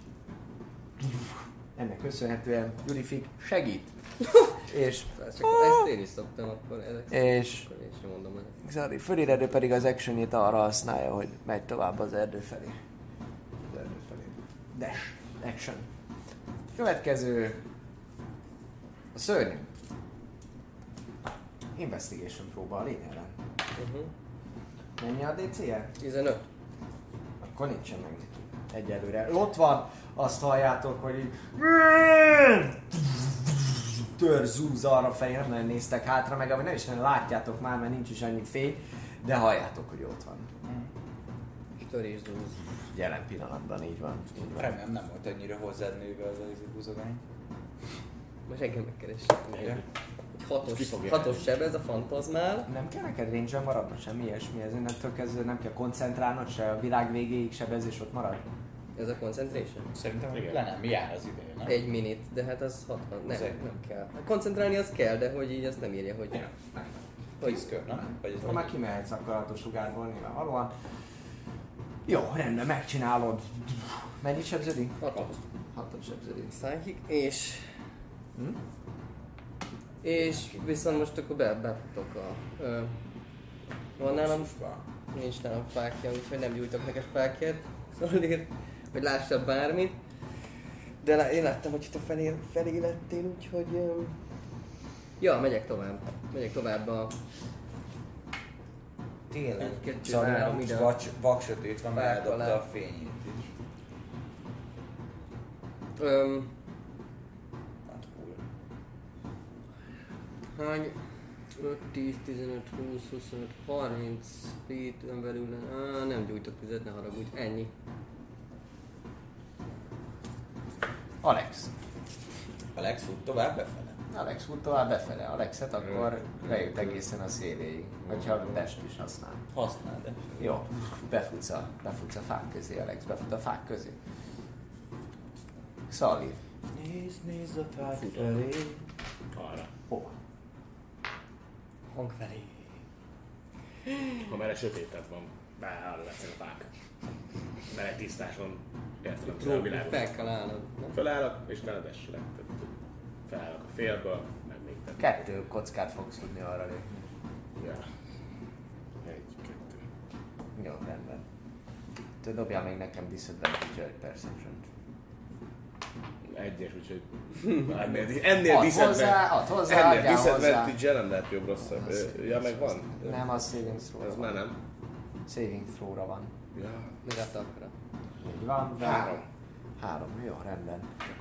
Ennek köszönhetően Gyurifik segít. és Ez csak ezt én is szoktam, akkor ezek És- Akkor én sem mondom el. Föléredő pedig az actionjét arra használja, hogy megy tovább az erdő felé. Az erdő felé. Dash. Action. Következő. A szörnyű. Investigation próba a lényegben. Uh-huh. Mennyi a DC-je? 15. Akkor nincsen meg neki. Egyelőre. Ott van, azt halljátok, hogy így tör zúz arra felé, nem nagyon néztek hátra, meg ami nem is nagyon látjátok már, mert nincs is annyi fény, de halljátok, hogy ott van. Törés dúz. Jelen pillanatban így van. Így van. Remélem nem volt annyira hozzád nőve az az buzogány. Most engem megkeres. Ja. Egy hatos, hatos seb ez a fantazmál. Nem kell neked range maradnod, semmi ilyesmi, ez innentől kezdve nem kell koncentrálnod se, a világ végéig sebezés ott marad. Ez a concentration? Szerintem Igen. le nem jár az ideje, nem? Egy minit, de hát az 60. Nem, Az nem kell. Koncentrálni az kell, de hogy így azt nem írja, hogy... Ja. hogy Tíz kör, nem? Vagy Akkor már kimehetsz akkor a sugárból nyilvánvalóan. Jó, rendben, megcsinálod. Mennyit sebződik? Hatos. Hatot sebződik. Psychic, és... Hm? És viszont most akkor be, befutok a... Ö, van nálam, nincs nálam fákja, úgyhogy nem gyújtok neked fákját. Szóval ír, hogy lássad bármit. De én láttam, hogy itt a felé, felé lettél, úgyhogy... Ja, megyek tovább. Megyek tovább a... Tényleg. Egy, kettő, Szóval három, ide. vak, vak sötét van, mert Fák eldobta a fényét is. Öm, Hát hány? 5, 10, 15, 20, 25, 30 feet belül, á, nem gyújtok tüzet, ne haragudj, ennyi. Alex. Alex fut tovább befele. Alex fut tovább befele. Alexet akkor lejut egészen a széléig. Hogyha a test is használ. Használ, de. Jó, befutsz a, befutsz a fák közé, Alex, befut a fák közé. Szalír. Nézd, nézd a fák felé. Arra. Hova? Hang felé. Ha már sötétebb van, beáll lesznek a fák. Mert egy tisztáson értelemszerűen világos. Fel kell állnod. nem? Felállok, és desselek. Tehát Felállok a félből, meg még több. Kettő kockát fogsz tudni arra lépni. Ja. Egy, kettő. Jó, rendben. Te dobjál még nekem disadvantage egy perception Egyes, úgyhogy ennél, ennél disadvantage- hozzá, add hozzá, ennél disadvantage nem lehet jobb rosszabb. Ja, meg van? Nem, az saving throw Ez már nem. Saving throw-ra van. Ja. Meg atakra. Így van, de Három. Három, jó, rendben.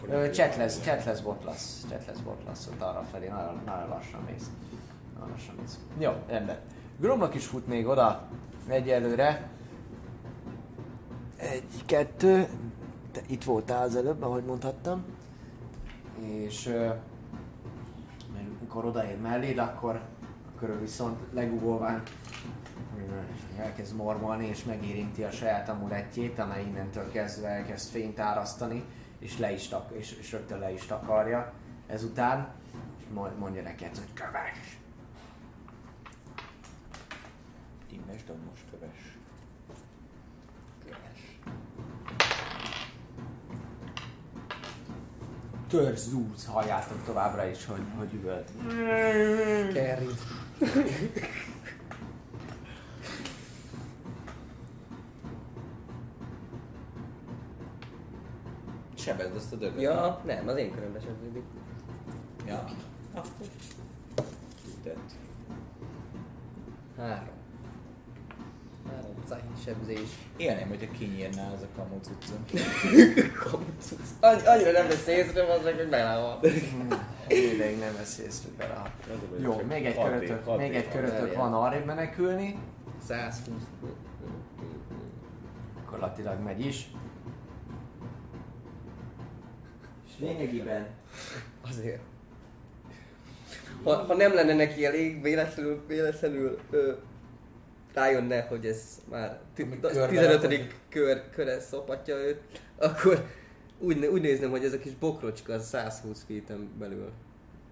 Ö, nem Chat jó. lesz, chat lesz, bot lesz, chat lesz, bot lesz, ott arra felé, nagyon, nagyon lassan mész. Nagyon lassan mész. Jó, rendben. Gromnak is fut még oda, egyelőre. Egy, kettő, te itt voltál az előbb, ahogy mondhattam. És ö, amikor odaér melléd, akkor, akkor viszont legugolván elkezd mormolni, és megérinti a saját amulettjét, amely innentől kezdve elkezd fényt árasztani, és, le is tak, és, és rögtön le is takarja ezután, és mo- mondja neked, hogy köves! Tímes, dombos, köves. Törsz, zúz, halljátok továbbra is, hogy, hogy üvölt. Kerry. Sebezd azt a dögöt. Ja, nem, az én körömbe sebződik. Ja. Akkor. Tett. Három. Három cahi sebzés. Élném, hogyha kinyírná az a kamu cuccot. Kamucuc. Annyi- Annyira nem vesz észre, az meg, hogy belával. Ennyi ideig nem vesz észre bele. Az a baj, Jó, még egy körötök, még egy van. körötök van arrébb menekülni. 120. Gyakorlatilag megy is. Lényegében Azért. Ha, ha nem lenne neki elég, véletlenül, véletlenül ö, rájönne, hogy ez már körbe 15. rakod. kör, köre szopatja őt, akkor úgy, úgy nézném, hogy ez a kis bokrocska az 120 feet belül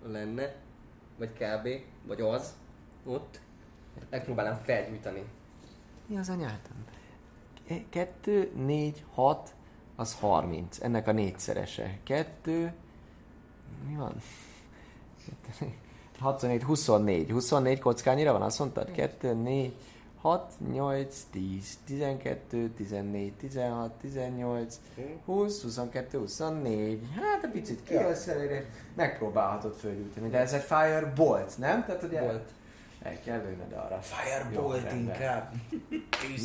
lenne, vagy kb. vagy az, ott. Megpróbálnám felgyújtani. Mi az anyáltam? 2, 4, 6, az 30. Ennek a négyszerese. 2, mi van? 67, 24. 24 kockányira van, azt mondtad? 2, 4, 6, 8, 10, 12, 14, 16, 18, 20, 22, 24. Hát egy picit kielszerére megpróbálhatod fölgyújtani, de ez egy firebolt, nem? Tehát ugye Volt. el kell lőned arra. Firebolt inkább.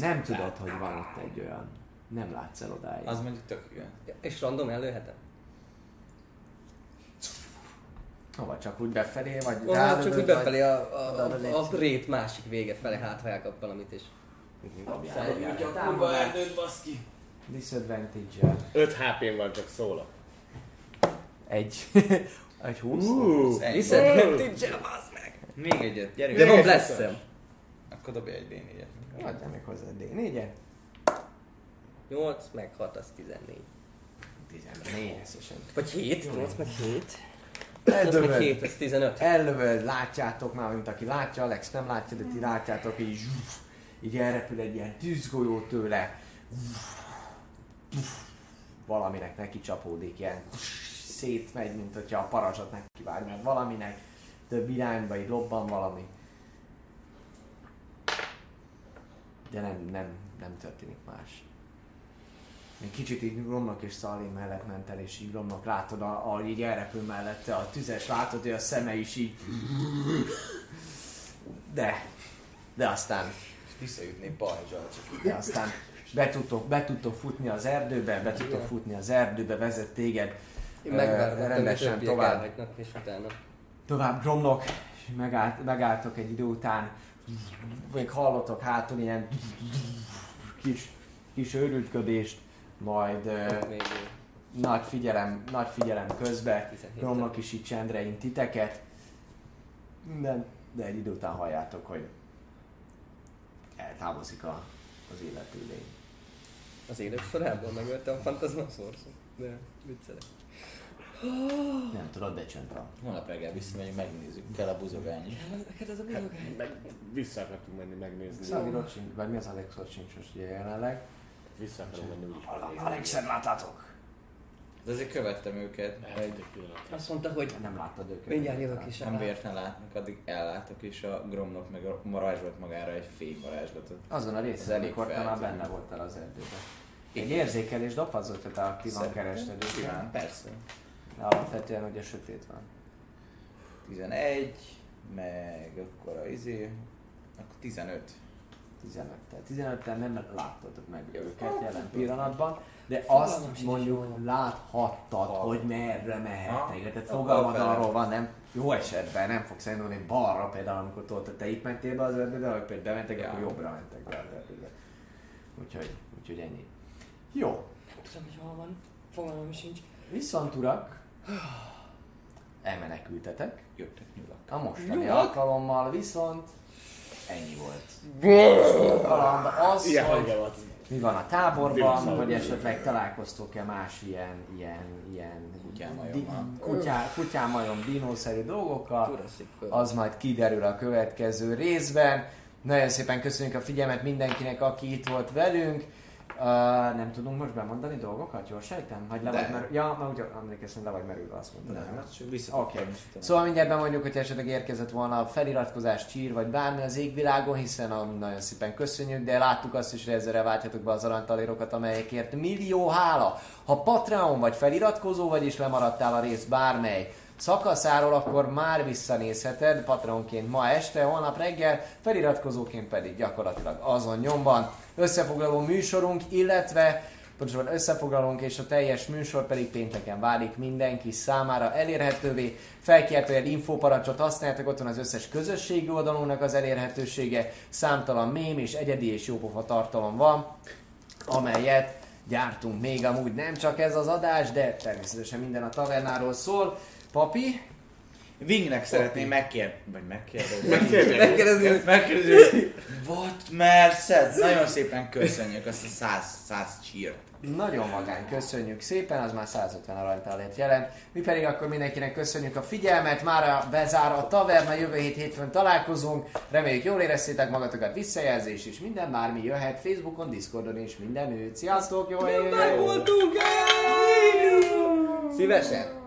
Nem tudod, hogy van ott egy olyan. Nem látsz el odáig. Az mondjuk tök jó. Ja, És random előhetem? Hova csak úgy befelé, vagy Onnan rálövöd, csak úgy befelé a, a, a, a rét másik vége felé, hát ha elkap valamit is. Felgyújtja a Támadás. erdőt, baszki. Disadvantage-el. 5 HP-n van csak szóla. Egy. egy 20. Uh, Disadvantage-el, bazd meg! Még egyet, gyerünk. De van blessem. Akkor dobj egy D4-et. Adjál még hozzá D4-et. 8 meg 6 az 14. 14 összesen. Vagy 7? 8 meg 7? 8 meg Eldövöd. 7, az 15. Ellövöd, látjátok már, mint aki látja, Alex nem látja, de ti látjátok, így zsuf, így elrepül egy ilyen tűzgolyó tőle. Valaminek neki csapódik, ilyen szétmegy, mint hogyha a parazsat neki vágnál valaminek, több irányba így lobban valami. De nem, nem, nem történik más. Egy kicsit így Romnak és Szalim mellett ment el, és így Romnak látod, ahogy így elrepül mellette a tüzes, látod, hogy a szeme is így... De, de aztán, És visszajutnék pajzsal csak. de aztán be tudtok, be tudtok futni az erdőbe, be tudtok futni az erdőbe, vezet téged Én rendesen tovább és utána. tovább gromlok, és megállt, megálltok egy idő után, még hallotok hátul ilyen kis, kis őrültködést, majd ö, nagy figyelem, nagy figyelem közben, 17 gromlok is így csendre titeket, minden, de egy idő után halljátok, hogy eltávozik a, az illető lény. az élet sorában megöltem a Phantasmasaurus-ot. De viccelek. Nem tudod, de csönd van. Holnap reggel visszamegyünk, megnézzük. Kell a buzogány. Neked ez a Hát, bizogány. meg vissza akartunk menni megnézni. Szalvirot sincs, vagy mi az Alexot sincs most ugye jelenleg. Vissza akarunk menni úgyis. Alexet láttátok? De azért követtem őket. Egy. Azt mondta, hogy Nem láttad őket. mindjárt jövök is. Nem véletlen látnak, addig ellátok, és a Gromnak meg a varázsolt magára egy fék varázslatot. Azon a Ez részen, elég amikor te már feltűnő. benne voltál az erdőben. Egy érzékelés dobhazott, hogy te aktívan Szerintem kerested őket. Simán, persze. De alapvetően ugye sötét van. 11, meg akkor a izé, akkor 15. 15-tel. 15-tel nem láttatok meg őket jelen pillanatban, de azt mondjuk láthattad, hogy merre mehetnek. Tehát fogalmad arról van, nem jó esetben nem fogsz elindulni balra, például amikor tudod, te itt mentél be az erdőbe, vagy például bementek, akkor jobbra mentek be az erdőbe. Úgyhogy, úgyhogy ennyi. Jó. Nem tudom, hogy hol van. Fogalmam sincs. Viszont urak, elmenekültetek. Jöttek nyulak. A mostani alkalommal viszont ennyi volt. Az, hogy mi van a táborban, hogy esetleg találkoztok-e más ilyen, ilyen, ilyen Kutyámajommal. kutyá, kutyámajom, dinószerű dolgokkal. Az majd kiderül a következő részben. Nagyon szépen köszönjük a figyelmet mindenkinek, aki itt volt velünk. Uh, nem tudunk most bemondani dolgokat, jól sejtem? Vagy le De. vagy merül... Ja, mert úgy emlékeztem, le vagy merülve, azt mondtad. Nem, hát vissza. Oké. Szóval mindjárt bemondjuk, hogy esetleg érkezett volna a feliratkozás, csír vagy bármi az égvilágon, hiszen a, nagyon szépen köszönjük, de láttuk azt is, hogy ezzel válthatok be az aranytalérokat, amelyekért millió hála. Ha Patreon vagy feliratkozó vagy és lemaradtál a rész bármely szakaszáról, akkor már visszanézheted Patreonként ma este, holnap reggel, feliratkozóként pedig gyakorlatilag azon nyomban. Összefoglaló műsorunk, illetve pontosabban összefoglalónk, és a teljes műsor pedig pénteken válik mindenki számára elérhetővé. Felkiáltójel infóparancsot használtak, ott van az összes közösségi oldalunknak az elérhetősége, számtalan mém és egyedi és jópofa tartalom van, amelyet gyártunk még amúgy nem csak ez az adás, de természetesen minden a tavernáról szól. Papi, Wingnek szeretném megkér... Vagy megkérdezni. Megkérdezni, Megkérdezni, hogy what merszed? Nagyon szépen köszönjük azt a 100, 100 csírt. Nagyon magány, köszönjük szépen, az már 150 aranytalért jelent. Mi pedig akkor mindenkinek köszönjük a figyelmet, már bezár a taverna, jövő hét hétfőn találkozunk. Reméljük jól éreztétek magatokat, visszajelzés és minden bármi jöhet Facebookon, Discordon és mindenütt. Sziasztok, jó éjjel! Szívesen.